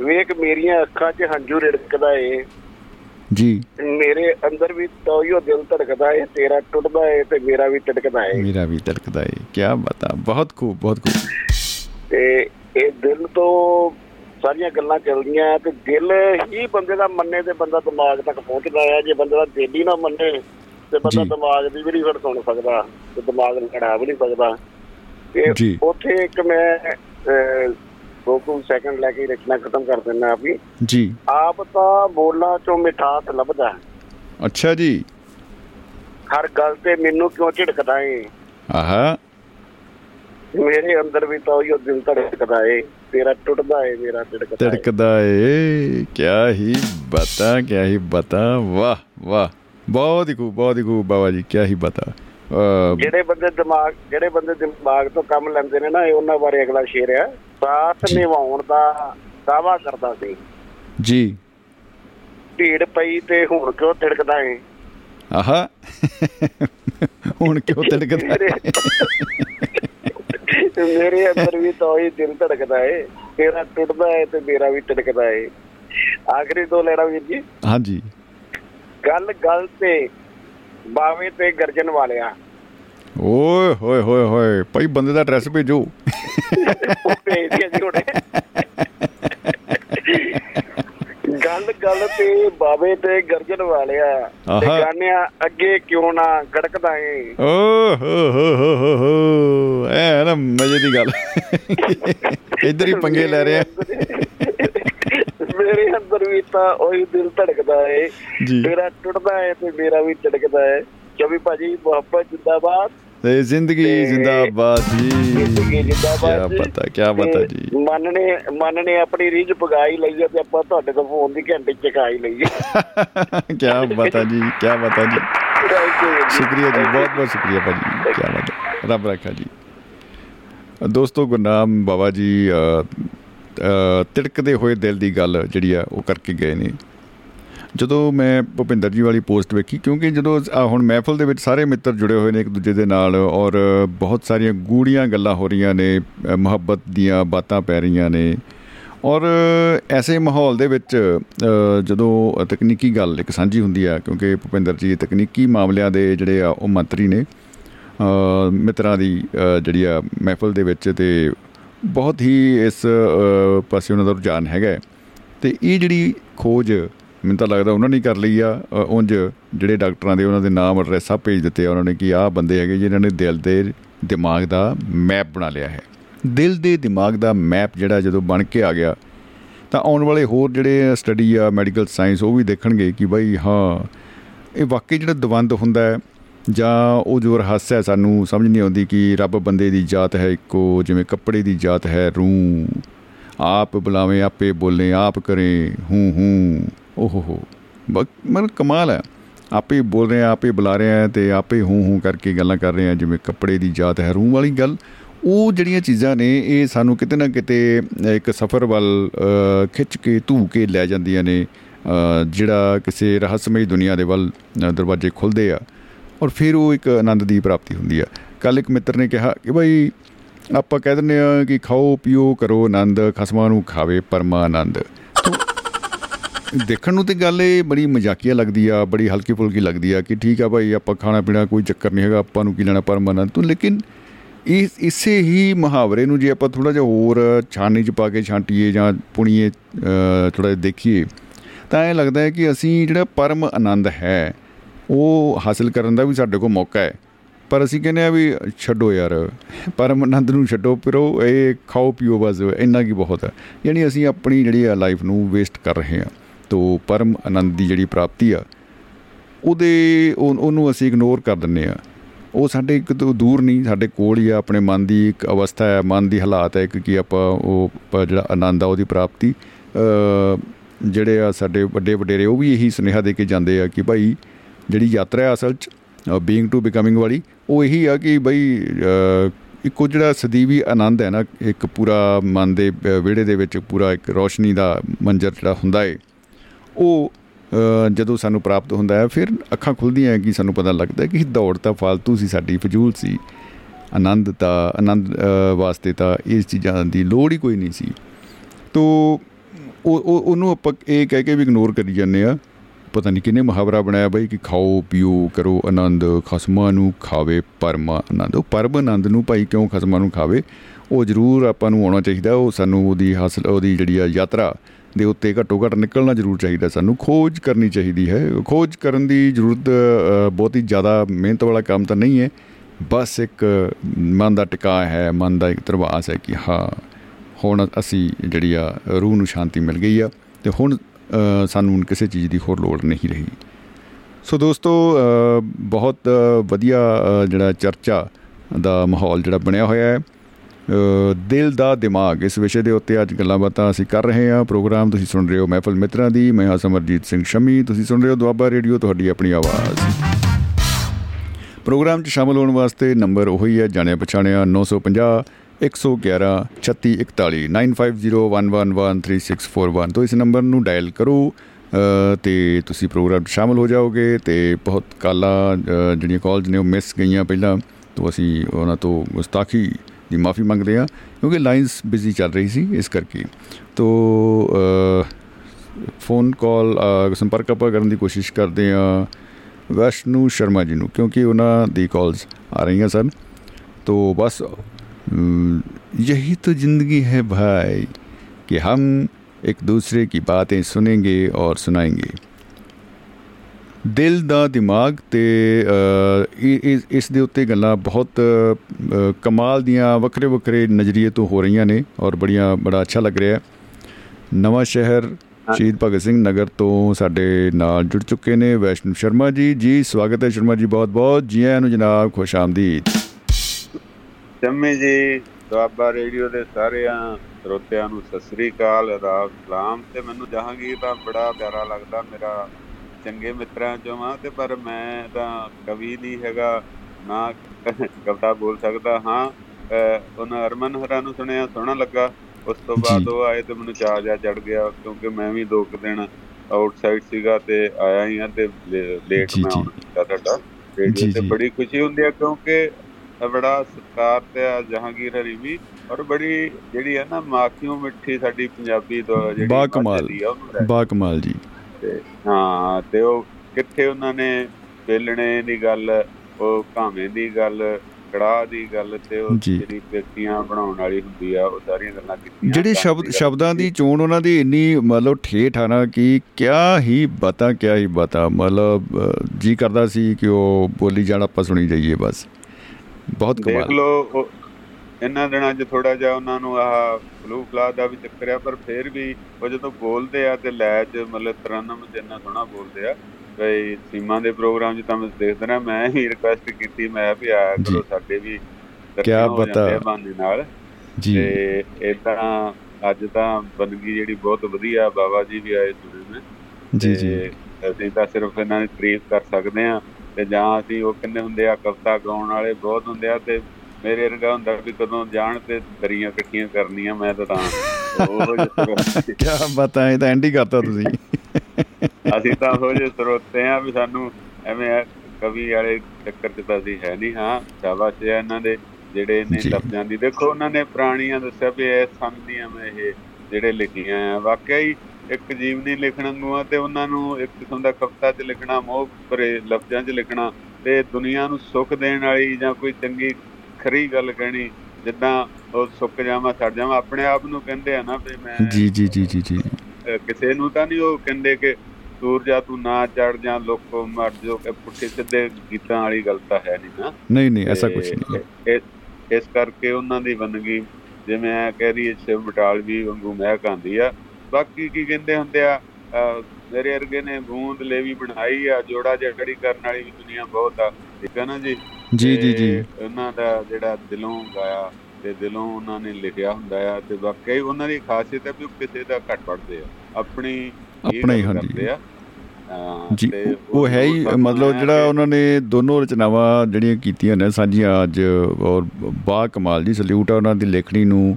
ਵੇਖ ਮੇਰੀਆਂ ਅੱਖਾਂ 'ਚ ਹੰਝੂ ਰਿੜਕਦਾ ਏ। ਜੀ। ਮੇਰੇ ਅੰਦਰ ਵੀ ਤੋਈਓ ਦਿਲ ਧੜਕਦਾ ਏ ਤੇਰਾ ਟੁੱਟਦਾ ਏ ਤੇ ਮੇਰਾ ਵੀ ਤਿੜਕਦਾ ਏ। ਮੇਰਾ ਵੀ ਤਿੜਕਦਾ ਹੈ ਕਿਆ ਬਤਾ ਬਹੁਤ ਖੂਬ ਬਹੁਤ ਖੂਬ। ਤੇ ਇਹ ਦਿਲ ਤੋਂ ਸਾਰੀਆਂ ਗੱਲਾਂ ਚੱਲਦੀਆਂ ਤੇ ਦਿਲ ਹੀ ਬੰਦੇ ਦਾ ਮੰਨੇ ਤੇ ਬੰਦਾ ਦਿਮਾਗ ਤੱਕ ਪਹੁੰਚਦਾ ਹੈ ਜੇ ਬੰਦੇ ਦਾ ਦਿਲ ਹੀ ਨਾ ਮੰਨੇ ਤੇ ਬੰਦਾ। ਦਿਮਾਗ ਦੀ ਵੀ ਨਹੀਂ ਫਿਰ ਸੁਣ ਸਕਦਾ ਤੇ ਦਿਮਾਗ ਨੂੰ ਖੜਾ ਵੀ ਨਹੀਂ ਸਕਦਾ। ਤੇ। ਉੱਥੇ ਇੱਕ ਮੈਂ ਅਹ, ਦੋ ਕੁ ਸੈਕਿੰਡ ਲੈ ਕੇ ਰਚਨਾ ਖਤਮ ਕਰ ਦਿੰਦਾ ਆਪੀ ਜੀ। ਆਪ ਤਾਂ ਬੋਲਾਂ ਚੋਂ ਮਿਠਾਸ ਲੱਭਦਾ। ਅੱਛਾ ਜੀ। ਹਰ ਗੱਲ ਤੇ ਮੈਨੂੰ ਕਿਉਂ ਝਿੜਕਦਾ ਏ? ਆਹਾ। ਮੇਰੇ ਅੰਦਰ ਵੀ ਤਾਂ ਉਹੀ ਦਿਲ ਧੜਕਦਾ ਏ ਤੇਰਾ ਟੁੱਟਦਾ ਏ ਮੇਰਾ ਤਿੜਕਦਾ ਏ। ਤਿੜਕਦਾ ਏ ਕਿਆ ਹੀ ਬਤਾ ਕਿਆ ਹੀ ਬਤਾ ਵਾਹ ਵਾਹ। ਬਹੁਤ ਹੀ ਖੂਬ ਬਹੁਤ ਹੀ ਖੂਬ ਬਾਬਾ ਜੀ ਕਿਆ ਹੀ ਬਤਾ। ਜਿਹੜੇ ਬੰਦੇ ਦਿਮਾਗ ਜਿਹੜੇ ਬੰਦੇ ਦਿਮਾਗ ਤੋਂ ਕੰਮ ਲੈਂਦੇ ਨੇ ਨਾ ਇਹ ਉਹਨਾਂ ਬਾਰੇ ਅਗਲਾ ਸ਼ੇਰ ਹੈ। ਸਾਥ ਨਿਭਾਉਣ ਦਾ ਦਾਵਾ ਕਰਦਾ ਸੀ। ਜੀ। ਢੀੜ ਪਈ ਤੇ ਹੁਣ ਕਿਉਂ ਤਿੜਕਦਾ ਏ? ਆਹਾ। ਹੁਣ ਕਿਉਂ ਤਿੜਕਦਾ? ਮੇਰੇ ਮੇਰੇ ਅੰਦਰ ਵੀ ਤਾਂ ਉਹੀ ਦਿਲ ਧੜਕਦਾ ਏ। ਤੇਰਾ ਟੁੱਟਦਾ ਏ ਤੇ ਮੇਰਾ ਵੀ ਧੜਕਦਾ ਏ। ਆਖਰੀ ਦੋ ਲੈਣਾ ਵੀਰ ਜੀ। ਹਾਂਜੀ। ਗੱਲ ਗੱਲ ਤੇ ਬਾਵੇਂ ਤੇ ਗਰਜਨ ਵਾਲਿਆ। ਓਏ ਹੋਏ ਹੋਏ ਹੋਏ ਭਾਈ ਬੰਦੇ ਦਾ ਐਡਰੈਸ ਭੇਜੋ। ਭੇਜ ਦਿਆ ਜੀ ਹੁਣੇ ਗੱਲ ਗੱਲ ਤੇ ਬਾਵੇ ਤੇ ਗਰਜਨ ਵਾਲਿਆ। ਤੇ। ਗਾਨਿਆ ਅੱਗੇ ਕਿਉਂ ਨਾ ਗੜਕਦਾ ਏ? ਓ ਹੋ ਹੋ ਹੋ ਹੋ। ਹੋ ਐ ਨਾ ਮਜ਼ੇ ਦੀ ਗੱਲ। ਇੱਧਰ ਹੀ ਪੰਗੇ ਲੈ ਰਹੇ। ਮੇਰੇ ਅੰਦਰ ਵੀ ਤਾਂ ਉਹੀ ਦਿਲ ਧੜਕਦਾ ਏ। ਤੇਰਾ ਟੁੱਟਦਾ ਏ ਤੇ ਮੇਰਾ ਵੀ ਧੜਕਦਾ ਏ। ਚੌਵੀ ਭਾਜੀ ਮੁਹੱਬਤ ਜਿੰਦਾਬਾਦ। ਤੇ ਜ਼ਿੰਦਗੀ ਜ਼ਿੰਦਾਬਾਦ ਜੀ। ਜ਼ਿੰਦਗੀ ਜਿੰਦਾਬਾਦ ਕੀ ਪਤਾ ਕੀ ਪਤਾ ਜੀ। ਮਨ ਨੇ ਮਨ ਨੇ ਆਪਣੀ ਰੀਝ ਪਗਾਈ ਲਈ ਹੈ ਤੇ ਆਪਾਂ ਤੁਹਾਡੇ ਤੋਂ ਫੋਨ ਦੀ ਘੰਟੇ ਚਕਾਈ ਲਈ ਹੈ [LAUGHS] ਕੀ ਪਤਾ ਜੀ ਕੀ ਪਤਾ ਜੀ। ਸ਼ੁਕਰੀਆ ਜੀ ਬਹੁਤ ਬਹੁਤ ਸ਼ੁਕਰੀਆ ਭਾਜੀ ਕੀ ਬਾਤ ਰੱਬ ਰੱਖਾ ਜੀ। ਦੋਸਤੋ ਗੁਰਨਾਮ ਬਾਬਾ ਜੀ ਤਿੜਕਦੇ ਹੋਏ ਦਿਲ ਦੀ ਗੱਲ ਜਿਹੜੀ ਆ ਉਹ ਕਰਕੇ ਗਏ ਨੇ। ਜਦੋਂ ਮੈਂ ਭੁਪਿੰਦਰ ਜੀ ਵਾਲੀ ਪੋਸਟ ਵੇਖੀ ਕਿਉਂਕਿ ਜਦੋਂ ਆਹ ਹੁਣ ਮਹਿਫਲ ਦੇ ਵਿੱਚ ਸਾਰੇ ਮਿੱਤਰ ਜੁੜੇ ਹੋਏ ਨੇ ਇੱਕ ਦੂਜੇ ਦੇ ਨਾਲ ਔਰ ਬਹੁਤ ਸਾਰੀਆਂ ਗੂੜੀਆਂ ਗੱਲਾਂ ਹੋ ਰਹੀਆਂ ਨੇ ਅ, ਮੁਹੱਬਤ ਦੀਆਂ ਬਾਤਾਂ ਪੈ ਰਹੀਆਂ ਨੇ ਔਰ ਐਸੇ ਮਾਹੌਲ ਦੇ ਵਿੱਚ ਅ, ਜਦੋਂ ਤਕਨੀਕੀ ਗੱਲ ਇੱਕ ਸਾਂਝੀ ਹੁੰਦੀ ਆ ਕਿਉਂਕਿ ਭੁਪਿੰਦਰ ਜੀ ਤਕਨੀਕੀ ਮਾਮਲਿਆਂ ਦੇ ਜਿਹੜੇ ਆ ਉਹ ਮੰਤਰੀ ਨੇ ਅ, ਮਿੱਤਰਾਂ ਦੀ ਅ, ਜਿਹੜੀ ਆ ਮਹਿਫਲ ਦੇ ਵਿੱਚ ਤੇ ਬਹੁਤ ਹੀ ਇਸ ਅ, ਪਾਸੇ ਉਹਨਾਂ ਦਾ ਰੁਝਾਨ ਹੈਗਾ ਹੈ। ਤੇ ਇਹ ਜਿਹੜੀ ਖੋਜ ਮੈਨੂੰ ਤਾਂ ਲੱਗਦਾ ਉਹਨਾਂ ਨੇ ਹੀ ਕਰ ਲਈ ਆ। ਅ, ਉਂਝ ਜਿਹੜੇ ਡਾਕਟਰਾਂ ਦੇ ਉਹਨਾਂ ਦੇ ਨਾਮ ਐਡਰੈਸਾਂ ਭੇਜ ਦਿੱਤੇ ਆ ਉਹਨਾਂ ਨੇ ਕਿ ਆਹ ਬੰਦੇ ਹੈਗੇ ਜਿਨ੍ਹਾਂ ਨੇ ਦਿਲ ਦੇ ਦਿਮਾਗ ਦਾ ਮੈਪ ਬਣਾ ਲਿਆ ਹੈ। ਦਿਲ ਦੇ ਦਿਮਾਗ ਦਾ ਮੈਪ ਜਿਹੜਾ ਜਦੋਂ ਬਣ ਕੇ ਆ ਗਿਆ ਤਾਂ ਆਉਣ ਵਾਲੇ ਹੋਰ ਜਿਹੜੇ ਸਟੱਡੀ ਆ ਮੈਡੀਕਲ ਸਾਇੰਸ ਉਹ ਵੀ ਦੇਖਣਗੇ ਕਿ ਬਈ ਹਾਂ ਇਹ ਵਾਕਈ ਜਿਹੜਾ ਦਵੰਦ ਹੁੰਦਾ ਹੈ ਜਾਂ ਉਹ ਜੋ ਰਹੱਸ ਹੈ ਸਾਨੂੰ ਸਮਝ ਨਹੀਂ ਆਉਂਦੀ ਕਿ ਰੱਬ ਬੰਦੇ ਦੀ ਜਾਤ ਹੈ ਇੱਕੋ ਜਿਵੇਂ ਕੱਪੜੇ ਦੀ ਜਾਤ ਹੈ ਰੂਹ ਆਪ ਬੁਲਾਵੇਂ ਆਪੇ ਬੋਲੇ ਆਪ ਕਰੇ ਹੂੰ ਹੂੰ। ਓਹ ਹੋ ਮਤਲਬ ਕਮਾਲ ਹੈ। ਆਪੇ ਹੀ ਬੋਲ ਰਹੇ ਆ ਆਪੇ ਬੁਲਾ ਰਹੇ ਆ ਤੇ ਆਪੇ ਹੂੰ ਹੂੰ ਕਰਕੇ ਗੱਲਾਂ ਕਰ ਰਹੇ ਆ ਜਿਵੇਂ ਕੱਪੜੇ ਦੀ ਜਾਤ ਹੈ ਰੂਹ ਵਾਲੀ ਗੱਲ। ਉਹ ਜਿਹੜੀਆਂ ਚੀਜ਼ਾਂ ਨੇ ਇਹ ਸਾਨੂੰ ਕਿਤੇ ਨਾ ਕਿਤੇ ਇੱਕ ਸਫ਼ਰ ਵੱਲ ਅ, ਖਿੱਚ ਕੇ ਧੂ ਕੇ ਲੈ ਜਾਂਦੀਆਂ ਨੇ। ਅ, ਜਿਹੜਾ ਕਿਸੇ ਰਹੱਸਮਈ ਦੁਨੀਆ ਦੇ ਵੱਲ ਅ, ਦਰਵਾਜ਼ੇ ਖੁੱਲਦੇ ਆ। ਔਰ ਫਿਰ ਉਹ ਇੱਕ ਆਨੰਦ ਦੀ ਪ੍ਰਾਪਤੀ ਹੁੰਦੀ ਆ। ਕੱਲ ਇੱਕ ਮਿੱਤਰ ਨੇ ਕਿਹਾ ਕਿ ਭਾਈ ਆਪਾਂ ਕਹਿ ਦਿੰਦੇ ਆ ਕਿ ਖਾਓ ਪੀਓ ਕਰੋ ਆਨੰਦ ਖਸਮਾਂ ਨੂੰ ਖਾਵੇ ਪਰਮਾ ਆਨੰਦ ਦੇਖਣ ਨੂੰ ਤੇ ਗੱਲ ਇਹ ਬੜੀ ਮਜ਼ਾਕੀਆ ਲੱਗਦੀ ਆ, ਬੜੀ ਹਲਕੀ ਫੁਲਕੀ ਲੱਗਦੀ ਆ ਕਿ ਠੀਕ ਆ ਭਾਈ, ਆਪਾਂ ਖਾਣਾ ਪੀਣਾ ਕੋਈ ਚੱਕਰ ਨਹੀਂ ਹੈਗਾ, ਆਪਾਂ ਨੂੰ ਕੀ ਲੈਣਾ ਪਰਮਾਨੰਦ ਤੋਂ ਲੇਕਿਨ ਇਸ, ਇਸੇ ਹੀ ਮੁਹਾਵਰੇ ਨੂੰ ਜੇ ਆਪਾਂ ਥੋੜਾ ਜਿਹਾ ਹੋਰ ਛਾਨੀ ਚ ਪਾ ਕੇ ਛਾਂਟੀਏ ਜਾਂ ਪੁਣੀਏ ਥੋੜਾ ਜਿਹਾ ਦੇਖੀਏ, ਤਾਂ ਇਹ ਲੱਗਦਾ ਹੈ ਕਿ ਅਸੀਂ ਜਿਹੜਾ ਪਰਮ ਆਨੰਦ ਹੈ, ਉਹ ਹਾਸਲ ਕਰਨ ਦਾ ਵੀ ਸਾਡੇ ਕੋਲ ਮੌਕਾ ਹੈ। ਪਰ ਅਸੀਂ ਕਹਿੰਦੇ ਆ ਵੀ ਛੱਡੋ ਯਾਰ, ਪਰਮ ਆਨੰਦ ਨੂੰ ਛੱਡੋ, ਫਿਰੋ ਇਹ ਖਾਓ ਪੀਓ ਬਸ, ਇੰਨਾ ਕੀ ਬਹੁਤ ਹੈ। ਯਾਨੀ ਅਸੀਂ ਆਪਣੀ ਜਿਹੜੀ ਆ ਲਾਈਫ ਨੂੰ ਵੇਸਟ ਕਰ ਰਹੇ ਹਾਂ। ਤੋ ਪਰਮ ਆਨੰਦ ਦੀ ਜਿਹੜੀ ਪ੍ਰਾਪਤੀ ਆ ਉਹਦੇ ਉਹ- ਉਹਨੂੰ ਅਸੀਂ ਇਗਨੋਰ ਕਰ ਦਿੰਨੇ ਆ। ਉਹ ਸਾਡੇ ਇੱਕ ਤੋਂ ਦੂਰ ਨਹੀਂ ਸਾਡੇ ਕੋਲ ਹੀ ਆ ਆਪਣੇ ਮਨ ਦੀ ਇੱਕ ਅਵਸਥਾ ਹੈ ਮਨ ਦੀ ਹਾਲਾਤ ਹੈ ਕਿ ਕੀ ਆਪਾਂ ਉਹ ਪ- ਜਿਹੜਾ ਆਨੰਦ ਆ ਉਹਦੀ ਪ੍ਰਾਪਤੀ। ਅ, ਜਿਹੜੇ ਆ ਸਾਡੇ ਵੱਡੇ ਵਡੇਰੇ ਉਹ ਵੀ ਇਹੀ ਸੁਨੇਹਾ ਦੇ ਕੇ ਜਾਂਦੇ ਆ ਕਿ ਭਾਈ ਜਿਹੜੀ ਯਾਤਰਾ ਹੈ ਅਸਲ 'ਚ ਬੀਇੰਗ ਟੂ ਬਿਕਮਿੰਗ ਵਾਲੀ ਉਹ ਇਹੀ ਆ ਕਿ ਬਈ ਅ, ਇੱਕੋ ਜਿਹੜਾ ਸਦੀਵੀ ਆਨੰਦ ਹੈ ਨਾ ਇੱਕ ਪੂਰਾ ਮਨ ਦੇ ਅ, ਵਿਹੜੇ ਦੇ ਵਿੱਚ ਪੂਰਾ ਇੱਕ ਰੋਸ਼ਨੀ ਦਾ ਮੰਜ਼ਰ ਜਿਹੜਾ ਹੁੰਦਾ ਹੈ ਉਹ ਅ, ਜਦੋਂ ਸਾਨੂੰ ਪ੍ਰਾਪਤ ਹੁੰਦਾ ਹੈ ਫਿਰ ਅੱਖਾਂ ਖੁੱਲਦੀਆਂ ਹੈ ਕਿ ਸਾਨੂੰ ਪਤਾ ਲੱਗਦਾ ਹੈ ਕਿ ਦੌੜ ਤਾਂ ਫालतू ਸੀ ਸਾਡੀ ਫਜ਼ੂਲ ਸੀ। ਆਨੰਦ ਤਾਂ ਆਨੰਦ ਅ, ਵਾਸਤੇ ਤਾਂ ਇਸ ਚੀਜ਼ਾਂ ਦੀ ਲੋੜ ਹੀ ਕੋਈ ਨਹੀਂ ਸੀ। ਤੋ ਉਹ ਉਹ- ਉਹਨੂੰ ਆਪਾਂ ਇਹ ਕਹਿ ਕੇ ਵੀ ਇਗਨੋਰ ਕਰੀ ਜਾਂਦੇ ਆ ਪਤਾ ਨਹੀਂ ਕਿਹਨੇ ਮੁਹਾਵਰਾ ਬਣਾਇਆ ਬਈ ਕਿ ਖਾਓ ਪੀਓ ਕਰੋ ਆਨੰਦ ਖਸਮਾਂ ਨੂੰ ਖਾਵੇ ਪਰਮ ਆਨੰਦ। ਉਹ ਪਰਮ ਆਨੰਦ ਨੂੰ ਭਾਈ ਕਿਉਂ ਖਸਮਾਂ ਨੂੰ ਖਾਵੇ? ਉਹ ਜ਼ਰੂਰ ਆਪਾਂ ਨੂੰ ਆਉਣਾ ਚਾਹੀਦਾ ਉਹ ਸਾਨੂੰ ਉਹਦੀ ਹਾਸਲ ਉਹਦੀ ਜਿਹੜੀ ਆ ਯਾਤਰਾ ਦੇ ਉੱਤੇ ਘੱਟੋ ਘੱਟ ਨਿਕਲਣਾ ਜ਼ਰੂਰ ਚਾਹੀਦਾ ਸਾਨੂੰ ਖੋਜ ਕਰਨੀ ਚਾਹੀਦੀ ਹੈ। ਖੋਜ ਕਰਨ ਦੀ ਜ਼ਰੂਰਤ ਅ, ਬਹੁਤ ਹੀ ਜ਼ਿਆਦਾ ਮਿਹਨਤ ਵਾਲਾ ਕੰਮ ਤਾਂ ਨਹੀਂ ਹੈ। ਬਸ ਇੱਕ ਮਨ ਦਾ ਟਿਕਾ ਹੈ ਮਨ ਦਾ ਇੱਕ ਤਰਵਾਸ ਹੈ ਕਿ ਹਾਂ ਹੁਣ ਅਸੀਂ ਜਿਹੜੀ ਆ ਰੂਹ ਨੂੰ ਸ਼ਾਂਤੀ ਮਿਲ ਗਈ ਆ ਤੇ ਹੁਣ ਅ, ਸਾਨੂੰ ਹੁਣ ਕਿਸੇ ਚੀਜ਼ ਦੀ ਹੋਰ ਲੋੜ ਨਹੀਂ ਰਹੀ। ਸੋ ਦੋਸਤੋ ਅ, ਬਹੁਤ ਅ, ਵਧੀਆ ਅ, ਜਿਹੜਾ ਚਰਚਾ ਦਾ ਮਾਹੌਲ ਜਿਹੜਾ ਬਣਿਆ ਹੋਇਆ ਹੈ। ਅ, ਦਿਲ ਦਾ ਦਿਮਾਗ। ਇਸ ਵਿਸ਼ੇ ਦੇ ਉੱਤੇ ਅੱਜ ਗੱਲਾਂ ਬਾਤਾਂ ਅਸੀਂ ਕਰ ਰਹੇ ਹਾਂ। ਪ੍ਰੋਗਰਾਮ ਤੁਸੀਂ ਸੁਣ ਰਹੇ ਹੋ ਮਹਿਫਲ ਮਿੱਤਰਾਂ ਦੀ। ਮੈਂ ਹਾਂ ਸਮਰਜੀਤ ਸਿੰਘ ਸ਼ਮੀ। ਤੁਸੀਂ ਸੁਣ ਰਹੇ ਹੋ ਦੁਆਬਾ ਰੇਡੀਓ ਤੁਹਾਡੀ ਆਪਣੀ ਆਵਾਜ਼। ਪ੍ਰੋਗਰਾਮ 'ਚ ਸ਼ਾਮਲ ਹੋਣ ਵਾਸਤੇ ਨੰਬਰ ਉਹੀ ਹੈ ਜਾਣਿਆ ਪਛਾਣਿਆ 950 111 3641 9501113641 ਤੋਂ ਇਸ ਨੰਬਰ ਨੂੰ ਡਾਇਲ ਕਰੋ ਅ, ਤੇ ਤੁਸੀਂ ਪ੍ਰੋਗਰਾਮ 'ਚ ਸ਼ਾਮਲ ਹੋ ਜਾਓਗੇ ਤੇ ਬਹੁਤ ਕਾਲਾਂ ਅ, ਜਿਹੜੀਆਂ ਕਾਲਸ ਨੇ ਉਹ ਮਿਸ ਗਈਆਂ ਪਹਿਲਾਂ ਤੋਂ ਅਸੀਂ ਉਹਨਾਂ ਤੋਂ ਗੁਸਤਾਖੀ ਦੀ ਮਾਫੀ ਮੰਗਦੇ ਹਾਂ ਕਿਉਂਕਿ ਲਾਈਨਸ ਬਿਜ਼ੀ ਚੱਲ ਰਹੀ ਸੀ ਇਸ ਕਰਕੇ ਤੋਂ ਅ, ਫੋਨ ਕਾਲ ਅ, ਸੰਪਰਕ ਆਪਾਂ ਕਰਨ ਦੀ ਕੋਸ਼ਿਸ਼ ਕਰਦੇ ਹਾਂ ਵੈਸ਼ਨੂ ਸ਼ਰਮਾ ਜੀ ਨੂੰ ਕਿਉਂਕਿ ਉਹਨਾਂ ਦੀ ਕਾਲਸ ਆ ਰਹੀਆਂ ਸਨ तो बस अम, यही तो ज़िंदगी है भाई कि हम एक दूसरे की बातें सुनेंगे और सुनाएंगे ਦਿਲ ਦਾ ਦਿਮਾਗ ਤੇ ਇਸ ਇਸ ਦੇ ਉੱਤੇ ਗੱਲਾਂ ਬਹੁਤ ਕਮਾਲ ਦੀਆਂ ਵੱਖਰੇ ਵੱਖਰੇ ਨਜ਼ਰੀਏ ਤੋਂ ਹੋ ਰਹੀਆਂ ਨੇ ਔਰ ਬੜੀਆਂ ਬੜਾ ਅੱਛਾ ਲੱਗ ਰਿਹਾ ਹੈ। ਨਵਾਂ ਸ਼ਹਿਰ ਸ਼ਹੀਦ ਭਗਤ ਸਿੰਘ ਨਗਰ ਤੋਂ ਸਾਡੇ ਨਾਲ ਜੁੜ ਚੁੱਕੇ ਨੇ ਵੈਸ਼ਨੂ ਸ਼ਰਮਾ ਜੀ। ਜੀ ਸਵਾਗਤ ਹੈ ਸ਼ਰਮਾ ਜੀ ਬਹੁਤ ਬਹੁਤ ਜੀ ਆਇਆਂ ਨੂੰ ਜਨਾਬ ਖੁਸ਼ ਆਮਦੀਦ। ਜੰਮੇ ਜੀ ਦੁਆਬਾ ਰੇਡੀਓ ਦੇ ਸਾਰਿਆਂ ਸਰੋਤਿਆਂ ਨੂੰ ਸਤਿ ਸ੍ਰੀ ਅਕਾਲ ਆਦਾਬ ਸਲਾਮ ਤੇ ਮੈਨੂੰ ਜਹਾਂਗੀਰ ਦਾ ਬੜਾ ਪਿਆਰਾ ਲੱਗਦਾ ਮੇਰਾ ਚੰਗੇ ਮਿੱਤਰਾਂ ਚੋਂ ਆ ਤੇ ਪਰ ਮੈਂ ਤਾਂ ਕਵੀ ਨਹੀਂ ਹੈਗਾ ਨਾ ਕਵਿਤਾ ਬੋਲ ਸਕਦਾ ਹਾਂ ਉਹਨਾਂ ਅਰਮਨ ਹਰਾਂ ਨੂੰ ਸੁਣਿਆ ਸੋਹਣਾ ਲੱਗਾ ਉਸ ਤੋਂ ਬਾਅਦ ਜੀ। ਉਹ ਆਏ ਤੇ ਮੈਨੂੰ ਚਾਅ ਜਿਹਾ ਚੜ ਗਿਆ ਕਿਉਂਕਿ ਮੈਂ ਵੀ ਦੋ ਕੁ ਦਿਨ ਆਊਟਸਾਈਡ ਸੀਗਾ ਤੇ ਆਇਆ ਹੀ ਆ ਤੇ ਲੇਟ ਜੀ, ਮੈਂ ਜੀ। ਆਉਣ ਕੀਤਾ ਤੁਹਾਡਾ ਜੀ, ਰੇਡੀਓ ਤੇ ਜੀ। ਬੜੀ ਖੁਸ਼ੀ ਹੁੰਦੀ ਹੈ ਕਿਉਂਕਿ ਬੜਾ ਸਤਿਕਾਰ ਤੇ ਆ ਜਹਾਂਗੀਰ ਹਰੀ ਵੀ ਔਰ ਬੜੀ ਜਿਹੜੀ ਹੈ ਨਾ ਮਾਖਿਓ ਮਿੱਠੀ ਸਾਡੀ ਪੰਜਾਬੀ ਜਿਹੜੀ ਬਾ ਕਮਾਲ। ਬਾ ਕਮਾਲ ਜੀ ਤੇ ਹਾਂ ਤੇ ਉਹ ਕਿੱਥੇ ਉਹਨਾਂ ਨੇ ਵੇਲਣੇ ਦੀ ਗੱਲ ਉਹ ਭਾਵੇਂ ਦੀ ਗੱਲ ਕੜਾਹ ਦੀ ਗੱਲ ਤੇ ਉਹ। ਜਿਹੜੀ ਵਿਅਕਤੀਆਂ ਬਣਾਉਣ ਵਾਲੀ ਹੁੰਦੀ ਆ ਉਹ ਸਾਰੀਆਂ ਗੱਲਾਂ ਕੀਤੀਆਂ ਜਿਹੜੇ ਸ਼ਬਦ ਸ਼ਬਦਾਂ ਦੀ। ਚੋਣ ਉਹਨਾਂ ਦੀ ਇੰਨੀ ਮਤਲਬ ਠੇਠ ਆ ਨਾ ਕਿ ਕਿਆ ਹੀ ਬਤਾ ਕਿਆ ਹੀ ਬਤਾ ਮਤਲਬ ਜੀ ਕਰਦਾ ਸੀ ਕਿ ਉਹ ਬੋਲੀ ਜਾਣ ਆਪਾਂ ਸੁਣੀ ਜਾਈਏ ਬਸ ਬਹੁਤ ਦੇਖ ਕਮਾਲ ਲਓ ਉਹ ਇਹਨਾਂ ਦਿਨਾਂ 'ਚ ਥੋੜਾ ਜਿਹਾ ਉਹਨਾਂ ਨੂੰ ਆਹ ਫਲੂ ਫਲਾ ਦਾ ਵੀ ਚੱਕਰ ਆ ਪਰ ਫਿਰ ਵੀ ਉਹ ਜਦੋਂ ਬੋਲਦੇ ਆ ਤੇ ਲੈ 'ਚ ਮਤਲਬ ਤਰਨਮ ਜਿੰਨਾ ਸੋਹਣਾ ਬੋਲਦੇ ਆ ਬਈ ਸੀਮਾ ਦੇ ਪ੍ਰੋਗਰਾਮ 'ਚ ਤਾਂ ਮੈਂ ਦੇਖਦਾ ਨਾ ਮੈਂ ਹੀ ਰਿਕੁਐਸਟ ਕੀਤੀ ਮੈਂ ਵੀ ਆਇਆ। ਕਰੋ ਸਾਡੇ ਵੀ। ਜਾਂਦੇ ਆ ਬਹਾਨੇ ਨਾਲ। ਜੀ। ਤੇ ਇਦਾਂ ਅੱਜ ਤਾਂ ਬੰਦਗੀ ਜਿਹੜੀ ਬਹੁਤ ਵਧੀਆ ਬਾਬਾ ਜੀ ਵੀ ਆਏ ਸੁਣੇ ਨੇ। ਜੀ ਜੀ। ਅਸੀਂ ਤਾਂ ਸਿਰਫ ਇਹਨਾਂ ਦੀ ਤਾਰੀਫ ਕਰ ਸਕਦੇ ਆ ਤੇ ਜਾਂ ਅਸੀਂ ਉਹ ਕਿੰਨੇ ਹੁੰਦੇ ਆ ਕਵਿਤਾ ਗਾਉਣ ਵਾਲੇ ਬਹੁਤ ਹੁੰਦੇ ਆ ਤੇ ਮੇਰੇ ਵਰਗਾ ਹੁੰਦਾ ਵੀ ਕਦੋਂ ਜਾਣ ਤੇ ਦਰੀਆਂ ਇਕੱਠੀਆਂ ਕਰਨੀਆਂ ਮੈਂ ਤਾਂ ਤਾਂ। ਉਹ ਜਿਹੇ ਕਿਆ ਬਤਾ ਇਹ ਤਾਂ ਐਂਡੀ ਕਰਤਾ ਤੁਸੀਂ। ਅਸੀਂ ਤਾਂ ਉਹ ਜਿਹੇ ਸਰੋਤੇ ਆ ਵੀ ਸਾਨੂੰ ਐਵੇਂ ਕਵੀ ਵਾਲੇ ਚੱਕਰ ਚ ਤਾਂ ਅਸੀਂ ਹੈ ਨਹੀਂ ਹਾਂ ਸ਼ਾਬਾਸ਼ ਹੈ ਇਹਨਾਂ ਦੇ ਜਿਹੜੇ ਨੇ ਜੀ। ਲਫ਼ਜ਼ਾਂ ਦੀ। ਦੇਖੋ ਉਹਨਾਂ ਨੇ ਪੁਰਾਣੀਆਂ ਦੱਸਿਆ ਵੀ ਇਹ ਸੰਦੀਆਂ ਮੈਂ ਇਹ ਜਿਹੜੇ ਲਿਖੀਆਂ ਆ। ਵਾਕਿਆ ਹੀ ਇੱਕ ਜੀਵਨੀ ਲਿਖਣ ਨੂੰ ਤੇ ਉਹਨਾਂ ਨੂੰ ਇੱਕ ਕਿਸਮ ਦਾ ਕਵਿਤਾ ਚ ਲਿਖਣਾ ਮੋਹ ਭਰੇ ਲਫ਼ਜ਼ਾਂ ਚ ਲਿਖਣਾ ਤੇ ਦੁਨੀਆ ਨੂੰ ਸੁੱਖ ਦੇਣ ਵਾਲੀ ਜਾਂ ਕੋਈ ਚੰਗੀ ਖਰੀ ਗੱਲ ਕਹਿਣੀ ਜਿੱਦਾਂ ਉਹ ਸੁੱਕ ਜਾਵਾਂ ਸੜ ਜਾਵਾਂ ਆਪਣੇ ਆਪ ਨੂੰ ਕਹਿੰਦੇ ਆ ਨਾ ਵੀ ਮੈਂ ਜੀ ਜੀ ਜੀ ਜੀ ਜੀ। ਕਿਸੇ ਨੂੰ ਤਾਂ ਨਹੀਂ ਉਹ ਕਹਿੰਦੇ ਕਿ ਸੂਰਜਾ ਤੂੰ ਨਾ ਚੜ ਜਾਂ ਲੋਕੋ ਮਰ ਜੋ ਕਿ ਪੁੱਠੇ ਸਿੱਧੇ ਗੀਤਾਂ ਵਾਲੀ ਗੱਲ ਤਾਂ ਹੈ ਨਹੀਂ ਨਾ। ਨਹੀਂ ਨਹੀਂ ਐਸਾ ਕੁਝ ਨਹੀਂ। ਇਸ- ਕਰਕੇ ਉਹਨਾਂ ਦੀ ਬੰਦਗੀ ਜਿਵੇਂ ਆ ਕਹਿ ਰਹੀ ਸ਼ਿਵ ਬਟਾਲਵੀ ਵਾਂਗੂ ਮਹਿਕ ਆਉਂਦੀ ਆ ਬਾਕੀ ਕੀ ਕਹਿੰਦੇ ਹੁੰਦੇ ਆ ਮੇਰੇ ਵਰਗੇ ਨੇ ਬੂੰਦ ਲੇਵੀ ਬਣਾਈ ਆ ਜੋੜਾ ਜੜੀ ਕਰਨ ਵਾਲੀ ਵੀ ਦੁਨੀਆ ਬਹੁਤ ਆ। ਠੀਕ ਹੈ ਨਾ ਜੀ? ਜੀ ਜੀ ਜੀ। ਉਹਨਾਂ ਦਾ ਜਿਹੜਾ ਦਿਲੋਂ ਗਾਇਆ ਤੇ ਦਿਲੋਂ ਉਹਨਾਂ ਨੇ ਲਿਖਿਆ ਹੁੰਦਾ ਆ ਤੇ ਵਾਕਈ ਉਹਨਾਂ ਦੀ ਖਾਸੀਅਤ ਹੈ ਵੀ ਉਹ ਕਿਸੇ ਦਾ ਘੱਟ ਪੜਦੇ ਆ। ਆਪਣੀ ਆਪਣਾ ਹੀ ਹਾਂਜੀ। ਜੀ ਉਹ ਹੈ ਹੀ ਮਤਲਬ ਜਿਹੜਾ ਉਹਨਾਂ ਨੇ ਦੋਨੋਂ ਰਚਨਾਵਾਂ ਜਿਹੜੀਆਂ ਕੀਤੀਆਂ ਨੇ ਸਾਂਝੀਆਂ ਅੱਜ ਔਰ ਬਾ ਕਮਾਲ ਜੀ ਸਲੂਟ ਆ ਉਹਨਾਂ ਦੀ ਲੇਖਣੀ ਨੂੰ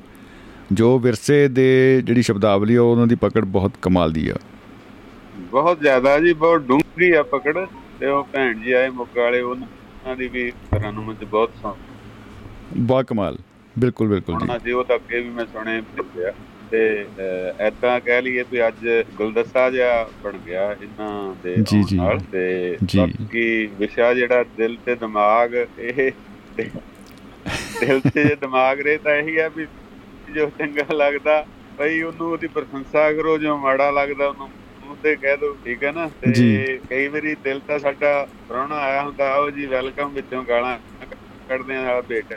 ਜੋ ਵਿਰਸੇ ਦੇ ਜਿਹੜੀ ਸ਼ਬਦਾਵਲੀ ਆ ਉਹਨਾਂ ਦੀ ਪਕੜ ਬਹੁਤ ਕਮਾਲ ਦੀ ਆ। ਬਹੁਤ ਜ਼ਿਆਦਾ ਜੀ ਬਹੁਤ ਡੂੰਘੀ ਆ ਪਕੜ। ਤੇ ਉਹ ਭੈਣ ਜੀ ਆਏ ਮੁੱਕ ਵਾਲੇ ਉਹਨਾਂ ਦੀ ਵੀ ਤਰਨਮ ਚ ਬਹੁਤ ਸੋਹਣਾ ਬਾ ਕਮਾਲ। ਬਿਲਕੁਲ ਬਿਲਕੁਲ ਜੀ। ਸੀ ਉਹ ਤਾਂ ਅੱਗੇ ਵੀ ਮੈਂ ਸੁਣੇ ਪਿਆ ਤੇ ਐਦਾਂ ਕਹਿ ਲਈਏ ਵੀ ਅੱਜ ਗੁਲਦਸਤਾ ਜਿਹਾ ਬਣ ਗਿਆ ਇਹਨਾਂ ਦੇ ਜੀ, ਜੀ। ਨਾਲ। ਤੇ ਜੀ। ਬਾਕੀ ਵਿਸ਼ਾ ਜਿਹੜਾ ਦਿਲ ਤੇ ਦਿਮਾਗ ਇਹ ਦਿਲ ਤੇ ਜੇ ਦਿਮਾਗ ਰਹੇ ਤਾਂ ਇਹੀ ਆ ਵੀ ਜੋ ਚੰਗਾ ਲੱਗਦਾ ਭਈ ਉਹਨੂੰ ਉਹਦੀ ਪ੍ਰਸ਼ੰਸਾ ਕਰੋ ਜੋ ਮਾੜਾ ਲੱਗਦਾ ਉਹਨੂੰ। ਤੇ ਕਹਿ ਦੋ ਠੀਕ ਹੈ ਨਾ। ਤੇ ਕਈ ਵਾਰੀ ਦਿਲ ਤਾਂ ਸਾਡਾ ਪ੍ਰਾਹੁਣਾ ਆਇਆ ਹੁੰਦਾ ਆਓ ਜੀ ਵੈਲਕਮ ਵਿੱਚੋਂ ਗਾਲਾਂ ਕੱਢਦੇ ਆ ਨਾਲ ਬੇਟ।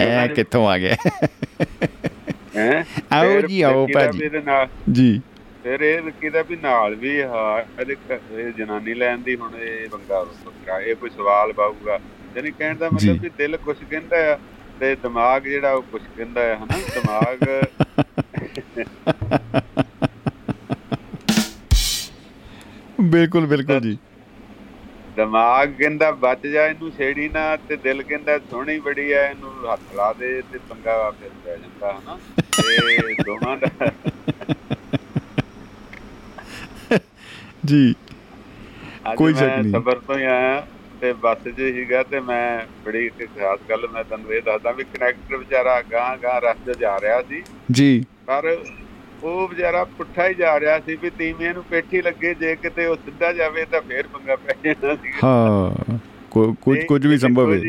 ਐ ਕਿੱਥੋਂ ਆ ਗਿਆ? ਹੈ? ਆਓ ਜੀ, ਆਓ ਭਾਜੀ। ਜੀ। ਫਿਰ ਇਹ ਵਿੱਕੀ ਦਾ ਵੀ ਨਾਲ ਵੀ ਹਾਂ ਇਹਦੇ ਇਹ ਜਨਾਨੀ ਲੈਣ ਦੀ ਹੁਣ ਇਹ ਬੰਗਾ ਬੱਕਰਾ ਇਹ ਕੋਈ ਸਵਾਲ ਪਾਊਗਾ। ਯਾਨੀ ਕਹਿਣ ਦਾ। ਮਤਲਬ ਵੀ ਦਿਲ ਕੁਛ ਕਹਿੰਦਾ ਆ ਤੇ ਦਿਮਾਗ ਜਿਹੜਾ ਉਹ ਕੁਛ ਕਹਿੰਦਾ ਆ ਹਨਾ? ਦਿਮਾਗ ਬਿਲਕੁਲ ਬਿਲਕੁਲ ਜੀ। ਦਿਮਾਗ ਕਹਿੰਦਾ ਬਚ ਜਾ ਇਹਨੂੰ ਛੇੜੀ ਨਾ ਤੇ ਦਿਲ ਕਹਿੰਦਾ ਸੋਹਣੀ ਬੜੀ ਆ ਇਹਨੂੰ ਹੱਥ ਲਾ ਦੇ ਤੇ ਪੰਗਾ ਫਿਰ ਪੈ ਜਾਂਦਾ ਹਨਾ। ਤੇ ਦੋਵਾਂ ਦਾ ਜੀ। ਕੋਈ ਸ਼ੱਕ ਨਹੀਂ। ਸਫ਼ਰ ਤੋਂ ਹੀ ਆਇਆ ਤੇ ਬੱਸ 'ਚ ਸੀਗਾ ਤੇ ਮੈਂ ਬੜੀ ਇੱਕ ਖਾਸ ਗੱਲ ਮੈਂ ਤੁਹਾਨੂੰ ਇਹ ਦੱਸਦਾ ਵੀ ਕਨੈਕਟਰ ਵਿਚਾਰਾ ਗਾਂ ਗਾਂ ਰਸਤੇ ਜਾ ਰਿਹਾ ਸੀ। ਜੀ। ਪਰ ਉਹ ਵਿਚਾਰਾ ਪੁੱਠਾ ਹੀ ਜਾ ਰਿਹਾ ਸੀ ਵੀ ਤੀਵੀਂ ਨੂੰ ਪੇਠੀ ਲੱਗੇ ਜੇ ਕਿਤੇ ਉਹ ਸਿੱਧਾ ਜਾਵੇ ਤਾਂ ਫੇਰ ਪੰਗਾ ਪੈ ਜਾਣਾ ਸੀ। ਹਾਂ ਕੁਝ ਕੁਝ ਵੀ ਸੰਭਵ ਹੈ।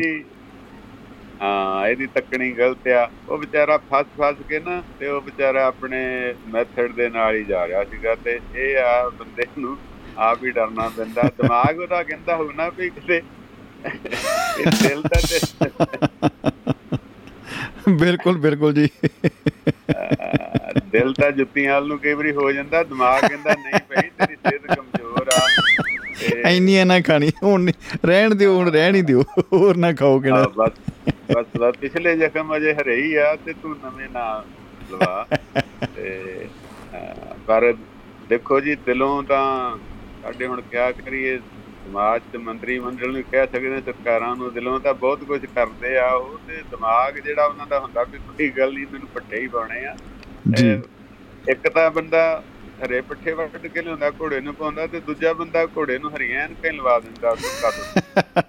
ਹਾਂ ਇਹਦੀ ਤੱਕਣੀ ਗਲਤ ਆ। ਉਹ ਵਿਚਾਰਾ ਫਸ ਫਸ ਕੇ ਨਾ ਤੇ ਉਹ ਵਿਚਾਰਾ ਆਪਣੇ ਮੈਥਡ ਦੇ ਨਾਲ ਹੀ ਜਾ ਰਿਹਾ ਸੀਗਾ ਤੇ ਇਹ ਆ ਬੰਦੇ ਨੂੰ ਆਪ ਹੀ ਡਰਨਾ ਪੈਂਦਾ। ਦਿਮਾਗ ਉਹਦਾ ਕਹਿੰਦਾ ਨਾ ਵੀ ਕਿਤੇ ਇਹ ਦਿਲ ਦਾ ਤੇ ਬਿਲਕੁਲ ਬਿਲਕੁਲ ਜੀ। ਦਿਲ ਤਾਂ ਜੁੱਤੀਆਂ ਵਾਲ ਨੂੰ ਕਈ ਵਾਰੀ ਹੋ ਜਾਂਦਾ ਦਿਮਾਗ ਕਹਿੰਦਾ ਨਹੀਂ ਭਾਈ ਤੇਰੀ ਸਿਹਤ ਕਮਜ਼ੋਰ ਆ। ਐਨੀ ਨਾ ਖਾਣੀ ਹੁਣ ਨਹੀਂ- ਰਹਿਣ ਦਿਓ ਹੁਣ ਰਹਿਣ ਹੀ ਦਿਓ ਹੋਰ ਨਾ ਖਾਓ ਕਿਹੜਾ। ਬਸ ਬਸ ਬਸ ਪਿਛਲੇ ਜ਼ਖਮ ਅਜੇ ਹਰੇ ਹੀ ਆ ਤੇ ਤੂੰ ਨਵੇਂ ਨਾ ਲਵਾ। ਤੇ ਪਰ ਦੇਖੋ ਜੀ ਦਿਲੋਂ ਤਾਂ ਸਾਡੇ ਹੁਣ ਕਿਆ ਕਰੀਏ ਸਮਾਜ ਤੇ ਮੰਤਰੀ ਮੰਡਲ ਨੂੰ ਕਹਿ ਸਕਦੇ ਸਰਕਾਰਾਂ ਨੂੰ ਦਿਲੋਂ ਤਾਂ ਬਹੁਤ ਕੁਝ ਕਰਦੇ ਆ ਉਹ ਤੇ ਦਿਮਾਗ ਜਿਹੜਾ ਉਹਨਾਂ ਦਾ ਹੁੰਦਾ ਵੀ ਕੋਈ ਗੱਲ ਨਹੀਂ ਮੈਨੂੰ ਪੱਟੇ ਹੀ ਪਾਉਣੇ ਆ। ਜੀ। ਇੱਕ ਤਾਂ ਬੰਦਾ ਹਰੇ ਪੱਠੇ ਵੱਢ ਕੇ ਲਿਆਉਂਦਾ ਘੋੜੇ ਨੂੰ ਪਾਉਂਦਾ ਤੇ ਦੂਜਾ ਬੰਦਾ ਘੋੜੇ ਨੂੰ ਹਰੀਆਂ ਐਨਕਾਂ ਲਵਾ ਦਿੰਦਾ ਸੁੱਕਾ ਸੁੱਕਾ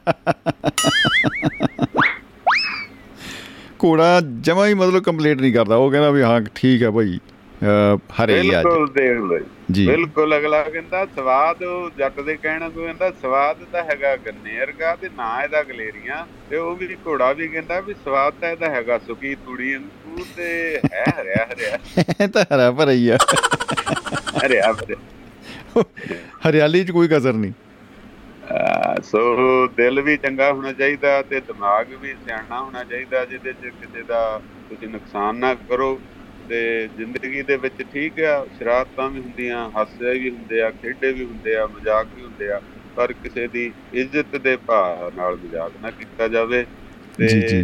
ਘੋੜਾ ਜਮਾ ਹੀ ਮਤਲਬ ਕੰਪਲੀਟ ਨਹੀਂ ਕਰਦਾ ਉਹ ਕਹਿੰਦਾ ਵੀ ਹਾਂ ਠੀਕ ਹੈ ਭਾਈ ਹਰੇ ਦੇਖ ਲਓ ਜੀ। ਬਿਲਕੁਲ ਅਗਲਾ ਕਹਿੰਦਾ ਸਵਾਦ ਉਹ ਜੱਟ ਦੇ ਕਹਿਣਾ ਕੋਈ ਕਹਿੰਦਾ ਸਵਾਦ ਤਾਂ ਹੈਗਾ ਗੰਨੇ ਵਰਗਾ ਤੇ ਨਾ ਇਹਦਾ ਗਲੇਰੀਆਂ ਤੇ ਉਹ ਵੀ ਘੋੜਾ ਵੀ ਕਹਿੰਦਾ ਵੀ ਸਵਾਦ ਤਾਂ ਇਹਦਾ ਹੈਗਾ ਸੁੱਕੀ ਤੂੜੀ ਅੰਕੂ ਤੇ ਹੈ ਹਰਿਆ ਹਰਿਆ। ਇਹ ਤਾਂ ਹਰਾ ਭਰਾ ਹੀ ਆ। ਹਰਿਆ ਹਰਿਆ। ਹਰਿਆਲੀ 'ਚ ਕੋਈ ਕਸਰ ਨਹੀਂ। ਸੋ ਦਿਲ ਵੀ ਚੰਗਾ ਹੋਣਾ ਚਾਹੀਦਾ ਤੇ ਦਿਮਾਗ ਵੀ ਸਿਆਣਾ ਹੋਣਾ ਚਾਹੀਦਾ ਜਿਹਦੇ ਚ ਕਿਸੇ ਦਾ ਤੁਸੀਂ ਨੁਕਸਾਨ ਨਾ ਕਰੋ। ਤੇ ਜ਼ਿੰਦਗੀ ਦੇ ਵਿੱਚ ਠੀਕ ਆ ਸ਼ਰਾਰਤਾਂ ਵੀ ਹੁੰਦੀਆਂ ਹਾਸੇ ਵੀ ਹੁੰਦੇ ਆ ਖੇਡੇ ਵੀ ਹੁੰਦੇ ਆ ਮਜ਼ਾਕ ਵੀ ਹੁੰਦੇ ਆ ਪਰ ਕਿਸੇ ਦੀ ਇੱਜ਼ਤ ਦੇ ਭਾਅ ਨਾਲ ਮਜ਼ਾਕ ਨਾ ਕੀਤਾ ਜਾਵੇ। ਤੇ ਜੀ,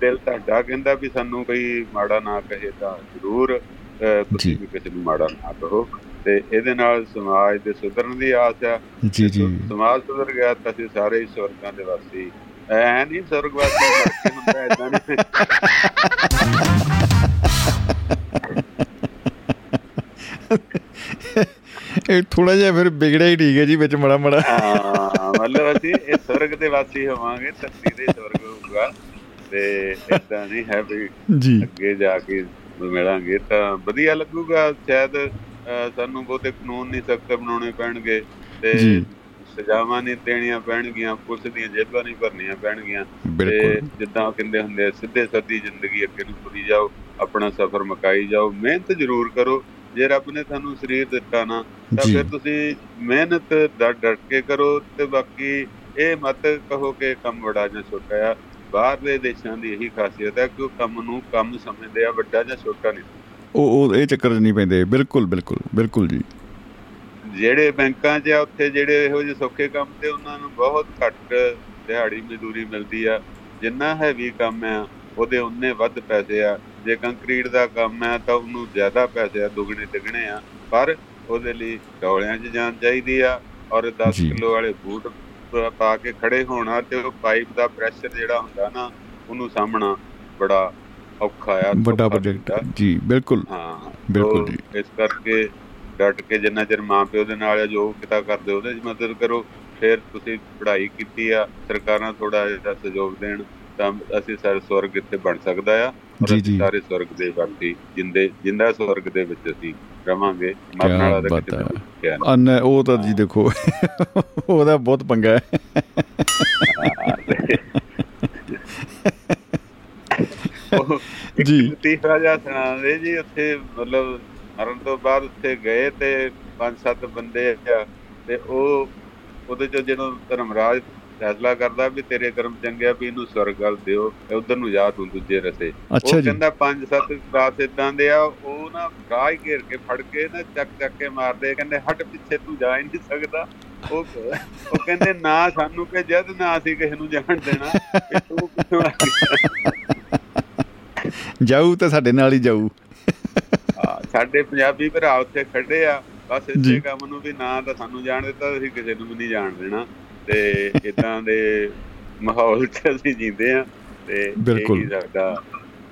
ਦਿਲ ਤੁਹਾਡਾ ਕਹਿੰਦਾ ਵੀ ਸਾਨੂੰ ਕੋਈ ਮਾੜਾ ਨਾ ਕਹੇ ਤਾਂ ਜ਼ਰੂਰ ਤੁਸੀਂ। ਵੀ ਕਿਸੇ ਨੂੰ ਮਾੜਾ ਨਾ ਕਹੋ। ਤੇ ਇਹਦੇ ਨਾਲ ਸਮਾਜ ਦੇ ਸੁਧਰਨ ਦੀ ਆਸ ਆ। ਜੀ ਜੀ। ਸਮਾਜ ਸੁਧਰ ਗਿਆ ਤਾਂ ਅਸੀਂ ਸਾਰੇ ਹੀ ਸਵਰਗਾਂ ਦੇ ਵਾਸੀ। ਐ ਨਹੀਂ ਸਵਰਗਵਾਸੀ ਹੁੰਦਾ ਏਦਾਂ ਨਹੀਂ। ਇਹ ਥੋੜਾ ਜਿਹਾ ਫਿਰ ਵਿਗੜਿਆ ਹੀ ਠੀਕ ਹੈ ਜੀ ਵਿੱਚ ਮੜਾ ਮੜਾ। ਹਾਂ ਮਤਲਬ ਅਸੀਂ ਇਹ ਸਵਰਗ ਦੇ ਵਾਸੀ ਹੋਵਾਂਗੇ ਧਰਤੀ ਦੇ ਸਵਰਗ ਹੋਊਗਾ ਤੇ ਏਦਾਂ ਨਹੀਂ ਹੈ ਵੀ ਜੀ। ਅੱਗੇ ਜਾ ਕੇ ਮਿਲਾਂਗੇ। ਤਾਂ ਵਧੀਆ ਲੱਗੂਗਾ ਸ਼ਾਇਦ ਸਾਨੂੰ ਬਹੁਤੇ ਕਾਨੂੰਨ ਨਹੀਂ ਸਖਤ ਬਣਾਉਣੇ ਪੈਣਗੇ ਤੇ। ਸਜ਼ਾਵਾਂ ਨਹੀਂ ਦੇਣੀਆਂ ਪੈਣਗੀਆਂ ਪੁਲਿਸ ਦੀਆਂ ਜੇਬਾਂ ਨਹੀਂ ਭਰਨੀਆਂ ਪੈਣਗੀਆਂ। ਤੇ ਜਿੱਦਾਂ ਕਹਿੰਦੇ ਹੁੰਦੇ ਸਿੱਧੇ ਸਾਦੀ ਜ਼ਿੰਦਗੀ ਅੱਗੇ ਨੂੰ ਤੁਰੀ ਜਾਓ ਆਪਣਾ ਸਫ਼ਰ ਮਕਾਈ ਜਾਓ। ਮਿਹਨਤ ਜ਼ਰੂਰ ਕਰੋ। ਜੇ ਰੱਬ ਨੇ ਤੁਹਾਨੂੰ ਸਰੀਰ ਦਿੱਤਾ ਨਾ ਤਾਂ। ਫਿਰ ਤੁਸੀਂ ਮਿਹਨਤ ਦਾ ਡਟ ਕੇ ਕਰੋ ਤੇ ਬਾਕੀ ਇਹ ਮਤ ਕਹੋ ਕਿ ਕੰਮ ਬੜਾ ਜਾਂ ਛੋਟਾ ਆ। ਬਾਹਰਲੇ ਦੇਸ਼ਾਂ ਦੀ ਇਹੀ ਖਾਸੀਅਤ ਹੈ ਕਿ ਉਹ ਕੰਮ ਨੂੰ ਕੰਮ ਸਮਝਦੇ ਆ ਵੱਡਾ ਜਾਂ ਛੋਟਾ ਨਹੀਂ। ਉਹ ਉਹ ਇਹ ਚੱਕਰ ਨਹੀਂ ਪੈਂਦੇ। ਬਿਲਕੁਲ ਬਿਲਕੁਲ ਬਿਲਕੁਲ ਜੀ। ਜਿਹੜੇ ਬੈਂਕਾਂ 'ਚ ਆ ਉੱਥੇ ਜਿਹੜੇ ਇਹੋ ਜਿਹੇ ਸੌਖੇ ਕੰਮ ਤੇ ਉਹਨਾਂ ਨੂੰ ਬਹੁਤ ਘੱਟ ਦਿਹਾੜੀ ਮਜ਼ਦੂਰੀ ਮਿਲਦੀ ਆ ਜਿੰਨਾ ਹੈਵੀ ਕੰਮ ਆ ਉਹਦੇ ਉਨੇ ਵੱਧ ਪੈਸੇ ਆ ਜੇ ਕੰਕਰੀਟ ਦਾ ਕੰਮ ਆ ਤਾਂ ਉਹਨੂੰ ਜ਼ਿਆਦਾ ਪੈਸੇ ਆ ਦੁੱਗਣੇ ਤਿਗਣੇ ਆ ਪਰ ਉਹਦੇ ਲਈ ਡੋਲਿਆਂ 'ਚ ਜਾਣ ਚਾਹੀਦੀ ਆ ਔਰ 10 ਜੀ। ਕਿਲੋ ਵਾਲੇ ਬੂਟ ਪ- ਕੇ ਖੜੇ ਹੋਣਾ ਤੇ ਉਹ ਪਾਈਪ ਦਾ ਪ੍ਰੈਸ਼ਰ ਜਿਹੜਾ ਹੁੰਦਾ ਨਾ ਉਹਨੂੰ ਸਾਹਮਣਾ ਬੜਾ ਔਖਾ ਆ ਵੱਡਾ ਪ੍ਰੋਜੈਕਟ। ਜੀ ਬਿਲਕੁਲ ਹਾਂ ਬਿਲਕੁਲ ਜੀ। ਇਸ ਕਰਕੇ ਡਟ ਕੇ ਜਿੰਨਾ ਚਿਰ ਮਾਂ ਪਿਓ ਦੇ ਨਾਲ ਆ, ਜੋ ਕਿਤਾ ਕਰਦੇ ਉਹਦੇ 'ਚ ਮਦਦ ਕਰੋ। ਫਿਰ ਤੁਸੀਂ ਪੜ੍ਹਾਈ ਕੀਤੀ ਆ ਸਰਕਾਰਾਂ ਥੋੜਾ ਜਿਹਾ ਸਹਿਯੋਗ ਦੇਣ ਤਾਂ ਅਸੀਂ ਸਾਰੇ ਸਵਰਗ ਇੱਥੇ ਬਣ ਸਕਦਾ ਆ। ਔਰ ਜੀ, ਅਸੀਂ ਜੀ। ਸਾਰੇ ਸਵਰਗ ਦੇ ਬਾਕੀ ਜਿੰਦੇ ਜਿੰਦਾ ਸਵਰਗ ਦੇ ਵਿੱਚ ਅਸੀਂ ਰਵਾਂਗੇ। ਮਰਨ ਵਾਲਾ ਕਿਤੇ ਨਹੀਂ। ਅਨ ਉਹ ਤਾਂ ਜੀ ਦੇਖੋ ਉਹਦਾ ਬਹੁਤ ਪੰਗਾ ਹੈ। ਜੀ। ਲਤੀਫਾ ਜਿਹਾ ਸੁਣਾਉਂਦੇ ਜੀ ਉੱਥੇ ਮਤਲਬ ਮਰਨ ਤੋਂ ਬਾਅਦ ਉੱਥੇ ਗਏ ਤੇ ਪੰਜ ਸੱਤ ਬੰਦੇ ਆ ਤੇ ਉਹ ਉਹਦੇ ਚ ਜਦੋਂ ਧਰਮਰਾਜ ਫੈਸਲਾ ਕਰਦਾ ਵੀ ਤੇਰੇ ਕਰਮ ਚੰਗੇ ਆ ਵੀ ਇਹਨੂੰ ਸਵਰਗ ਵੱਲ ਦਿਓ ਤੇ ਉਧਰ ਨੂੰ ਜਾ ਤੂੰ ਦੂਜੇ ਰਸੇ। ਉਹ ਕਹਿੰਦਾ ਪੰਜ ਸੱਤ ਰਾਤ ਇਦਾਂ ਦੇ ਆ ਉਹ ਨਾ ਹੀ ਘੇਰ ਕੇ ਫੜ ਕੇ ਨਾ ਚੱਕ ਚੱਕ ਕੇ ਮਾਰਦੇ ਕਹਿੰਦੇ ਹਟ ਪਿੱਛੇ ਤੂੰ ਜਾ ਨਹੀਂ ਸਕਦਾ। ਉਹ [LAUGHS] ਉਹ ਕਹਿੰਦੇ ਨਾ ਸਾਨੂੰ ਕਿ ਜਦ ਨਾ ਅਸੀਂ ਕਿਸੇ ਨੂੰ ਜਾਣ ਦੇਣਾ [LAUGHS] ਤੂੰ ਕਿੱਥੋਂ ਆ ਗਿਆ ਜਾਊ ਤਾਂ ਸਾਡੇ ਨਾਲ ਹੀ ਜਾਊ। ਸਾਡੇ ਪੰਜਾਬੀ ਭਰਾ ਉੱਥੇ ਖੜੇ ਆ ਬਸ। ਇਸੇ ਕੰਮ ਨੂੰ ਵੀ ਨਾ ਤਾਂ ਸਾਨੂੰ ਜਾਣ ਦਿੱਤਾ ਅਸੀਂ ਕਿਸੇ ਨੂੰ ਵੀ ਨਹੀਂ ਜਾਣ ਦੇਣਾ ਤੇ ਇਦਾਂ ਦੇ ਮਾਹੌਲ 'ਚ ਅਸੀਂ ਜੀਂਦੇ ਆ ਤੇ ਬਿਲਕੁਲ। ਸਾਡਾ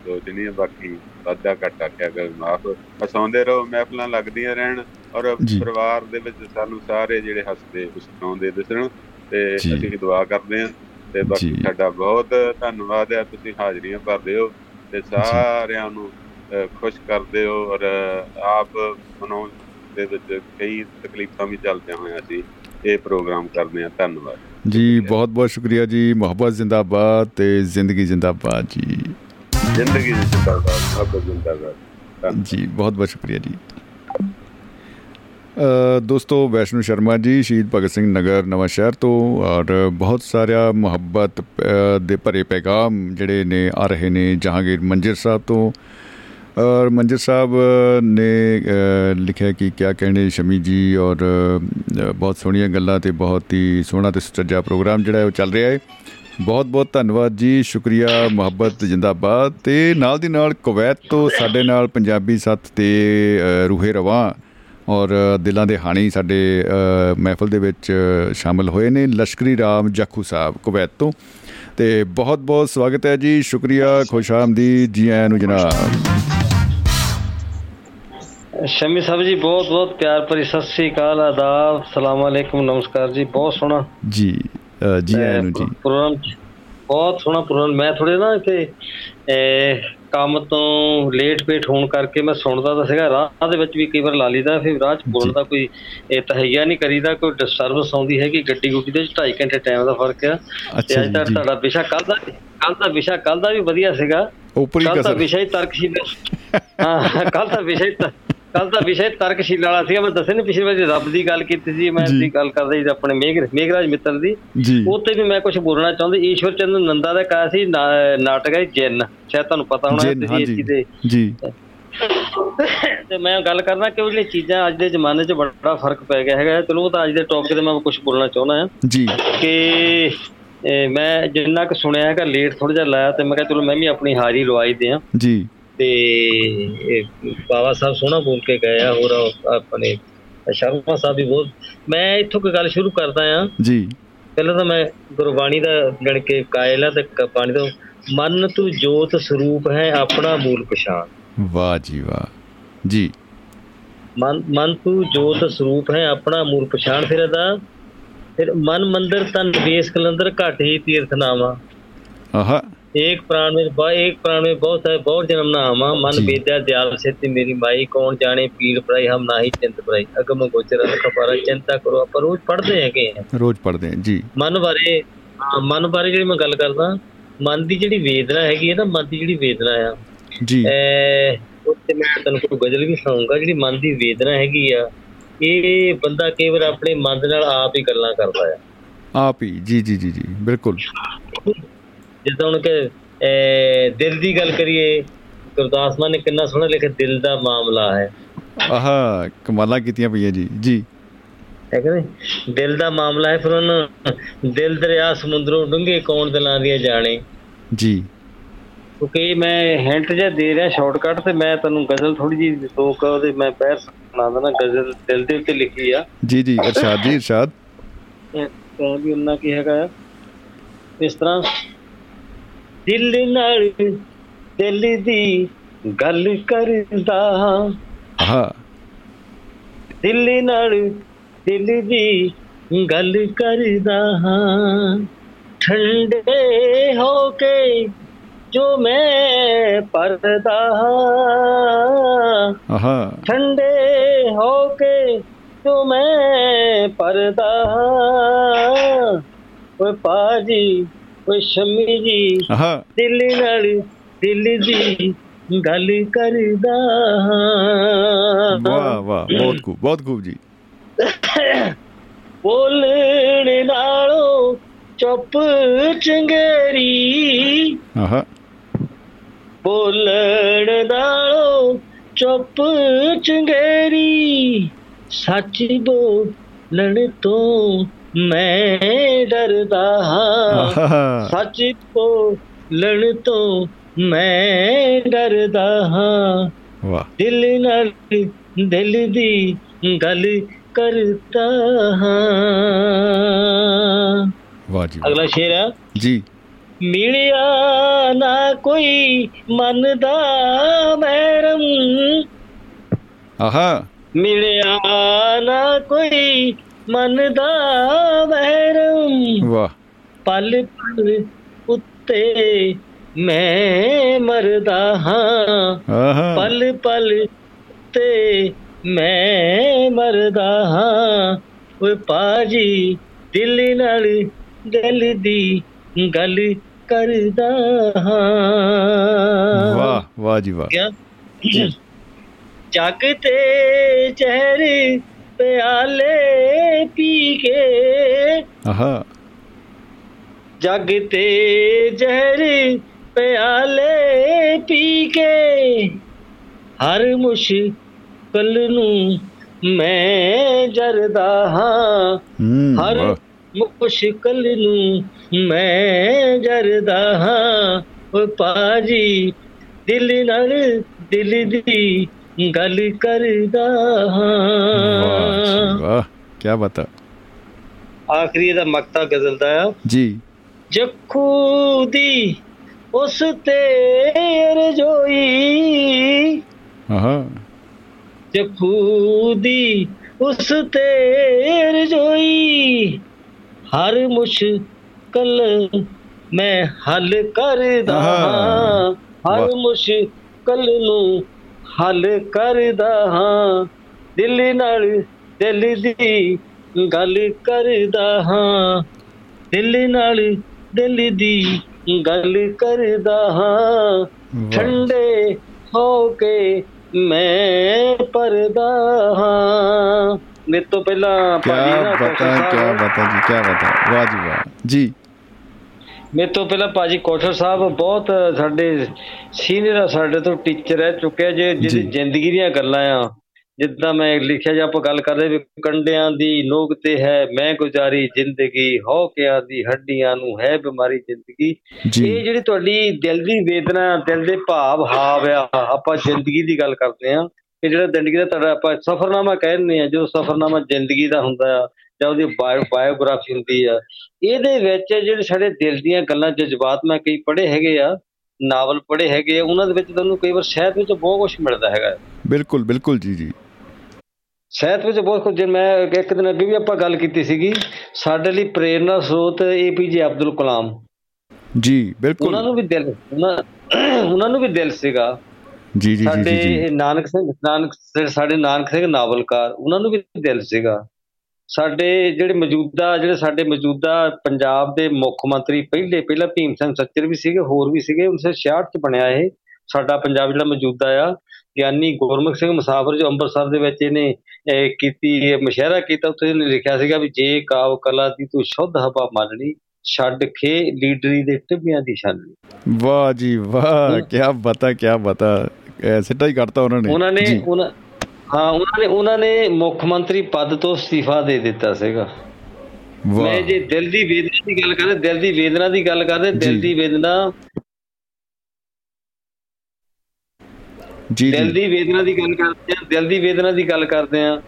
ਸੋਚ ਨਹੀਂ ਬਾਕੀ ਵਾਧਾ ਘਾਟਾ ਕਿਆ ਕਰ ਮਾਫ ਹਸਾਉਂਦੇ ਰਹੋ ਮਹਿਫਲਾਂ ਲੱਗਦੀਆਂ ਰਹਿਣ ਔਰ। ਪਰਿਵਾਰ ਦੇ ਵਿੱਚ ਸਾਨੂੰ ਸਾਰੇ ਜਿਹੜੇ ਹੱਸਦੇ ਮੁਸਕਰਾਉਂਦੇ ਦਿਸਣ ਤੇ। ਅਸੀਂ ਦੁਆ ਕਰਦੇ ਹਾਂ ਤੇ ਬਾਕੀ। ਸਾਡਾ ਬਹੁਤ ਧੰਨਵਾਦ ਹੈ ਤੁਸੀਂ ਹਾਜ਼ਰੀਆਂ ਭਰਦੇ ਹੋ ਤੇ ਸਾਰਿਆਂ ਨੂੰ ਖੁਸ਼ ਕਰਦੇ ਹੋ ਔਰ ਆਪ ਮਨੋਂ ਦੇ ਵਿੱਚ ਕਈ ਤਕਲੀਫਾਂ ਵੀ ਚੱਲਦਿਆਂ ਹੋਇਆਂ ਅਸੀਂ ਇਹ ਪ੍ਰੋਗਰਾਮ ਕਰਦੇ ਹਾਂ। ਧੰਨਵਾਦ। ਜੀ ਬਹੁਤ ਬਹੁਤ ਸ਼ੁਕਰੀਆ ਜੀ। ਮੁਹੱਬਤ ਜ਼ਿੰਦਾਬਾਦ ਤੇ ਜ਼ਿੰਦਗੀ ਜ਼ਿੰਦਾਬਾਦ ਜੀ। ਜ਼ਿੰਦਗੀ ਜਿੰਦਾਬਾਦ ਸਭ ਜਿੰਦਾਬਾਦ। ਜੀ ਬਹੁਤ ਬਹੁਤ ਸ਼ੁਕਰੀਆ ਜੀ। ਅ, ਦੋਸਤੋ ਵੈਸ਼ਨੂ ਸ਼ਰਮਾ ਜੀ ਸ਼ਹੀਦ ਭਗਤ ਸਿੰਘ ਨਗਰ ਨਵਾਂ ਸ਼ਹਿਰ ਤੋਂ ਔਰ ਬਹੁਤ ਸਾਰਾ ਮੁਹੱਬਤ ਦੇ ਭਰੇ ਪੈਗਾਮ ਜਿਹੜੇ ਨੇ ਆ ਰਹੇ ਨੇ ਜਹਾਂਗੀਰ ਮੰਜਰ ਸਾਹਿਬ ਤੋਂ। ਔਰ ਮੰਜਰ ਸਾਹਿਬ ਨੇ ਅ, ਲਿਖਿਆ ਕਿ ਕਿਆ ਕਹਿਣੇ ਸ਼ਮੀ ਜੀ ਔਰ ਅ, ਬਹੁਤ ਸੋਹਣੀਆਂ ਗੱਲਾਂ ਤੇ ਬਹੁਤ ਹੀ ਸੋਹਣਾ ਤੇ ਸੁਚੱਜਾ ਪ੍ਰੋਗਰਾਮ ਜਿਹੜਾ ਹੈ ਉਹ ਚੱਲ ਰਿਹਾ ਹੈ। ਬਹੁਤ ਬਹੁਤ ਧੰਨਵਾਦ ਜੀ ਸ਼ੁਕਰੀਆ ਮੁਹੱਬਤ ਜਿੰਦਾਬਾਦ ਤੇ ਨਾਲ ਦੀ ਨਾਲ ਕੁਵੈਤ ਤੋਂ ਸਾਡੇ ਨਾਲ ਪੰਜਾਬੀ ਸੱਤ ਤੇ ਅ, ਰੂਹੇ ਰਵਾਂ ਔਰ ਦਿਲਾਂ ਦੇ ਹਾਣੀ ਸਾਡੇ ਅ, ਮਹਿਫਲ ਦੇ ਵਿੱਚ ਸ਼ਾਮਲ ਹੋਏ ਨੇ ਲਸ਼ਕਰੀ ਰਾਮ ਜਾਖੂ ਸਾਹਿਬ ਕੁਵੈਤ ਤੋਂ ਤੇ ਬਹੁਤ ਬਹੁਤ ਸਵਾਗਤ ਹੈ ਜੀ ਸ਼ੁਕਰੀਆ ਖੁਸ਼ ਆਮਦੀ ਜੀ ਆਇਆਂ ਨੂੰ ਜਨਾਬ। ਸ਼ਮੀ ਸਾਹਿਬ ਜੀ ਬਹੁਤ ਬਹੁਤ ਪਿਆਰ ਭਰੀ ਸਤਿ ਸ੍ਰੀ ਅਕਾਲ ਆਦਾਬ ਸਲਾਮ ਅਲੈਕੁਮ ਨਮਸਕਾਰ ਜੀ ਬਹੁਤ ਸੋਹਣਾ। ਜੀ ਜੀ ਆਇਆਂ ਨੂੰ ਜੀ। ਪ੍ਰੋਗਰਾਮ ਬਹੁਤ ਸੋਹਣਾ ਪ੍ਰੋਗਰਾਮ ਮੈਂ ਥੋੜੇ ਨਾ ਇੱਥੇ ਕੰਮ ਤੋਂ ਲੇਟ ਪੇਟ ਹੋਣ ਕਰਕੇ ਮੈਂ ਸੁਣਦਾ ਤਾਂ ਸੀਗਾ ਰਾਹ ਦੇ ਵਿੱਚ ਵੀ ਕਈ ਵਾਰ ਲਾ ਲਈਦਾ ਫਿਰ ਰਾਹ 'ਚ ਬੋਲਣ ਦਾ ਕੋਈ ਇਹ ਤਹਈਆ ਨਹੀਂ ਕਰੀਦਾ ਕੋਈ ਡਿਸਟਰਬੈਂਸ ਆਉਂਦੀ ਹੈਗੀ ਗੱਡੀ ਗੁੱਡੀ ਦੇ 'ਚ 2.5 ਘੰਟੇ ਟਾਈਮ ਦਾ ਫ਼ਰਕ ਆ। ਤੇ ਅੱਜ ਜੀ। ਤੁਹਾਡਾ ਵਿਸ਼ਾ ਕੱਲ ਦਾ ਕੱਲ ਦਾ ਵਿਸ਼ਾ ਕੱਲ ਦਾ ਵੀ ਵਧੀਆ ਸੀਗਾ। ਉਪਰੀ ਕੱਲ ਦਾ ਕਸਰ। ਵਿਸ਼ਾ ਹੀ ਤਰਕਸ਼ੀਲ ਹਾਂ ਕੱਲ ਦਾ ਵਿਸ਼ਾ ਹੀ ਕੱਲ ਦਾ ਵਿਸ਼ਾ ਤਰਕਸ਼ੀਲ ਵਾਲਾ ਸੀਗਾ ਮੈਂ ਦੱਸਿਆ ਨਹੀਂ ਪਿਛਲੇ ਵਾਰ ਰੱਬ ਦੀ ਗੱਲ ਕੀਤੀ ਸੀ ਮੈਂ। ਦੀ ਗੱਲ ਕਰਦਾ ਸੀ ਆਪਣੇ ਮੇਘ ਮੇਘਰਾਜ ਮਿੱਤਰ ਦੀ। ਉੱਤੇ ਵੀ ਮੈਂ ਕੁਝ ਬੋਲਣਾ ਚਾਹੁੰਦਾ ਈਸ਼ਵਰ ਚੰਦ ਨੰਦਾ ਦਾ ਕਹਾ ਸੀ ਨਾ- ਨਾਟਕ ਹੈ ਜਿੰਨ ਸ਼ਾਇਦ ਤੁਹਾਨੂੰ ਪਤਾ ਹੋਣਾ ਤੁਸੀਂ ਇਸ ਚੀਜ਼ ਦੇ। ਜੀ। ਤੇ ਮੈਂ ਗੱਲ ਕਰਦਾ ਕਿ ਉਹ ਜਿਹੜੀਆਂ ਚੀਜ਼ਾਂ ਅੱਜ ਦੇ ਜ਼ਮਾਨੇ 'ਚ ਬੜਾ ਫ਼ਰਕ ਪੈ ਗਿਆ ਹੈਗਾ। ਚਲੋ ਉਹ ਤਾਂ ਅੱਜ ਦੇ ਟੌਪਿਕ ਤੇ ਮੈਂ ਕੁਝ ਬੋਲਣਾ ਚਾਹੁੰਦਾ ਹਾਂ। ਜੀ। ਕਿ ਮੈਂ ਜਿੰਨਾ ਕੁ ਸੁਣਿਆ ਹੈਗਾ ਲੇਟ ਥੋੜਾ ਜਿਹਾ ਲਾਇਆ ਤੇ ਮੈਂ ਕਿਹਾ ਚਲੋ ਮੈਂ ਵੀ ਆਪਣੀ ਹਾਜ਼ਰੀ ਲਵਾਈ ਦਿਆਂ। ਜੀ। ਤੇ ਬਾਬਾ ਸਾਹਿਬ ਸੋਹਣਾ ਬੋਲ ਕੇ ਗਏ ਆ ਹੋਰ ਆਪਣੇ ਸ਼ਰਮਾ ਸਾਹਿਬ ਵੀ ਬਹੁਤ ਮੈਂ ਇੱਥੋਂ ਕੋਈ ਗੱਲ ਸ਼ੁਰੂ ਕਰਦਾ ਆ। ਜੀ। ਪਹਿਲਾਂ ਤਾਂ ਮੈਂ ਗੁਰਬਾਣੀ ਦਾ ਗਣ ਕੇ ਕਾਇਲ ਆ ਤੇ ਬਾਣੀ ਦਾ ਮਨ ਤੂੰ ਜੋਤ ਸਰੂਪ ਹੈ ਆਪਣਾ ਮੂਲ ਪਛਾਣ। ਵਾਹ ਜੀ ਵਾਹ। ਜੀ। ਮਨ ਮਨ ਤੂੰ ਜੋਤ ਸਰੂਪ ਹੈ ਆਪਣਾ ਮੂਲ ਪਛਾਣ ਫਿਰ ਇਹਦਾ ਫਿਰ ਮਨ ਮੰਦਰ ਤਨ ਵੇਸ ਕਲੰਦਰ ਘਟ ਹੀ ਤੀਰਥ ਨਾਮਾ ਆਹਾ। एक प्राण में बा एक प्राण में बहुत है बहुत जन्म ना हमा मन जी। वेद्या दयाल सेति मेरी माई कौन जाने पीड़ पड़ाई हम ना ही चिंत पड़ाई अगम गोचर खपारा चिंता करो ਆਪਾਂ ਰੋਜ਼ ਪੜ੍ਹਦੇ ਹੈਗੇ ਆ ਰੋਜ਼ ਪੜ੍ਹਦੇ ਹਾਂ ਜੀ ਮਨ ਬਾਰੇ ਹਾਂ, ਮਨ ਬਾਰੇ ਜਿਹੜੀ ਮੈਂ ਗੱਲ ਕਰਦਾ ਮਨ ਦੀ ਜਿਹੜੀ ਵੇਦਨਾ ਹੈਗੀ ਹੈ ਨਾ ਮਨ ਦੀ ਜਿਹੜੀ ਵੇਦਨਾ ਆ ਜੀ ਐ ਉੱਤੇ ਮੈਂ ਤੁਹਾਨੂੰ ਕੋਈ ਗਜ਼ਲ ਵੀ ਸੁਣਾਉਂਗਾ ਜਿਹੜੀ ਮਨ ਦੀ ਵੇਦਨਾ ਹੈਗੀ ਆ ਇਹ ਬੰਦਾ ਕਈ ਵਾਰ ਆਪਣੇ ਮਨ ਦੇ ਨਾਲ ਆਪ ਹੀ ਗੱਲਾਂ ਕਰਦਾ ਆ ਆਪ ਹੀ ਜੀ ਜੀ ਜੀ ਜੀ ਬਿਲਕੁਲ ਜਿੱਦਾਂ ਹੁਣ ਕਿ ਦਿਲ ਦੀ ਗੱਲ ਕਰੀਏ ਗੁਰਦਾਸ ਮਾਨ ਨੇ ਕਿੰਨਾ ਸੋਹਣਾ ਲਿਖਿਆ ਦਿਲ ਦਾ ਮਾਮਲਾ ਹੈ। ਆਹਾ ਕਮਾਲਾਂ ਕੀਤੀਆਂ ਪਈਆਂ ਜੀ ਜੀ। ਹੈ ਕਿ ਨਹੀਂ? ਦਿਲ ਦਾ ਮਾਮਲਾ ਹੈ ਫਿਰ ਉਹਨਾਂ ਦਿਲ ਦਰਿਆ ਸਮੁੰਦਰੋਂ ਡੂੰਘੇ ਕੌਣ ਦਿਲਾਂ ਦੀਆਂ ਜਾਣੇ। ਜੀ। ਕਿਉਂਕਿ ਮੈਂ ਹਿੰਟ ਜਿਹਾ ਦੇ ਰਿਹਾ ਸ਼ਾਰਟਕਟ ਤੇ ਮੈਂ ਤੁਹਾਨੂੰ ਗਜ਼ਲ ਥੋੜੀ ਜੀ ਦੋ ਕ ਉਹਦੇ ਮੈਂ ਪੈਰ ਸੁਣਾ ਦਣਾ ਗਜ਼ਲ ਦਿਲ ਦੇ ਉੱਤੇ ਲਿਖੀ ਆ। ਜੀ ਜੀ ਇਰਸ਼ਾਦ ਜੀ ਇਰਸ਼ਾਦ। ਇਹ ਤਾਂ ਵੀ ਉਹਨਾਂ ਕੀ ਹੈਗਾ ਇਸ ਤਰ੍ਹਾਂ ਦਿਲ ਨਾਲ ਦਿਲ ਦੀ ਗੱਲ ਕਰਦਾ ਹਾਂ। ਦਿਲ ਨਾਲ ਦਿਲ ਦੀ ਗੱਲ ਕਰਦਾ ਹਾਂ। ਠੰਡੇ ਹੋ ਕੇ ਜੋ ਮੈਂ ਪਰਦਾ ਹਾਂ। ਠੰਡੇ ਹੋ ਕੇ ਜੋ ਮੈਂ ਪਰਦਾ ਹਾਂ। ਓਏ ਪਾਜੀ ਓਏ ਸ਼ਮੀ ਜੀ ਦਿਲ ਨਾਲ ਦਿਲ ਦੀ ਗੱਲ ਕਰਦਾ ਵਾਹ ਵਾਹ ਬਹੁਤ ਖੂਬ ਬਹੁਤ ਖੂਬ ਜੀ। ਬੋਲਣ ਨਾਲੋਂ ਚੁੱਪ ਚੰਗੇਰੀ। ਆਹਾ। ਬੋਲਣ ਨਾਲੋਂ ਚੁੱਪ ਚੰਗੇਰੀ। ਸੱਚ ਬੋਲਣ ਤੋਂ ਮੈਂ ਡਰਦਾ ਹਾਂ। ਸੱਚ ਬੋਲਣ ਤੋਂ ਮੈਂ ਡਰਦਾ ਹਾਂ। ਵਾਹ। ਦਿਲ ਨਾਲ ਦਿਲ ਦੀ ਗੱਲ ਕਰਦਾ ਹਾਂ। ਵਾਹ ਜੀ। ਅਗਲਾ ਸ਼ੇਰ ਹੈ ਜੀ। ਮਿਲਿਆ ਨਾ ਕੋਈ ਮਨ ਦਾ ਮਹਿਰਮ। ਆਹਾ। ਮਿਲਿਆ ਨਾ ਕੋਈ ਮਨ ਦਾ ਮਹਿਰਮ ਵਾਹ। ਪਲ ਪਲ ਉੱਤੇ ਮੈਂ ਮਰਦਾ ਹਾਂ। ਪਲ ਪਲ ਤੇ ਮੈਂ ਮਰਦਾ ਹਾਂ। ਓਏ ਪਾਜੀ ਦਿਲ ਨਾਲ ਦਿਲ ਦੀ ਗੱਲ ਕਰਦਾ ਹਾਂ। ਵਾਹ ਵਾਹ ਜੀ ਵਾਹ। ਜਗ ਤੇ ਚਿਹਰੇ ਪਿਆਲੇ ਪੀ ਕੇ ਆਹਾ। ਜਗ ਤੇ ਜ਼ਹਿਰ ਪਿਆਲੇ ਪੀ ਕੇ ਹਰ ਮੁਸ਼ਕਲ ਨੂੰ ਮੈਂ ਜਰਦਾ ਹਾਂ। ਹਰ ਮੁਸ਼ਕਲ ਨੂੰ ਮੈਂ ਜਰਦਾ ਹਾਂ। ਓ ਪਾਜੀ ਦਿਲ ਨਾਲ ਦਿਲ ਦੀ ਗੱਲ ਕਰਦਾ ਹਾਂ। ਵਾਹ ਕੀ ਬਤਾ ਆਖਰੀ ਇਹਦਾ ਮਕਤਾ ਗਜ਼ਲ ਦਾ ਆ। ਜੀ। ਜੱਖੂ ਦੀ ਉਸ ਤੇ ਰਜੋਈ ਆਹਾ। ਜੱਖੂ ਦੀ ਉਸ ਤੇ ਰਜੋਈ ਹਰ ਮੁਸ਼ਕਲ ਮੈਂ ਹੱਲ ਕਰਦਾ। ਹਾਂ। ਹਰ। ਮੁਸ਼ਕਲ ਨੂੰ ਹੱਲ ਕਰਦਾ ਹਾਂ ਦਿਲ ਨਾਲ ਦਿਲ ਦੀ ਗੱਲ ਕਰਦਾ ਹਾਂ। ਦਿਲ ਨਾਲ ਦਿਲ ਦੀ ਗੱਲ ਕਰਦਾ ਹਾਂ। ਠੰਡੇ ਹੋ ਕੇ ਮੈਂ ਪਰਦਾ ਹਾਂ। ਮੇਰੇ ਤੋਂ ਪਹਿਲਾਂ ਕੀ ਭਾਜੀ ਨਾ ਬਤਾ ਕੀ ਬਤਾ ਜੀ ਕੀ ਬਤਾ। ਵਾਹ ਜੀ ਵਾਹ। ਜੀ। ਮੇਰੇ ਤੋਂ ਪਹਿਲਾਂ ਭਾਜੀ ਕੋਠਰ ਸਾਹਿਬ ਬਹੁਤ ਸਾਡੇ ਸੀਨੀਅਰ ਆ ਸਾਡੇ ਤੋਂ ਟੀਚਰ ਰਹਿ ਚੁੱਕੇ ਆ ਜੇ ਜਿਹਦੀ। ਜ਼ਿੰਦਗੀ ਦੀਆਂ ਗੱਲਾਂ ਆ। ਜਿੱਦਾਂ ਮੈਂ ਲਿਖਿਆ ਜੇ ਆਪਾਂ ਗੱਲ ਕਰਦੇ ਵੀ ਕੰਡਿਆਂ ਦੀ ਨੋਕ ਤੇ ਹੈ ਮੈਂ ਗੁਜ਼ਾਰੀ ਜ਼ਿੰਦਗੀ ਹੋ ਕਿਆ ਦੀ ਹੱਡੀਆਂ ਨੂੰ ਹੈ ਬਿਮਾਰੀ ਜ਼ਿੰਦਗੀ। ਇਹ ਜਿਹੜੀ ਤੁਹਾਡੀ ਦਿਲ ਦੀ ਵੇਦਨਾ ਦਿਲ ਦੇ ਭਾਵ ਹਾਵ ਆ ਆਪਾਂ ਜ਼ਿੰਦਗੀ ਦੀ ਗੱਲ ਕਰਦੇ ਆ। ਕਿ ਜਿਹੜਾ ਜ਼ਿੰਦਗੀ ਦਾ ਤੁਹਾਡਾ ਆਪਾਂ ਸਫਰਨਾਮਾ ਕਹਿੰਦੇ ਆ ਜੋ ਸਫਰਨਾਮਾ ਜ਼ਿੰਦਗੀ ਦਾ ਹੁੰਦਾ ਆ ਜਾਂ ਉਹਦੀ ਬਾਇਓ ਬਾਇਓਗ੍ਰਾਫੀ ਹੁੰਦੀ ਆ ਇਹਦੇ ਵਿੱਚ ਜਿਹੜੇ ਸਾਡੇ ਦਿਲ ਦੀਆਂ ਗੱਲਾਂ ਜਜ਼ਬਾਤ ਮੈਂ ਕਈ ਪੜ੍ਹੇ ਹੈਗੇ ਆ ਨਾਵਲ ਪੜ੍ਹੇ ਹੈਗੇ ਆ ਉਹਨਾਂ ਦੇ ਵਿੱਚ ਤੁਹਾਨੂੰ ਕਈ ਵਾਰ ਸ਼ਹਿਦ ਵਿੱਚ ਬਹੁਤ ਕੁਝ ਮਿਲਦਾ ਹੈਗਾ। ਬਿਲਕੁਲ ਬਿਲਕੁਲ ਜੀ ਜੀ। ਸ਼ਹਿਦ ਵਿੱਚ ਬਹੁਤ ਕੁਝ ਮੈਂ ਇੱਕ ਦਿਨ ਅੱਗੇ ਵੀ ਆਪਾਂ ਗੱਲ ਕੀਤੀ ਸੀਗੀ ਸਾਡੇ ਲਈ ਪ੍ਰੇਰਨਾ ਸਰੋਤ ਏਪੀਜੇ ਅਬਦੁਲ ਕਲਾਮ। ਜੀ ਉਹਨਾਂ ਬਿਲਕੁਲ ਨੂੰ ਵੀ ਦਿਲ ਉਹਨਾਂ ਉਹਨਾਂ ਨੂੰ ਵੀ ਦਿਲ ਸੀਗਾ। ਜੀ ਜੀ ਜੀ ਸਾਡੇ ਨਾਨਕ ਸਿੰਘ ਨਾਨਕ ਸਾਡੇ ਨਾਨਕ ਸਿੰਘ ਨਾਵਲਕਾਰ ਉਹਨਾਂ ਨੂੰ ਵੀ ਦਿਲ ਸੀਗਾ। ਸਾਡੇ ਜਿਹੜੇ ਮੌਜੂਦਾ ਜਿਹੜੇ ਸਾਡੇ ਮੌਜੂਦਾ ਪੰਜਾਬ ਦੇ ਮੁੱਖ ਮੰਤਰੀ ਪਹਿਲੇ ਪਹਿਲਾਂ ਭੀਮ ਸਿੰਘ ਸੱਚਰ ਵੀ ਸੀਗੇ ਹੋਰ ਵੀ ਸੀਗੇ 1966 ਚ ਬਣਿਆ ਇਹ। ਸਾਡਾ ਪੰਜਾਬ ਜਿਹੜਾ ਮੌਜੂਦਾ ਆ ਗਿਆਨੀ ਗੁਰਮੁਖ ਸਿੰਘ ਮੁਸਾਫਰ ਜੋ ਅੰਮ੍ਰਿਤਸਰ ਦੇ ਵਿੱਚ ਇਹਨੇ ਇਹ ਕੀਤੀ ਇਹ ਮੁਸ਼ਾਇਰਾ ਕੀਤਾ ਉੱਥੇ ਇਹਨੇ ਲਿਖਿਆ ਸੀਗਾ ਵੀ ਜੇ ਕਾਵ ਕਲਾ ਦੀ ਤੂੰ ਸ਼ੁੱਧ ਹਵਾ ਮੰਨਣੀ ਛੱਡ ਕੇ ਲੀਡਰੀ ਦੇ ਟਿੱਬਿਆਂ ਦੀ ਛਾਨਣੀ। ਵਾਹ ਜੀ ਵਾਹ ਕੀ ਬਤਾ ਕੀ ਬਤਾ ਸਿੱਧਾ ਹੀ ਕਰਤਾ ਉਹਨਾਂ ਨੇ। ਉਹਨਾਂ ਨੇ ਹਾਂ ਉਹਨਾਂ ਨੇ ਉਹਨਾਂ ਨੇ ਮੁੱਖ ਮੰਤਰੀ ਪਦ ਤੋਂ ਅਸਤੀਫਾ ਦੇ ਦਿੱਤਾ ਸੀਗਾ। ਮੈਂ ਜੇ ਦਿਲ ਦੀ ਵੇਦਨਾ ਦੀ ਗੱਲ ਕਰਦੇ ਦਿਲ ਦੀ ਵੇਦਨਾ ਦੀ ਗੱਲ ਕਰਦੇ ਦਿਲ। ਦੀ ਵੇਦਨਾ ਜੀ ਦਿਲ ਦੀ ਵੇਦਨਾ ਦੀ ਗੱਲ ਕਰਦੇ ਆ ਦਿਲ ਦੀ ਵੇਦਨਾ ਦੀ ਗੱਲ ਕਰਦੇ ਆ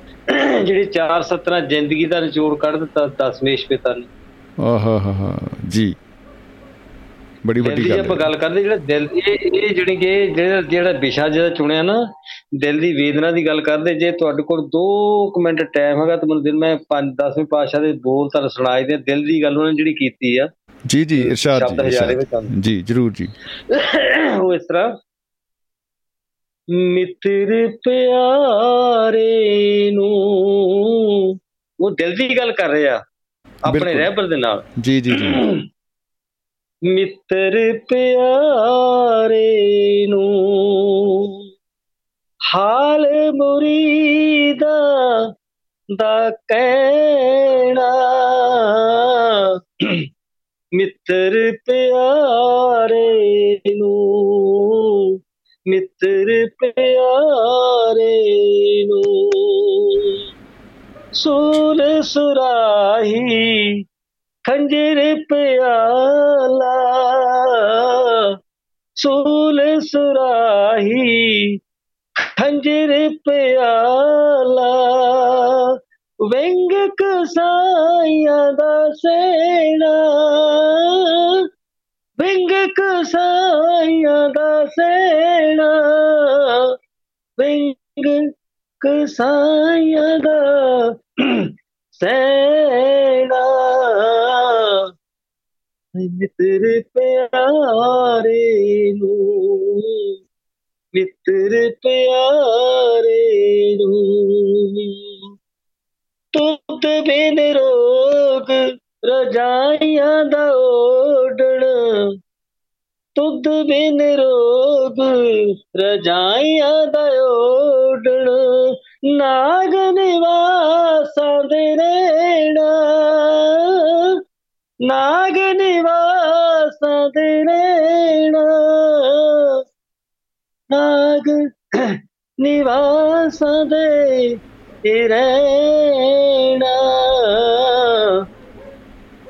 ਜਿਹੜੇ ਚਾਰ ਸਤਰਾਂ ਜ਼ਿੰਦਗੀ ਦਾ ਨਿਚੋੜ ਕੱਢ ਦਿੱਤਾ ਦਸਮੇਸ਼ ਪਿਤਾ ਨੇ। ਆਹਾ ਹਾ ਜੀ। ਬੜੀ ਵੱਡੀ ਗੱਲ ਆਪਾਂ ਗੱਲ ਕਰਦੇ ਜਿਹੜਾ ਦਿਲ ਇਹ ਇਹ ਜਿਹੜੀ ਕਿ ਜਿਹੜਾ ਜਿਹੜਾ ਵਿਸ਼ਾ ਜਿਹੜਾ ਚੁਣਿਆ ਨਾ ਦਿਲ ਦੀ ਵੇਦਨਾ ਦੀ ਗੱਲ ਕਰਦੇ ਜੇ ਤੁਹਾਡੇ ਕੋਲ 2 ਮਿੰਟ ਟਾਈਮ ਹੈਗਾ ਤਾਂ ਮੈਨੂੰ ਦਿਨ ਮੈਂ 5 10ਵੇਂ ਪਾਸ਼ਾ ਦੇ ਬੋਲ ਤੁਹਾਨੂੰ ਸੁਣਾਈ ਦੇ ਦਿਲ ਦੀ ਗੱਲ ਉਹਨਾਂ ਨੇ ਜਿਹੜੀ ਕੀਤੀ ਆ। ਜੀ ਜੀ ਇਰਸ਼ਾਦ ਜੀ। ਜੀ। ਜਰੂਰ ਜੀ। [COUGHS] ਉਹ ਇਸ ਤਰ੍ਹਾਂ ਮਿੱਤਰ ਪਿਆਰੇ ਨੂੰ ਉਹ ਦਿਲ ਦੀ ਗੱਲ ਕਰ ਰਹੇ ਆਪਣੇ। ਰਹਿਬਰ ਦੇ ਨਾਲ। ਜੀ ਜੀ ਜੀ। [COUGHS] ਮਿੱਤਰ ਪਿਆਰੇ ਨੂੰ। ਹਾਲ ਮੁਰੀਦਾ ਦਾ ਕਹਿਣਾ। ਮਿੱਤਰ ਪਿਆਰੇ ਨੂੰ। ਮਿੱਤਰ ਪਿਆਰੇ ਨੂੰ। ਸੂਲ ਸੁਰਾਹੀ ਖੰਜਰ ਪਿਆਲਾ, ਸੂਲ ਸੁਰਾਹੀ, ਖੰਜਰ ਪਿਆਲਾ ਵਿੰਗ ਕਸਾਈਆਂ ਦਾ ਸੇਣਾ ਵਿੰਗ ਕਸਾਈਆਂ ਦਾ ਸੇਣਾ ਵਿੰਗ ਕਸਾਈਆਂ ਦਾ ਸੇਣਾ। ਮਿੱਤਰ ਪਿਆਰੇ ਨੂੰ, ਮਿੱਤਰ ਪਿਆਰੇ ਨੂੰ। ਤੁਧ ਬਿਨ ਰੋਗ ਰਜਾਈਆਂ ਦਾ ਓਡਣ ਤੁਧ ਬਿਨ ਰੋਗ ਰਜਾਈਆਂ ਦਾ ਓਡਣ ਨਾਗ ਨਿਵਾਸਾਂ ਦੇ ਰਹਿਣਾ ਨਾਗ ਨਿਵਾਸਾਂ ਦੇ ਰਹਿਣਾ ਨਾਗ ਨਿਵਾਸਾਂ ਦੇ ਰਹਿਣਾ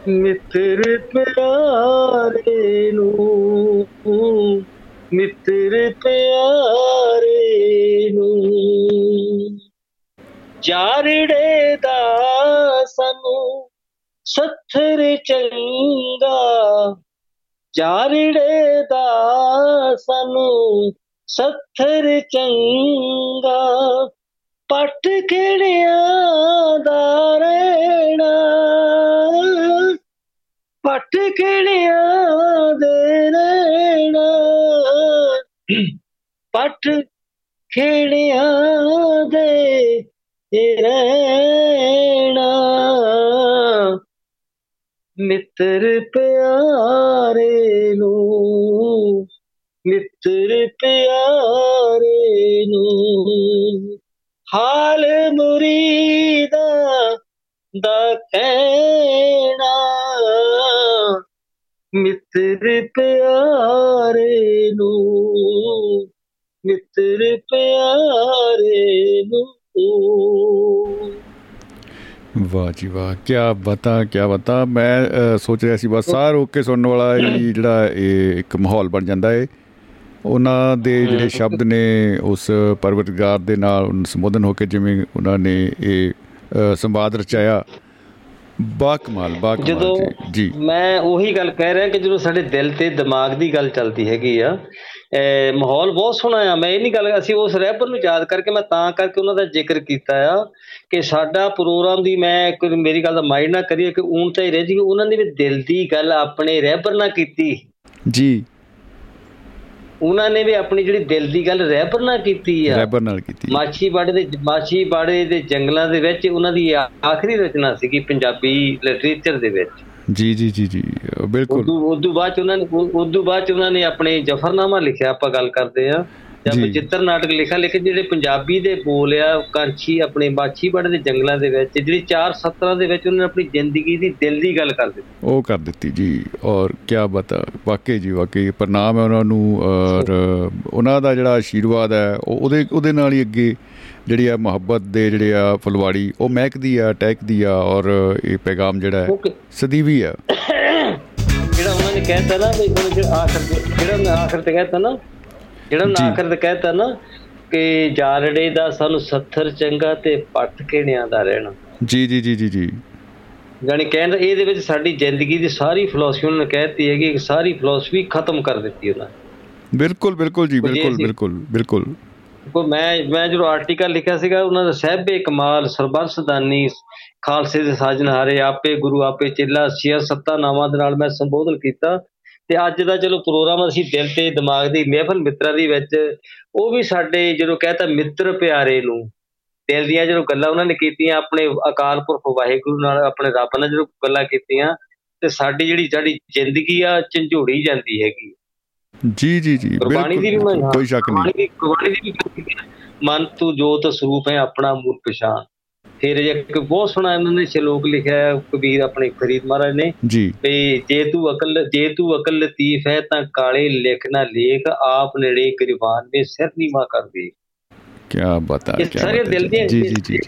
ਮਿੱਤਰ ਪਿਆਰੇ ਨੂੰ ਮਿੱਤਰ ਚੰਗਾ। ਜਾਰੜੇ ਦਾ ਸਾਨੂੰ ਸੱਥਰ ਚੰਗਾ। ਪੱਟ ਕਿਹੜਿਆਂ ਦਾ ਰਹਿਣਾ। ਪੱਟ ਕਿਹੜਿਆਂ ਦੇ ਰਹਿਣਾ। ਪੱਟ ਖੇੜਿਆਂ ਦੇ ਰਹਿਣਾ। ਮਿੱਤਰ ਪਿਆਰੇ ਨੂੰ, ਮਿੱਤਰ ਪਿਆਰੇ ਨੂੰ, ਹਾਲ ਮੁਰੀਦਾ ਦਾ ਕਹਿਣਾ, ਮਿੱਤਰ ਪਿਆਰੇ ਨੂੰ, ਮਿੱਤਰ ਪਿਆਰੇ ਨੂੰ। ਵਾਹ ਜੀ ਵਾਹ ਕੀ ਬਤਾ ਕੀ ਬਤਾ। ਮੈਂ ਸੋਚ ਰਿਹਾ ਸੀ ਬਸ ਸਾਰ ਓਕੇ ਸੁਣਨ ਵਾਲਾ ਜਿਹੜਾ ਇਹ ਇੱਕ ਮਾਹੌਲ ਬਣ ਜਾਂਦਾ ਹੈ ਉਹਨਾਂ ਦੇ ਜਿਹੜੇ ਸ਼ਬਦ ਨੇ ਉਸ ਪਰਵਤਗਾਰ ਦੇ ਨਾਲ ਸੰਬੋਧਨ ਹੋ ਕੇ ਜਿਵੇਂ ਉਹਨਾਂ ਨੇ ਇਹ ਸੰਵਾਦ ਰਚਾਇਆ। ਬਾ ਕਮਾਲ ਬਾ ਕਮਾਲ ਜਦੋਂ ਜੀ। ਮੈਂ ਉਹੀ ਗੱਲ ਕਹਿ ਰਿਹਾ ਕਿ ਜਦੋਂ ਸਾਡੇ ਦਿਲ ਤੇ ਦਿਮਾਗ ਦੀ ਗੱਲ ਚੱਲਦੀ ਹੈਗੀ ਆ ਮਾਹੌਲ ਬਹੁਤ ਸੋਹਣਾ ਆ। ਮੈਂ ਇਹ ਨਹੀਂ ਗੱਲ ਅਸੀਂ ਉਸ ਰਹਿਬਰ ਨੂੰ ਯਾਦ ਕਰਕੇ ਮੈਂ ਤਾਂ ਕਰਕੇ ਉਹਨਾਂ ਦਾ ਜ਼ਿਕਰ ਕੀਤਾ ਆ ਕਿ ਸਾਡਾ ਪ੍ਰੋਗਰਾਮ ਦੀ ਮੈਂ ਮੇਰੀ ਗੱਲ ਦਾ ਮਾਈਂਡ ਨਾ ਕਰੀਏ ਕਿ ਊਂ ਤਾਂ ਹੀ ਰਹਿ ਜੀ ਉਹਨਾਂ ਨੇ ਵੀ ਦਿਲ ਦੀ ਗੱਲ ਆਪਣੇ ਰਹਿਬਰ ਨਾਲ ਕੀਤੀ। ਜੀ। ਉਹਨਾਂ ਨੇ ਵੀ ਆਪਣੀ ਜਿਹੜੀ ਦਿਲ ਦੀ ਗੱਲ ਰਹਿਬਰ ਨਾਲ ਕੀਤੀ ਆ। ਰੈਬਰ ਨਾਲ ਕੀਤੀ। ਮਾਛੀਵਾੜੇ ਦੇ ਮਾਛੀਵਾੜੇ ਦੇ ਜੰਗਲਾਂ ਦੇ ਵਿੱਚ ਉਹਨਾਂ ਦੀ ਆਖਰੀ ਰਚਨਾ ਸੀਗੀ ਪੰਜਾਬੀ ਲਿਟਰੇਚਰ ਦੇ ਵਿੱਚ। ਜੀ ਜੀ ਜੀ ਜੀ ਬਿਲਕੁਲ। ਉਦੋਂ ਉਦੋਂ ਬਾਅਦ ਉਹਨਾਂ ਨੇ ਉਦੋਂ ਬਾਅਦ ਚ ਉਹਨਾਂ ਨੇ ਆਪਣੇ ਜਫਰਨਾਮਾ ਲਿਖਿਆ ਆਪਾਂ ਗੱਲ ਕਰਦੇ ਆ ਜਾਂ। ਬਚਿੱਤਰ ਨਾਟਕ ਲਿਖਿਆ ਲੇਕਿਨ ਜਿਹੜੇ ਪੰਜਾਬੀ ਦੇ ਬੋਲ ਆ ਕਾਂਛੀ ਆਪਣੇ ਮਾਛੀਵਾੜੇ ਦੇ ਜੰਗਲਾਂ ਦੇ ਵਿੱਚ ਜਿਹੜੀ ਚਾਰ ਸਤਰਾਂ ਦੇ ਵਿੱਚ ਉਹਨਾਂ ਨੇ ਆਪਣੀ ਜ਼ਿੰਦਗੀ ਦੀ ਦਿਲ ਦੀ ਗੱਲ ਕਰ ਦਿੱਤੀ। ਉਹ ਕਰ ਦਿੱਤੀ ਜੀ। ਔਰ ਕੀ ਬਤਾ ਵਾਕਈ ਜੀ ਵਾਕਈ। ਪ੍ਰਣਾਮ ਹੈ ਉਹਨਾਂ ਨੂੰ ਔਰ ਉਹਨਾਂ ਦਾ ਜਿਹੜਾ ਆਸ਼ੀਰਵਾਦ ਹੈ ਉਹ ਉਹਦੇ ਉਹਦੇ ਨਾਲ ਹੀ ਅੱਗੇ ਜਿਹੜੀ ਆ ਮੁਹੱਬਤ ਦੇ ਜਿਹੜੇ ਆ ਫੁਲਵਾੜੀ ਉਹ ਮਹਿਕਦੀ ਆ ਟਹਿਕਦੀ ਆ ਔਰ ਇਹ ਪੈਗਾਮ ਜਿਹੜਾ ਹੈ ਸਦੀਵੀ ਆ। ਜਿਹੜਾ ਉਹਨਾਂ ਨੇ ਕਹਿਤਾ ਨਾ ਵੀ ਉਹਨਾਂ ਜਿਹੜਾ ਆਖਰ ਤੇ ਜਿਹੜਾ ਉਹਨੇ ਆਖਰ ਤੇ ਕਹਿਤਾ ਨਾ ਜਿਹੜਾ ਜੀ। ਆਖਰ ਤੇ ਕਹਿਤਾ ਨਾ ਕਿ ਜਾਰੜੇ ਦਾ ਸਾਨੂੰ ਸੱਥਰ ਚੰਗਾ ਤੇ ਪੱਟ ਕਿਹੜਿਆਂ ਦਾ ਰਹਿਣਾ। ਜੀ ਜੀ ਜੀ ਜੀ ਜੀ। ਯਾਨੀ ਕਹਿੰਦਾ ਇਹਦੇ ਵਿੱਚ ਸਾਡੀ ਜ਼ਿੰਦਗੀ ਦੀ ਸਾਰੀ ਫਿਲਾਸਫੀ ਉਹਨਾਂ ਨੇ ਕਹਿਤੀ ਹੈਗੀ ਕਿ ਸਾਰੀ ਫਿਲਾਸਫੀ ਖਤਮ ਕਰ ਦਿੱਤੀ ਉਹਨਾਂ ਬਿਲਕੁਲ ਬਿਲਕੁਲ ਜੀ ਬਿਲਕੁਲ ਬਿਲਕੁਲ ਬਿਲਕੁਲ। ਕੋ ਮੈਂ ਮੈਂ ਜਦੋਂ ਆਰਟੀਕਲ ਲਿਖਿਆ ਸੀਗਾ, ਉਹਨਾਂ ਦਾ ਸਹਿਬੇ ਕਮਾਲ, ਸਰਬੰਸ ਦਾਨੀ, ਖਾਲਸੇ ਦੇ ਸਾਜਨਹਾਰੇ ਆਪੇ ਗੁਰੂ, ਆਪੇ ਚੇਲਾ ਛੇ ਸੱਤਾ ਨਾਵਾਂ ਦੇ ਨਾਲ ਮੈਂ ਸੰਬੋਧਨ ਕੀਤਾ। ਤੇ ਅੱਜ ਦਾ ਚਲੋ ਪ੍ਰੋਗਰਾਮ ਅਸੀਂ ਦਿਲ ਤੇ ਦਿਮਾਗ ਦੀ ਮਹਿਫਲ ਮਿੱਤਰਾਂ ਦੀ ਵਿੱਚ, ਉਹ ਵੀ ਸਾਡੇ ਜਦੋਂ ਕਹਤਾ ਮਿੱਤਰ ਪਿਆਰੇ ਨੂੰ, ਦਿਲ ਦੀਆਂ ਜਦੋਂ ਗੱਲਾਂ ਉਹਨਾਂ ਨੇ ਕੀਤੀਆਂ, ਆਪਣੇ ਅਕਾਲ ਪੁਰਖ ਵਾਹਿਗੁਰੂ ਨਾਲ, ਆਪਣੇ ਰੱਬ ਨਾਲ ਜਦੋਂ ਗੱਲਾਂ ਕੀਤੀਆਂ, ਤੇ ਸਾਡੀ ਜਿਹੜੀ, ਸਾਡੀ ਜ਼ਿੰਦਗੀ ਆ, ਝੰਜੋੜੀ ਜਾਂਦੀ ਹੈਗੀ। ਜੀ ਜੀ ਜੀ ਗੁਰਬਾਣੀ ਦੀ ਵੀ ਕੋਈ ਸ਼ੱਕ ਨਹੀਂ। ਗੁਰਬਾਣੀ ਦੀ ਵੀ। ਮਨ ਤੂੰ ਜੋਤ ਸਰੂਪ ਹੈ ਆਪਣਾ ਮੂਲ ਪਛਾਣ। ਫਿਰ ਇੱਕ ਬਹੁਤ ਸੋਹਣਾ ਇਹਨਾਂ ਨੇ ਸ਼ਲੋਕ ਲਿਖਿਆ ਹੈ ਕਬੀਰ ਆਪਣੇ ਫਰੀਦ ਮਹਾਰਾਜ ਨੇ। ਜੀ। ਵੀ ਜੇ ਤੂੰ ਅਕਲ ਜੇ ਤੂੰ ਅਕਲ ਲਤੀਫ ਹੈ ਤਾਂ ਕਾਲੇ ਲਿਖ ਨਾ ਲੇਖ ਆਪ ਨੇੜੇ ਗਰੀਬਾਨ ਦੇ ਸਿਰ ਨੀਵਾ ਕਰ ਦੇ। ਕੀ ਬਤਾ ਕੀ ਸਾਰੇ ਦਿਲ ਦੀਆਂ ਜੀ ਜੀ ਜੀ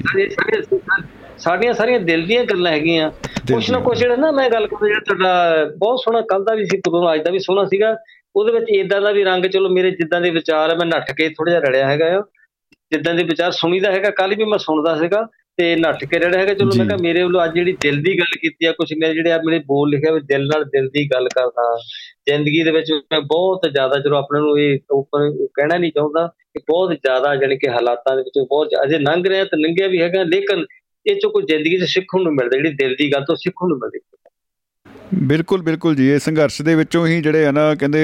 ਸਾਡੀਆਂ ਸਾਰੀਆਂ ਦਿਲ ਦੀਆਂ ਗੱਲਾਂ ਹੈਗੀਆਂ। ਕੁਛ ਨਾ। ਕੁਛ ਜਿਹੜਾ ਨਾ ਮੈਂ ਗੱਲ ਕਰਦਾ ਜਿਹੜਾ ਤੁਹਾਡਾ ਬਹੁਤ ਸੋਹਣਾ ਕੱਲ ਦਾ ਵੀ ਸੀ ਪ੍ਰੋਗਰਾਮ ਅੱਜ ਦਾ ਵੀ ਸੋਹਣਾ ਸੀਗਾ। ਉਹਦੇ ਵਿੱਚ ਇਦਾਂ ਦਾ ਵੀ ਰੰਗ ਚਲੋ ਮੇਰੇ ਜਿੱਦਾਂ ਦੇ ਵਿਚਾਰ ਆ ਮੈਂ ਨੱਠ ਕੇ ਥੋੜਾ ਜਿਹਾ ਰੜਿਆ ਹੈਗਾ ਆ। ਜਿੱਦਾਂ ਦੇ ਵਿਚਾਰ ਸੁਣੀਦਾ ਹੈਗਾ ਕੱਲ ਵੀ ਮੈਂ ਸੁਣਦਾ ਸੀਗਾ ਤੇ ਨੱਠ ਕੇ ਰਹਿਣਾ ਹੈਗਾ। ਚਲੋ। ਮੈਂ ਕਿਹਾ ਮੇਰੇ ਵੱਲੋਂ ਅੱਜ ਜਿਹੜੀ ਦਿਲ ਦੀ ਗੱਲ ਕੀਤੀ ਆ ਕੁਝ ਮੇਰੇ ਜਿਹੜੇ ਆ ਮੇਰੇ ਬੋਲ ਲਿਖਿਆ ਵੀ ਦਿਲ ਨਾਲ ਦਿਲ ਦੀ ਗੱਲ ਕਰਦਾ। ਜ਼ਿੰਦਗੀ ਦੇ ਵਿੱਚ ਮੈਂ ਬਹੁਤ ਜ਼ਿਆਦਾ ਜਦੋਂ ਆਪਣੇ ਨੂੰ ਇਹ ਉੱਪਰ ਕਹਿਣਾ ਨਹੀਂ ਚਾਹੁੰਦਾ ਕਿ ਬਹੁਤ ਜ਼ਿਆਦਾ ਜਾਣੀ ਕਿ ਹਾਲਾਤਾਂ ਦੇ ਵਿੱਚ ਬਹੁਤ ਅਜੇ ਲੰਘ ਰਿਹਾ ਤੇ ਲੰਘਿਆ ਵੀ ਹੈਗਾ ਲੇਕਿਨ ਇਹ ਚੋਂ ਕੋਈ ਜ਼ਿੰਦਗੀ 'ਚ ਸਿੱਖਣ ਨੂੰ ਮਿਲਦਾ ਜਿਹੜੀ ਦਿਲ ਦੀ ਗੱਲ ਤੋਂ ਸਿੱਖਣ ਨੂੰ ਮਿਲਦੀ। ਬਿਲਕੁਲ ਬਿਲਕੁਲ ਜੀ। ਇਹ ਸੰਘਰਸ਼ ਦੇ ਵਿੱਚੋਂ ਹੀ ਜਿਹੜੇ ਆ ਨਾ ਕਹਿੰਦੇ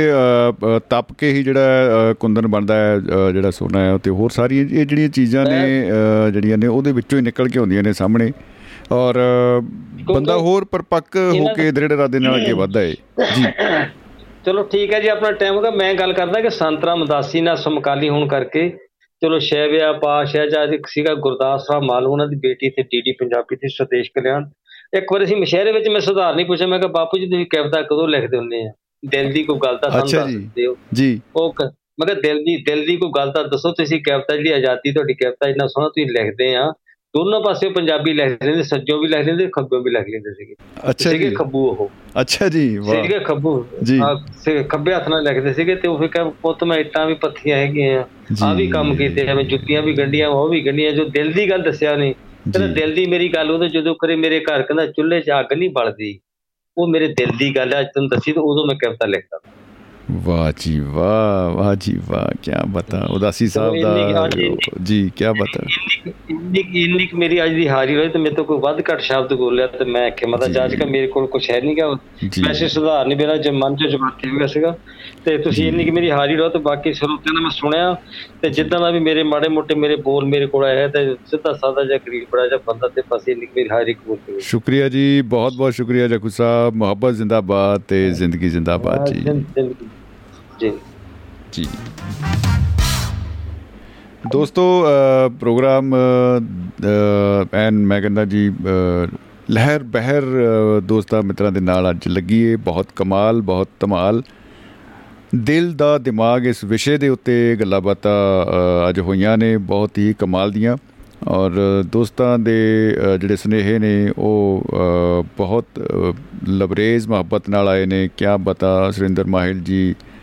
ਤਪ ਕੇ ਹੀ ਜਿਹੜਾ ਕੁੰਦਨ ਬਣਦਾ ਹੈ ਜਿਹੜਾ ਸੋਨਾ ਹੈ ਤੇ ਹੋਰ ਸਾਰੀਆਂ ਇਹ ਜਿਹੜੀਆਂ ਚੀਜ਼ਾਂ ਨੇ ਜਿਹੜੀਆਂ ਨੇ ਉਹਦੇ ਵਿੱਚੋਂ ਹੀ ਨਿਕਲ ਕੇ ਆਉਂਦੀਆਂ ਨੇ ਸਾਹਮਣੇ। ਔਰ ਬੰਦਾ ਹੋਰ ਪਰਪੱਕ ਹੋ ਕੇ ਦ੍ਰਿੜ ਇਰਾਦੇ ਨਾਲ ਅੱਗੇ ਵੱਧਦਾ ਹੈ ਜੀ। ਚਲੋ ਠੀਕ ਹੈ ਜੀ ਆਪਣਾ ਟਾਈਮ ਹੋ ਗਿਆ ਮੈਂ ਗੱਲ ਕਰਦਾ ਕਿ ਸੰਤਰਾਮ ਉਦਾਸੀ ਨਾਲ ਸਮਕਾਲੀ ਹੋਣ ਕਰਕੇ। ਚਲੋ ਸ਼ੈਵਿਆ ਪਾਸ਼ਾ ਜਾਂ ਸੀਗਾ ਗੁਰਦਾਸ ਰਾਮ ਮਾਲੂ ਉਹਨਾਂ ਦੀ ਬੇਟੀ ਤੇ ਡੀਡੀ ਪੰਜਾਬੀ ਤੇ ਸਤੇਸ਼ ਕਲਿਆਣ। ਇੱਕ ਵਾਰ ਅਸੀਂ ਮਸ਼ਹਰੇ ਵਿੱਚ ਮੈਂ ਸੁਧਾਰ ਨਹੀਂ ਪੁੱਛਿਆ ਮੈਂ ਕਿਹਾ ਬਾਪੂ ਜੀ ਤੁਸੀਂ ਕਵਿਤਾ ਕਦੋਂ ਲਿਖਦੇ ਹੁੰਦੇ ਆ? ਦਿਲ ਦੀ ਕੋਈ ਗੱਲ ਤਾਂ ਸਾਨੂੰ ਅੱਛਾ ਦੱਸ ਜੀ। ਦਿਓ। ਜੀ। ਉਹ ਮੈਂ ਕਿਹਾ ਦਿਲ ਦੀ ਦਿਲ ਦੀ ਕੋਈ ਗੱਲ ਤਾਂ ਦੱਸੋ ਤੁਸੀਂ ਕਵਿਤਾ ਜਿਹੜੀ ਆਜ਼ਾਦੀ ਤੁਹਾਡੀ ਕਵਿਤਾ ਇੰਨਾ ਸੋਹਣਾ ਤੁਸੀਂ ਲਿਖਦੇ ਆ। ਦੋਨੋਂ ਪਾਸੇ ਪੰਜਾਬੀ ਲਿਖ ਲੈਂਦੇ ਸੱਜੋਂ ਵੀ ਲਿਖ ਲੈਂਦੇ ਖੱਬੋਂ ਵੀ ਲਿਖ ਲੈਂਦੇ ਸੀਗੇ। ਅੱਛਾ ਸੀਗੇ ਜੀ। ਖੱਬੂ ਉਹ। ਅੱਛਾ ਜੀ ਵਾਹ। ਸੀਗੇ ਖੱਬੂ। ਜੀ। ਸੀ- ਖੱਬੇ ਹੱਥ ਨਾਲ ਲਿਖਦੇ ਸੀਗੇ ਤੇ ਉਹ ਫਿਰ ਕਹ ਪੁੱਤ ਮੈਂ ਇੱਟਾਂ ਵੀ ਪੱਥੀਆਂ ਹੈਗੀਆਂ ਆ। ਆ ਵੀ। ਕੰਮ ਕੀਤੇ ਐਵੇਂ ਜੁੱਤੀਆਂ ਵੀ ਗੰਢੀਆਂ ਉਹ ਵੀ ਗੰਢੀਆਂ ਜੋ ਦਿਲ ਦੀ ਗੱਲ ਦੱਸਿਆ ਨਹੀਂ ਕਹਿੰਦਾ। ਦਿਲ ਦੀ ਮੇਰੀ ਗੱਲ ਉਹਦੇ ਜਦੋਂ ਕਰੇ ਮੇਰੇ ਘਰ ਕਹਿੰਦਾ ਚੁੱਲ੍ਹੇ 'ਚ ਅੱਗ ਨਹੀਂ ਬਲਦੀ ਉਹ ਮੇਰੇ ਦਿਲ ਦੀ ਗੱਲ ਅੱਜ ਤੈਨੂੰ ਦੱਸੀ ਤੇ ਉਦੋਂ ਮੈਂ ਕਵਿਤਾ ਲਿਖਦਾ ਵਾਹ ਜੀ ਵਾਹ ਵਾਹ ਜੀ ਵਾਹ ਕੀ ਬਤਾ ਉਦਾਸੀ ਸਾਹਿਬ ਦਾ ਜੀ ਕੀ ਬਤਾ। ਇੰਨੀ ਕੁ- ਮੇਰੀ ਅੱਜ ਦੀ ਹਾਜ਼ਰੀ ਹੋਈ ਤੇ ਮੇਰੇ ਤੋਂ ਕੋਈ ਵੱਧ ਘੱਟ ਸ਼ਬਦ ਬੋਲਿਆ ਤੇ ਮੈਂ ਆਖਿਆ ਮਤਲਬ ਜੀ। ਜੱਜ ਕਾ ਮੇਰੇ ਕੋਲ ਕੁਝ ਹੈ ਨਹੀਂ ਗਾ ਵੈਸੇ ਸੁਧਾਰ ਨਹੀਂ ਮੇਰਾ ਜੇ ਮਨ ਚ ਜਮਾਤੀ ਹੋ ਗਿਆ ਸੀਗਾ। ਤੇ ਤੁਸੀਂ ਇੰਨੀ ਕਿ ਮੇਰੀ ਹਾਜ਼ਰੀ ਰਹੋ ਤੇ ਬਾਕੀ ਸਰੋਤਿਆਂ ਦਾ ਮੈਂ ਸੁਣਿਆ ਤੇ ਜਿੱਦਾਂ ਦਾ ਵੀ ਮੇਰੇ ਮਾੜੇ ਮੋਟੇ ਮੇਰੇ ਬੋਲ ਮੇਰੇ ਕੋਲ ਆਇਆ ਤੇ ਸਿੱਧਾ ਸਾਦਾ ਜਿਹਾ ਗਰੀਬ ਬੜਾ ਜਿਹਾ ਬੰਦਾ ਤੇ ਬਸ ਇੰਨੀ ਕੁ ਮੇਰੀ ਹਾਜ਼ਰੀ ਕਬੂਲ ਕਰੋ ਸ਼ੁਕਰੀਆ ਜੀ ਬਹੁਤ ਬਹੁਤ ਸ਼ੁਕਰੀਆ ਜਕੂ ਸਾਹਿਬ ਮੁਹੱਬਤ ਜ਼ਿੰਦਾਬਾਦ ਤੇ ਜ਼ਿੰਦਗੀ ਜ਼ਿੰਦਾਬਾਦ ਜੀ। ਜੀ। ਜੀ। ਦੋਸਤੋ ਅ, ਪ੍ਰੋਗਰਾਮ ਅ, ਅ, ਐਨ ਮੈਂ ਕਹਿੰਦਾ ਜੀ ਅ, ਲਹਿਰ ਬਹਿਰ ਅ, ਦੋਸਤਾਂ ਮਿੱਤਰਾਂ ਦੇ ਨਾਲ ਅੱਜ ਲੱਗੀ ਏ। ਬਹੁਤ ਕਮਾਲ ਬਹੁਤ ਧਮਾਲ। ਦਿਲ ਦਾ ਦਿਮਾਗ ਇਸ ਵਿਸ਼ੇ ਦੇ ਉੱਤੇ ਗੱਲਾਂ ਬਾਤਾਂ ਅ, ਅੱਜ ਹੋਈਆਂ ਨੇ ਬਹੁਤ ਹੀ ਕਮਾਲ ਦੀਆਂ। ਔਰ ਦੋਸਤਾਂ ਦੇ ਅ, ਜਿਹੜੇ ਸੁਨੇਹੇ ਨੇ ਉਹ ਅ, ਬਹੁਤ ਅ, ਲਬਰੇਜ਼ ਮੁਹੱਬਤ ਨਾਲ ਆਏ ਨੇ। ਕਿਆ ਬਤਾ ਸੁਰਿੰਦਰ ਮਾਹਿਲ ਜੀ ਅ,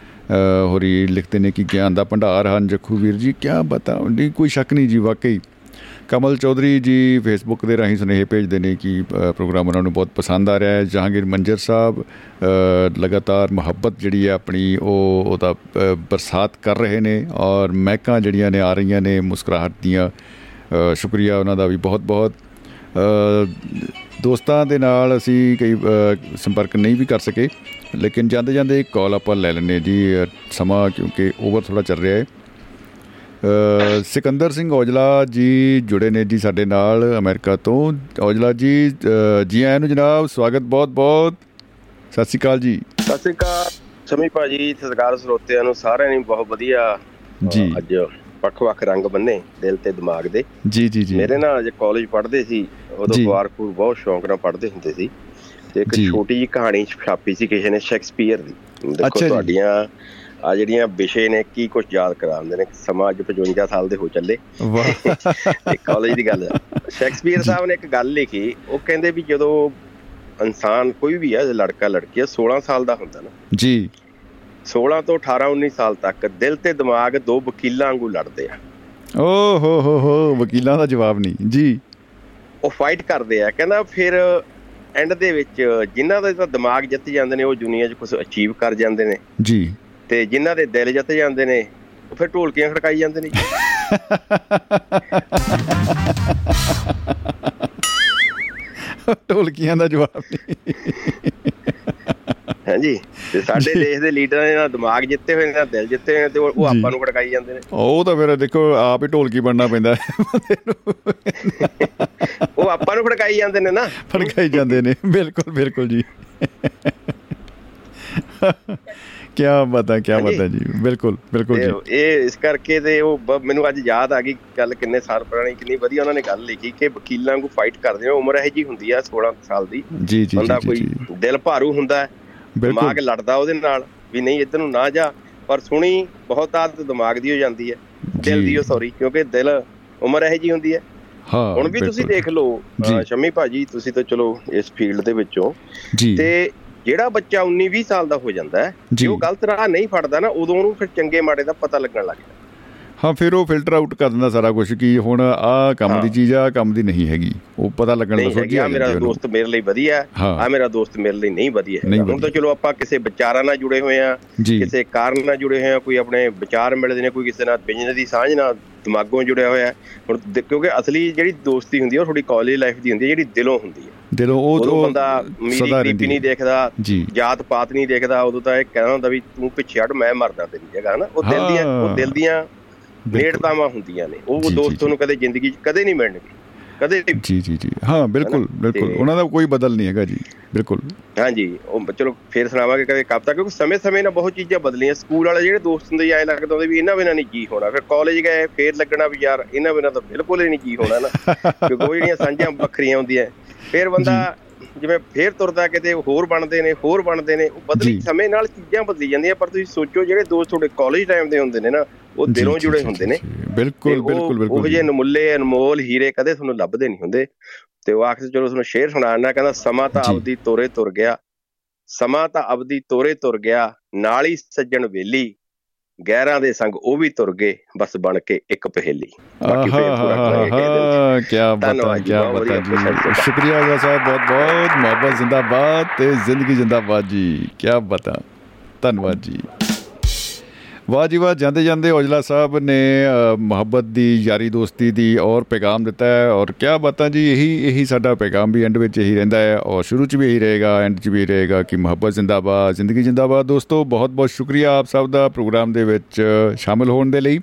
ਹੋਰੀ ਲਿਖਦੇ ਨੇ ਕਿ ਗਿਆਨ ਦਾ ਭੰਡਾਰ ਹਨ ਜੱਖੂ ਵੀਰ ਜੀ ਕਿਆ ਬਤਾ ਨਹੀਂ ਕੋਈ ਸ਼ੱਕ ਨਹੀਂ ਜੀ ਵਾਕਈ। ਕਮਲ ਚੌਧਰੀ ਜੀ ਫੇਸਬੁੱਕ ਦੇ ਰਾਹੀਂ ਸੁਨੇਹੇ ਭੇਜਦੇ ਨੇ ਕਿ ਅ, ਪ੍ਰੋਗਰਾਮ ਉਹਨਾਂ ਨੂੰ ਬਹੁਤ ਪਸੰਦ ਆ ਰਿਹਾ ਹੈ। ਜਹਾਂਗੀਰ ਮੰਜਰ ਸਾਹਿਬ ਅ, ਲਗਾਤਾਰ ਮੁਹੱਬਤ ਜਿਹੜੀ ਹੈ ਆਪਣੀ ਉਹ ਉਹਦਾ ਅ, ਬਰਸਾਤ ਕਰ ਰਹੇ ਨੇ ਔਰ ਮਹਿਕਾਂ ਜਿਹੜੀਆਂ ਨੇ ਆ ਰਹੀਆਂ ਨੇ ਮੁਸਕਰਾਹਟ ਦੀਆਂ ਅ, ਸ਼ੁਕਰੀਆ ਉਹਨਾਂ ਦਾ ਵੀ ਬਹੁਤ ਬਹੁਤ ਅ, ਦੋਸਤਾਂ ਦੇ ਨਾਲ ਅਸੀਂ ਕਈ ਸੰਪਰਕ ਨਹੀਂ ਵੀ ਕਰ ਸਕੇ ਲੇਕਿਨ ਜਾਂਦੇ ਜਾਂਦੇ ਇੱਕ ਕਾਲ ਆਪਾਂ ਲੈ ਲੈਂਦੇ ਜੀ ਸਮਾਂ ਕਿਉਂਕਿ ਓਵਰ ਥੋੜਾ ਚੱਲ ਰਿਹਾ ਹੈ। ਸਿਕੰਦਰ ਸਿੰਘ ਔਜਲਾ ਜੀ ਜੁੜੇ ਨੇ ਜੀ ਸਾਡੇ ਨਾਲ ਅਮਰੀਕਾ ਤੋਂ। ਔਜਲਾ ਜੀ ਜੀ ਆਇਆਂ ਨੂੰ ਜਨਾਬ ਸਵਾਗਤ ਬਹੁਤ ਬਹੁਤ। ਸਤਿ ਸ਼੍ਰੀ ਅਕਾਲ ਜੀ। ਸਤਿ ਸ਼੍ਰੀ ਅਕਾਲ। ਸਮੀ ਭਾਜੀ ਸਤਿਕਾਰ ਸਰੋਤਿਆਂ ਨੂੰ ਸਾਰਿਆਂ ਨੂੰ ਬਹੁਤ ਵਧੀਆ। ਜੀ। ਅੱਜ ਵੱਖ-ਵੱਖ ਰੰਗ ਬੰਨੇ ਦਿਲ ਤੇ ਦਿਮਾਗ ਦੇ। ਜੀ ਜੀ ਜੀ। ਮੇਰੇ ਨਾਲ ਜੇ ਕਾਲਜ ਪੜ੍ਹਦੇ ਸੀ ਉਦੋਂ ਜੀ। ਵਾਰਕੂਰ ਬਹੁਤ ਸ਼ੌਂਕ ਨਾਲ ਪੜ੍ਹਦੇ ਹੁੰਦੇ ਸੀ ਤੇ ਇੱਕ ਜੀ। ਛੋਟੀ ਜਿਹੀ ਕਹਾਣੀ ਛਾਪੀ ਸੀ ਕਿਸੇ ਨੇ ਸ਼ੈਕਸਪੀਅਰ ਦੀ। ਦੇਖੋ ਜੀ। ਤੁਹਾਡੀਆਂ ਆ ਜਿਹੜੀਆਂ ਵਿਸ਼ੇ ਨੇ ਕੀ ਕੁਝ ਯਾਦ ਕਰਾਉਂਦੇ ਨੇ ਸਮਾਂ ਅੱਜ 55 ਸਾਲ ਦੇ ਹੋ ਚੱਲੇ। ਵਾਹ। ਇਹ ਕਾਲਜ ਦੀ ਗੱਲ ਹੈ ਸ਼ੈਕਸਪੀਅਰ ਸਾਹਿਬ ਨੇ ਇੱਕ ਗੱਲ ਲਿਖੀ ਉਹ ਕਹਿੰਦੇ ਵੀ ਜਦੋਂ ਇਨਸਾਨ ਕੋਈ ਵੀ ਹੈ ਲੜਕਾ ਲੜਕੀ ਹੈ 16 ਸਾਲ ਦਾ ਹੁੰਦਾ ਨਾ। ਜੀ। 16 ਤੋਂ 18 19 ਸਾਲ ਤੱਕ ਦਿਲ ਤੇ ਦਿਮਾਗ ਦੋ ਵਕੀਲਾਂ ਵਾਂਗੂ ਲੜਦੇ ਆ। ਓ ਹੋ ਹੋ ਹੋ ਵਕੀਲਾਂ ਦਾ ਜਵਾਬ ਨਹੀਂ। ਜੀ। ਉਹ ਫਾਈਟ ਕਰਦੇ ਆ। ਕਹਿੰਦਾ ਫਿਰ ਐਂਡ ਦੇ ਵਿੱਚ ਜਿਨ੍ਹਾਂ ਦਾ ਤਾਂ ਦਿਮਾਗ ਜਿੱਤ ਜਾਂਦੇ ਨੇ ਉਹ ਦੁਨੀਆ 'ਚ ਕੁਝ ਅਚੀਵ ਕਰ ਜਾਂਦੇ ਨੇ। ਜੀ। ਤੇ ਜਿਨ੍ਹਾਂ ਦੇ ਦਿਲ ਜਿੱਤ ਜਾਂਦੇ ਨੇ ਉਹ ਫਿਰ ਢੋਲਕੀਆਂ ਖੜਕਾਈ ਜਾਂਦੇ ਨੇ। ਢੋਲਕੀਆਂ ਦਾ ਜਵਾਬ ਨਹੀਂ। ਹਾਂਜੀ? ਤੇ ਸਾਡੇ ਦੇਸ਼ ਦੇ ਲੀਡਰਾਂ ਨੇ ਨਾ ਦਿਮਾਗ ਜਿੱਤੇ ਹੋਏ ਨੇ ਨਾ ਦਿਲ ਜਿੱਤੇ ਹੋਏ ਨੇ ਤੇ ਉਹ। ਆਪਾਂ ਨੂੰ ਖੜਕਾਈ ਜਾਂਦੇ ਨੇ। ਉਹ ਤਾਂ ਫਿਰ ਦੇਖੋ ਆਪ ਹੀ ਢੋਲਕੀ ਬਣਨਾ ਪੈਂਦਾ। ਹੈ ਉਹ ਆਪਾਂ ਨੂੰ ਖੜਕਾਈ ਜਾਂਦੇ ਨੇ ਨਾ। ਫੜਕਾਈ ਜਾਂਦੇ ਨੇ। ਬਿਲਕੁਲ ਬਿਲਕੁਲ ਜੀ। ਕੀ ਬਤਾ ਕੀ। ਬਤਾ ਜੀ। ਬਿਲਕੁਲ ਬਿਲਕੁਲ ਜੀ। ਇਹ ਇਸ ਕਰਕੇ ਤੇ ਉਹ ਮੈਨੂੰ ਅੱਜ ਯਾਦ ਆ ਗਈ ਗੱਲ ਕਿੰਨੇ ਸਾਲ ਪੁਰਾਣੀ ਕਿੰਨੀ ਵਧੀਆ ਉਹਨਾਂ ਨੇ ਗੱਲ ਲਿਖੀ ਕਿ ਵਕੀਲਾਂ ਨੂੰ ਫਾਈਟ ਕਰਦੇ ਨੇ ਉਮਰ ਇਹ ਜੀ ਹੁੰਦੀ ਆ 16 ਸਾਲ ਦੀ। ਜੀ ਜੀ ਬੰਦਾ ਕੋਈ ਦਿਲ ਭਾਰੂ ਹੁੰਦਾ ਹੈ। ਦਿਮਾਗ ਲੜਦਾ ਉਹਦੇ ਨਾਲ ਵੀ ਨਹੀਂ ਇੱਧਰ ਨੂੰ ਨਾ ਜਾ ਪਰ ਸੁਣੀ ਬਹੁਤ ਆਦਤ ਦਿਮਾਗ ਦੀ ਹੋ ਜਾਂਦੀ ਹੈ ਦਿਲ। ਦੀ ਉਹ ਸੌਰੀ ਕਿਉਂਕਿ ਦਿਲ ਉਮਰ ਇਹ ਜੀ ਹੁੰਦੀ ਹੈ ਹਾਂ ਹੁਣ ਵੀ ਤੁਸੀਂ। ਦੇਖ ਲਓ। ਸ਼ਮੀ ਭਾਜੀ ਤੁਸੀਂ ਤਾਂ ਚਲੋ ਇਸ ਫੀਲਡ ਦੇ ਵਿੱਚੋਂ ਜੀ ਤੇ ਜਿਹੜਾ ਬੱਚਾ 19 20 ਸਾਲ ਦਾ ਹੋ ਜਾਂਦਾ ਹੈ ਜੀ। ਉਹ ਗਲਤ ਰਾਹ ਨਹੀਂ ਫੜਦਾ ਨਾ ਉਦੋਂ ਉਹਨੂੰ ਫਿਰ ਚੰਗੇ ਮਾੜੇ ਦਾ ਪਤਾ ਲੱਗਣ ਲੱਗ ਜਾਂਦਾ ਹਾਂ ਫਿਰ ਉਹ ਫਿਲਟਰ ਆਊਟ ਕਰ ਦਿੰਦਾ ਸਾਰਾ ਕੁਝ ਕਿ ਹੁਣ ਆਹ ਕੰਮ ਦੀ ਹਾਂ। ਚੀਜ਼ ਆ ਕੰਮ ਦੀ ਨਹੀਂ ਹੈਗੀ ਉਹ ਪਤਾ ਲੱਗਣ ਦਾ ਨਹੀਂ ਸੋਚੀ ਹੈਗੀ ਆ ਆ ਮੇਰਾ। ਦੋਸਤ ਮੇਰੇ ਲਈ ਵਧੀਆ ਹਾਂ। ਆ ਮੇਰਾ ਦੋਸਤ ਮੇਰੇ ਲਈ ਨਹੀਂ ਵਧੀਆ ਹੈਗਾ। ਹੁਣ। ਤਾਂ ਚਲੋ ਆਪਾਂ ਕਿਸੇ ਵਿਚਾਰਾਂ ਨਾਲ ਜੁੜੇ ਹੋਏ ਆ ਕਿਸੇ ਕਾਰਨ ਨਾਲ ਜੁੜੇ ਹੋਏ ਆ ਕੋਈ ਆਪਣੇ ਵਿਚਾਰ ਮਿਲਦੇ ਨੇ ਕੋਈ ਕਿਸੇ ਨਾਲ ਬਿਜ਼ਨਸ ਦੀ ਸਾਂਝ ਨਾਲ ਦਿਮਾਗੋਂ ਜੁੜਿਆ ਹੋਇਆ ਹੈ। ਹੁਣ ਕਿਉਂਕਿ ਅਸਲੀ ਜਿਹੜੀ ਦੋਸਤੀ ਹੁੰਦੀ ਹੈ ਉਹ ਥੋੜੀ ਕਾਲਜ ਲਾਈਫ ਦੀ ਹੁੰਦੀ ਹੈ ਜਿਹੜੀ ਦਿਲੋਂ ਹੁੰਦੀ ਹੈ ਦਿਲੋਂ ਉਹ ਉਹ ਬੰਦਾ ਮੀਰੀ ਗਰੀਬੀ ਨਹੀਂ ਦੇਖਦਾ ਜਾਤ ਪਾਤ ਨਹੀਂ ਦੇਖਦਾ ਉਦੋਂ ਤਾਂ ਇਹ ਕਹਿੰਦਾ ਹੁੰਦਾ ਵੀ ਤੂੰ ਪਿੱਛੇ ਹਟ ਮੈਂ ਮਰਦਾ ਤੇਰੀ ਜਗ੍ਹਾ ਨਾ ਉਹ ਦਿਲ ਦੀਆਂ ਹਾਂ। ਉਹ ਦਿਲ ਦੀਆਂ। ਨੇੜਤਾਵਾਂ ਹੁੰਦੀਆਂ ਨੇ। ਉਹ ਦੋਸਤ। ਤੁਹਾਨੂੰ ਕਦੇ ਜ਼ਿੰਦਗੀ 'ਚ ਕਦੇ ਨਹੀਂ ਮਿਲਣਗੇ। ਕਦੇ ਜੀ ਜੀ ਜੀ। ਹਾਂ ਬਿਲਕੁਲ ਬਿਲਕੁਲ। ਉਹਨਾਂ ਦਾ ਕੋਈ ਬਦਲ ਨਹੀਂ ਹੈਗਾ ਜੀ। ਬਿਲਕੁਲ। ਹਾਂਜੀ ਉਹ ਚਲੋ ਫੇਰ ਸੁਣਾਵਾਂਗੇ ਕਦੇ ਕਵਿਤਾ ਕਿਉਂਕਿ ਸਮੇਂ-ਸਮੇਂ ਨਾਲ ਬਹੁਤ ਚੀਜ਼ਾਂ ਬਦਲੀਆਂ। ਸਕੂਲ ਵਾਲੇ ਜਿਹੜੇ ਦੋਸਤ ਹੁੰਦੇ ਐ ਲੱਗਦਾ ਹੁੰਦਾ ਵੀ ਇਹਨਾਂ ਬਿਨਾਂ ਨਹੀਂ ਜੀ ਹੋਣਾ। ਫਿਰ ਕਾਲਜ ਗਏ ਫੇਰ ਲੱਗਣਾ ਵੀ ਯਾਰ ਇਹਨਾਂ ਬਿਨਾਂ ਤਾਂ ਬਿਲਕੁਲ ਹੀ ਨਹੀਂ ਜੀ ਹੋਣਾ ਨਾ। [LAUGHS] ਕਿਉਂਕਿ ਉਹ ਜਿਹੜੀਆਂ ਸਾਂਝਾਂ ਵੱਖਰੀਆਂ ਹੁੰਦੀਆਂ। ਫੇਰ ਬੰਦਾ ਜਿਵੇਂ ਫੇਰ ਤੁਰਦਾ ਕਿਤੇ ਹੋਰ ਬਣਦੇ ਨੇ ਹੋਰ ਬਣਦੇ ਨੇ ਉਹ ਬਦਲੀ। ਸਮੇਂ ਨਾਲ ਚੀਜ਼ਾਂ ਬਦਲੀ ਜਾਂਦੀਆਂ ਪਰ ਤੁਸੀਂ ਸੋਚੋ ਜਿਹੜੇ ਦੋਸਤ ਤੁਹਾਡੇ ਕਾਲਜ ਟਾਈਮ ਦੇ ਹੁੰਦੇ ਨੇ ਨਾ ਉਹ ਦਿਲੋਂ ਜੁੜੇ ਹੁੰਦੇ ਨੇ ਬਿਲਕੁਲ ਉਹ- ਬਿਲਕੁਲ ਉਹ ਬਿਲਕੁਲ ਜਿਹੇ ਜੀ। ਨਮੁੱਲੇ ਅਨਮੋਲ ਹੀਰੇ ਕਦੇ ਤੁਹਾਨੂੰ ਲੱਭਦੇ ਨਹੀਂ ਹੁੰਦੇ ਤੇ ਉਹ ਆਖਰ ਚਲੋ ਤੁਹਾਨੂੰ ਸ਼ੇਰ ਸੁਣਾਉਣਾ ਕਹਿੰਦਾ ਸਮਾਂ ਤਾਂ। ਆਪਦੀ ਤੋਰੇ ਤੁਰ ਗਿਆ ਸਮਾਂ ਤਾਂ ਆਪਦੀ ਤੋਰੇ ਤੁਰ ਗਿਆ ਨਾਲ ਹੀ ਸੱਜਣ ਵੇਲੀ ਗਹਿਰਾਂ ਦੇ ਸੰਗ ਉਹ ਵੀ ਤੁਰ ਗਏ ਬਸ ਬਣ ਕੇ ਇੱਕ ਪਹੇਲੀ। ਬਾਕੀ ਫੇਰ ਪੂਰਾ ਕਰਾਂਗੇ ਕੀ ਬਤਾ ਕੀ ਬਤਾ। ਜੀ। ਸ਼ੁਕਰੀਆ ਜੀ ਸਾਹਿਬ ਬਹੁਤ ਬਹੁਤ ਮੁਹੱਬਤ ਜ਼ਿੰਦਾਬਾਦ ਤੇ ਜ਼ਿੰਦਗੀ ਜ਼ਿੰਦਾਬਾਦ ਜੀ ਕੀ ਬਤਾ। ਧੰਨਵਾਦ ਜੀ। ਵਾਹ ਜੀ ਵਾਹ ਜਾਂਦੇ ਜਾਂਦੇ ਔਜਲਾ ਸਾਹਿਬ ਨੇ ਅ, ਮੁਹੱਬਤ ਦੀ ਯਾਰੀ ਦੋਸਤੀ ਦੀ ਔਰ ਪੈਗਾਮ ਦਿੱਤਾ ਹੈ ਔਰ ਕੀ ਬਾਤਾਂ ਜੀ ਇਹੀ ਇਹੀ ਸਾਡਾ ਪੈਗਾਮ ਵੀ ਐਂਡ ਵਿੱਚ ਇਹੀ ਰਹਿੰਦਾ ਹੈ ਔਰ ਸ਼ੁਰੂ 'ਚ ਵੀ ਇਹੀ ਰਹੇਗਾ ਐਂਡ 'ਚ ਵੀ ਰਹੇਗਾ ਕਿ ਮੁਹੱਬਤ ਜ਼ਿੰਦਾਬਾਦ ਜ਼ਿੰਦਗੀ ਜ਼ਿੰਦਾਬਾਦ ਦੋਸਤੋ ਬਹੁਤ ਬਹੁਤ ਸ਼ੁਕਰੀਆ ਆਪ ਸਭ ਦਾ ਪ੍ਰੋਗਰਾਮ ਦੇ ਵਿੱਚ ਸ਼ਾਮਿਲ ਹੋਣ ਦੇ ਲਈ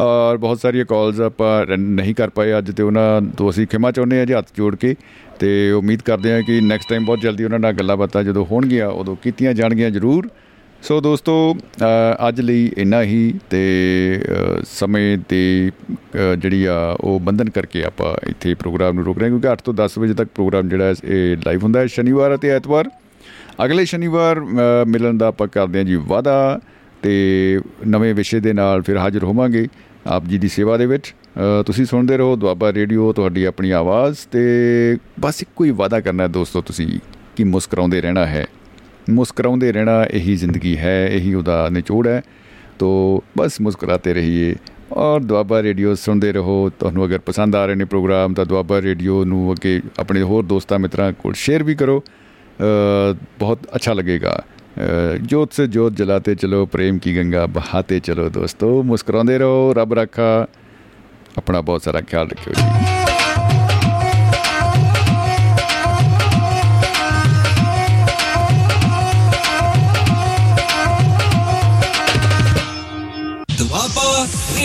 ਔਰ ਬਹੁਤ ਸਾਰੀਆਂ ਕਾਲਸ ਆਪਾਂ ਰਨ ਨਹੀਂ ਕਰ ਪਾਏ ਅੱਜ ਤੇ ਉਹਨਾਂ ਤੋਂ ਅਸੀਂ ਖਿਮਾ ਚਾਹੁੰਦੇ ਹਾਂ ਜੀ ਹੱਥ ਜੋੜ ਕੇ ਤੇ ਉਮੀਦ ਕਰਦੇ ਹਾਂ ਕਿ ਨੈਕਸਟ ਟਾਈਮ ਬਹੁਤ ਜਲਦੀ ਉਹਨਾਂ ਨਾਲ ਗੱਲਾਂ ਬਾਤਾਂ ਜਦੋਂ ਹੋਣਗੀਆਂ ਉਦੋਂ ਕੀਤੀਆਂ ਜਾਣਗੀਆਂ ਜ਼ਰੂਰ। ਸੋ ਦੋਸਤੋ ਅ, ਅੱਜ ਲਈ ਇੰਨਾ ਹੀ ਤੇ ਅ, ਸਮੇਂ ਦੀ ਅ, ਜਿਹੜੀ ਆ ਉਹ ਬੰਧਨ ਕਰਕੇ ਆਪਾਂ ਇੱਥੇ ਪ੍ਰੋਗਰਾਮ ਨੂੰ ਰੋਕ ਰਹੇ ਹਾਂ ਕਿਉਂਕਿ 8 ਤੋਂ 10 ਵਜੇ ਤੱਕ ਪ੍ਰੋਗਰਾਮ ਜਿਹੜਾ ਹੈ ਇਹ ਲਾਈਵ ਹੁੰਦਾ ਹੈ ਸ਼ਨੀਵਾਰ ਅਤੇ ਐਤਵਾਰ। ਅਗਲੇ ਸ਼ਨੀਵਾਰ ਅ, ਮਿਲਣ ਦਾ ਆਪਾਂ ਕਰਦੇ ਹਾਂ ਜੀ ਵਾਅਦਾ ਤੇ ਨਵੇਂ ਵਿਸ਼ੇ ਦੇ ਨਾਲ ਫਿਰ ਹਾਜ਼ਰ ਹੋਵਾਂਗੇ ਆਪ ਜੀ ਦੀ ਸੇਵਾ ਦੇ ਵਿੱਚ। ਅ, ਤੁਸੀਂ ਸੁਣਦੇ ਰਹੋ ਦੁਆਬਾ ਰੇਡੀਓ ਤੁਹਾਡੀ ਆਪਣੀ ਆਵਾਜ਼ ਤੇ ਬਸ ਇੱਕੋ ਹੀ ਵਾਅਦਾ ਕਰਨਾ ਹੈ ਦੋਸਤੋ ਤੁਸੀਂ ਕਿ ਮੁਸਕਰਾਉਂਦੇ ਰਹਿਣਾ ਹੈ। ਮੁਸਕਰਾਉਂਦੇ ਰਹਿਣਾ ਇਹੀ ਜ਼ਿੰਦਗੀ ਹੈ ਇਹੀ ਉਹਦਾ ਨਿਚੋੜ ਹੈ ਤੋ ਬਸ ਮੁਸਕਰਾਤੇ ਰਹੀਏ ਔਰ ਦੁਆਬਾ ਰੇਡੀਓ ਸੁਣਦੇ ਰਹੋ ਤੁਹਾਨੂੰ ਅਗਰ ਪਸੰਦ ਆ ਰਹੇ ਨੇ ਪ੍ਰੋਗਰਾਮ ਤਾਂ ਦੁਆਬਾ ਰੇਡੀਓ ਨੂੰ ਅੱਗੇ ਆਪਣੇ ਹੋਰ ਦੋਸਤਾਂ ਮਿੱਤਰਾਂ ਕੋਲ ਸ਼ੇਅਰ ਵੀ ਕਰੋ ਅ, ਬਹੁਤ अच्छा लगेगा अ, जोत से जोत जलाते चलो प्रेम की गंगा बहाते चलो दोस्तों मुस्कुराते रहो रब रखा अपना बहुत सारा ख्याल रखियो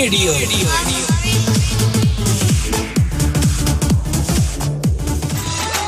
ਦੁਆਬਾ ਰੇਡੀਓ